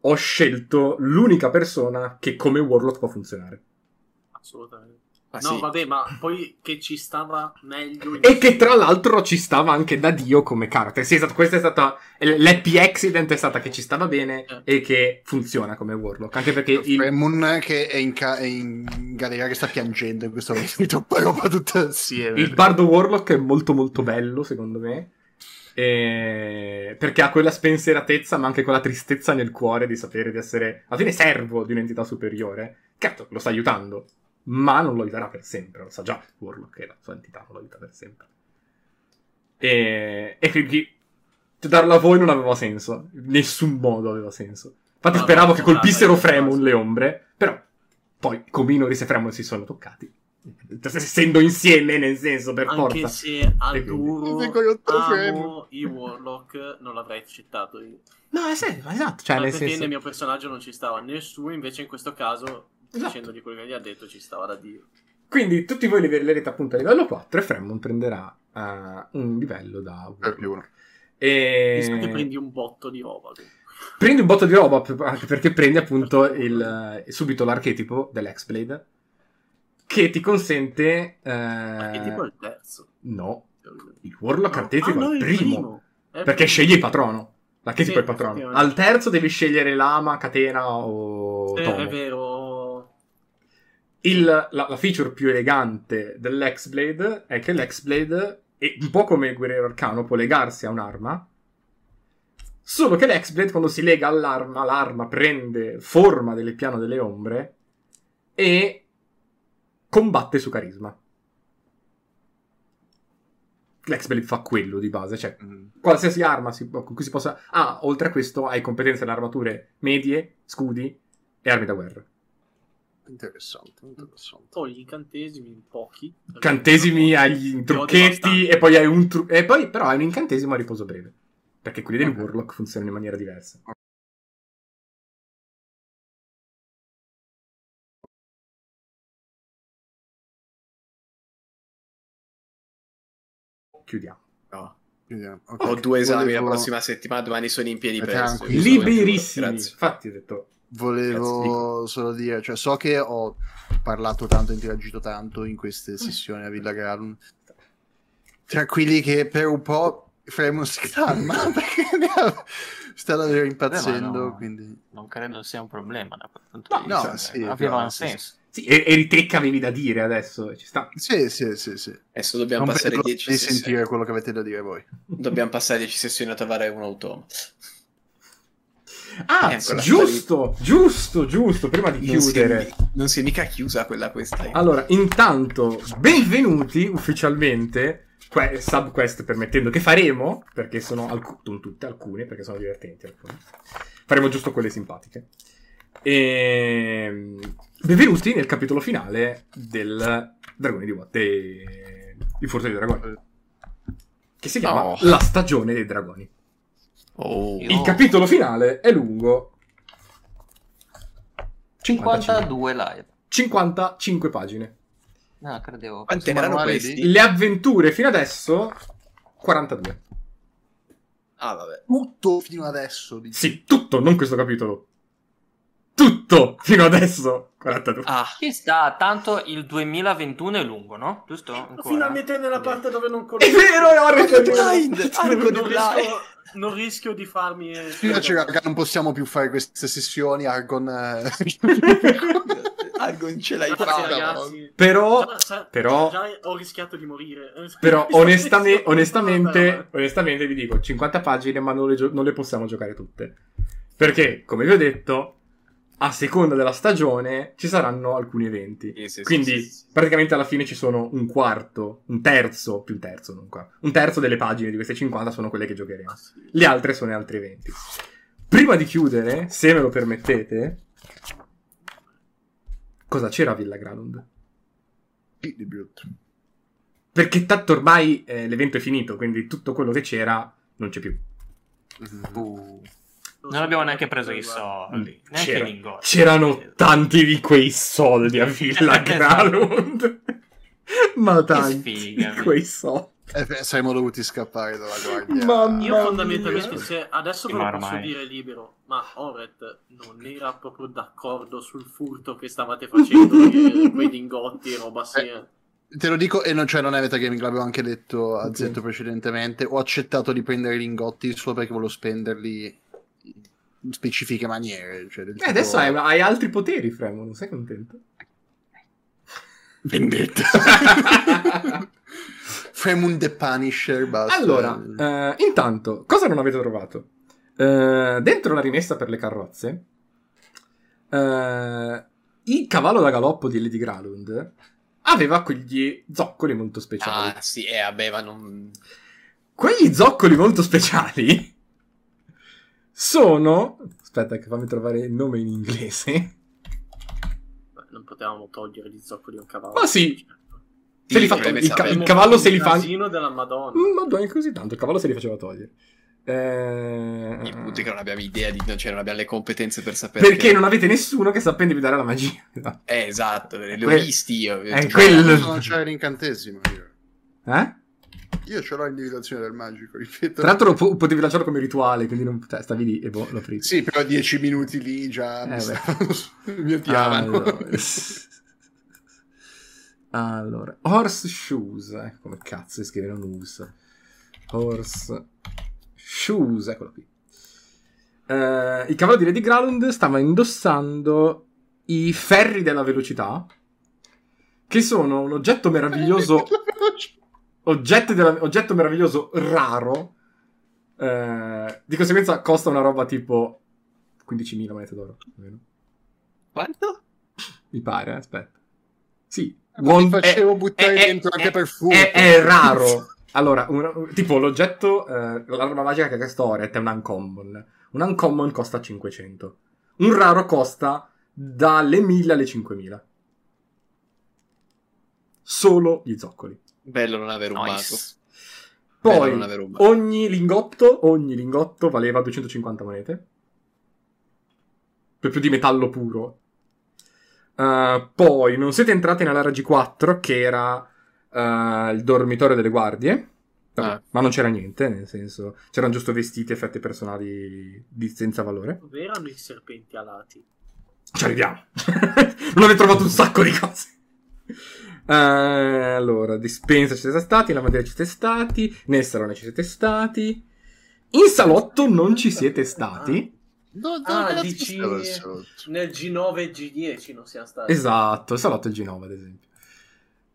ho scelto l'unica persona che come warlock può funzionare. Assolutamente. Ma no, sì. vabbè, ma poi che ci stava meglio. E che tra l'altro ci stava anche da Dio come carattere. Sì, esatto, questa è stata. L'happy accident è stata che ci stava bene Eh. e che funziona come warlock. Anche perché il, Fremon che è in, ca- è in galera che sta piangendo in questo momento [laughs] troppa roba tutta assieme. il bardo warlock è molto molto bello, secondo me. E- Perché ha quella spensieratezza, ma anche quella tristezza nel cuore di sapere di essere alla fine servo di un'entità superiore. Certo, lo sta aiutando, ma non lo aiuterà per sempre. Lo sa già Warlock che la sua entità non lo aiuta per sempre. E, e quindi darlo a voi non aveva senso. In nessun modo aveva senso. Infatti No, speravo no, che no, colpissero dai, Fremon le ombre, però poi Cominoris e Fremon si sono toccati. Essendo insieme, nel senso, per Anche forza. se otto amo i Warlock, non l'avrei accettato io. No, è serio, esatto. Cioè, nel perché senso... nel mio personaggio non ci stava nessuno, invece in questo caso, Esatto. dicendogli quello che gli ha detto, ci stava da Dio. Quindi tutti voi livellerete appunto a livello 4 e Fremon prenderà eh, un livello da uno. E... Sa che prendi un botto di roba. Prendi un botto di roba anche perché prendi appunto il, eh, subito l'archetipo dell'X-Blade che ti consente... eh, Che tipo è il terzo? No, il Warlock archetipo Ah, è no, il primo. È il Perché primo. scegli il patrono. L'archetipo Sì, è il patrono. Al terzo devi scegliere lama, catena o Eh, è vero. Il- la, la feature più elegante dell'X-Blade è che l'X-Blade, è un po' come il guerriero arcano, può legarsi a un'arma. Solo che l'X-Blade, quando si lega all'arma, l'arma prende forma del piano delle ombre e combatte su carisma. L'X-Blade fa quello di base, cioè Mm. qualsiasi arma si- con cui si possa... Ah, oltre a questo hai competenze nelle armature medie, scudi e armi da guerra. Interessante, interessante. Poi gli incantesimi, pochi. incantesimi, hai Ti i odio trucchetti e poi hai un tru- e poi però hai un incantesimo a riposo breve. Perché quelli degli Ok. Warlock funzionano in maniera diversa. Chiudiamo. No. Vediamo. Ok. Ho due esami Volevo- la prossima settimana, domani sono in piedi Eh, presto. Liberissimi. Grazie. Infatti ho detto Volevo solo dire, cioè so che ho parlato tanto, interagito tanto in queste sessioni a Villa Gralun. Tra quelli che per un po' Fremon si calma [laughs] perché ne ha- sta davvero impazzendo, Vabbè, ma no. quindi... Non credo sia un problema da quel punto No, di no, vista. sì, aveva però, un sì, senso. Sì, e- eri te che avevi da dire adesso. Ci sta. Sì, sì, sì, sì. Adesso dobbiamo Non passare vedo 10 di sessioni. sentire quello che avete da dire voi. Dobbiamo passare 10 sessioni a trovare un automa. Ah, ancora giusto, giusto, giusto. Prima di Non si, chiudere. è, non si è mica chiusa quella questa. Allora, intanto, benvenuti ufficialmente. Que- subquest permettendo che faremo, perché sono alc- tutte, alcune, perché sono divertenti alcune. Faremo giusto quelle simpatiche. E... Benvenuti nel capitolo finale del Dragone di Watt, il Forza dei Dragoni, che si chiama Oh. La stagione dei dragoni. Oh. Il capitolo finale è lungo 55, 52 live. 55 pagine. No, credevo. Quanti Questo erano questi? di- Le avventure fino adesso 42. Ah, vabbè. Tutto fino adesso. dici. Sì, tutto, non questo capitolo. Tutto fino adesso 42. Ah, Ci sta, tanto il 2021 è lungo, no? Giusto? Ancora? Finalmente nella parte dove non È conosco. vero, è Arco Blind! Arco di non, Blind! rischio, non rischio di farmi. Invece, raga, non possiamo più fare queste sessioni. Argon. eh, [laughs] Argon ce l'hai fatta. Però, Già- però- già ho rischiato di morire. però Mi [laughs] sto onestame- pensando- onestamente, onestamente vi dico 50 pagine, ma non le, gio- non le possiamo giocare tutte. Perché, come vi ho detto, a seconda della stagione ci saranno alcuni eventi. Sì, sì, Quindi, sì, sì. praticamente alla fine ci sono un quarto, un terzo, più un terzo, non qua, un terzo delle pagine di queste 50 sono quelle che giocheremo. Ah. Le altre sono altri eventi. Prima di chiudere, se me lo permettete, cosa c'era a Villa Granund? di brutto. Perché tanto ormai eh, l'evento è finito, quindi tutto quello che c'era non c'è più. Uh, non abbiamo neanche preso i soldi, neanche C'era- i lingotti. C'erano tanti di quei soldi a Villa [laughs] Gralund. Ma tanti sfiga, di quei soldi. Eh, saremmo dovuti scappare dalla guardia. Mamma Io fondamentalmente, se adesso ve lo posso ormai. dire libero, ma Oret non era proprio d'accordo sul furto che stavate facendo, di [laughs] quei lingotti e roba sì. Eh, Te lo dico, e non, cioè, non è metagaming, l'avevo anche detto a Ok. Zetto precedentemente. Ho accettato di prendere i lingotti solo perché volevo spenderli in specifiche maniere. Cioè, del E tipo- adesso hai, hai altri poteri, Fremon, sei contento? Vendetta. [laughs] Fremund the Punisher, basta. Allora, eh, intanto, cosa non avete trovato? Eh, dentro la rimessa per le carrozze, eh, il cavallo da galoppo di Lady Gralund aveva quegli zoccoli molto speciali. Ah, sì, eh, vabbè, ma non... Quegli zoccoli molto speciali sono... Aspetta che fammi trovare il nome in inglese. Beh, non potevamo togliere gli zoccoli a un cavallo. Ma sì. Certo. Se li fa- dovrebbe il, ca- il cavallo se li fa... casino della Madonna. Mm, Ma dai, così tanto, il cavallo se li faceva togliere. Eh, Il punto è che non abbiamo idea di... Cioè, non abbiamo le competenze per sapere... Perché non avete nessuno che sappia individuare la magia. Eh, esatto, li ho Que- visti io. è Cioè, quello- Non c'è l'incantesimo. Io. Eh? Io ce l'ho l'individuazione del magico, ripeto. Tra l'altro lo po- potevi lanciarlo come rituale, quindi non, cioè, stavi lì e boh, lo aprì. Sì, però dieci minuti lì già Eh, mi, stavano [laughs] mi odiavano. Allora. [laughs] allora, horse shoes, eh, come cazzo si scrive non us. Horse shoes, eccolo qui. Eh, il cavallo di Lady Gralund stava indossando i ferri della velocità, che sono un oggetto meraviglioso [laughs] della- oggetto meraviglioso raro. eh, di conseguenza costa una roba tipo 15.000 monete d'oro. più o meno. Quanto? Mi pare, eh, aspetta. Sì, Ma ti one- facevo è- buttare è- dentro è- anche per furto. È, è raro. Allora, un- tipo l'oggetto, eh, l'arma magica che ha storia è un uncommon. Un uncommon costa 500. Un raro costa dalle 1000 alle 5000. Solo gli zoccoli. Bello non aver un mago. Nice. Bello Poi non avere un mago. ogni lingotto, ogni lingotto valeva 250 monete. Per più di metallo puro. Uh, poi non siete entrati nell'area G4 che era uh, il dormitorio delle guardie. Ah. Ma non c'era niente, nel senso, c'erano giusto vestiti e effetti personali di senza valore. Dove erano i serpenti alati? Ci arriviamo. [laughs] non avete trovato un sacco di cose. Eh, allora, dispensa ci siete stati, lavanderia ci siete stati, nel salone ci siete stati. In salotto non ci siete stati. No, no, Ah, dici-. Nel G9 e G10 non siamo stati. Esatto, il salotto è il G9, ad esempio.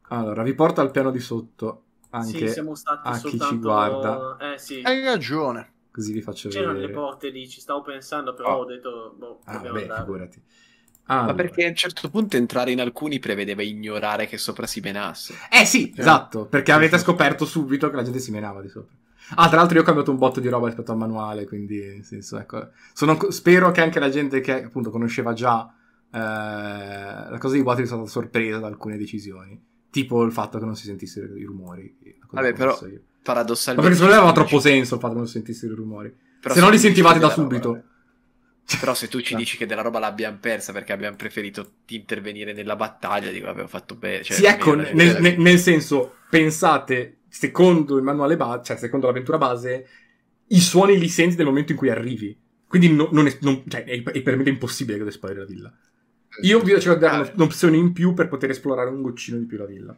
Allora, vi porto al piano di sotto. Anche sì, siamo stati a chi ci soltanto... guarda. Eh sì, Hai ragione. così vi faccio c'erano le vedere. porte lì, ci stavo pensando, però Oh. ho detto, boh, Ah, beh, andare. figurati. Ma Allora. perché a un certo punto entrare in alcuni prevedeva ignorare che sopra si menasse. Eh sì, Sì. esatto, perché avete scoperto subito che la gente si menava di sopra. Ah, tra l'altro io ho cambiato un botto di roba rispetto al manuale, quindi nel senso, ecco, sono- spero che anche la gente che appunto conosceva già eh, la cosa di Water sia stata sorpresa da alcune decisioni, tipo il fatto che non si sentissero i rumori. Vabbè, però- io. Ma Paradossalmente... perché secondo me aveva troppo senso il fatto che non si sentissero i rumori. Però se non li sentivate da roba subito. l'abbiamo- Però se tu ci [laughs] dici che della roba l'abbiamo persa perché abbiamo preferito intervenire nella battaglia, dico abbiamo fatto bene. Cioè, sì, ecco, nel, nel- nel senso, pensate, secondo il manuale base, cioè secondo l'avventura base, i suoni li senti nel momento in cui arrivi. Quindi no- non è, non- cioè, è, è per me impossibile che esplodere la villa. Io vi di dare Ah, un'opzione in più per poter esplorare un goccino di più la villa.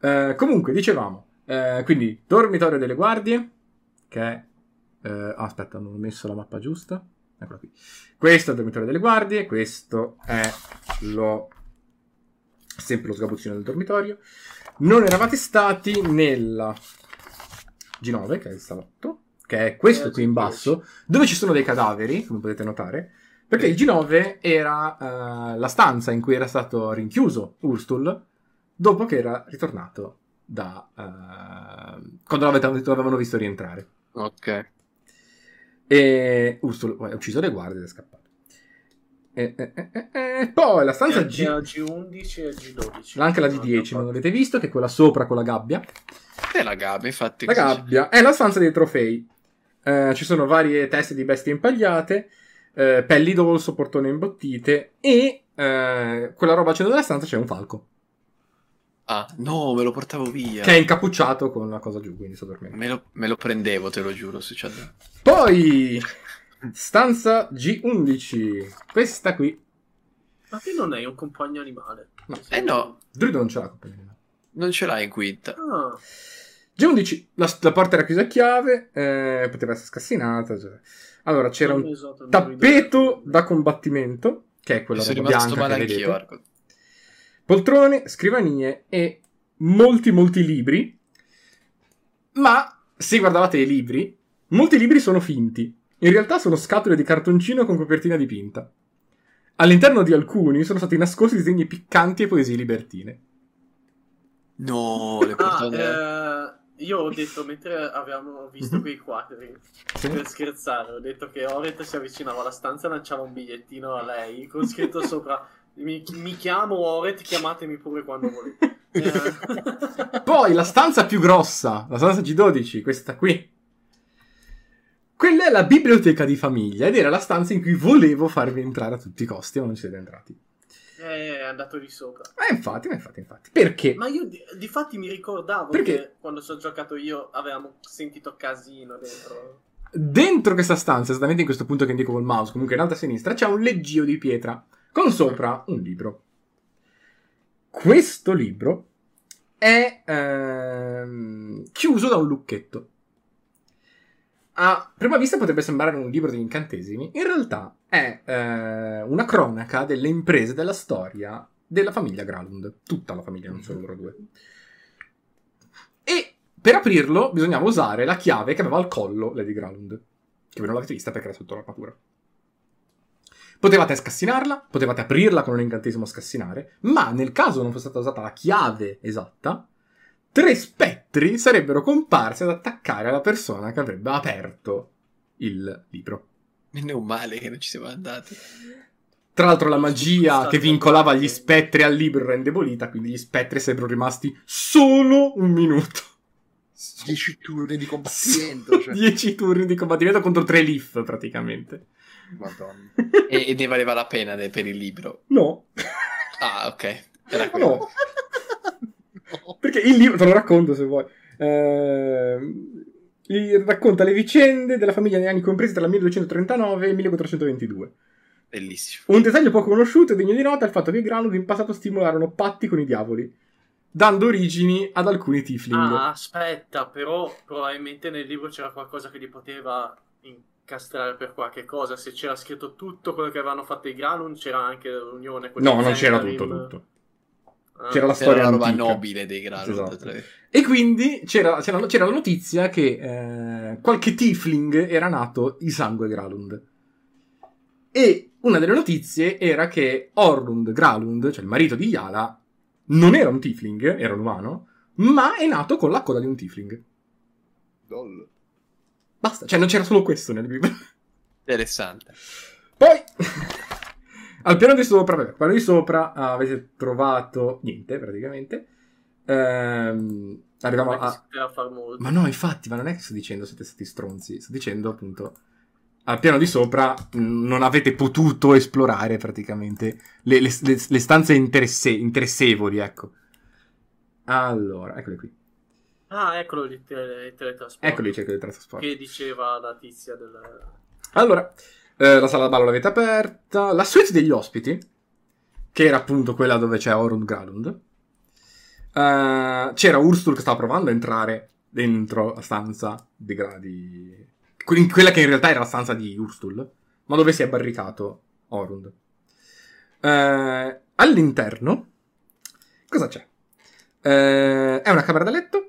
Eh, comunque, dicevamo, eh, quindi, dormitorio delle guardie, che è... ah, aspetta, non ho messo la mappa giusta. Eccola qui. Questo è il dormitorio delle guardie, questo è lo... sempre lo sgabuzzino del dormitorio. Non eravate stati nella G9, che è il salotto, che è questo qui in basso, dove ci sono dei cadaveri, come potete notare, perché il G9 era eh, la stanza in cui era stato rinchiuso Urstul dopo che era ritornato da... eh, quando l'avete- lo avevano visto rientrare. Ok. E Urstul poi ha ucciso le guardie ed è scappato. E, e, e, e, poi la stanza C'è la G... G11 e G12. Anche la No, G10, no, non l'avete visto, che è quella sopra con la gabbia. È la gabbia, infatti. La gabbia è la stanza dei trofei. Eh, ci sono varie teste di bestie impagliate, eh, pelli d'orso, portone imbottite e eh, quella roba al centro della stanza c'è un falco c'è? Ah, no, me lo portavo via. che è incappucciato con la cosa giù, quindi sto dormendo. Me lo, me lo prendevo, te lo giuro, da... Poi stanza G11. Questa qui. Ma te non hai un compagno animale? No. Eh no, Druido non ce l'ha compagnia. non ce l'hai in quinta. Ah, G11, la, la porta era chiusa a chiave, eh, poteva essere scassinata. cioè. Allora, c'era un esatto, tappeto da combattimento, che è bianca male che anch'io, vedete. Arco. Poltrone, scrivanie e molti molti libri. Ma se guardavate i libri, molti libri sono finti. In realtà sono scatole di cartoncino con copertina dipinta. All'interno di alcuni sono stati nascosti disegni piccanti e poesie libertine. No, le Ah, portone... eh, io ho detto, mentre avevamo visto Mhm. quei quadri, Sì. per scherzare, ho detto che Oret si avvicinava alla stanza e lanciava un bigliettino a lei con scritto [laughs] sopra mi, mi chiamo Oret, chiamatemi pure quando volete. Eh, [laughs] Poi la stanza più grossa, la stanza G12, questa qui. Quella è la biblioteca di famiglia ed era la stanza in cui volevo farvi entrare a tutti i costi, ma non ci siete entrati. è andato di sopra. Ma infatti, ma infatti, infatti. Perché? Ma io di, difatti mi ricordavo Perché? che quando ho giocato io avevamo sentito casino dentro. Dentro questa stanza, esattamente in questo punto che indico col mouse, comunque in alto a sinistra, c'è un leggio di pietra con sopra un libro. Questo libro è ehm, chiuso da un lucchetto. A prima vista potrebbe sembrare un libro di incantesimi, in realtà è eh, una cronaca delle imprese della storia della famiglia Gralund, tutta la famiglia, non solo loro due. E per aprirlo bisognava usare la chiave che aveva al collo Lady Gralund, che voi non l'avete vista perché era sotto l'armatura. Potevate scassinarla, potevate aprirla con un incantesimo scassinare, ma nel caso non fosse stata usata la chiave esatta, tre spettri sarebbero comparsi ad attaccare la persona che avrebbe aperto il libro. Non è un male che non ci siamo andati. Tra l'altro la magia che vincolava gli spettri al libro era indebolita, quindi gli spettri sarebbero rimasti solo un minuto. 10 turni di [laughs] combattimento. Cioè. 10 turni di combattimento contro tre leaf praticamente. Madonna. E, e ne valeva la pena de- per il libro. No, Ah, ok. Era quello. no, perché il libro, te lo racconto se vuoi, il- racconta le vicende della famiglia negli anni compresi tra il 1239 e il 1422. Bellissimo. Un dettaglio poco conosciuto e degno di nota è il fatto che i Granud in passato stimolarono patti con i diavoli, dando origini ad alcuni tiefling. Ah, aspetta, però probabilmente nel libro c'era qualcosa che li poteva incastrare per qualche cosa. Se c'era scritto tutto quello che avevano fatto i Granum, c'era anche l'unione con no, non c'era Zentarim. tutto, tutto. Ah, C'era la storia roba nobile dei Gralund. Esatto. E quindi c'era, c'era- c'era la notizia che eh, qualche tiefling era nato di sangue Gralund. E una delle notizie era che Orlund Gralund, cioè il marito di Yala, non era un tiefling, era un umano, ma è nato con la coda di un tiefling. Dol. Basta, cioè non c'era solo questo nel libro. Interessante. Poi, [laughs] al piano di sopra, vabbè, al piano di sopra ah, avete trovato niente praticamente. Ehm, arriviamo a... Ma no, infatti, ma non è che sto dicendo siete stati stronzi, sto dicendo appunto al piano di sopra mh, non avete potuto esplorare praticamente le, le- le- le stanze interesse- interessevoli, ecco. Allora, eccole qui. Ah, eccolo il tele- il teletrasporto. Eccoli cerco di trasporto. Che diceva la tizia del... Allora, eh, la sala da ballo l'avete aperta, la suite degli ospiti, che era appunto quella dove c'è Orund Gralund. Eh, c'era Urstul che stava provando a entrare dentro la stanza di, gra- di- in quella che in realtà era la stanza di Urstul, ma dove si è barricato Orund. Eh, all'interno, cosa c'è? Eh, è una camera da letto.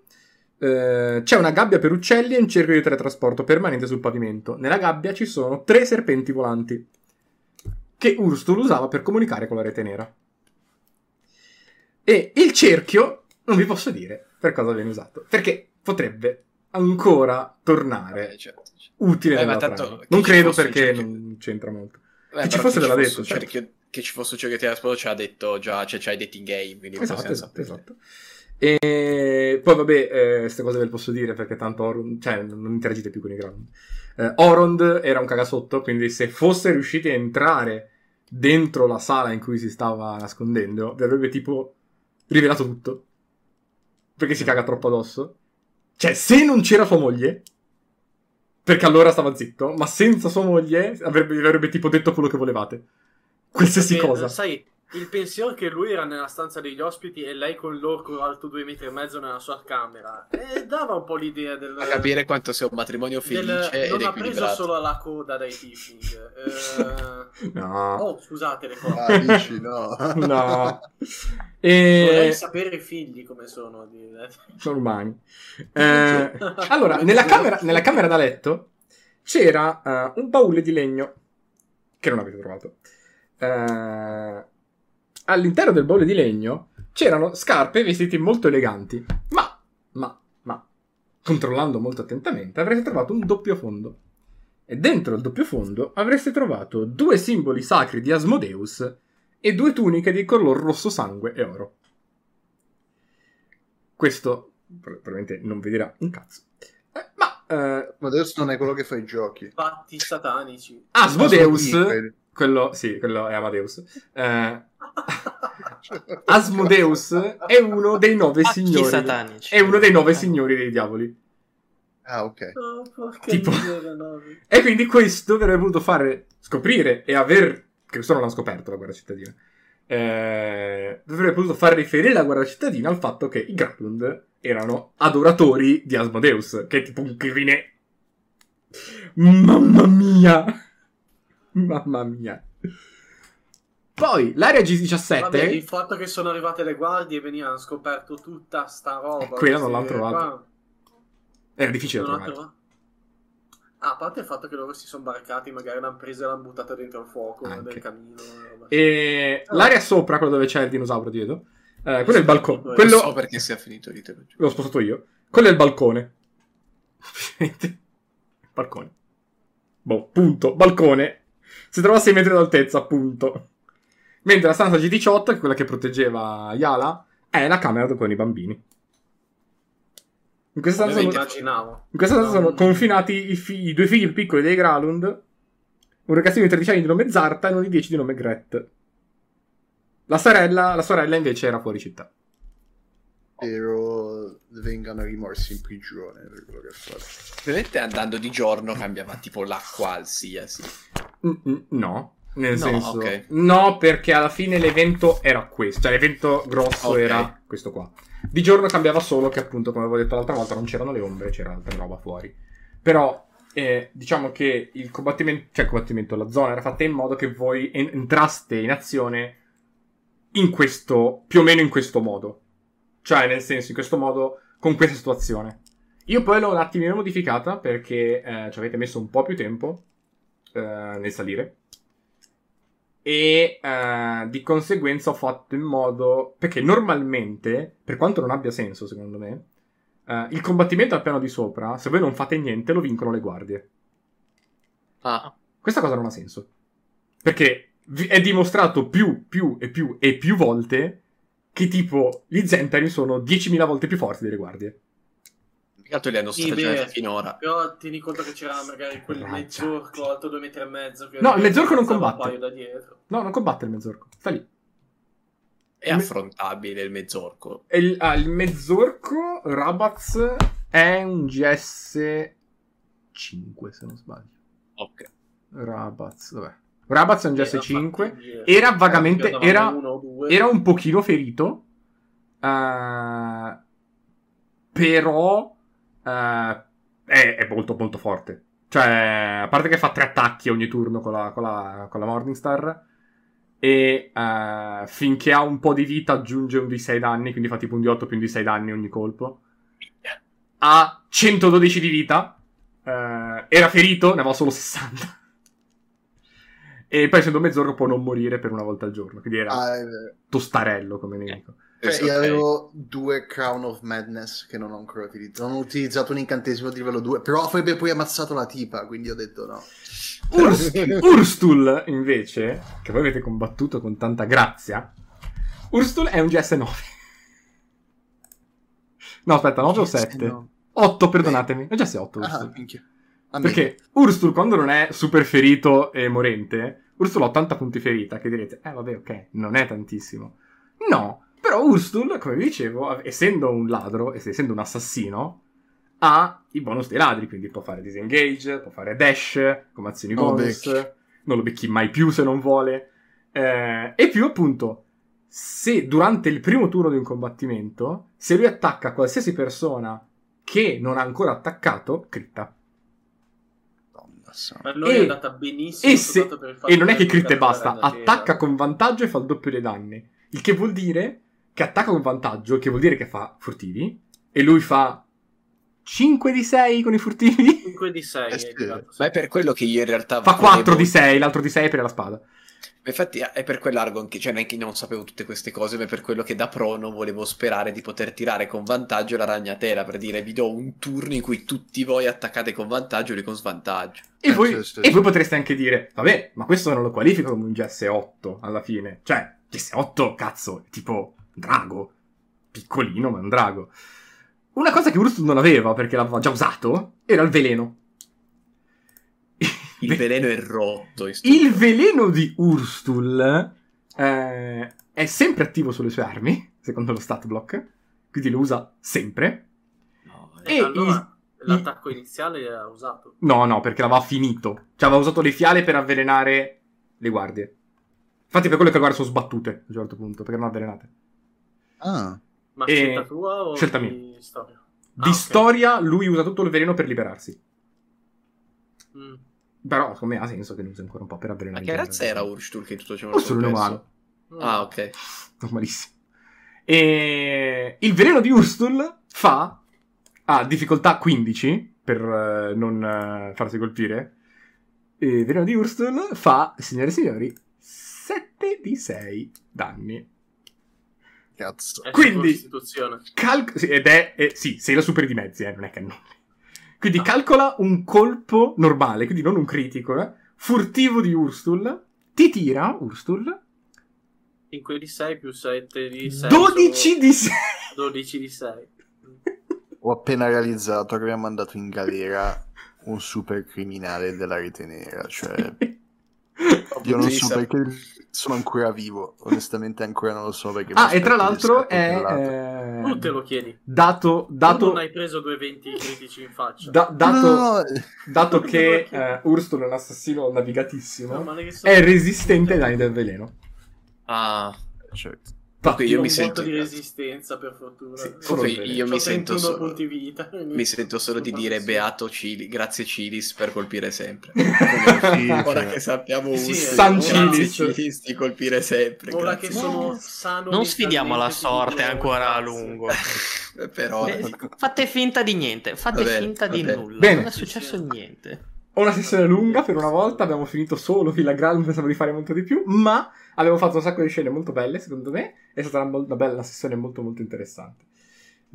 Eh, c'è una gabbia per uccelli e un cerchio di teletrasporto permanente sul pavimento. Nella gabbia ci sono tre serpenti volanti che Urstul usava per comunicare con la rete nera. E il cerchio non vi posso dire per cosa viene usato, perché potrebbe ancora tornare Eh, certo, certo. utile Eh, nella tanto Non ci credo perché cerchio? non c'entra molto. Beh, Che ci però fosse te l'ha detto, un certo. cerchio- che ci fosse un cerchio di sposo ce l'ha detto già, cioè ci hai detto in game, quindi Esatto, esatto, esatto. E poi vabbè, queste cose ve le posso dire perché tanto Orond, cioè non interagite più con i ground. Eh, Orond era un cagasotto, quindi se fosse riusciti a entrare dentro la sala in cui si stava nascondendo, vi avrebbe tipo rivelato tutto. Perché si caga troppo addosso. Cioè, se non c'era sua moglie, perché allora stava zitto, ma senza sua moglie avrebbe, avrebbe tipo detto quello che volevate. Qualsiasi Perché, cosa. Sai, il pensiero che lui era nella stanza degli ospiti e lei con l'orco alto due metri e mezzo nella sua camera. E dava un po' l'idea del... A capire quanto sia un matrimonio del- felice non ed ha preso solo la coda dai tiefling. Eh, [laughs] No. Oh, scusate le cose. Ah, dici no. [laughs] No. [laughs] Vorrei E... sapere i figli come sono. Umani. Eh, allora, nella camera, nella camera da letto c'era eh, un baule di legno che non avete trovato. Eh, all'interno del baule di legno c'erano scarpe e vestiti molto eleganti, ma, ma, ma, controllando molto attentamente, avreste trovato un doppio fondo. E dentro il doppio fondo avreste trovato due simboli sacri di Asmodeus e due tuniche di color rosso sangue e oro. Questo pro- probabilmente non vi dirà un cazzo. Eh, ma eh, adesso non è quello che fa i giochi. Fatti satanici. Asmodeus, Asmodeus. Quello sì, quello è Amadeus. [laughs] Eh, Asmodeus è uno dei nove Pacchi signori. satanici. È uno dei nove signori dei diavoli. Ah, ok. Oh, Tipo-. [laughs] E quindi questo avrebbe voluto fare scoprire e aver. che questo non l'hanno scoperto la guerra cittadina. Eh, avrebbe potuto far riferire la guerra cittadina al fatto che i Graflund erano adoratori di Asmodeus, che è tipo un crimine. Mamma mia! Mamma mia. Poi l'area G17. Vabbè, il fatto che sono arrivate le guardie e venivano scoperto tutta sta roba. Eh, quella non l'hanno trovata. Era difficile da trovare. Ah, a parte il fatto che loro si sono barricati, magari l'hanno presa e l'hanno buttata dentro il fuoco Anche. del camino. e roba. E l'area sopra, quella dove c'è il dinosauro dietro. eh, quello è il balcone. Non Quello... Non so perché sia finito di te. L'ho spostato io. Quello è il balcone. [laughs] balcone. Boh, punto. Balcone. Si trova a 6 metri d'altezza, punto. Mentre la stanza G18, che è quella che proteggeva Yala, è la camera con i bambini. In questa stanza, sono, in questa stanza sono confinati i, fi- i due figli piccoli dei Gralund, un ragazzino di 13 anni di nome Zarta e uno di 10 di nome Gret. La sorella, la sorella invece era fuori città. Spero vengano rimorsi in prigione per quello che ha fatto. Ovviamente andando di giorno cambiava tipo la qualsiasi. Mm, mm, No, nel No, senso... ok. No, perché alla fine l'evento era questo. Cioè, l'evento grosso Ok. era questo qua. Di giorno cambiava solo che, appunto, come avevo detto l'altra volta, non c'erano le ombre, c'era altra roba fuori. Però, eh, diciamo che il combattimento... Cioè, il combattimento, la zona era fatta in modo che voi en- entraste in azione in questo... più o meno in questo modo. Cioè, nel senso, in questo modo, con questa situazione. Io poi l'ho un attimino modificata perché eh, ci avete messo un po' più tempo eh, nel salire. E eh, di conseguenza ho fatto in modo. Perché normalmente, per quanto non abbia senso, secondo me, eh, il combattimento al piano di sopra, se voi non fate niente, lo vincono le guardie. Ah, Questa cosa non ha senso. Perché è dimostrato più, più e più e più volte che tipo gli Zentari sono 10.000 volte più forti delle guardie. Altro li hanno Sì, beh. finora. Però tieni conto che c'era magari quel Ragazzi. mezzorco alto due metri e mezzo. Che No, il mezzorco non combatte. paio da dietro. No, non combatte il mezzorco. Sta lì. È affrontabile il mezzorco. Il, ah, il mezzorco Rabaz è un GS 5 se non sbaglio. Ok. Rabaz, vabbè. Rabaz è un GS Era 5. fattibile. Era vagamente. Era, era un pochino ferito. eh, però. eh, è, è molto molto forte. Cioè, a parte che fa tre attacchi ogni turno con la, con la, con la Morningstar. E eh, finché ha un po' di vita aggiunge un di 6 danni, quindi fa tipo un di 8 più un di 6 danni ogni colpo. Ha 112 di vita. eh, era ferito, ne aveva solo 60. E poi essendo mezz'ora può non morire per una volta al giorno. Quindi era Ah, tostarello come nemico. Cioè, Sì, io avevo due Crown of Madness che non ho ancora utilizzato. Non ho utilizzato un incantesimo di livello 2, però avrebbe poi ammazzato la tipa, quindi ho detto no. Urs- [laughs] Urstul, invece, che voi avete combattuto con tanta grazia, Urstul è un GS9. [laughs] No, aspetta, 9 o 7? No. 8, perdonatemi. È un GS8 Ah, Urstul. minchia. Ah, Perché Urstul, quando non è super ferito e morente, Urstul ha 80 punti ferita, che direte, eh vabbè, ok, non è tantissimo. No, però Urstul, come vi dicevo, essendo un ladro, essendo un assassino, ha i bonus dei ladri, quindi può fare disengage, può fare dash, come azioni Non lo bonus, becchi. non lo becchi mai più se non vuole. Eh, e più appunto, se durante il primo turno di un combattimento, se lui attacca qualsiasi persona che non ha ancora attaccato, critta. Santa. Per lui E- è andata benissimo. E, se- e non è che critta e basta, attacca con vantaggio e fa il doppio dei danni. Il che vuol dire che attacca con vantaggio, che vuol dire che fa furtivi, e lui fa 5 di 6 con i furtivi. 5 di 6. Eh sì. Ma è per quello che io in realtà Fa 4 volevo- di 6, l'altro di 6 per la spada. Infatti è per quell'argo anche, cioè non è che non sapevo tutte queste cose, ma è per quello che da prono volevo sperare di poter tirare con vantaggio la ragnatela, per dire vi do un turno in cui tutti voi attaccate con vantaggio e lui con svantaggio. E, Eh, voi, sì, sì. e voi potreste anche dire, vabbè, ma questo non lo qualifico come un GS8 alla fine. Cioè, GS8, cazzo, è tipo un drago. Piccolino, ma un drago. Una cosa che Urstul non aveva, perché l'aveva già usato, era il veleno. Il veleno è rotto. Il veleno di Urstul eh, è sempre attivo sulle sue armi, secondo lo stat block, quindi lo usa sempre. No, E E allora i- l'attacco iniziale era usato. No, no, perché l'aveva finito. Cioè, aveva usato le fiale per avvelenare le guardie. Infatti, per quello che le guardie sono sbattute a un certo punto, perché erano avvelenate. Ah, Ma E- scelta tua o scelta di storia? Di Ah, ok. storia, lui usa tutto il veleno per liberarsi. Mm. Però, secondo me ha senso che ne usi ancora un po' per Ma avvelenare. che in razza era Urstul che tutto ciò Urstul è un umano. Ah, ok. [laughs] Normalissimo. E il veleno di Urstul fa ha difficoltà 15 per eh, non eh, farsi colpire. E il veleno di Urstul fa, signore e signori, 7 di 6 danni. cazzo. È Quindi- Costituzione. Cal- sì, ed è, eh, sì, sei la super di mezzi, eh, non è che non. Quindi calcola un colpo normale, quindi non un critico, eh, furtivo di Urstul. Ti tira, Urstul, 5 di 6 più 7 di 6. 12 di 6. 12 di 6. Ho appena realizzato che abbiamo mandato in galera un super criminale della rete nera. Cioè, [laughs] io non so perché sono ancora vivo. Onestamente, ancora non lo so perché. Ah, e tra l'altro è... controllato. Tu te lo chiedi. Dato, Tu dato, non hai preso due 20 critici in faccia. da- dato, No, no, dato [laughs] che eh, Urstul è un assassino navigatissimo, No, è resistente ai danni del veleno. Ah, certo. Comunque io mi un sento... di resistenza per fortuna. Sì, Comunque io mi sento 31 solo... punti vita. Mi sento solo di dire beato Cili, grazie Cilis per colpire sempre. [laughs] Ora che sappiamo Sì, Ursula, San Cilis. Cilis di colpire sempre. Ora grazie. che sono sano. Non sfidiamo la sorte ancora a lungo. Eh, [laughs] Però Eh, Fate finta di niente, fate finta di nulla. Bene. Non è successo niente. Ho una sessione lunga per una volta, abbiamo finito solo Villa Grand, pensavo di fare molto di più, ma abbiamo fatto un sacco di scene molto belle, secondo me, è stata una, una bella sessione molto molto interessante.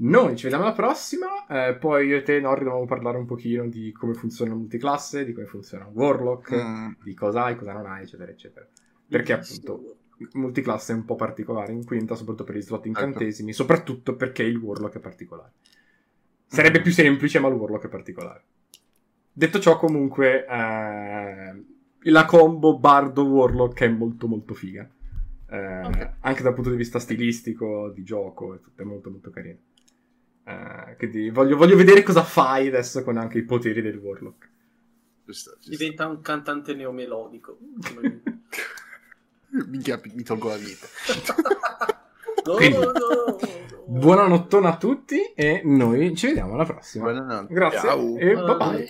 Noi ci vediamo alla prossima, eh, poi io e te, Norri, dobbiamo parlare un pochino di come funziona multiclasse, di come funziona un Warlock, Mm. di cosa hai, cosa non hai, eccetera, eccetera. Perché appunto multiclasse è un po' particolare in quinta, soprattutto per gli slot incantesimi, soprattutto perché il Warlock è particolare. Sarebbe più semplice, ma il Warlock è particolare. Detto ciò, comunque, eh, la combo Bardo Warlock è molto molto figa. Eh, Ok. Anche dal punto di vista stilistico, di gioco, è tutto molto molto carino. Eh, quindi voglio, voglio vedere cosa fai adesso con anche i poteri del Warlock. Ci sta, ci sta. Diventa un cantante neomelodico. [laughs] Minchia, mi tolgo la vita. [laughs] No, Quindi, no, no. Buonanottona a tutti e noi ci vediamo alla prossima. Buonanotte. Grazie Ciao. e bye bye.